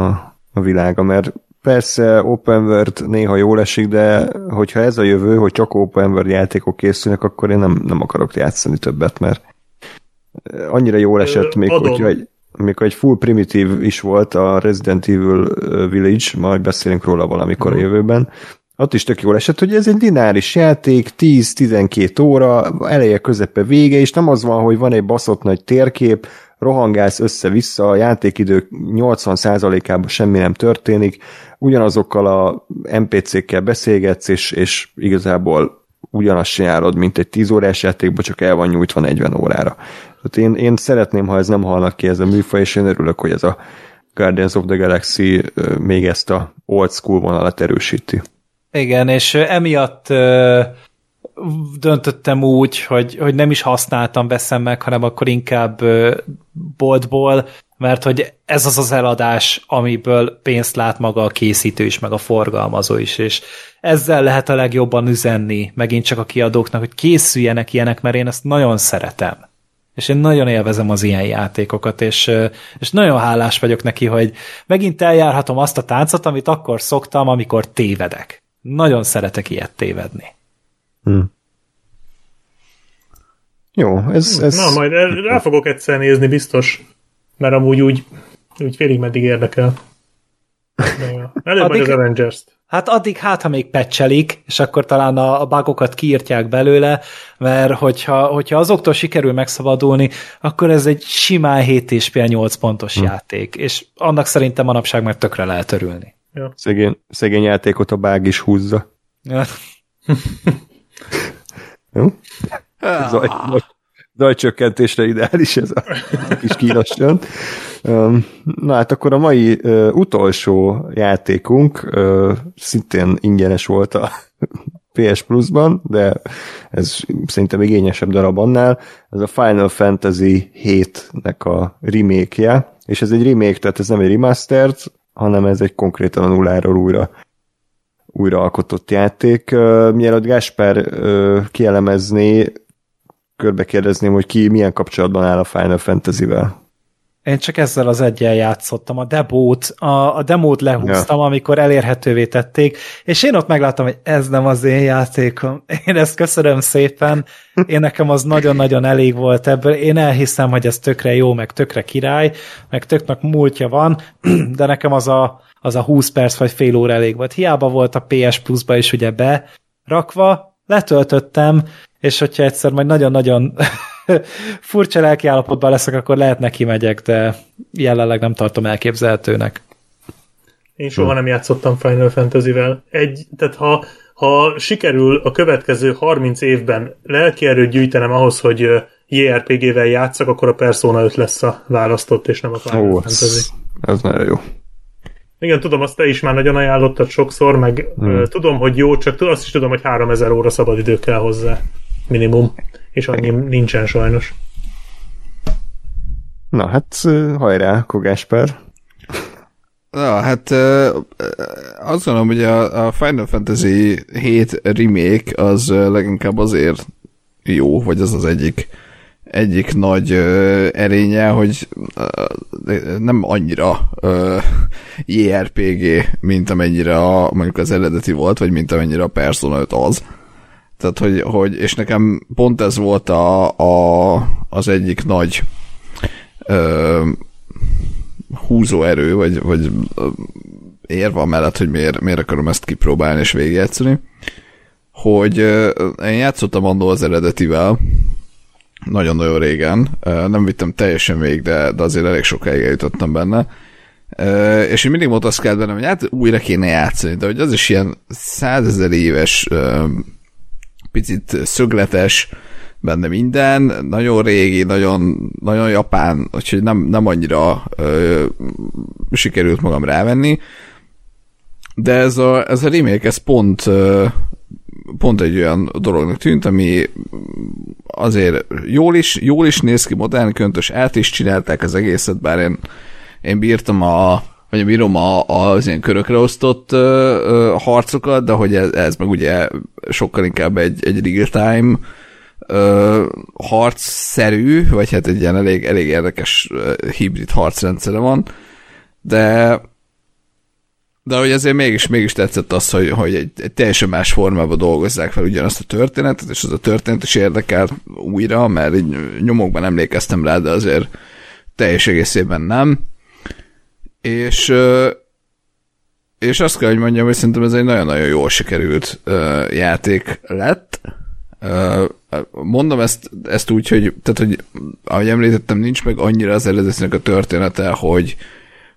a világa, mert persze open world néha jól esik, de hogyha ez a jövő, hogy csak open world játékok készülnek, akkor én nem, nem akarok játszani többet, mert annyira jól esett, még Adom. hogyha egy, amikor egy full primitív is volt a Resident Evil Village, majd beszélünk róla valamikor a mhm. jövőben, ott is tök jól esett, hogy ez egy lineáris játék, 10-12 óra, eleje, közepe, vége, és nem az van, hogy van egy baszott nagy térkép, rohangálsz össze-vissza, a játékidő 80%-ában semmi nem történik, ugyanazokkal a NPC-kkel beszélgetsz, és, és igazából ugyanazt csinálod, mint egy 10 órás játékban, csak el van nyújtva 40 órára. Tehát én, én szeretném, ha ez nem halnak ki ez a műfaj, és én örülök, hogy ez a Guardians of the Galaxy még ezt a old school vonalat erősíti. Igen, és emiatt ö, döntöttem úgy, hogy, hogy nem is használtam, veszem meg, hanem akkor inkább ö, boltból mert hogy ez az az eladás, amiből pénzt lát maga a készítő is, meg a forgalmazó is, és ezzel lehet a legjobban üzenni megint csak a kiadóknak, hogy készüljenek ilyenek, mert én ezt nagyon szeretem. És én nagyon élvezem az ilyen játékokat, és, és nagyon hálás vagyok neki, hogy megint eljárhatom azt a táncot, amit akkor szoktam, amikor tévedek. Nagyon szeretek ilyet tévedni. Hm. Jó, ez, ez... Na, majd rá fogok egyszer nézni, biztos. Mert amúgy úgy, úgy félig meddig érdekel. Előbb addig, az Avengers-t. Hát addig hát, ha még pecselik, és akkor talán a, a bugokat kiírtják belőle, mert hogyha, hogyha azoktól sikerül megszabadulni, akkor ez egy simán 7 és fél 8 pontos hm. játék, és annak szerintem manapság már tökre lehet örülni. Ja. Szegény, szegény játékot a bág is húzza. Ja. (laughs) Jó? Zaj, zajcsökkentésre ideális ez a (laughs) kis kínos csönd. Na hát akkor a mai utolsó játékunk szintén ingyenes volt a (laughs) PS Plus-ban, de ez szerintem igényesebb darab annál. Ez a Final Fantasy 7-nek a remake-je, és ez egy remake, tehát ez nem egy remastered, hanem ez egy konkrétan a nulláról újra újra alkotott játék. Mielőtt Gásper kielemezné, körbe kérdezném, hogy ki milyen kapcsolatban áll a Final Fantasy-vel. Én csak ezzel az egyen játszottam, a debót, a, a demót lehúztam, ja. amikor elérhetővé tették, és én ott megláttam, hogy ez nem az én játékom. (laughs) Én ezt köszönöm szépen, én nekem az nagyon-nagyon elég volt ebből, én elhiszem, hogy ez tökre jó, meg tökre király, meg töknek múltja van, (clears throat) de nekem az a, az a 20 perc vagy fél óra elég volt. Hiába volt a PS Plus-ba is ugye berakva, letöltöttem, és hogyha egyszer majd nagyon-nagyon (laughs) (laughs) furcsa lelkiállapotban leszek, akkor lehet neki megyek, de jelenleg nem tartom elképzelhetőnek. Én soha nem játszottam Final Fantasy-vel. Egy, tehát ha, ha sikerül a következő 30 évben lelkierőt gyűjtenem ahhoz, hogy JRPG-vel játszak, akkor a Persona 5 lesz a választott, és nem a Final Ó, Fantasy. Ez, ez nagyon jó. Igen, tudom, azt te is már nagyon ajánlottad sokszor, meg hmm. tudom, hogy jó, csak azt is tudom, hogy 3000 óra szabadidő kell hozzá. Minimum. És annyi nincsen sajnos. Na hát, hajrá, Kogásper. Na, hát azt gondolom, hogy a, a Final Fantasy 7 remake az leginkább azért jó, vagy az az egyik egyik nagy ö, erénye, hogy ö, nem annyira ö, JRPG, mint amennyire a, mondjuk az eredeti volt, vagy mint amennyire a Persona 5 az. Tehát, hogy, hogy és nekem pont ez volt a, a, az egyik nagy ö, húzóerő, vagy, vagy érve mellett, hogy miért, miért akarom ezt kipróbálni és végigjátszani, hogy én játszottam annól az eredetivel, nagyon-nagyon régen, nem vittem teljesen végig, de, de azért elég sokáig eljutottam benne, és én mindig kell bennem, hogy hát újra kéne játszani, de hogy az is ilyen százezer éves picit szögletes, benne minden, nagyon régi, nagyon, nagyon japán, úgyhogy nem, nem annyira ö, sikerült magam rávenni, de ez a, ez a remake, ez pont, ö, pont egy olyan dolognak tűnt, ami azért jól is, jól is néz ki, modern, köntös, át is csinálták az egészet, bár én, én bírtam a, vagy bírom a, az ilyen körökre osztott ö, ö, harcokat, de hogy ez, ez meg ugye sokkal inkább egy, egy real-time ö, harcszerű, vagy hát egy ilyen elég, elég érdekes hibrid harcrendszere van, de de hogy azért mégis, mégis tetszett az, hogy, hogy egy, egy teljesen más formában dolgozzák fel ugyanazt a történetet, és az a történet is érdekel újra, mert így nyomokban emlékeztem rá, de azért teljes egészében nem és és azt kell, hogy mondjam, hogy szerintem ez egy nagyon-nagyon jól sikerült játék lett. mondom ezt, ezt úgy, hogy, tehát, hogy ahogy említettem, nincs meg annyira az eredetinek a története, hogy,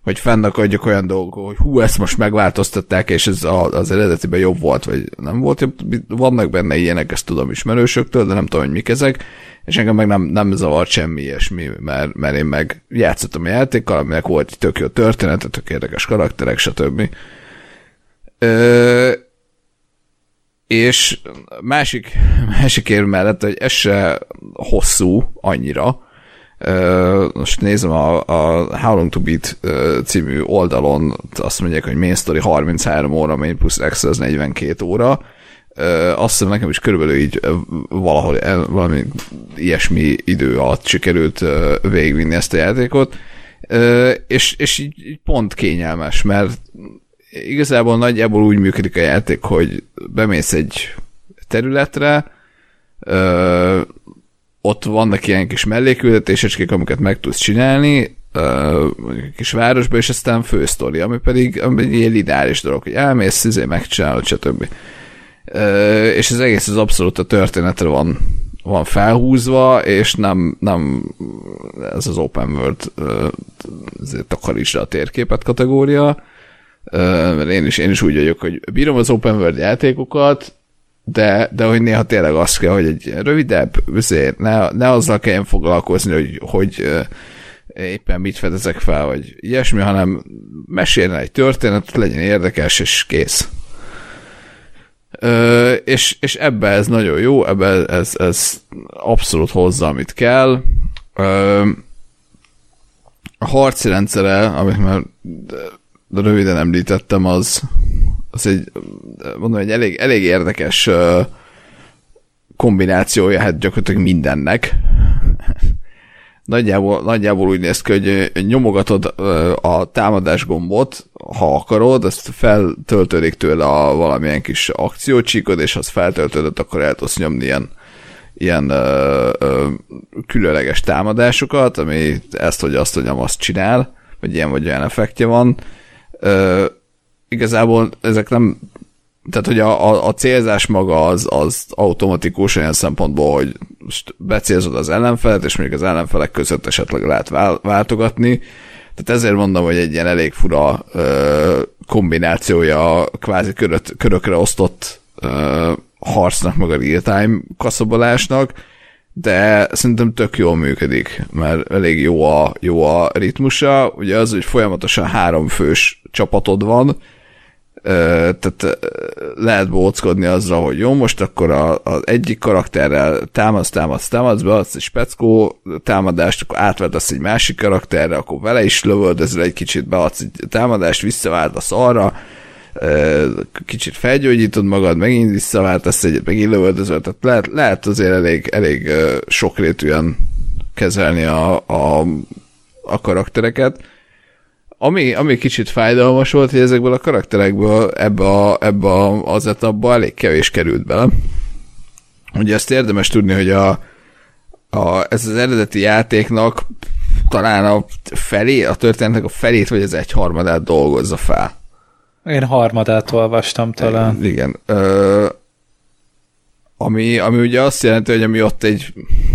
hogy fennakadjak olyan dolgok, hogy hú, ezt most megváltoztatták, és ez az eredetiben jobb volt, vagy nem volt Vannak benne ilyenek, ezt tudom ismerősöktől, de nem tudom, hogy mik ezek és engem meg nem, nem zavart semmi ilyesmi, mert, mert én meg játszottam a játékkal, aminek volt egy tök jó történet, tök érdekes karakterek, stb. Ö, és másik, másik érv mellett, hogy ez se hosszú annyira, most nézem a, a How Long to Beat című oldalon, azt mondják, hogy main story 33 óra, main extra az 42 óra. Azt hiszem nekem is körülbelül így valahol valami ilyesmi idő alatt sikerült végigvinni ezt a játékot, és, és így, így pont kényelmes, mert igazából nagyjából úgy működik a játék, hogy bemész egy területre, ott vannak ilyen kis melléküldetésecskék, amiket meg tudsz csinálni, uh, kis városba, és aztán fősztori, ami pedig ami egy ilyen lineáris dolog, hogy elmész, izé, megcsinálod, stb. És az egész az abszolút a történetre van, van felhúzva, és nem, nem ez az open world uh, takarítsd a térképet kategória, mert én is, én is úgy vagyok, hogy bírom az open world játékokat, de, de hogy néha tényleg az kell, hogy egy rövidebb, azért ne, ne azzal kelljen foglalkozni, hogy, hogy éppen mit fedezek fel, vagy ilyesmi, hanem meséljen egy történetet, legyen érdekes, és kész. Ö, és, és ebbe ez nagyon jó, ebbe ez, ez abszolút hozza, amit kell. Ö, a harci rendszere, amit már röviden említettem, az, az egy, mondom, egy elég, elég érdekes kombinációja, hát gyakorlatilag mindennek. nagyjából, nagyjából úgy néz ki, hogy nyomogatod a támadás gombot, ha akarod, azt feltöltődik tőle a valamilyen kis akciócsíkod, és az feltöltődött, akkor el tudsz nyomni ilyen, ilyen ö, ö, különleges támadásokat, ami ezt vagy azt, hogy azt csinál, vagy ilyen vagy olyan effektje van. Igazából ezek nem tehát, hogy a, a, a célzás maga az, az automatikus olyan szempontból, hogy most becélzod az ellenfelet, és még az ellenfelek között esetleg lehet váltogatni. Tehát ezért mondom, hogy egy ilyen elég fura ö, kombinációja a kvázi köröt, körökre osztott ö, harcnak, meg a real-time kaszabolásnak, de szerintem tök jól működik, mert elég jó a, jó a ritmusa. Ugye az, hogy folyamatosan három fős csapatod van, tehát lehet bóckodni azzal, hogy jó, most akkor az egyik karakterrel támadsz, támadsz, támadsz, beadsz egy speckó támadást, akkor átvetesz egy másik karakterre, akkor vele is lövöldözöl egy kicsit, beadsz egy támadást, visszaváltasz arra, kicsit felgyógyítod magad, megint visszaváltasz egyet, megint lövöldözöl, tehát lehet, lehet azért elég, elég sokrétűen kezelni a, a, a karaktereket ami, ami kicsit fájdalmas volt, hogy ezekből a karakterekből ebbe, a, ebbe a, az etapba elég kevés került bele. Ugye ezt érdemes tudni, hogy a, a, ez az eredeti játéknak talán a felé, a történetnek a felét vagy az egy harmadát dolgozza fel. Én harmadát olvastam talán. Igen. Ö, ami, ami ugye azt jelenti, hogy ami ott egy,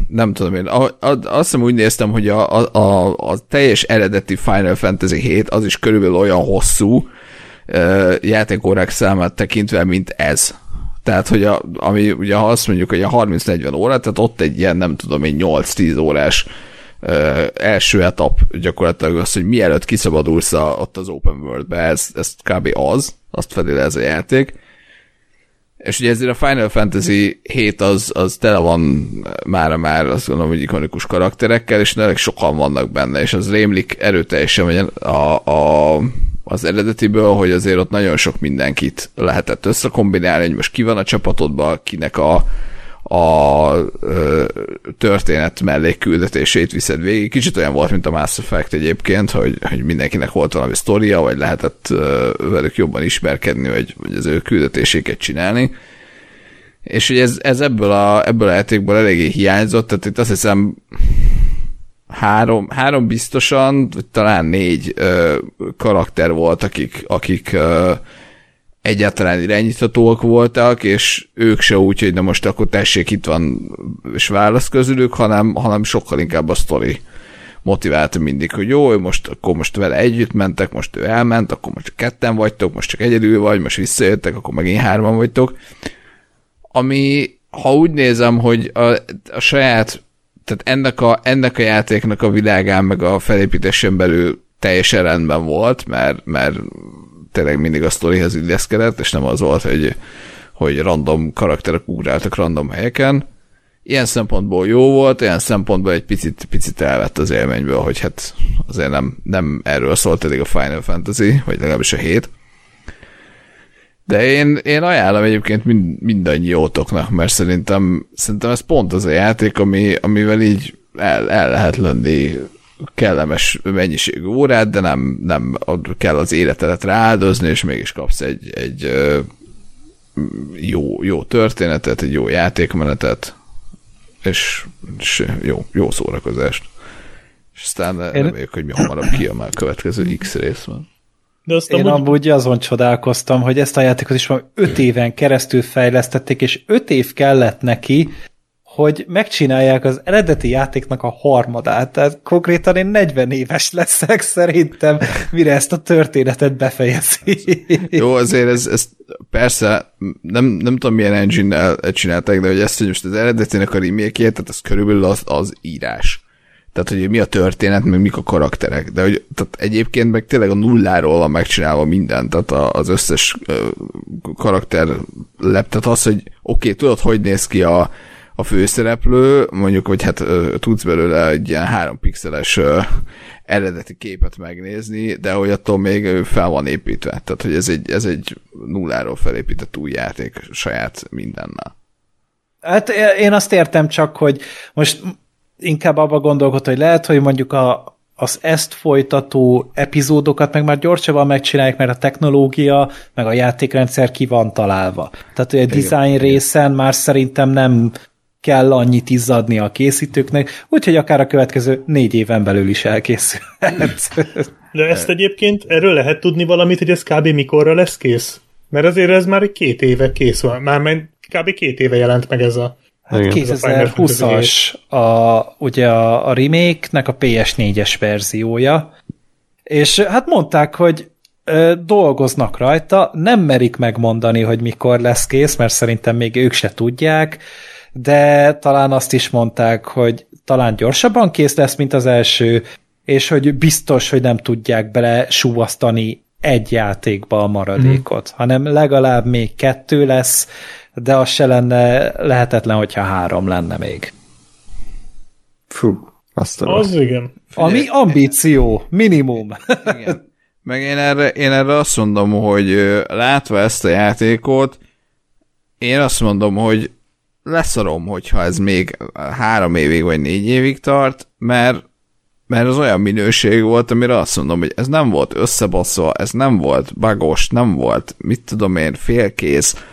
nem tudom én, a, a, azt hiszem úgy néztem, hogy a, a, a, a teljes eredeti Final Fantasy 7 az is körülbelül olyan hosszú uh, játékórák számát tekintve, mint ez. Tehát, hogy a, ami ugye ha azt mondjuk, hogy a 30-40 óra, tehát ott egy ilyen, nem tudom én, 8-10 órás uh, első etap gyakorlatilag az, hogy mielőtt kiszabadulsz a, ott az open world-be, ez, ez kb. az, azt fedi le ez a játék és ugye ezért a Final Fantasy 7 az, az tele van már már azt gondolom, hogy ikonikus karakterekkel, és nagyon sokan vannak benne, és az rémlik erőteljesen hogy a, a, az eredetiből, hogy azért ott nagyon sok mindenkit lehetett összekombinálni, hogy most ki van a csapatodban, kinek a, a történet mellékküldetését viszed végig. Kicsit olyan volt, mint a Mass Effect egyébként, hogy, hogy mindenkinek volt valami sztoria, vagy lehetett ö, velük jobban ismerkedni, vagy, vagy az ő küldetéséket csinálni. És hogy ez, ez ebből, a, ebből a játékból eléggé hiányzott, tehát itt azt hiszem három, három biztosan, vagy talán négy ö, karakter volt, akik, akik ö, egyáltalán irányíthatóak voltak, és ők se úgy, hogy na most akkor tessék, itt van, és válasz közülük, hanem, hanem sokkal inkább a sztori motiválta mindig, hogy jó, most akkor most vele együtt mentek, most ő elment, akkor most csak ketten vagytok, most csak egyedül vagy, most visszajöttek, akkor megint hárman vagytok. Ami, ha úgy nézem, hogy a, a saját, tehát ennek a, ennek a játéknak a világán, meg a felépítésen belül teljesen rendben volt, mert, mert tényleg mindig a sztorihez illeszkedett, és nem az volt, hogy, hogy random karakterek ugráltak random helyeken. ilyen szempontból jó volt, ilyen szempontból egy picit, picit elvett az élményből, hogy hát azért nem, nem erről szólt eddig a Final Fantasy, vagy legalábbis a hét. De én, én ajánlom egyébként mind, mindannyiótoknak, mert szerintem, szerintem ez pont az a játék, ami, amivel így el, el lehet lenni kellemes mennyiségű órát, de nem, nem kell az életedet rááldozni, és mégis kapsz egy, egy jó, jó történetet, egy jó játékmenetet, és, és jó, jó szórakozást. És aztán Én... reméljük, hogy mi hamarabb kijön a következő X rész van. De azt Én amúgy... amúgy azon csodálkoztam, hogy ezt a játékot is már öt éven keresztül fejlesztették, és öt év kellett neki, hogy megcsinálják az eredeti játéknak a harmadát. Tehát konkrétan én 40 éves leszek szerintem, mire ezt a történetet befejezi. Jó, azért ez, ez persze, nem, nem tudom milyen engine-nel csinálták, de hogy ezt, hogy most az eredetének a remake tehát az körülbelül az, az írás. Tehát, hogy mi a történet, meg mik a karakterek. De hogy tehát egyébként meg tényleg a nulláról van megcsinálva minden, tehát az összes karakter lep, tehát az, hogy oké, okay, tudod, hogy néz ki a, a főszereplő, mondjuk, hogy hát tudsz belőle egy ilyen három pixeles eredeti képet megnézni, de hogy attól még fel van építve. Tehát, hogy ez egy, ez egy nulláról felépített új játék saját mindennel. Hát én azt értem csak, hogy most inkább abba gondolkod, hogy lehet, hogy mondjuk a, az ezt folytató epizódokat meg már gyorsabban megcsinálják, mert a technológia, meg a játékrendszer ki van találva. Tehát, hogy a design részen már szerintem nem kell annyit izzadni a készítőknek, úgyhogy akár a következő négy éven belül is elkészülhet. De ezt egyébként erről lehet tudni valamit, hogy ez kb. mikorra lesz kész? Mert azért ez már egy két éve kész van. Már kb. két éve jelent meg ez a Hát 2020-as a, ugye a, a remake-nek a PS4-es verziója, és hát mondták, hogy ö, dolgoznak rajta, nem merik megmondani, hogy mikor lesz kész, mert szerintem még ők se tudják, de talán azt is mondták, hogy talán gyorsabban kész lesz, mint az első, és hogy biztos, hogy nem tudják bele súvasztani egy játékba a maradékot, mm. hanem legalább még kettő lesz, de az se lenne lehetetlen, hogyha három lenne még. Fú, azt Az igen. Ami ambíció, minimum. Igen. Meg én erre, én erre azt mondom, hogy látva ezt a játékot, én azt mondom, hogy leszarom, hogyha ez még három évig vagy négy évig tart, mert mert az olyan minőség volt, amire azt mondom, hogy ez nem volt összebaszva, ez nem volt bagos, nem volt, mit tudom én, félkész,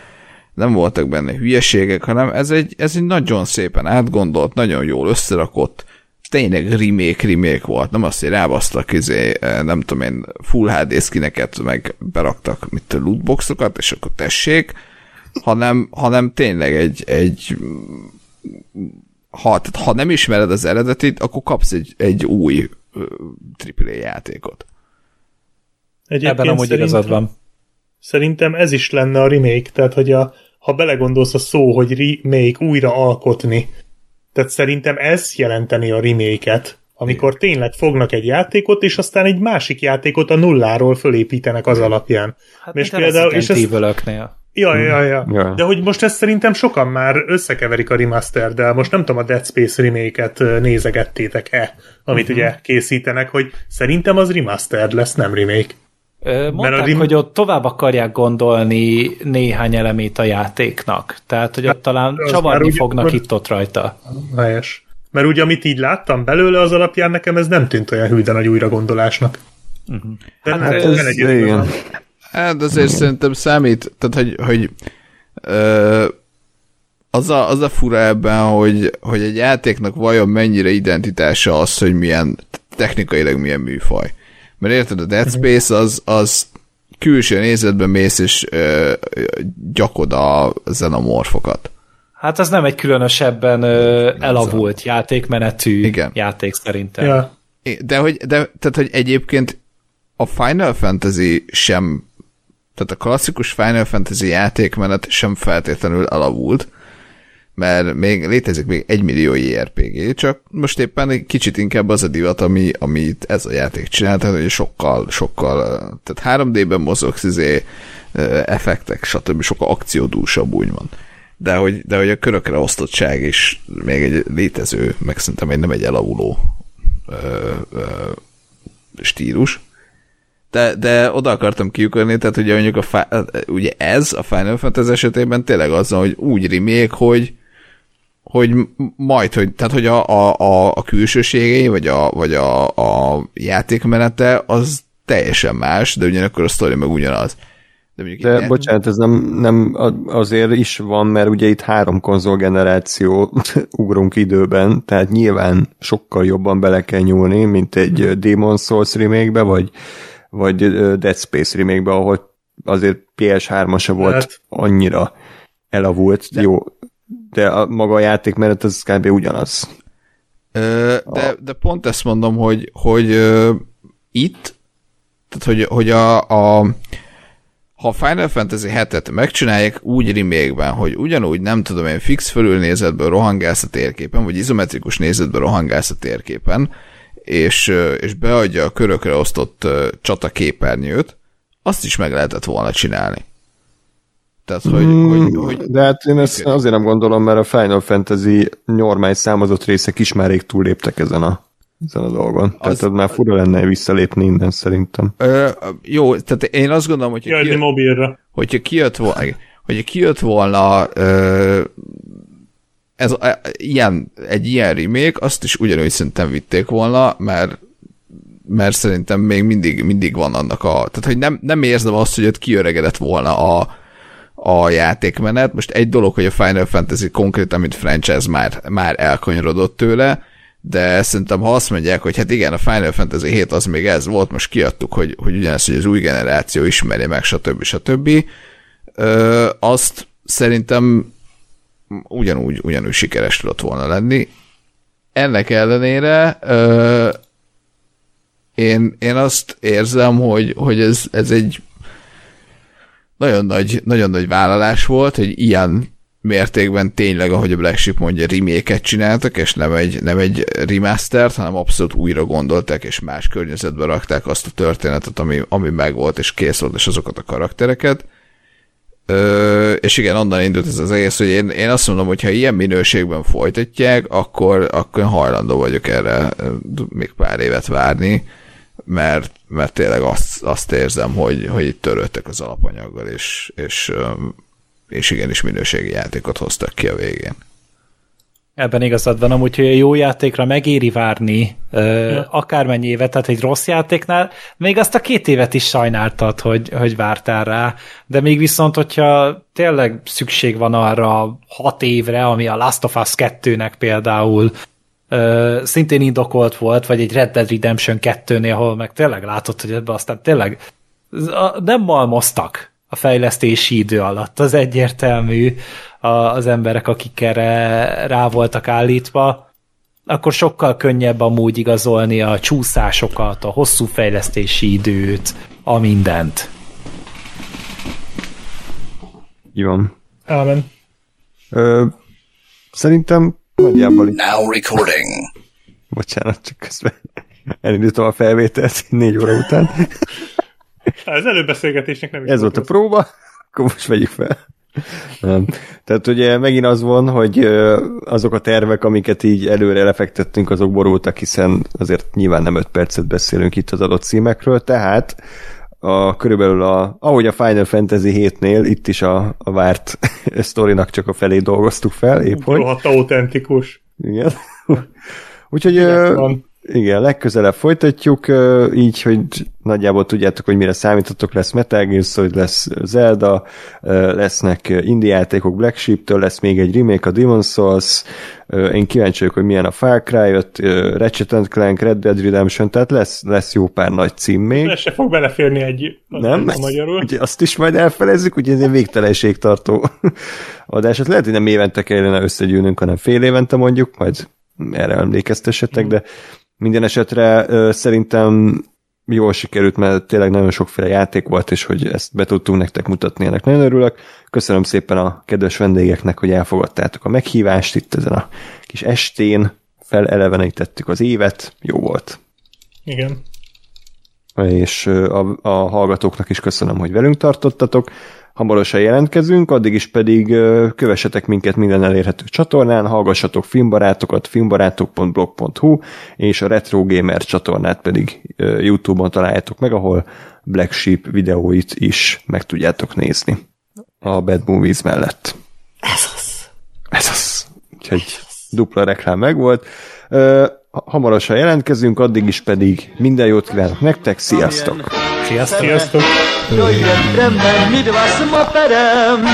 nem voltak benne hülyeségek, hanem ez egy, ez egy nagyon szépen átgondolt, nagyon jól összerakott, tényleg remake, remake volt, nem azt, hogy rábasztak izé, eh, nem tudom én, full HD skineket, meg beraktak mit a lootboxokat, és akkor tessék, hanem, hanem tényleg egy, egy ha, tehát ha nem ismered az eredetit, akkor kapsz egy, egy új AAA játékot. Egyébként Ebben amúgy igazad van. Szerintem ez is lenne a remake, tehát hogy a, ha belegondolsz a szó, hogy remake, újra alkotni, tehát szerintem ez jelenteni a remake-et, amikor tényleg fognak egy játékot, és aztán egy másik játékot a nulláról fölépítenek az alapján. Hát és például, és ez, Ja, ja, ja, ja. De hogy most ezt szerintem sokan már összekeverik a remaster, de most nem tudom, a Dead Space remake-et nézegettétek-e, amit uh-huh. ugye készítenek, hogy szerintem az remaster lesz, nem remake. Mondták, rim... hogy ott tovább akarják gondolni néhány elemét a játéknak. Tehát, hogy ott talán csavarni fognak itt-ott rajta. Helyes. Mert ugye, amit így láttam belőle, az alapján nekem ez nem tűnt olyan hű, de nagy újra gondolásnak. Uh-huh. De hát ez, ez, igen. Hát azért szerintem számít, tehát hogy, hogy ö, az, a, az a fura ebben, hogy, hogy egy játéknak vajon mennyire identitása az, hogy milyen technikailag milyen műfaj. Mert érted, a Dead. Space az, az külső nézetben mész és ö, gyakod a zenomorfokat. Hát ez nem egy különösebben ö, elavult játékmenetű Igen. játék szerintem. Ja. De hogy, de, tehát, hogy egyébként a Final Fantasy sem tehát a klasszikus Final Fantasy játékmenet sem feltétlenül elavult, mert még létezik még egy millió JRPG, csak most éppen egy kicsit inkább az a divat, ami, amit ez a játék csinál, tehát hogy sokkal, sokkal, tehát 3D-ben mozogsz, izé, effektek, stb. sokkal akciódúsabb, úgymond. de hogy, de hogy a körökre osztottság is még egy létező, meg szerintem egy nem egy elavuló ö, ö, stílus. De, de oda akartam kiukörni, tehát ugye mondjuk a, ugye ez a Final Fantasy esetében tényleg az, hogy úgy rimék, hogy hogy majd, hogy, tehát hogy a, a, a, a külsőségei, vagy, a, vagy a, a játékmenete az teljesen más, de ugyanakkor a sztori meg ugyanaz. De, de ilyen... bocsánat, ez nem, nem azért is van, mert ugye itt három konzolgeneráció (laughs) ugrunk időben, tehát nyilván sokkal jobban bele kell nyúlni, mint egy Demon Souls remake vagy, vagy Dead Space remake ahol azért PS3-asa volt hát. annyira elavult, de... jó, de a maga a játékmenet az kb. ugyanaz. Ö, de, de pont ezt mondom, hogy, hogy ö, itt, tehát hogy, hogy a, a ha Final Fantasy 7-et megcsinálják úgy remake hogy ugyanúgy nem tudom én fix fölülnézetből rohangálsz a térképen, vagy izometrikus nézetből rohangálsz a térképen, és, és beadja a körökre osztott csataképernyőt, azt is meg lehetett volna csinálni. Tehát, hogy, mm, hogy, hogy, de hát én ezt azért nem gondolom, mert a Final Fantasy normális számozott részek is már rég túlléptek ezen a, ezen a dolgon. Az, tehát már fura lenne visszalépni innen szerintem. Ö, jó, tehát én azt gondolom, hogy kijött, mobilra. hogyha kijött volna, hogyha kijött volna ö, ez, e, ilyen, egy ilyen remake, azt is ugyanúgy szerintem vitték volna, mert mert szerintem még mindig, mindig van annak a... Tehát, hogy nem, nem érzem azt, hogy ott kiöregedett volna a, a játékmenet. Most egy dolog, hogy a Final Fantasy konkrétan, mint franchise már, már elkanyarodott tőle, de szerintem ha azt mondják, hogy hát igen, a Final Fantasy 7 az még ez volt, most kiadtuk, hogy, hogy ugyanezt, hogy az új generáció ismeri meg, stb. stb. Ö, azt szerintem ugyanúgy, ugyanúgy sikeres tudott volna lenni. Ennek ellenére ö, én, én azt érzem, hogy, hogy ez, ez egy nagyon nagy, nagyon nagy vállalás volt, hogy ilyen mértékben tényleg, ahogy a Black Sheep mondja, remake csináltak, és nem egy, nem egy remastert, hanem abszolút újra gondolták, és más környezetbe rakták azt a történetet, ami, ami megvolt, és kész volt, és azokat a karaktereket. Ö, és igen, onnan indult ez az egész, hogy én, én azt mondom, hogy ha ilyen minőségben folytatják, akkor, akkor hajlandó vagyok erre még pár évet várni, mert, mert tényleg azt, azt érzem, hogy, hogy itt törődtek az alapanyaggal, és, és, és igenis minőségi játékot hoztak ki a végén. Ebben igazad van, amúgy, hogy a jó játékra megéri várni ja. akármennyi évet, tehát egy rossz játéknál, még azt a két évet is sajnáltad, hogy, hogy vártál rá, de még viszont, hogyha tényleg szükség van arra hat évre, ami a Last of Us 2-nek például ö, szintén indokolt volt, vagy egy Red Dead Redemption 2-nél, ahol meg tényleg látott, hogy ebbe aztán tényleg nem malmoztak a fejlesztési idő alatt, az egyértelmű az emberek, akik erre rá voltak állítva, akkor sokkal könnyebb amúgy igazolni a csúszásokat, a hosszú fejlesztési időt, a mindent. Jó. Amen. Ö, szerintem Nagyjából Now recording. Bocsánat, csak közben elindítom a felvételt négy óra után. (laughs) Az előbeszélgetésnek nem is Ez volt a próba, akkor most vegyük fel. Nem. Tehát ugye megint az van, hogy azok a tervek, amiket így előre lefektettünk, azok borultak, hiszen azért nyilván nem öt percet beszélünk itt az adott címekről, tehát a, körülbelül a, ahogy a Final Fantasy 7-nél, itt is a, a várt (laughs) sztorinak csak a felé dolgoztuk fel, épp hogy. Rohadt autentikus. Igen. (laughs) Úgyhogy igen, legközelebb folytatjuk, így, hogy nagyjából tudjátok, hogy mire számítotok, lesz Metal Gear Solid, lesz Zelda, lesznek indie játékok Black Sheep-től, lesz még egy remake a Demon's Souls, én kíváncsi vagyok, hogy milyen a Far Cry 5, Ratchet Clank, Red Dead Redemption, tehát lesz, lesz jó pár nagy cím még. Ez se fog beleférni egy nem? A magyarul. Ugye azt is majd elfelezzük, ugye ez egy végtelenség tartó (laughs) adás. Hát lehet, hogy nem évente kellene összegyűnünk, hanem fél évente mondjuk, majd erre emlékeztessetek, mm. de minden esetre szerintem jól sikerült, mert tényleg nagyon sokféle játék volt, és hogy ezt be tudtunk nektek mutatni, ennek nagyon örülök. Köszönöm szépen a kedves vendégeknek, hogy elfogadtátok a meghívást itt ezen a kis estén, felelevenítettük az évet, jó volt. Igen. És a, a hallgatóknak is köszönöm, hogy velünk tartottatok. Hamarosan jelentkezünk, addig is pedig kövessetek minket minden elérhető csatornán, hallgassatok filmbarátokat, filmbarátok.blog.hu, és a Retro Gamer csatornát pedig YouTube-on találjátok meg, ahol Black Sheep videóit is meg tudjátok nézni a Bad Movies mellett. Ez az. Ez az. Úgyhogy dupla reklám megvolt. Hamarosan jelentkezünk, addig is pedig minden jót kívánok nektek, sziasztok! Sziasztok! Sziasztok! Tremem, my dva jsme perem.